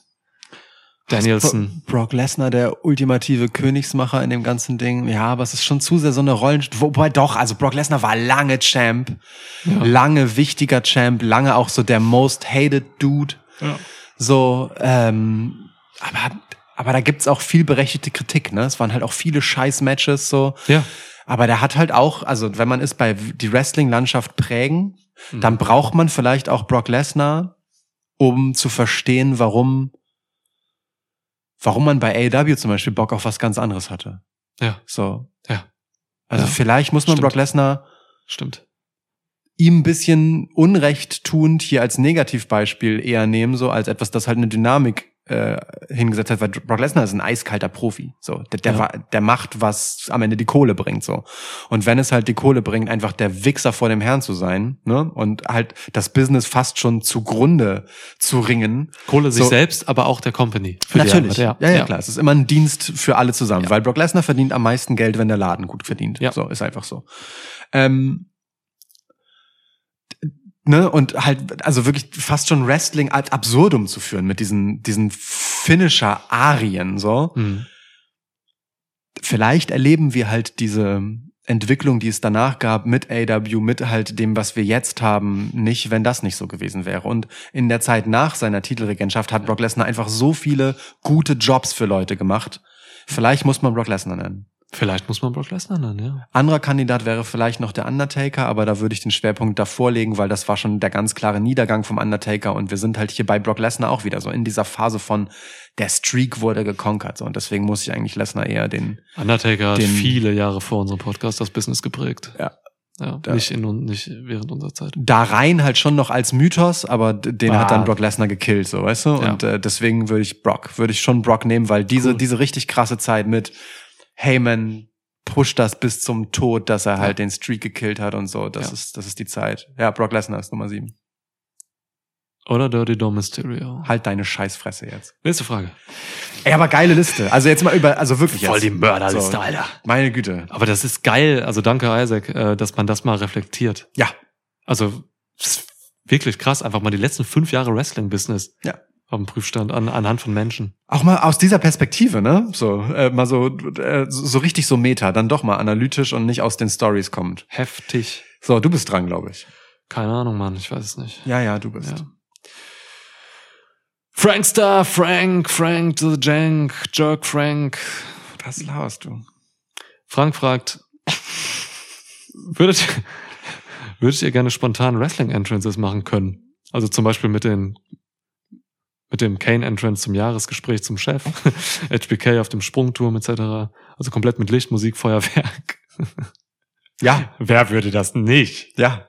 Danielson. Bro- Brock Lesnar, der ultimative Königsmacher in dem ganzen Ding. Ja, aber es ist schon zu sehr so eine Rollen. Wobei doch, also Brock Lesnar war lange Champ, Ja. lange wichtiger Champ, lange auch so der most hated Dude. Ja. So, ähm, aber, aber da gibt's auch viel berechtigte Kritik, ne? Es waren halt auch viele scheiß Matches, so. Ja. Aber der hat halt auch, also wenn man ist bei die Wrestling-Landschaft prägen, Mhm. dann braucht man vielleicht auch Brock Lesnar, um zu verstehen, warum, warum man bei AEW zum Beispiel Bock auf was ganz anderes hatte. Ja, So. Ja. Also Ja. vielleicht muss man Stimmt. Brock Lesnar stimmt. ihm ein bisschen Unrecht tuend hier als Negativbeispiel eher nehmen, so als etwas, das halt eine Dynamik äh, hingesetzt hat, weil Brock Lesnar ist ein eiskalter Profi. So, der, der, Ja. war, der macht, was am Ende die Kohle bringt. So. Und wenn es halt die Kohle bringt, einfach der Wichser vor dem Herrn zu sein, ne? Und halt das Business fast schon zugrunde zu ringen. Kohle sich So. selbst, aber auch der Company. für die Natürlich. Arbeit, ja, ja, klar. Es ist immer ein Dienst für alle zusammen, Ja. weil Brock Lesnar verdient am meisten Geld, wenn der Laden gut verdient. Ja. So, ist einfach so. Ähm, ne, und halt, also wirklich fast schon Wrestling als absurdum zu führen mit diesen, diesen Finisher-Arien, so. Mhm. Vielleicht erleben wir halt diese Entwicklung, die es danach gab mit AW, mit halt dem, was wir jetzt haben, nicht, wenn das nicht so gewesen wäre. Und in der Zeit nach seiner Titelregentschaft hat Brock Lesnar einfach so viele gute Jobs für Leute gemacht. Vielleicht muss man Brock Lesnar nennen. Vielleicht muss man Brock Lesnar nennen, ja. Anderer Kandidat wäre vielleicht noch der Undertaker, aber da würde ich den Schwerpunkt davor legen, weil das war schon der ganz klare Niedergang vom Undertaker und wir sind halt hier bei Brock Lesnar auch wieder so in dieser Phase von der Streak wurde gekonkert so und deswegen muss ich eigentlich Lesnar eher den Undertaker hat Den- viele Jahre vor unserem Podcast das Business geprägt. Ja. Ja, Da- nicht in und nicht während unserer Zeit. da rein halt schon noch als Mythos, aber den Ah. hat dann Brock Lesnar gekillt, so weißt du? Ja. Und äh, deswegen würde ich Brock, würde ich schon Brock nehmen, weil diese Cool. diese richtig krasse Zeit mit Heyman pusht das bis zum Tod, dass er halt den Streak gekillt hat und so. Das Ja. ist das ist die Zeit. Ja, Brock Lesnar ist Nummer sieben. Oder Dirty Dom Mysterio. Halt deine Scheißfresse jetzt. Nächste Frage. Ey, aber geile Liste. Also jetzt mal über, also wirklich jetzt. Voll die Mörderliste, So. Alter. Meine Güte. Aber das ist geil. Also danke, Isaac, äh, dass man das mal reflektiert. Ja. Also wirklich krass. Einfach mal die letzten fünf Jahre Wrestling-Business Ja. Auf dem Prüfstand an, anhand von Menschen. Auch mal aus dieser Perspektive, ne? So, äh, mal so, äh, so richtig so Meta, dann doch mal analytisch und nicht aus den Stories kommt. Heftig. So, du bist dran, glaube ich. Keine Ahnung, Mann. Ich weiß es nicht. Ja, ja, du bist. Ja. Frankstar, Frank, Frank, the Jank, Jerk Frank. Was laberst du? Frank fragt, würdet, würdet ihr gerne spontan Wrestling-Entrances machen können? Also zum Beispiel mit den mit dem Kane-Entrance zum Jahresgespräch zum Chef, HBK auf dem Sprungturm etc. Also komplett mit Licht, Musik, Feuerwerk. Ja, Wer würde das nicht? ja.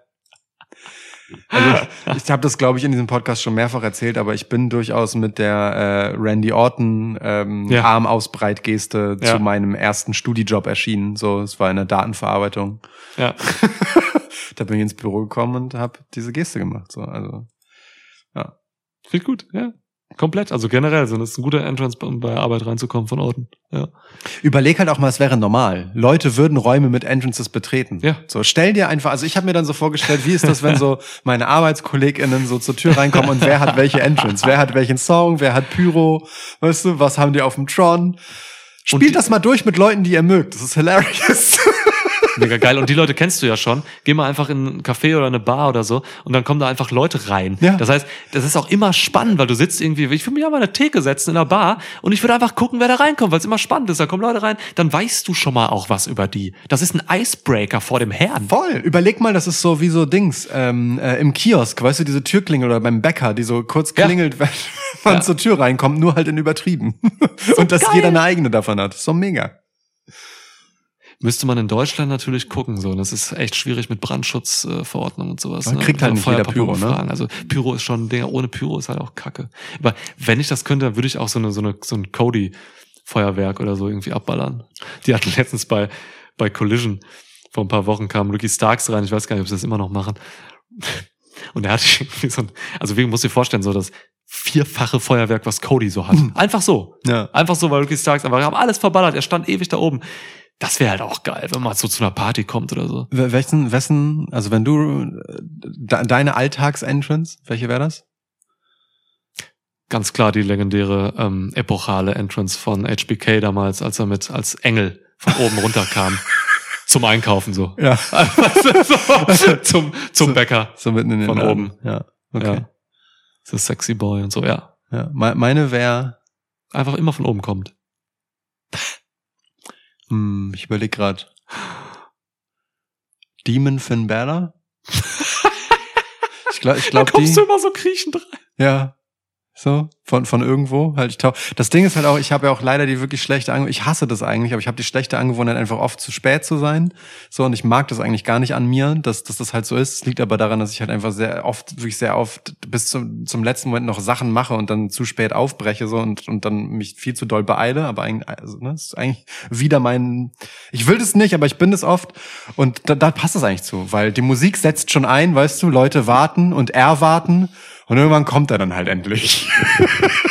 Also ich, ich habe das, glaube ich, in diesem Podcast schon mehrfach erzählt, aber ich bin durchaus mit der äh, Randy Orton ähm, Ja. Armausbreitgeste Ja. zu meinem ersten Studijob erschienen. So, es war in der Datenverarbeitung. Ja. da bin ich ins Büro gekommen und habe diese Geste gemacht. So, also Finde ich gut, ja. Komplett. Also generell, so das ist ein guter Entrance, um bei Arbeit reinzukommen von Orten. Ja. Überleg halt auch mal, es wäre normal. Leute würden Räume mit Entrances betreten. Ja. So, stell dir einfach, also ich habe mir dann so vorgestellt, wie ist das, wenn so meine ArbeitskollegInnen so zur Tür reinkommen und wer hat welche Entrance? Wer hat welchen Song? Wer hat Pyro? Weißt du, was haben die auf dem Tron? Spielt die- das mal durch mit Leuten, die ihr mögt. Das ist hilarious. Mega geil. Und die Leute kennst du ja schon. Geh mal einfach in ein Café oder eine Bar oder so und dann kommen da einfach Leute rein. Ja. Das heißt, das ist auch immer spannend, weil du sitzt irgendwie, ich würde mich an meine Theke setzen in der Bar und ich würde einfach gucken, wer da reinkommt, weil es immer spannend ist. Da kommen Leute rein, dann weißt du schon mal auch was über die. Das ist ein Icebreaker vor dem Herrn. Voll. Überleg mal, das ist so wie so Dings ähm, äh, im Kiosk, weißt du, diese Türklingel oder beim Bäcker, die so kurz Ja. klingelt, wenn man Ja. zur Tür reinkommt, nur halt in übertrieben. und dass geil. jeder eine eigene davon hat. So mega. Müsste man in Deutschland natürlich gucken, so. Das ist echt schwierig mit Brandschutzverordnung äh, Verordnung und sowas. Man kriegt halt nicht jeder Pyro, ne? Fragen. Also Pyro ist schon ein Ding, ohne Pyro ist halt auch Kacke. Aber wenn ich das könnte, dann würde ich auch so eine, so eine, so ein Cody Feuerwerk oder so irgendwie abballern. Die hatten letztens bei, bei Collision vor ein paar Wochen kam Ricky Starks rein. Ich weiß gar nicht, ob sie das immer noch machen. Und er hatte irgendwie so ein, also wie muss dir vorstellen, so das vierfache Feuerwerk, was Cody so hat. Einfach so. Ja. Einfach so, weil Ricky Starks einfach, wir haben alles verballert, er stand ewig da oben. Das wäre halt auch geil, wenn man so zu einer Party kommt oder so. Welchen, wessen, also wenn du äh, de, deine Alltagsentrance, welche wäre das? Ganz klar die legendäre ähm, epochale Entrance von HBK damals, als er mit als Engel von oben runterkam. zum Einkaufen so. Ja. so zum, zum Bäcker. So mitten in den Von Laden. oben. Ja. Okay. Ja. So sexy boy und so, ja. Ja. Me- Meine wäre, Einfach immer von oben kommt. Hm, ich überlege gerade. Demon Finn Balor? ich glaube, ich Da glaube kommst die. du immer so kriechend rein. Ja. So, von, von irgendwo. Halt, ich tau das Ding ist halt auch, ich habe ja auch leider die wirklich schlechte Angewohnheit, ich hasse das eigentlich, aber ich habe die schlechte Angewohnheit, einfach oft zu spät zu sein. So, und ich mag das eigentlich gar nicht an mir, dass, dass das halt so ist. Es liegt aber daran, dass ich halt einfach sehr oft, wirklich sehr oft bis zum, zum letzten Moment noch Sachen mache und dann zu spät aufbreche so und, und dann mich viel zu doll beeile. Aber eigentlich, also, ne, ist eigentlich wieder mein, ich will das nicht, aber ich bin das oft. Und da, da passt es eigentlich zu, weil die Musik setzt schon ein, weißt du, Leute warten und erwarten. Und irgendwann kommt er dann halt endlich.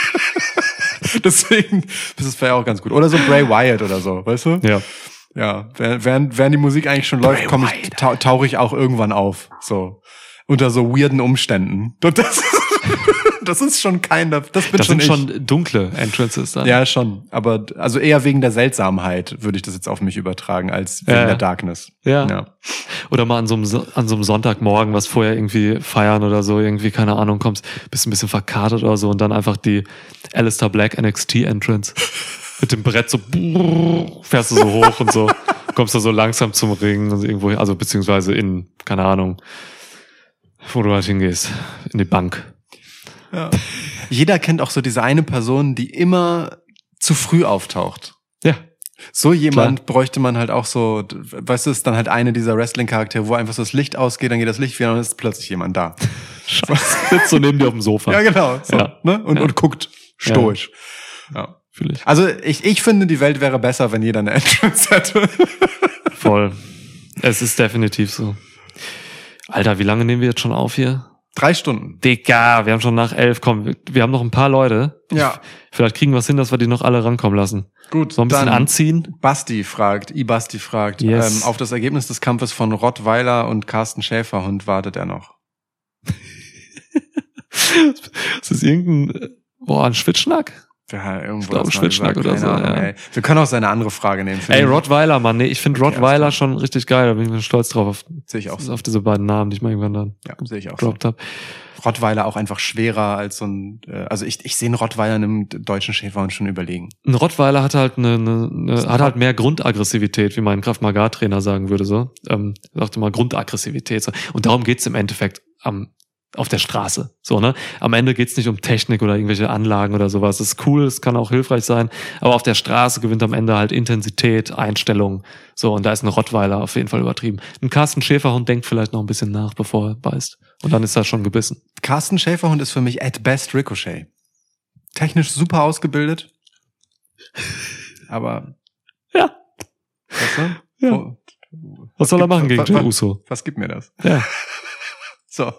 Deswegen das ist vielleicht auch ganz gut. Oder so Bray Wyatt oder so, weißt du? Ja. Ja, während, während die Musik eigentlich schon läuft, komme ich, tau, tauche ich auch irgendwann auf. So. Unter so weirden Umständen. Und das, Das ist schon kein, das bin Das schon sind ich. schon dunkle Entrances dann. Ja, schon. Aber also eher wegen der Seltsamheit würde ich das jetzt auf mich übertragen, als wegen ja. der Darkness. Ja. Ja. Oder mal an so, einem, an so einem Sonntagmorgen, was vorher irgendwie feiern oder so, irgendwie, keine Ahnung, kommst, bist ein bisschen verkatert oder so und dann einfach die Alistair Black NXT Entrance. Mit dem Brett so, fährst du so hoch und so, kommst du so langsam zum Ring und irgendwo, also beziehungsweise in, keine Ahnung, wo du halt hingehst, in die Bank. Jeder kennt auch so diese eine Person, die immer zu früh auftaucht. Ja. So jemand bräuchte man halt auch so, weißt du, ist dann halt eine dieser Wrestling-Charaktere, wo einfach so das Licht ausgeht, dann geht das Licht wieder und dann ist plötzlich jemand da. Scheiße. Sitzt so neben dir auf dem Sofa. Ja, genau. So, Ja. Ne? Und, Ja. und guckt stoisch. Ja. Fühl ich. Also ich, ich finde, die Welt wäre besser, wenn jeder eine Entrance hätte. Voll. Es ist definitiv so. Alter, wie lange nehmen wir jetzt schon auf hier? Drei Stunden. Digga, wir haben schon nach elf, komm, wir, wir haben noch ein paar Leute. Ja. Vielleicht kriegen wir es hin, dass wir die noch alle rankommen lassen. Gut, So ein bisschen anziehen. Basti fragt, I-Basti fragt, Yes. ähm, auf das Ergebnis des Kampfes von Rottweiler und Carsten Schäferhund wartet er noch. Das ist irgendein, äh, boah, ein Schwitzschnack? Ja, irgendwo Ich glaube, gesagt, oder so, Ahnung, ja. Wir können auch seine andere Frage nehmen. Ey, Rottweiler, Mann, nee, ich finde Okay, Rottweiler schon richtig geil. Da bin ich mir stolz drauf, auf, Sehe ich auch so. auf diese beiden Namen, die ich mal irgendwann dann Ja, sehe ich auch so. gedroppt habe. Rottweiler auch einfach schwerer als so ein, äh, also ich, ich sehe einen Rottweiler einem deutschen Schäferhund schon überlegen. Ein Rottweiler hat halt eine, eine, eine hat halt mehr Grundaggressivität, wie mein Kraft Maga Trainer sagen würde so. Ähm, sagte mal Grundaggressivität so. und darum geht's im Endeffekt am auf der Straße, so ne. Am Ende geht's nicht um Technik oder irgendwelche Anlagen oder sowas. Das ist cool, es kann auch hilfreich sein, aber auf der Straße gewinnt am Ende halt Intensität, Einstellung, so und da ist ein Rottweiler auf jeden Fall übertrieben. Ein Carsten Schäferhund denkt vielleicht noch ein bisschen nach, bevor er beißt und dann ist er schon gebissen. Carsten Schäferhund ist für mich at best Ricochet. Technisch super ausgebildet. Aber. Ja. Weißt du? Ja. Wo- Was soll er machen gegen Jey Uso? Was gibt mir das? Ja, So.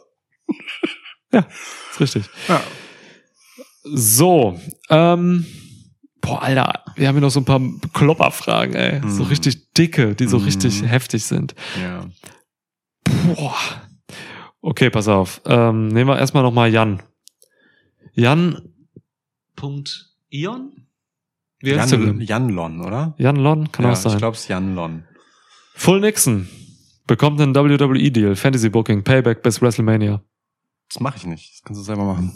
Ist richtig. Ja. So, ähm, boah, Alter, wir haben hier noch so ein paar Klopperfragen, ey. So Mm. richtig dicke, die so Mm. richtig heftig sind. ja. Boah. Okay, pass auf. Ähm, nehmen wir erstmal nochmal Jan. Jan. Punkt Ion? Wie Jan, denn? Jan Lon, oder? Jan Lon, kann ja, auch sein. Ich glaube, es ist Jan Lon. Full Nixon bekommt einen WWE-Deal, Fantasy Booking, Payback bis WrestleMania. Das mache ich nicht. Das kannst du selber machen.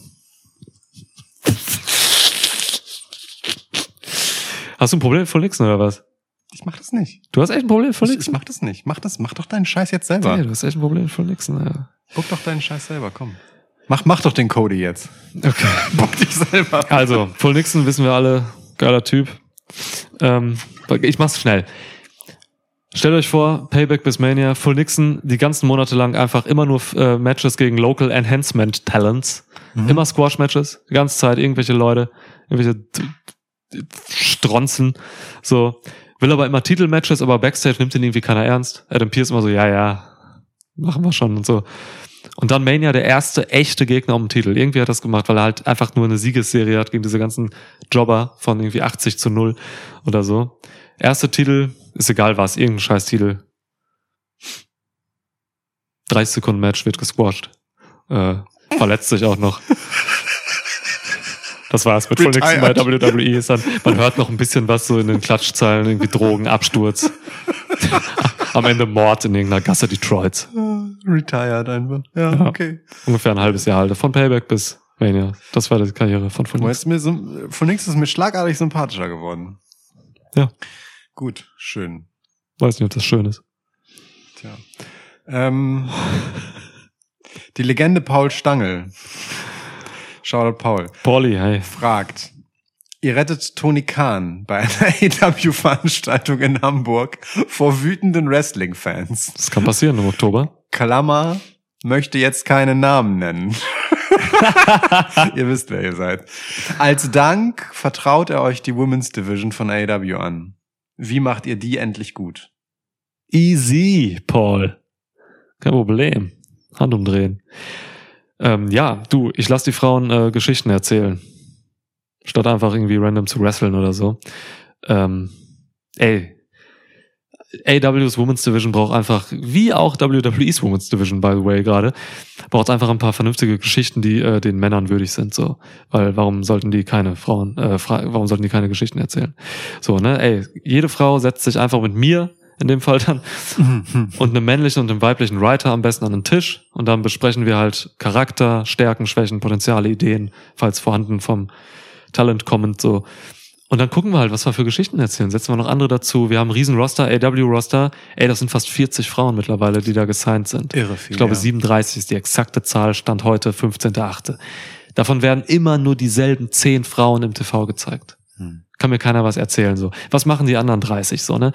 Hast du ein Problem mit Full Nixon oder was? Ich mach das nicht. Du hast echt ein Problem mit Full Ich, ich mach das nicht. Mach das, mach doch deinen Scheiß jetzt selber. Ja, du hast echt ein Problem mit Full Nixon, ja. Guck doch deinen Scheiß selber, komm. Mach, mach doch den Cody jetzt. Okay. Bock dich selber. Also, Full Nixon wissen wir alle, geiler Typ. Ähm, ich mach's schnell. Stellt euch vor, Payback bis Mania, Full Nixon die ganzen Monate lang einfach immer nur äh, Matches gegen Local Enhancement Talents. Immer Squash-Matches, die ganze Zeit irgendwelche Leute, irgendwelche Stronzen. So. Will aber immer Titelmatches, aber Backstage nimmt ihn irgendwie keiner ernst. Adam Pierce immer so, ja, ja, machen wir schon und so. Und dann Mania, der erste echte Gegner um den Titel. Irgendwie hat das gemacht, weil er halt einfach nur eine Siegesserie hat gegen diese ganzen Jobber von irgendwie 80 zu 0 oder so. Erste Titel, ist egal was, irgendein scheiß Titel. 30 Sekunden Match wird gesquashed. Äh, verletzt sich auch noch. Das war's mit Full Nixon bei. WWE. Ist dann, man hört noch ein bisschen was so in den Klatschzeilen, irgendwie Drogen, Absturz. Am Ende Mord in irgendeiner Gasse Detroits. Retired einfach. Ja, Ja. okay. Ungefähr ein halbes Jahr alt. Von Payback bis Mania. Das war die Karriere von so, von nix ist mir schlagartig sympathischer geworden. Ja. Gut, schön. Weiß nicht, ob das schön ist. Tja. Ähm, die Legende Paul Stangl. Shoutout Paul. Pauli, hey. fragt, ihr rettet Tony Khan bei einer AW-Veranstaltung in Hamburg vor wütenden Wrestling-Fans. Das kann passieren im Oktober. Klammer möchte jetzt keinen Namen nennen. ihr wisst, wer ihr seid. Als Dank vertraut er euch die Women's Division von AEW an. Wie macht ihr die endlich gut? Easy, Paul. Kein Problem. Hand umdrehen. Ähm, ja, du, ich lass die Frauen äh, Geschichten erzählen. Statt einfach irgendwie random zu wresteln oder so. Ähm, ey, AW's Women's Division braucht einfach, wie auch WWE's Women's Division, by the way, gerade, braucht einfach ein paar vernünftige Geschichten, die äh, den Männern würdig sind, so. Weil warum sollten die keine Frauen, äh, fra warum sollten die keine Geschichten erzählen? So, ne, ey, jede Frau setzt sich einfach mit mir, in dem Fall dann, und einem männlichen und einem weiblichen Writer am besten an den Tisch und dann besprechen wir halt Charakter, Stärken, Schwächen, Potenziale, Ideen, falls vorhanden vom Talent kommend, so. Und dann gucken wir halt, was wir für Geschichten erzählen. Setzen wir noch andere dazu. Wir haben einen riesen Roster, AW-Roster. Ey, das sind fast 40 Frauen mittlerweile, die da gesigned sind. Irre viel. Ich glaube, ja. 37 ist die exakte Zahl, stand heute 15.8. Davon werden immer nur dieselben 10 Frauen im TV gezeigt. Hm. Kann mir keiner was erzählen, so. Was machen die anderen 30, so, ne?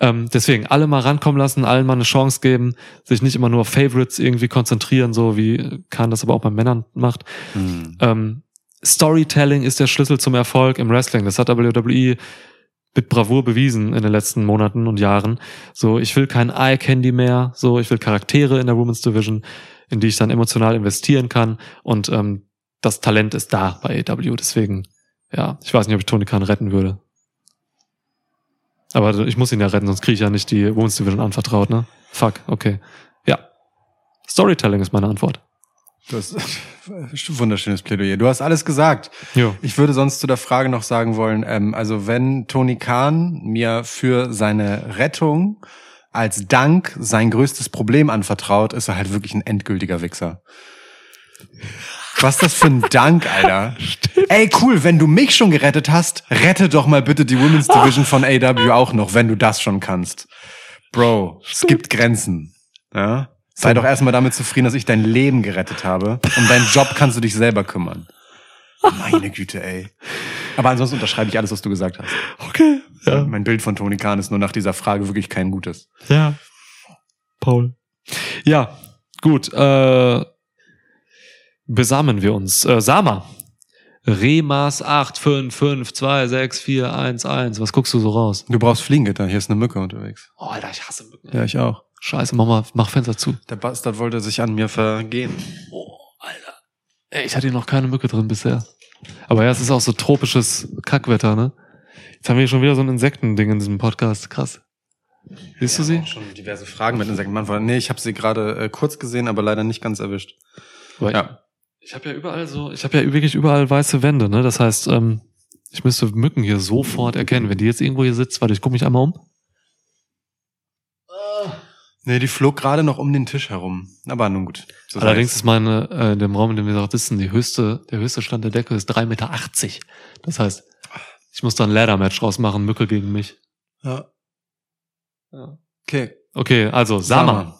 Ähm, deswegen, alle mal rankommen lassen, allen mal eine Chance geben, sich nicht immer nur auf Favorites irgendwie konzentrieren, so wie Khan das aber auch bei Männern macht. Hm. Ähm, Storytelling ist der Schlüssel zum Erfolg im Wrestling. Das hat WWE mit Bravour bewiesen in den letzten Monaten und Jahren. So, ich will kein Eye Candy mehr. So, ich will Charaktere in der Women's Division, in die ich dann emotional investieren kann. Und ähm, das Talent ist da bei AW. Deswegen, ja, ich weiß nicht, ob ich Tony Khan retten würde. Aber ich muss ihn ja retten, sonst kriege ich ja nicht die Women's Division anvertraut, ne? Fuck, okay. Ja. Storytelling ist meine Antwort. Das ist ein wunderschönes Plädoyer. Du hast alles gesagt. Ja. Ich würde sonst zu der Frage noch sagen wollen, ähm, also wenn Tony Khan mir für seine Rettung als Dank sein größtes Problem anvertraut, ist er halt wirklich ein endgültiger Wichser. Was ist das für ein Dank, Alter? Ey, cool, wenn du mich schon gerettet hast, rette doch mal bitte die Women's Division von AW auch noch, wenn du das schon kannst. Bro, es gibt Grenzen. Ja? Sei doch erstmal damit zufrieden, dass ich dein Leben gerettet habe. Um deinen Job kannst du dich selber kümmern. Meine Güte, ey. Aber ansonsten unterschreibe ich alles, was du gesagt hast. Okay. Ja. Mein Bild von Tony Khan ist nur nach dieser Frage wirklich kein gutes. Ja. Paul. Ja, gut. Äh, besamen wir uns. Äh, Sama. Remas 855264111. Was guckst du so raus? Du brauchst Fliegengitter, hier ist eine Mücke unterwegs. Oh, Alter, ich hasse Mücken. Ja, ich auch. Scheiße, mach mal, mach Fenster zu. Der Bastard wollte sich an mir vergehen. Oh, Alter. Ey, ich hatte hier noch keine Mücke drin bisher. Aber ja, es ist auch so tropisches Kackwetter, ne? Jetzt haben wir hier schon wieder so ein Insektending in diesem Podcast. Krass. Siehst du sie? Auch schon diverse Fragen mit Insektenmann. Nee, ich habe sie gerade äh, kurz gesehen, aber leider nicht ganz erwischt. Aber Ja. Ich habe ja überall so, ich habe ja wirklich überall weiße Wände, ne? Das heißt, ähm, ich müsste Mücken hier sofort erkennen. Wenn die jetzt irgendwo hier sitzt, warte, ich gucke mich einmal um. Nee, die flog gerade noch um den Tisch herum. Aber nun gut. So Allerdings ist meine, äh, in dem Raum, in dem wir gerade sitzen, die höchste, der höchste Stand der Decke ist 3,80 Meter. Das heißt, ich muss da ein Ladder-Match draus machen, Mücke gegen mich. Ja. Ja. Okay. Okay, also Sama.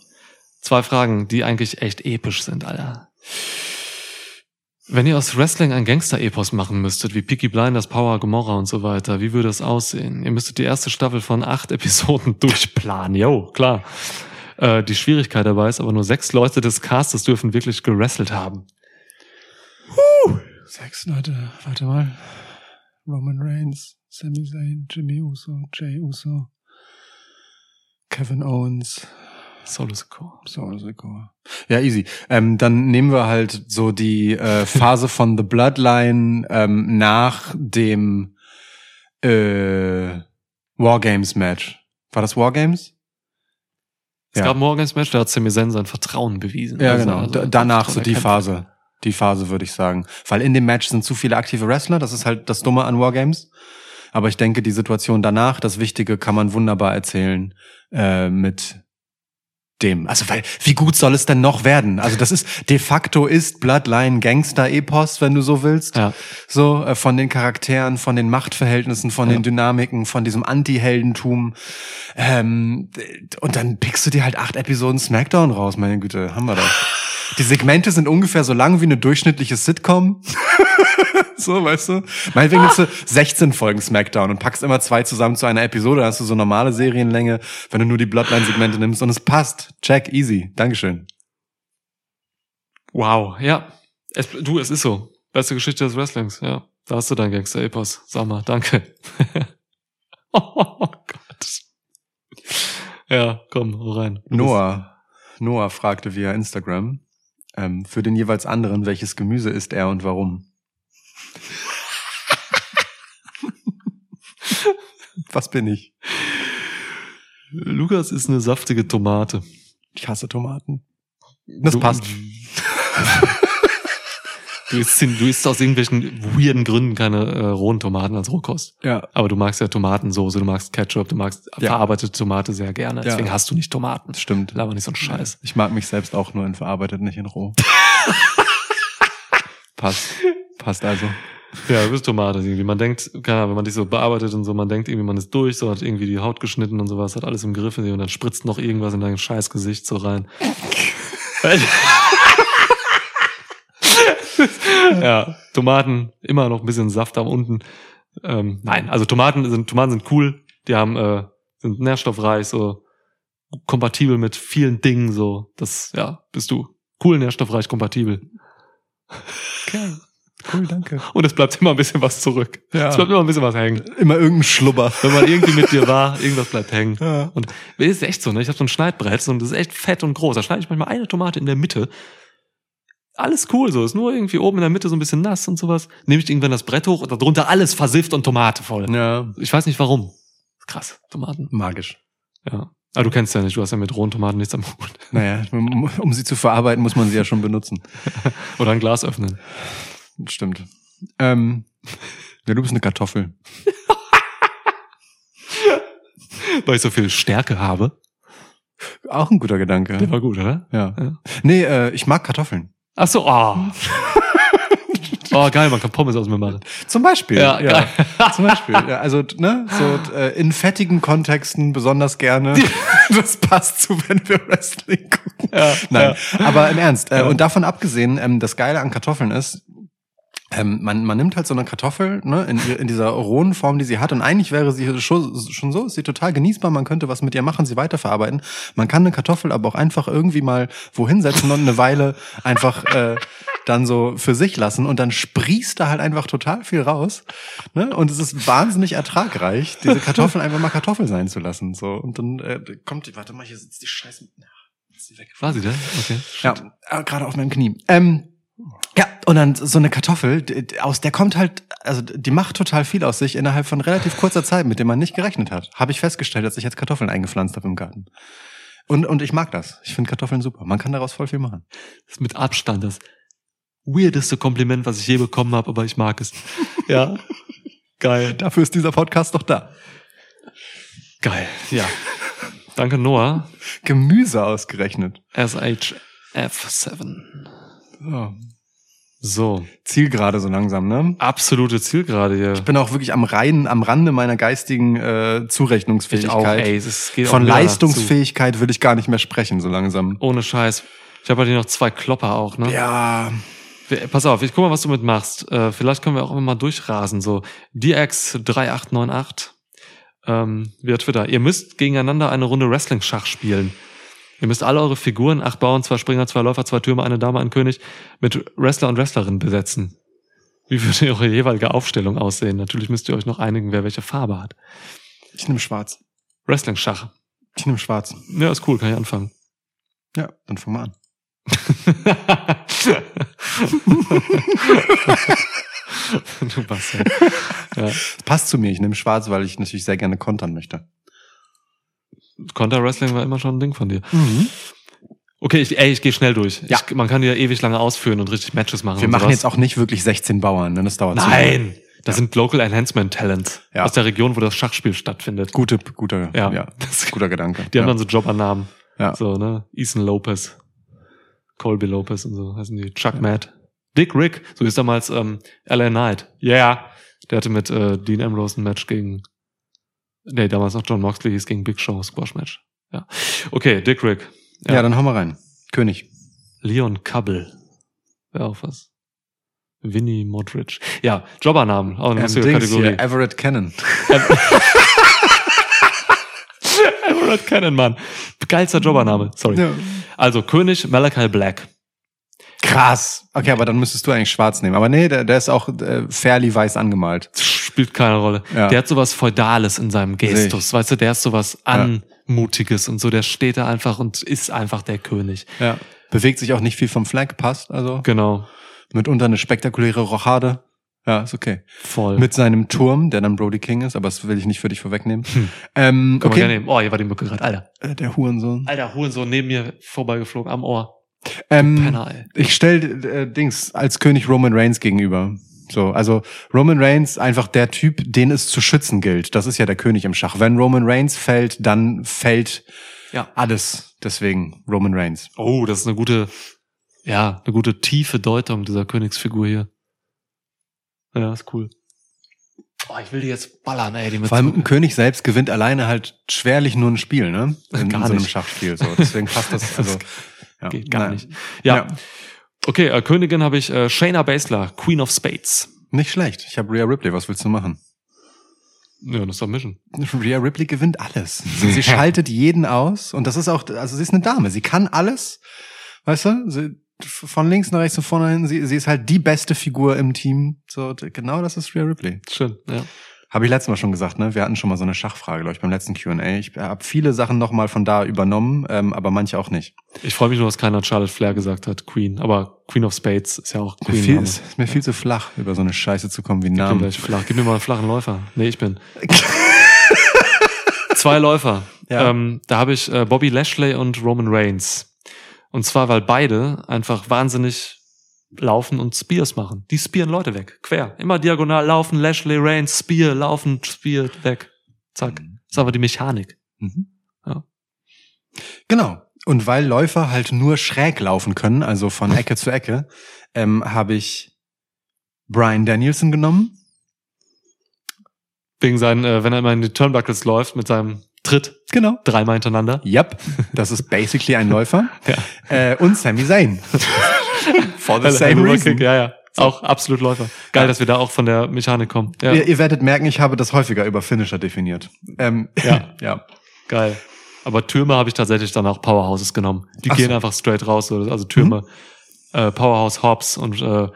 Zwei Fragen, die eigentlich echt episch sind, Alter. Wenn ihr aus Wrestling ein Gangster-Epos machen müsstet, wie Peaky Blinders, Power, Gomorrah und so weiter, wie würde es aussehen? Ihr müsstet die erste Staffel von acht Episoden durchplanen. Jo, klar. Äh, die Schwierigkeit dabei ist aber nur sechs Leute des Castes dürfen wirklich gewrestelt haben. Sechs Leute, warte mal. Roman Reigns, Sami Zayn, Jimmy Uso, Jay Uso, Kevin Owens, Solo Sikoa. Solo Sikoa. Ja, easy. Ähm, dann nehmen wir halt so die äh, Phase von The Bloodline ähm, nach dem äh, Wargames Match. War das Wargames? Es Ja. gab morgens Match, da hat Sami Zayn sein Vertrauen bewiesen. Ja, Also, genau. also, Da- danach so die. Phase. Die Phase würde ich sagen. Weil in dem Match sind zu viele aktive Wrestler. Das ist halt das Dumme an Wargames. Aber ich denke, die Situation danach, das Wichtige, kann man wunderbar erzählen äh, mit dem. Also, weil, wie gut soll es denn noch werden? Also, das ist de facto ist Bloodline Gangster-Epos, wenn du so willst. Ja. So, äh, von den Charakteren, von den Machtverhältnissen, von Ja. den Dynamiken, von diesem Anti-Heldentum. Ähm, und dann pickst du dir halt acht Episoden Smackdown raus, meine Güte, haben wir doch. Die Segmente sind ungefähr so lang wie eine durchschnittliche Sitcom. so, weißt du? Meinetwegen nimmst du 16 Folgen Smackdown und packst immer zwei zusammen zu einer Episode, dann hast du so normale Serienlänge, wenn du nur die Bloodline-Segmente nimmst und es passt. Check, easy. Dankeschön. Wow, ja. Es, du, es ist so. Beste Geschichte des Wrestlings, ja. Da hast du dein Gangster-Epos. Sag mal, danke. oh Gott. Ja, komm, hau rein. Noah, Noah fragte via Instagram, ähm, für den jeweils anderen, welches Gemüse isst er und warum? Was bin ich? Lukas ist eine saftige Tomate. Ich hasse Tomaten. Das Du- passt. Du isst, du isst aus irgendwelchen weirden Gründen keine äh, rohen Tomaten als Rohkost. Ja. Aber du magst ja Tomatensoße, du magst Ketchup, du magst Ja. verarbeitete Tomate sehr gerne. Ja. Deswegen hast du nicht Tomaten. Stimmt. Laber nicht so einen Scheiß. Ich mag mich selbst auch nur in verarbeitet, nicht in roh. passt. Passt also. Ja, du bist Tomate irgendwie. Man denkt, keine Ahnung, wenn man dich so bearbeitet und so, man denkt irgendwie, man ist durch, so hat irgendwie die Haut geschnitten und sowas, hat alles im Griff und dann spritzt noch irgendwas in dein scheiß Gesicht so rein. ja, Tomaten, immer noch ein bisschen Saft da unten. Ähm, nein, also Tomaten sind, Tomaten sind cool, die haben, äh, sind nährstoffreich, so kompatibel mit vielen Dingen, so, das, ja, bist du. Cool, nährstoffreich, kompatibel. Okay. Cool, danke. Und es bleibt immer ein bisschen was zurück. Ja. Es bleibt immer ein bisschen was hängen. Immer irgendein Schlubber. Wenn man irgendwie mit dir war, irgendwas bleibt hängen. Ja. Und es ist echt so, ne? Ich habe so ein Schneidbrett und das ist echt fett und groß. Da schneide ich manchmal eine Tomate in der Mitte. Alles cool so, ist nur irgendwie oben in der Mitte so ein bisschen nass und sowas. Nehme ich irgendwann das Brett hoch und darunter alles versifft und Tomate voll. Ja. Ich weiß nicht warum. Krass, Tomaten. Magisch. Ja. Aber du kennst ja nicht, du hast ja mit rohen Tomaten nichts am Hut. Naja, um, um sie zu verarbeiten, muss man sie ja schon benutzen. Oder ein Glas öffnen. Stimmt. Ähm, ja, du bist eine Kartoffel. Weil ich so viel Stärke habe. Auch ein guter Gedanke. Der war gut, oder? Ja. Ja. Nee, äh, ich mag Kartoffeln. Ach so, oh. oh, geil, man kann Pommes aus mir machen. Zum Beispiel. Ja, geil. Zum Beispiel. Ja, also, ne, so äh, in fettigen Kontexten besonders gerne. das passt zu, wenn wir Wrestling gucken. Ja, Nein, aber im Ernst. Äh, Ja. Und davon abgesehen, ähm, das Geile an Kartoffeln ist, ähm, man, man nimmt halt so eine Kartoffel ne, in, in dieser rohen Form, die sie hat. Und eigentlich wäre sie schon, schon so, ist sie total genießbar. Man könnte was mit ihr machen, sie weiterverarbeiten. Man kann eine Kartoffel aber auch einfach irgendwie mal wohin setzen und eine Weile einfach äh, dann so für sich lassen. Und dann sprießt da halt einfach total viel raus. Ne? Und es ist wahnsinnig ertragreich, diese Kartoffeln einfach mal Kartoffel sein zu lassen. So Und dann äh, kommt die, warte mal, hier sitzt die Scheiße. Ja, ist sie weg. War sie denn? Okay. Ja, äh, gerade auf meinem Knie. Ähm, ja, und dann so eine Kartoffel, aus der kommt halt, also die macht total viel aus sich innerhalb von relativ kurzer Zeit, mit dem man nicht gerechnet hat. Habe ich festgestellt, als ich jetzt Kartoffeln eingepflanzt habe im Garten. Und, und ich mag das. Ich finde Kartoffeln super. Man kann daraus voll viel machen. Das ist mit Abstand das weirdeste Kompliment, was ich je bekommen habe, aber ich mag es. Ja. Geil. Dafür ist dieser Podcast doch da. Geil. Ja. Danke, Noah. Gemüse ausgerechnet. SHF7. So. So. Zielgerade so langsam, ne? Absolute Zielgerade hier. Ich bin auch wirklich am Reinen, am Rande meiner geistigen äh, Ich Zurechnungsfähigkeit. ey. Es geht auch Von Leistungsfähigkeit will ich gar nicht mehr sprechen, so langsam. Ohne Scheiß. Ich habe halt hier noch zwei Klopper auch, ne? Ja, Pass auf, ich guck mal, was du mit machst. Äh, vielleicht können wir auch immer mal durchrasen. So, DX3898 ähm, via Twitter. Ihr müsst gegeneinander eine Runde Wrestling-Schach spielen. Ihr müsst alle eure Figuren, acht Bauern, zwei Springer, zwei Läufer, zwei Türme, eine Dame, ein König, mit Wrestler und Wrestlerin besetzen. Wie würde eure jeweilige Aufstellung aussehen? Natürlich müsst ihr euch noch einigen, wer welche Farbe hat. ich nehme schwarz. Wrestling-Schach. Ich nehme schwarz. Ja, ist cool, kann ich anfangen. Ja, dann fang mal an. du Bastard. Ja. Passt zu mir. Ich nehme schwarz, weil ich natürlich sehr gerne kontern möchte. Counter-Wrestling war immer schon ein Ding von dir. Okay, ich, ey, ich gehe schnell durch. Ja. Ich, man kann ja ewig lange ausführen und richtig Matches machen. Wir machen sowas. jetzt auch nicht wirklich 16 Bauern, ne? Das dauert zu lange. Nein! Das sind Local Enhancement Talents Ja. aus der Region, wo das Schachspiel stattfindet. Gute, guter, Ja. ja. guter Gedanke. Die ja. haben dann so Jobbernamen. Ja. So, ne? Ethan Lopez, Colby Lopez und so heißen die. Chuck Matt. Dick Rick, so hieß damals ähm, LA Knight. Yeah. Der hatte mit äh, Dean Ambrose ein Match gegen. Nee, damals noch John Moxley hieß gegen Big Show Squash Match. Ja. Okay, Dick Rick. ja. dann hau mal rein. König. Leon Cubble. Wäre auch was. Winnie Modric. Ja, Jobbernamen. Auch eine Ähm, Dings Kategorie. hier, Everett Cannon. Everett Cannon, Mann. Geilster Jobbername. Sorry. Ja. Also König Malachi Black. Krass. Okay, aber dann müsstest du eigentlich schwarz nehmen. Aber nee, der, der ist auch äh, fairly weiß angemalt. Spielt keine Rolle. Ja. Der hat sowas Feudales in seinem Gestus. Weißt du, der ist sowas Anmutiges und so. Der steht da einfach und ist einfach der König. Ja. Bewegt sich auch nicht viel vom Flag, passt also. Genau. Mitunter eine spektakuläre Rochade. Ja, ist okay. Voll. Mit seinem Turm, der dann Brody King ist, aber das will ich nicht für dich vorwegnehmen. Hm. Ähm, Können wir okay. gerne nehmen. Oh, hier war die Mücke gerade. Alter. Äh, Der Hurensohn. Alter, Hurensohn neben mir vorbeigeflogen, am Ohr. Ähm, Penner, ich stell äh, Dings als König Roman Reigns gegenüber. So, also Roman Reigns einfach der Typ, den es zu schützen gilt. Das ist ja der König im Schach. Wenn Roman Reigns fällt, dann fällt Ja. alles. Deswegen Roman Reigns. Oh, das ist eine gute, ja, eine gute tiefe Deutung dieser Königsfigur hier. Ja, ist cool. Oh, ich will die jetzt ballern, ey, die mit Vor allem ein König selbst gewinnt alleine halt schwerlich nur ein Spiel, ne? In, Gar in so einem nicht. Schachspiel. So. Deswegen passt das. Also, ja. geht gar Naja. nicht. Ja. Ja. Okay, äh, Königin habe ich äh, Shayna Baszler, Queen of Spades. Nicht schlecht. Ich habe Rhea Ripley. Was willst du machen? Ja, das ist doch Mission. Rhea Ripley gewinnt alles. Sie, schaltet jeden aus und das ist auch, also sie ist eine Dame. Sie kann alles. Weißt du? Sie, von links nach rechts und vorne hin. Sie, sie ist halt die beste Figur im Team. So, genau das ist Rhea Ripley. Schön, ja. Habe ich letztes Mal schon gesagt, ne? Wir hatten schon mal so eine Schachfrage, glaube ich, beim letzten Q&A. Ich habe viele Sachen nochmal von da übernommen, ähm, aber manche auch nicht. Ich freue mich nur, dass keiner Charlotte Flair gesagt hat, Queen. Aber Queen of Spades ist ja auch Mir Queen. viel, Name. ist, ist mir viel zu flach, über so eine Scheiße zu kommen wie Gib mir Namen. gleich flach. Gib mir mal einen flachen Läufer. Nee, ich bin. Zwei Läufer. Ja. Ähm, da habe ich äh, Bobby Lashley und Roman Reigns. Und zwar, weil beide einfach wahnsinnig laufen und Spears machen. Die spearen Leute weg. Quer. Immer diagonal laufen, Lashley, Reigns, Spear, laufen, Spear, weg. Zack. Das ist aber die Mechanik. Mhm. Ja. Genau. Und weil Läufer halt nur schräg laufen können, also von Ecke zu Ecke, ähm, habe ich Brian Danielson genommen. Wegen seinen, äh, wenn er immer in die Turnbuckles läuft mit seinem Tritt Genau. dreimal hintereinander. Yep. Das ist basically ein Läufer. Ja. Äh, und Sami Zayn. For the same reason. Kick, Ja, ja. Auch absolut Läufer. Geil, Ja. dass wir da auch von der Mechanik kommen. Ja, Ihr, ihr werdet merken, ich habe das häufiger über Finisher definiert. Ähm, Ja. ja. geil. Aber Türme habe ich tatsächlich dann auch Powerhouses genommen. Die Ach gehen so. Mhm. einfach straight raus. so. Also Türme, äh, Powerhouse Hobbs und äh,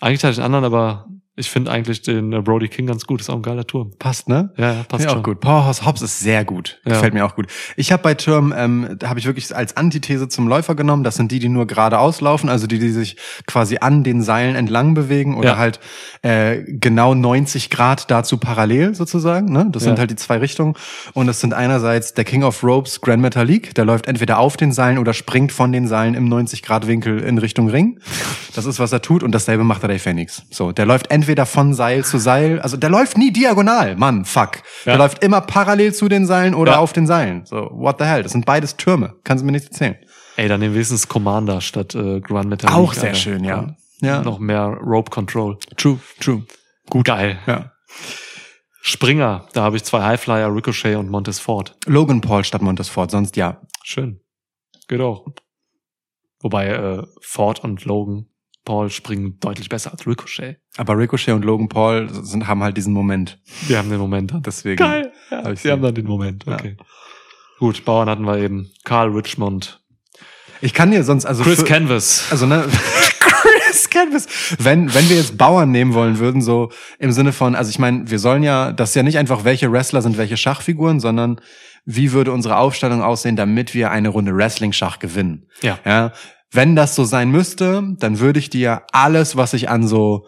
eigentlich hatte ich einen anderen, aber ich finde eigentlich den äh, Brody King ganz gut. Ist auch ein geiler Turm. Passt, ne? Ja, ja, passt ja, schon. auch gut. Powerhouse Hobbs ist sehr gut. Ja. Gefällt mir auch gut. Ich habe bei Türmen, ähm, habe ich wirklich als Antithese zum Läufer genommen. Das sind die, die nur geradeaus laufen, also die, die sich quasi an den Seilen entlang bewegen oder Ja. halt äh, genau 90 Grad dazu parallel sozusagen. Ne? Das sind halt die zwei Richtungen. Und das sind einerseits der King of Ropes, Grand Metalik, der läuft entweder auf den Seilen oder springt von den Seilen im 90 Grad Winkel in Richtung Ring. Das ist, was er tut. Und dasselbe macht der Dave Phoenix. So, der läuft entweder von Seil zu Seil, also der läuft nie diagonal, Mann, fuck. Der Ja. läuft immer parallel zu den Seilen oder Ja. auf den Seilen. So, what the hell? Das sind beides Türme. Kannst du mir nicht erzählen. Ey, dann nehmen wir wenigstens Commander statt äh, Grand Metal. Auch sehr schön, ja. Ja. Noch mehr Rope Control. True, true. Gut. Geil. Ja. Springer, da habe ich zwei Highflyer, Ricochet und Montez Ford. Logan Paul statt Montesfort, sonst ja. Schön. Geht auch. Wobei äh, Ford und Logan Paul springen deutlich besser als Ricochet. Aber Ricochet und Logan Paul sind, haben halt diesen Moment. Wir haben den Moment. Deswegen. Geil. Ja, Hab sie haben dann den Moment. Ja. Okay. Gut, Bauern hatten wir eben. Karl Richmond. Ich kann dir sonst, also Chris für- Canvas. Also ne, Chris Canvas. Wenn wenn wir jetzt Bauern nehmen wollen würden, so im Sinne von, also ich meine, wir sollen ja, das ist ja nicht einfach welche Wrestler sind welche Schachfiguren, sondern wie würde unsere Aufstellung aussehen, damit wir eine Runde Wrestling-Schach gewinnen. Ja. Ja, wenn das so sein müsste, dann würde ich dir alles, was ich an so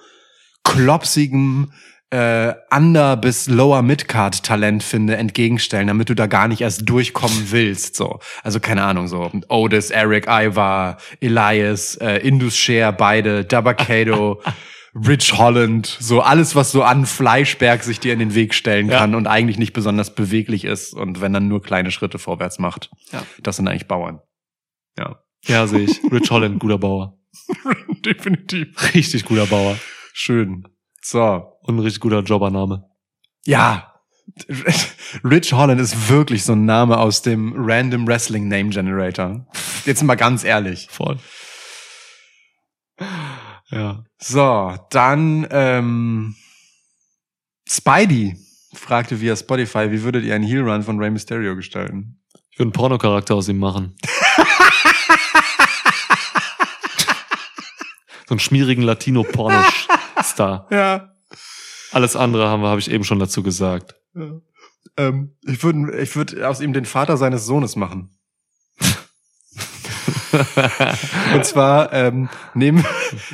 klopsigem äh, Under bis Lower Midcard Talent finde, entgegenstellen, damit du da gar nicht erst durchkommen willst. So, also keine Ahnung, so Otis, Eric, Ivar, Elias, äh, Indus Share, beide, Dabakato, Rich Holland, so alles, was so an Fleischberg sich dir in den Weg stellen Ja. kann und eigentlich nicht besonders beweglich ist und wenn dann nur kleine Schritte vorwärts macht. Ja. Das sind eigentlich Bauern. Ja. Ja, sehe ich. Rich Holland, guter Bauer. Definitiv. Richtig guter Bauer. Schön. So. Und ein richtig guter Jobbername. Ja. Rich Holland ist wirklich so ein Name aus dem Random Wrestling Name Generator. Jetzt mal ganz ehrlich. Voll. Ja. So, dann ähm, Spidey fragte via Spotify, wie würdet ihr einen Heel Run von Rey Mysterio gestalten? Ich würde einen Pornocharakter aus ihm machen. so einen schmierigen Latino-Porno-Star. Ja. Alles andere haben wir, habe ich eben schon dazu gesagt. Ähm, ich würde ich würd aus ihm den Vater seines Sohnes machen. Und zwar ähm, nehmen,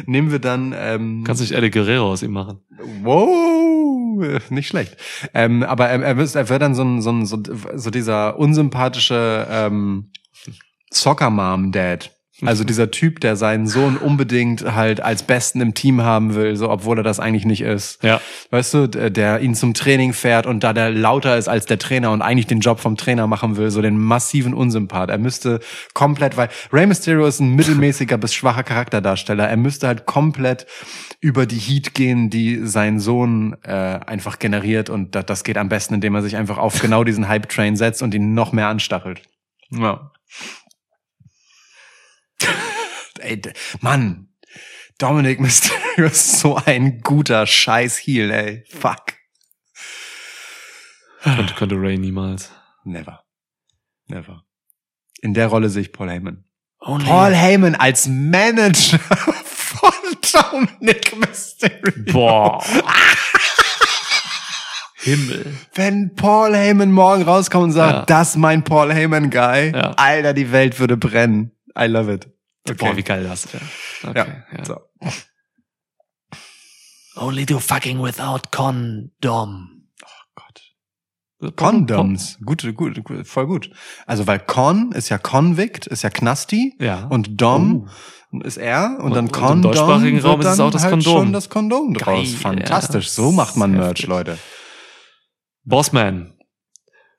nehmen wir dann. Ähm, Kannst nicht Eddie Guerrero aus ihm machen. Wow, nicht schlecht. Ähm, aber er, er, wird, er wird dann so ein, so ein so, so dieser unsympathische ähm, Soccer Mom Dad. Also dieser Typ, der seinen Sohn unbedingt halt als Besten im Team haben will, so obwohl er das eigentlich nicht ist. Ja. Weißt du, der, ihn zum Training fährt und da der lauter ist als der Trainer und eigentlich den Job vom Trainer machen will, so den massiven Unsympath. Er müsste komplett, weil Rey Mysterio ist ein mittelmäßiger bis schwacher Charakterdarsteller. Er müsste halt komplett über die Heat gehen, die sein Sohn äh, einfach generiert und das, das geht am besten, indem er sich einfach auf genau diesen Hype-Train setzt und ihn noch mehr anstachelt. Ja. Ey, Mann, Dominic Mysterio ist so ein guter Scheiß-Heel, ey. Fuck. Könnte, könnte Ray niemals. Never. Never. In der Rolle sehe ich Paul Heyman. Only Paul Heyman als Manager von Dominic Mysterio. Boah. Himmel. Wenn Paul Heyman morgen rauskommt und sagt, Ja. das ist mein Paul Heyman Guy, Ja. Alter, die Welt würde brennen. I love it. Boah, wie geil das wäre. Okay, ja. So. Only do fucking without condom. Gott. Condoms. Gut, gut, gut, voll gut. Also, weil Con ist ja Convict, ist ja Knasti. Ja. Und Dom ist er. Und, Und- dann und im Condom. deutschsprachigen wird Raum ist es dann auch das halt Kondom. schon das Kondom draus. Geil, Fantastisch. ja. So macht man Merch, Heftig. Leute. Bossman.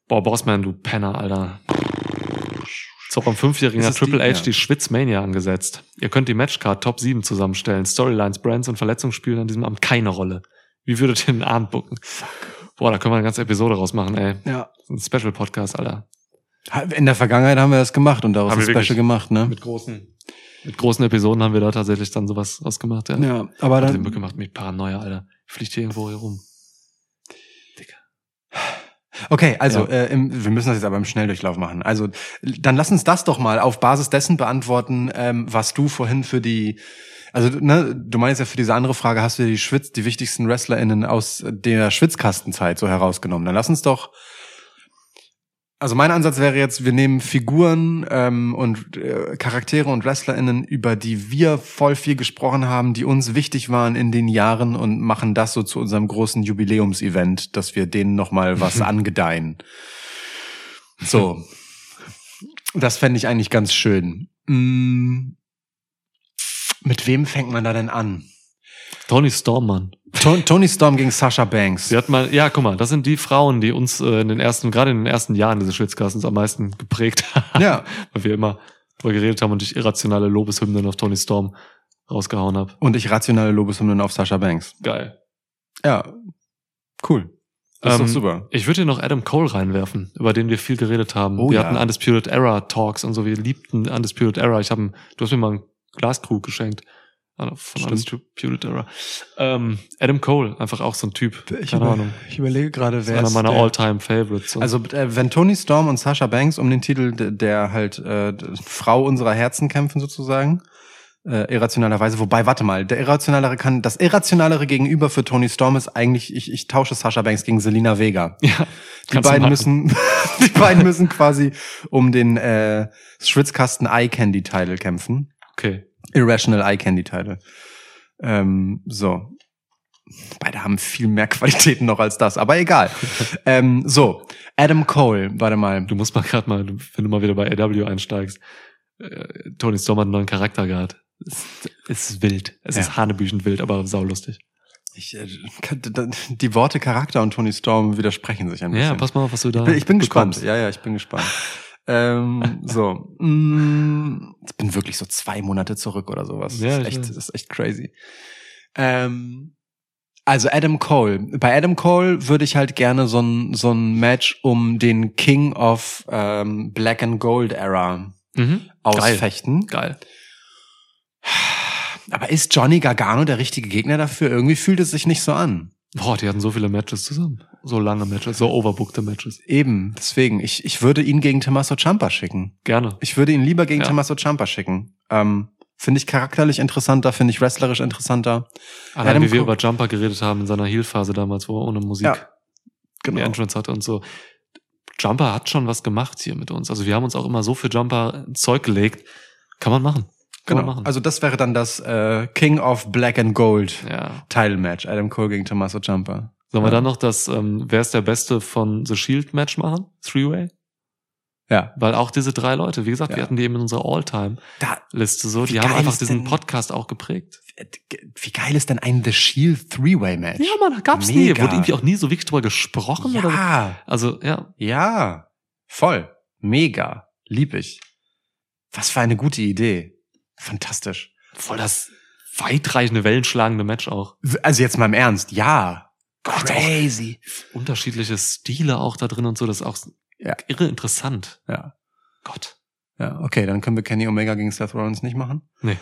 Boah, Bossman, du Penner, Alter. So beim Fünfjährigen Ist hat Triple die- H ja. die Schwitzmania angesetzt. Ihr könnt die Matchcard Top 7 zusammenstellen. Storylines, Brands und Verletzungen spielen an diesem Abend keine Rolle. Wie würdet ihr den Abend bucken? Boah, da können wir eine ganze Episode rausmachen, ey. Ja. Ein Special-Podcast, Alter. In der Vergangenheit haben wir das gemacht und daraus Haben ein wir Special gemacht, ne? Mit großen, mit großen Episoden haben wir da tatsächlich dann sowas ausgemacht, ja. Ja, aber Die dann, Mücke macht mich paranoia, Alter. Fliegt hier irgendwo hier rum. Okay, also Ja. äh, im, wir müssen das jetzt aber im Schnelldurchlauf machen. Also dann lass uns das doch mal auf Basis dessen beantworten, ähm, was du vorhin für die, also ne, du meinst ja für diese andere Frage, hast du die Schwitz, die wichtigsten WrestlerInnen aus der Schwitzkastenzeit so herausgenommen. Dann lass uns doch. Also mein Ansatz wäre jetzt, wir nehmen Figuren ähm, und äh, Charaktere und WrestlerInnen, über die wir voll viel gesprochen haben, die uns wichtig waren in den Jahren und machen das so zu unserem großen Jubiläumsevent, dass wir denen nochmal was angedeihen. So. Das fände ich eigentlich ganz schön. Mm, Mit wem fängt man da denn an? Tony Storm, Mann. To Tony Storm gegen Sasha Banks. Sie hat mal, ja, guck mal, das sind die Frauen, die uns äh, in den ersten, gerade in den ersten Jahren dieses Schwitzkastens am meisten geprägt haben. Ja. Weil wir immer drüber geredet haben und ich irrationale Lobeshymnen auf Tony Storm rausgehauen habe. Und ich rationale Lobeshymnen auf Sasha Banks. Geil. Ja. Cool. Das ist Ähm, doch super. Ich würde hier noch Adam Cole reinwerfen, über den wir viel geredet haben. Oh wir ja. hatten Undisputed Era Talks und so. Wir liebten Undisputed Era. Ich habe, du hast mir mal einen Glaskrug geschenkt von Stimmt. Undisputed Era. Ähm, Adam Cole, einfach auch so ein Typ. Ich, Keine über, Ahnung. ich überlege gerade, Ist wer einer ist meiner der- All-Time Favorites. Und Also äh, wenn Tony Storm und Sasha Banks um den Titel der, der halt äh, Frau unserer Herzen kämpfen sozusagen, äh, irrationalerweise. Wobei, warte mal, der irrationalere kann das irrationalere Gegenüber für Tony Storm ist eigentlich, ich, ich tausche Sasha Banks gegen Selina Vega. ja, Die beiden müssen, die beiden müssen quasi um den äh, Schwitzkasten Eye Candy Title kämpfen. Okay. Irrational Eye Candy Title. Ähm, so. Beide haben viel mehr Qualitäten noch als das, aber egal. ähm, so, Adam Cole, warte mal. Du musst mal gerade mal, wenn du mal wieder bei AW einsteigst, äh, Tony Storm hat einen neuen Charakter gehabt. Es, es ist wild. Es Ja. ist hanebüchend wild, aber saulustig. Ich, äh, die Worte Charakter und Tony Storm widersprechen sich ein bisschen. Ja, pass mal auf, was du da ich bin, ich bin gespannt. Ja, ja, ich bin gespannt. ähm, so, mm, ich bin wirklich so zwei Monate zurück oder sowas. Ja, das, ist echt, das ist echt crazy. Ähm, also Adam Cole. Bei Adam Cole würde ich halt gerne so ein, so ein Match um den King of ähm, Black and Gold Era Mhm. ausfechten. Geil. Aber ist Johnny Gargano der richtige Gegner dafür? Irgendwie fühlt es sich nicht so an. Boah, die hatten so viele Matches zusammen. So lange Matches, so overbookte Matches. Eben, deswegen. Ich, ich würde ihn gegen Tommaso Ciampa schicken. Gerne. Ich würde ihn lieber gegen Ja. Tommaso Ciampa schicken. Ähm, finde ich charakterlich interessanter, finde ich wrestlerisch interessanter. Allein Adam wie wir über Jumper geredet haben in seiner Heel-Phase damals, wo er ohne Musik Ja, die Entrance hatte und so. Jumper hat schon was gemacht hier mit uns. Also wir haben uns auch immer so für Jumper Zeug gelegt Kann man machen. Kann Genau. man machen. Also das wäre dann das äh, King of Black and Gold ja. Title Match. Adam Cole gegen Tommaso Ciampa. Sollen wir Ja. dann noch das, ähm, wer ist der Beste von The Shield Match machen? Three-Way? Ja. Weil auch diese drei Leute, wie gesagt, Ja. wir hatten die eben in unserer All-Time-Liste so, die haben einfach diesen denn- Podcast auch geprägt. wie geil ist denn ein The Shield Three-Way Match? Ja, man, gab's nie. Mega. Wurde irgendwie auch nie so wirklich drüber gesprochen oder. Ja, Also, ja. ja, voll, mega, lieb ich. Was für eine gute Idee. Fantastisch. Voll das weitreichende, wellenschlagende Match auch. Also jetzt mal im Ernst, ja. Gott, Crazy. Unterschiedliche Stile auch da drin und so, das ist auch Ja. irre interessant. Ja. Gott. Ja, okay, dann können wir Kenny Omega gegen Seth Rollins nicht machen. Nee.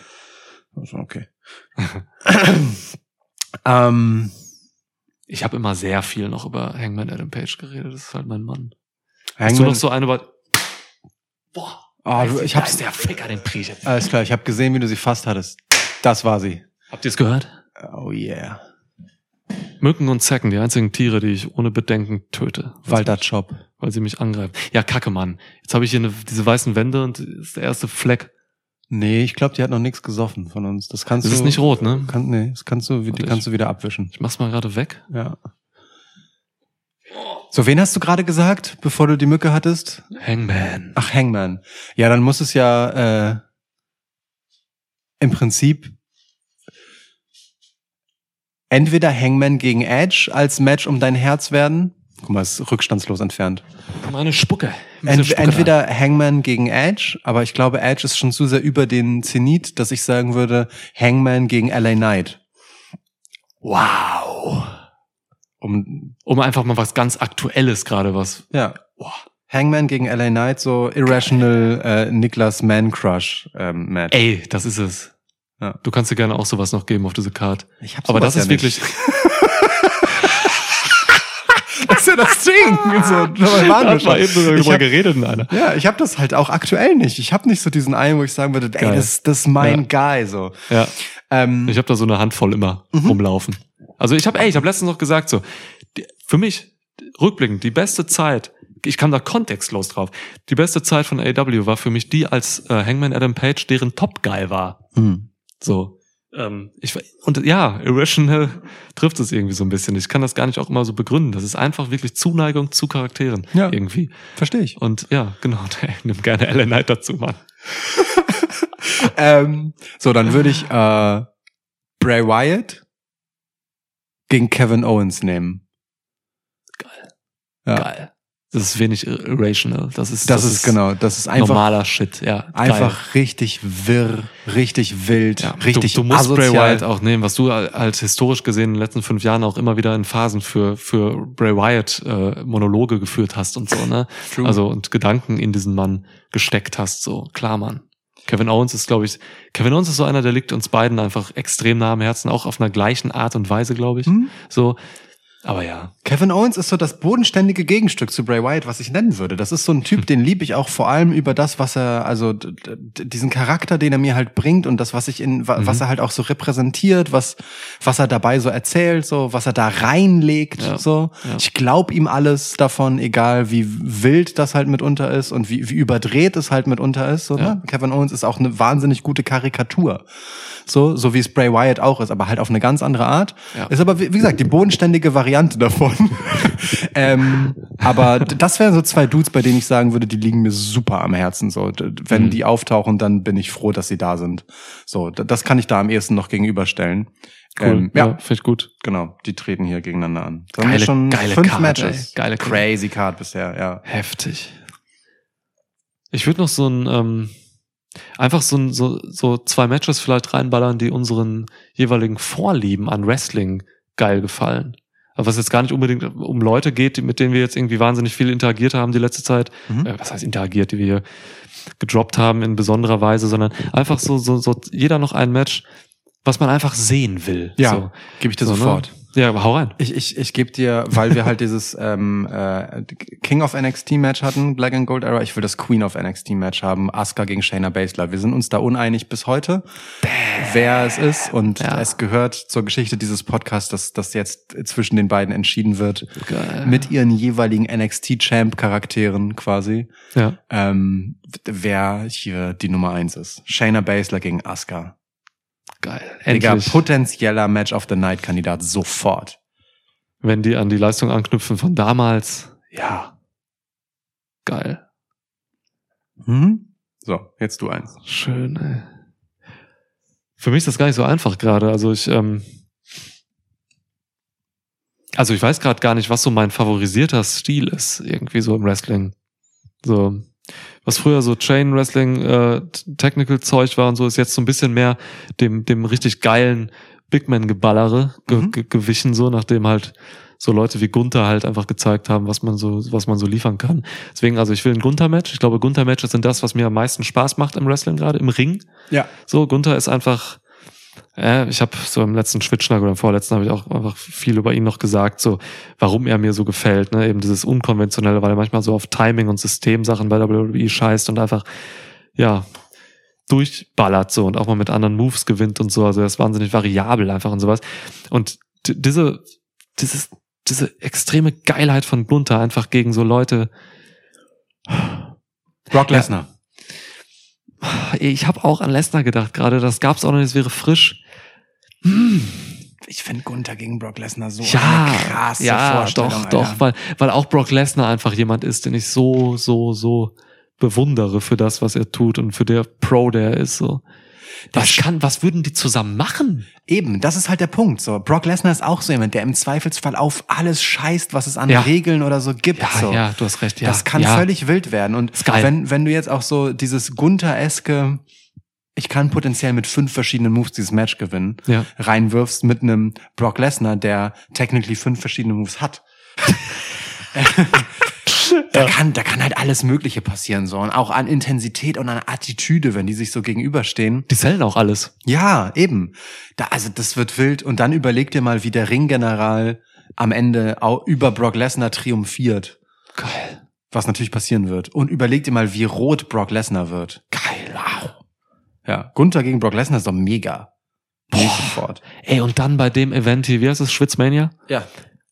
Also okay. ähm, Ich habe immer sehr viel noch über Hangman Adam Page geredet. Das ist halt mein Mann. Hast du Hangman- noch so eine über... Boah. Oh, du, ich hab's, der Ficker, den jetzt. alles klar, ich habe gesehen, wie du sie fast hattest. Das war sie. Habt ihr es gehört? Oh yeah. Mücken und Zecken, die einzigen Tiere, die ich ohne Bedenken töte. Walter Chop. Weil sie mich angreifen. Ja, kacke, Mann. Jetzt habe ich hier eine, diese weißen Wände und das ist der erste Fleck. Nee, ich glaube, die hat noch nichts gesoffen von uns. Das kannst Das du. ist nicht rot, ne? Kann, nee, das kannst du, die kannst du wieder abwischen. Ich mach's mal gerade weg. Ja. So, wen hast du gerade gesagt, bevor du die Mücke hattest? Hangman. Ach, Hangman. Ja, dann muss es ja äh, im Prinzip entweder Hangman gegen Edge als Match um dein Herz werden. Guck mal, ist rückstandslos entfernt. Meine Spucke. Ent Spucke entweder Hangman gegen Edge, aber ich glaube, Edge ist schon zu sehr über den Zenit, dass ich sagen würde, Hangman gegen LA Knight. Wow. Um, Um einfach mal was ganz Aktuelles gerade was. ja. Boah. Hangman gegen LA Knight, so Irrational äh, Niklas Man Crush ähm, Match. Ey, das ist es. Ja. Du kannst dir gerne auch sowas noch geben auf diese Card. Ich hab Aber das ist ja nicht. wirklich. Das ist ja das Ding. So, dabei waren wir Hat mal schon. eben so Ich darüber hab- geredet in einer. Ja, ich habe das halt auch aktuell nicht. Ich habe nicht so diesen einen, wo ich sagen würde, ey, das, das ist mein Guy. So. Ja. Ähm, Ich habe da so eine Handvoll immer Mhm. rumlaufen. Also ich habe, ey, ich habe letztens noch gesagt so, für mich rückblickend die beste Zeit. Ich kam da kontextlos drauf. Die beste Zeit von AW war für mich die, als äh, Hangman Adam Page deren Top Guy war. hm. So. Ähm, ich, und ja, Irrational trifft es irgendwie so ein bisschen. Ich kann das gar nicht auch immer so begründen. Das ist einfach wirklich Zuneigung zu Charakteren. Ja. Irgendwie. Verstehe ich. Und ja, genau, nimm gerne Ellen Knight dazu, Mann. ähm, so, dann würde ich äh, Bray Wyatt gegen Kevin Owens nehmen. Geil. Ja. Geil. Das ist wenig ir- irrational. Das ist, Das, ist, genau, das ist einfach normaler Shit, ja. Geil. einfach richtig wirr, richtig wild, Ja, richtig du, du musst asozial. Bray Wyatt auch nehmen, was du als historisch gesehen in den letzten fünf Jahren auch immer wieder in Phasen für für Bray Wyatt äh, Monologe geführt hast und so, ne? True. Also und Gedanken in diesen Mann gesteckt hast, so klar, Mann. Kevin Owens ist, glaube ich, Kevin Owens ist so einer, der liegt uns beiden einfach extrem nah am Herzen, auch auf einer gleichen Art und Weise, glaube ich. Hm? So, aber ja, Kevin Owens ist so das bodenständige Gegenstück zu Bray Wyatt, was ich nennen würde. Das ist so ein Hm. Typ, den liebe ich auch vor allem über das, was er, also diesen Charakter, den er mir halt bringt und das, was ich in, wa- Mhm. was er halt auch so repräsentiert, was, was er dabei so erzählt, so, was er da reinlegt, Ja. so. Ja. Ich glaube ihm alles davon, egal wie wild das halt mitunter ist und wie, wie überdreht es halt mitunter ist, so, Ja. ne? Kevin Owens ist auch eine wahnsinnig gute Karikatur. So, so wie es Bray Wyatt auch ist, aber halt auf eine ganz andere Art. Ja. Ist aber, wie gesagt, die bodenständige Variante davon. ähm, aber das wären so zwei Dudes, bei denen ich sagen würde, die liegen mir super am Herzen. So, wenn Mhm. die auftauchen, dann bin ich froh, dass sie da sind. So, das kann ich da am ehesten noch gegenüberstellen. cool. Ähm, ja, ja, finde ich gut. genau. Die treten hier gegeneinander an. Da haben Geile- schon geile fünf Card, Matches. ey. Geile. Crazy Card bisher, ja. Heftig. Ich würde noch so ein, ähm, einfach so, so, so zwei Matches vielleicht reinballern, die unseren jeweiligen Vorlieben an Wrestling geil gefallen. Aber was jetzt gar nicht unbedingt um Leute geht, mit denen wir jetzt irgendwie wahnsinnig viel interagiert haben die letzte Zeit. Mhm. Äh, was heißt interagiert, die wir hier gedroppt haben in besonderer Weise, sondern einfach so, so, so jeder noch ein Match, was man einfach sehen will. Ja, So. Gebe ich dir So, ne? Ja, aber hau rein. Ich, ich, ich gebe dir, weil wir halt dieses ähm, äh, King of NXT Match hatten, Black and Gold Era, ich will das Queen of NXT Match haben, Asuka gegen Shayna Baszler. Wir sind uns da uneinig bis heute, wer es ist und Ja. es gehört zur Geschichte dieses Podcasts, dass das jetzt zwischen den beiden entschieden wird Geil. mit ihren jeweiligen NXT Champ Charakteren quasi. Ja. Ähm, wer hier die Nummer eins ist. Shayna Baszler gegen Asuka. Geil. Digga, Endlich. potenzieller Match of the Night Kandidat sofort. wenn die an die Leistung anknüpfen von damals. Ja. Geil. Mhm. So, jetzt du eins. Schön, ey. Für mich ist das gar nicht so einfach gerade. Also ich, ähm, also ich weiß gerade gar nicht, was so mein favorisierter Stil ist, irgendwie so im Wrestling. So, was früher so Chain Wrestling, äh, Technical Zeug war und so, ist jetzt so ein bisschen mehr dem, dem richtig geilen Big Man Geballere ge Mhm. ge gewichen, so, nachdem halt so Leute wie Gunther halt einfach gezeigt haben, was man so, was man so liefern kann. Deswegen, also ich will ein Gunther-Match. Ich glaube, Gunther-Matches sind das, was mir am meisten Spaß macht im Wrestling gerade, im Ring. Ja. So, Gunther ist einfach, äh, ich habe so im letzten Schwitschnack oder im vorletzten habe ich auch einfach viel über ihn noch gesagt, so warum er mir so gefällt, ne? Eben dieses Unkonventionelle, weil er manchmal so auf Timing und Systemsachen bei WWE scheißt und einfach, ja, durchballert so und auch mal mit anderen Moves gewinnt und so. Also er ist wahnsinnig variabel einfach und sowas. Und diese, dieses, diese extreme Geilheit von Gunther einfach gegen so Leute, Brock Lesnar. Ich habe auch an Lesnar gedacht gerade, das gab's auch noch nicht, es wäre frisch. Ich finde Gunther gegen Brock Lesnar so ja, eine krasse ja, Vorstellung. doch, Alter. doch, weil, weil auch Brock Lesnar einfach jemand ist, den ich so, so, so bewundere für das, was er tut und für der Pro, der er ist. So. Was Das- kann, was würden die zusammen machen? Eben, das ist halt der Punkt. So, Brock Lesnar ist auch so jemand, der im Zweifelsfall auf alles scheißt, was es an Ja. Regeln oder so gibt. Ja, so. ja, du hast recht. Ja, das kann ja. völlig wild werden. Und wenn, wenn du jetzt auch so dieses Gunther-eske, ich kann potenziell mit fünf verschiedenen Moves dieses Match gewinnen, Ja. reinwirfst mit einem Brock Lesnar, der technically fünf verschiedene Moves hat. da kann, da kann halt alles Mögliche passieren, so. Und auch an Intensität und an Attitüde, wenn die sich so gegenüberstehen. Die sellen auch alles. Ja, eben. Da, also das wird wild. Und dann überleg dir mal, wie der Ringgeneral am Ende au- über Brock Lesnar triumphiert. Geil. Was natürlich passieren wird. Und überleg dir mal, wie rot Brock Lesnar wird. Geil. Wow. Ja, Gunther gegen Brock Lesnar ist doch mega. Boah. sofort. Ey, und dann bei dem Event hier, wie heißt es, Schwitzmania? Ja.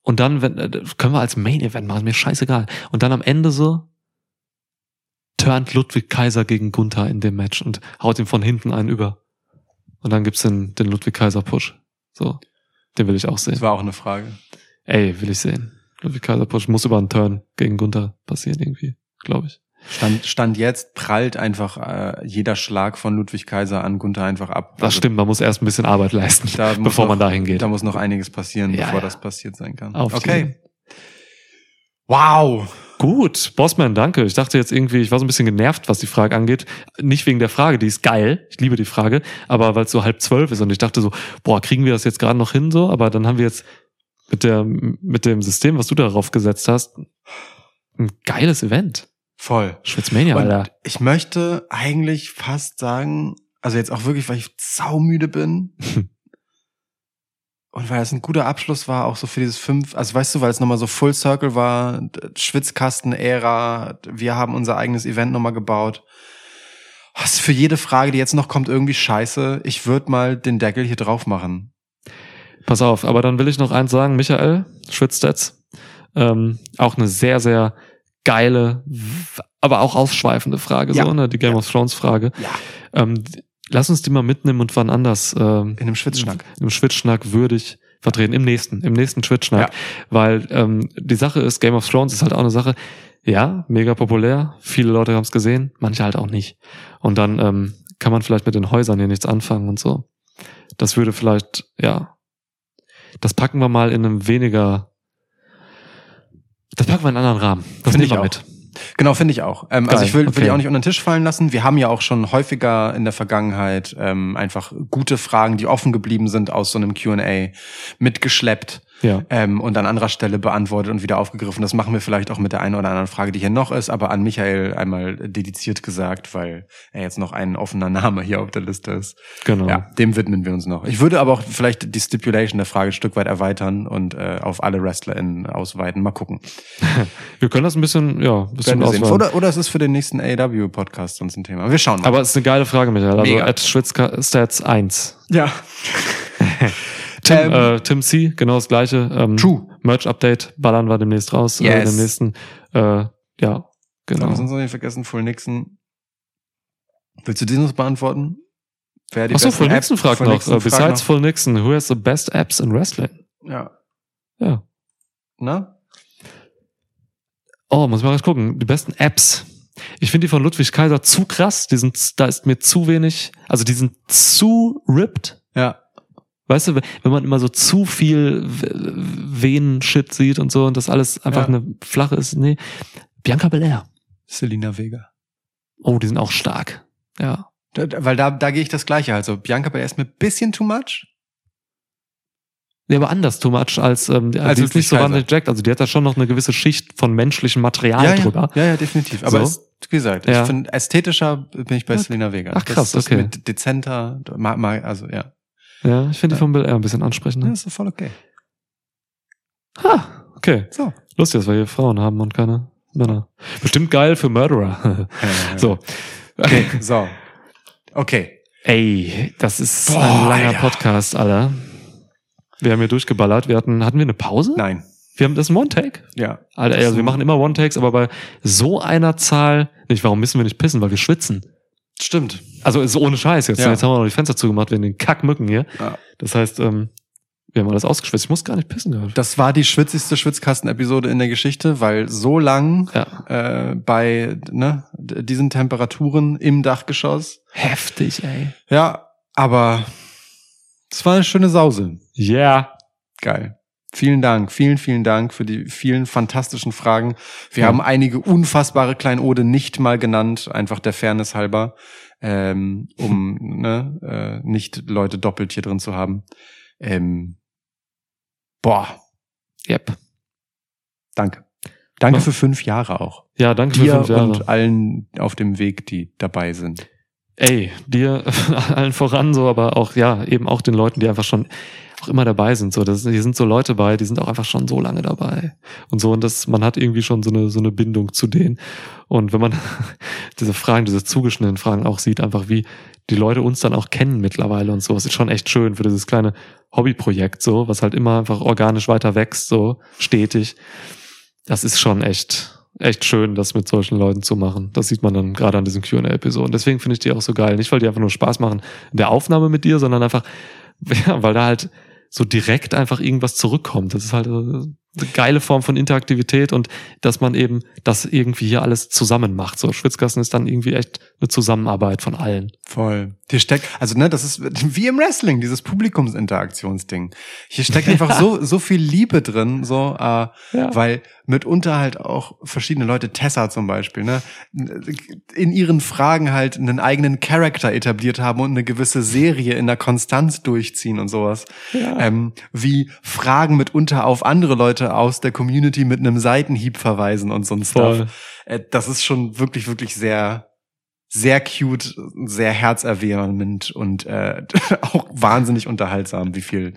Und dann, wenn, äh, können wir als Main Event machen, mir scheißegal. Und dann am Ende so, turnt Ludwig Kaiser gegen Gunther in dem Match und haut ihm von hinten einen über. Und dann gibt's den, den Ludwig Kaiser Push. So. Den will ich auch sehen. Das war auch eine Frage. Ey, will ich sehen. Ludwig Kaiser Push muss über einen Turn gegen Gunther passieren irgendwie, glaube ich. Stand, Stand jetzt prallt einfach äh, jeder Schlag von Ludwig Kaiser an Gunther einfach ab. Das Also stimmt, man muss erst ein bisschen Arbeit leisten, da bevor noch, man dahin geht. Da muss noch einiges passieren, Ja, bevor ja. das passiert sein kann. Auf okay. jeden. Wow. Gut, Bossman, danke. Ich dachte jetzt irgendwie, ich war so ein bisschen genervt, was die Frage angeht. Nicht wegen der Frage, die ist geil. Ich liebe die Frage, aber weil es so halb zwölf ist und ich dachte so, boah, kriegen wir das jetzt gerade noch hin so? Aber dann haben wir jetzt mit der, mit dem System, was du darauf gesetzt hast, ein geiles Event. Voll. Schwitzmania, Und Alter. ich möchte eigentlich fast sagen, also jetzt auch wirklich, weil ich saumüde bin. Und weil es ein guter Abschluss war, auch so für dieses fünf, also weißt du, weil es nochmal so Full Circle war, Schwitzkasten-Ära, wir haben unser eigenes Event nochmal gebaut. Was für jede Frage, die jetzt noch kommt, irgendwie scheiße. Ich würde mal den Deckel hier drauf machen. Pass auf, aber dann will ich noch eins sagen, Michael, Schwitzstats. Ähm, auch eine sehr, sehr geile, aber auch ausschweifende Frage, Ja. so, ne? Die Game Ja. of Thrones Frage. Ja. Ähm, lass uns die mal mitnehmen und wann anders ähm, In einem Schwitzschnack. im Schwitzschnack würdig vertreten. Im nächsten, im nächsten Schwitzschnack. Ja. Weil ähm, die Sache ist, Game of Thrones ist halt auch eine Sache, ja, mega populär. Viele Leute haben es gesehen, manche halt auch nicht. Und dann ähm, kann man vielleicht mit den Häusern hier nichts anfangen und so. Das würde vielleicht, ja, das packen wir mal in einem weniger, das packen wir in einen anderen Rahmen. Das Finde nehmen ich wir auch. mit. Genau, finde ich auch. Ähm, also ich will, will okay. die auch nicht unter den Tisch fallen lassen. Wir haben ja auch schon häufiger in der Vergangenheit ähm, einfach gute Fragen, die offen geblieben sind, aus so einem Q&A mitgeschleppt. Ja. ähm, und an anderer Stelle beantwortet und wieder aufgegriffen. Das machen wir vielleicht auch mit der einen oder anderen Frage, die hier noch ist, aber an Michael einmal dediziert gesagt, weil er jetzt noch ein offener Name hier auf der Liste ist. Genau. Ja, dem widmen wir uns noch. Ich würde aber auch vielleicht die Stipulation der Frage ein Stück weit erweitern und äh, auf alle WrestlerInnen ausweiten. Mal gucken. Wir können das ein bisschen, ja, ein bisschen ausweiten. Oder, oder es ist für den nächsten AEW-Podcast sonst ein Thema. Wir schauen mal. Aber es ist eine geile Frage, Michael. Also Mega. at Schwitzka-Stats 1. ja. Tim, Ähm, äh, Tim C, genau das gleiche. Ähm, True. Merch-Update ballern wir demnächst raus. Äh, Yes. dem nächsten, äh, ja, Genau. genau. Lass uns noch nicht vergessen, Full Nixon. Willst du diesen noch beantworten? Wer die Achso, Full App- Nixon fragt noch. Nixon äh, fragt besides noch. Full Nixon, who has the best apps in Wrestling? Ja. Ja. Na? Oh, muss ich mal was gucken. Die besten Apps. Ich finde die von Ludwig Kaiser zu krass. Die sind, da ist mir zu wenig, also die sind zu ripped. Ja. Weißt du, wenn man immer so zu viel Venen-Shit sieht und so und das alles einfach Ja. eine flache ist, nee. Bianca Belair. Selina Vega. Oh, die sind auch stark. Ja. Da, weil da, da gehe ich das Gleiche. Also Bianca Belair ist mir ein bisschen too much. Nee, aber anders too much als, ähm, Als die ist nicht so wahnsinnig jacked. Also die hat da schon noch eine gewisse Schicht von menschlichem Material ja, drüber. ja, ja, ja, definitiv. Aber So. es, wie gesagt, Ja. ich finde, ästhetischer bin ich bei Ja. Selina Vega. Ach, krass, das, das okay. Mit dezenter, also ja. Ja, ich finde die Ja. von Belair ein bisschen ja. ansprechender. Das ist voll okay. Ha, okay. So. Lustig, dass wir hier Frauen haben und keine Männer. Bestimmt geil für Murderer. so. Okay, so. Okay. Ey, das ist Boah, ein langer Alter. Podcast, Alter. Wir haben hier durchgeballert. Wir hatten, hatten wir eine Pause? Nein. Wir haben das One-Take. Ja. Alter, ey, also wir machen immer One-Takes, aber bei so einer Zahl, nicht, warum müssen wir nicht pissen? Weil wir schwitzen. Stimmt. Also ist ohne Scheiß jetzt. Ja. Jetzt haben wir noch die Fenster zugemacht wegen den Kackmücken hier. Ja. Das heißt, ähm, wir haben alles ausgeschwitzt. Ich muss gar nicht pissen gerade. Das war die schwitzigste Schwitzkasten-Episode in der Geschichte, weil so lang Ja. äh, bei ne, diesen Temperaturen im Dachgeschoss. Heftig, ey. Ja, aber es war eine schöne Sause. Ja. Geil. Vielen Dank, vielen, vielen Dank für die vielen fantastischen Fragen. Wir Ja. haben einige unfassbare Kleinode nicht mal genannt, einfach der Fairness halber, ähm, um ne, äh, nicht Leute doppelt hier drin zu haben. Ähm, boah, Yep. danke. Danke für fünf Jahre auch. Ja, danke für Dir fünf Jahre. und allen auf dem Weg, die dabei sind. Ey, dir allen voran so, aber auch, ja, eben auch den Leuten, die einfach schon auch immer dabei sind. So, das, hier sind so Leute bei, die sind auch einfach schon so lange dabei. Und so, und das, man hat irgendwie schon so eine, so eine Bindung zu denen. Und wenn man diese Fragen, diese zugeschnittenen Fragen auch sieht, einfach wie die Leute uns dann auch kennen mittlerweile und so, es ist schon echt schön für dieses kleine Hobbyprojekt, so, was halt immer einfach organisch weiter wächst, so, stetig. Das ist schon echt, echt schön, das mit solchen Leuten zu machen. Das sieht man dann gerade an diesen Q&A-Episoden. Deswegen finde ich die auch so geil. Nicht, weil die einfach nur Spaß machen in der Aufnahme mit dir, sondern einfach, ja, weil da halt so direkt einfach irgendwas zurückkommt. Das ist halt äh, geile Form von Interaktivität und dass man eben das irgendwie hier alles zusammen macht. So, Schwitzkasten ist dann irgendwie echt eine Zusammenarbeit von allen. Voll. Hier steckt, also ne, das ist wie im Wrestling, dieses Publikumsinteraktionsding. Hier steckt einfach so so viel Liebe drin, so, äh, Ja. weil mitunter halt auch verschiedene Leute, Tessa zum Beispiel, ne, in ihren Fragen halt einen eigenen Charakter etabliert haben und eine gewisse Serie in der Konstanz durchziehen und sowas. Ja. Ähm, wie Fragen mitunter auf andere Leute aus der Community mit einem Seitenhieb verweisen und so ein Voll. Stuff. Äh, das ist schon wirklich, wirklich sehr, sehr cute, sehr herzerwärmend und äh, auch wahnsinnig unterhaltsam, wie viel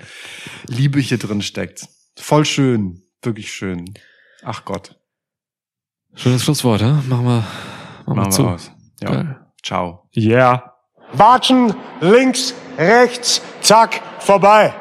Liebe hier drin steckt. Voll schön, wirklich schön. Ach Gott, Schönes Schlusswort, ja? Machen wir, machen wir machen zu. wir aus. Ja, Geil. ciao. Yeah. Watschen, links, rechts, zack, vorbei.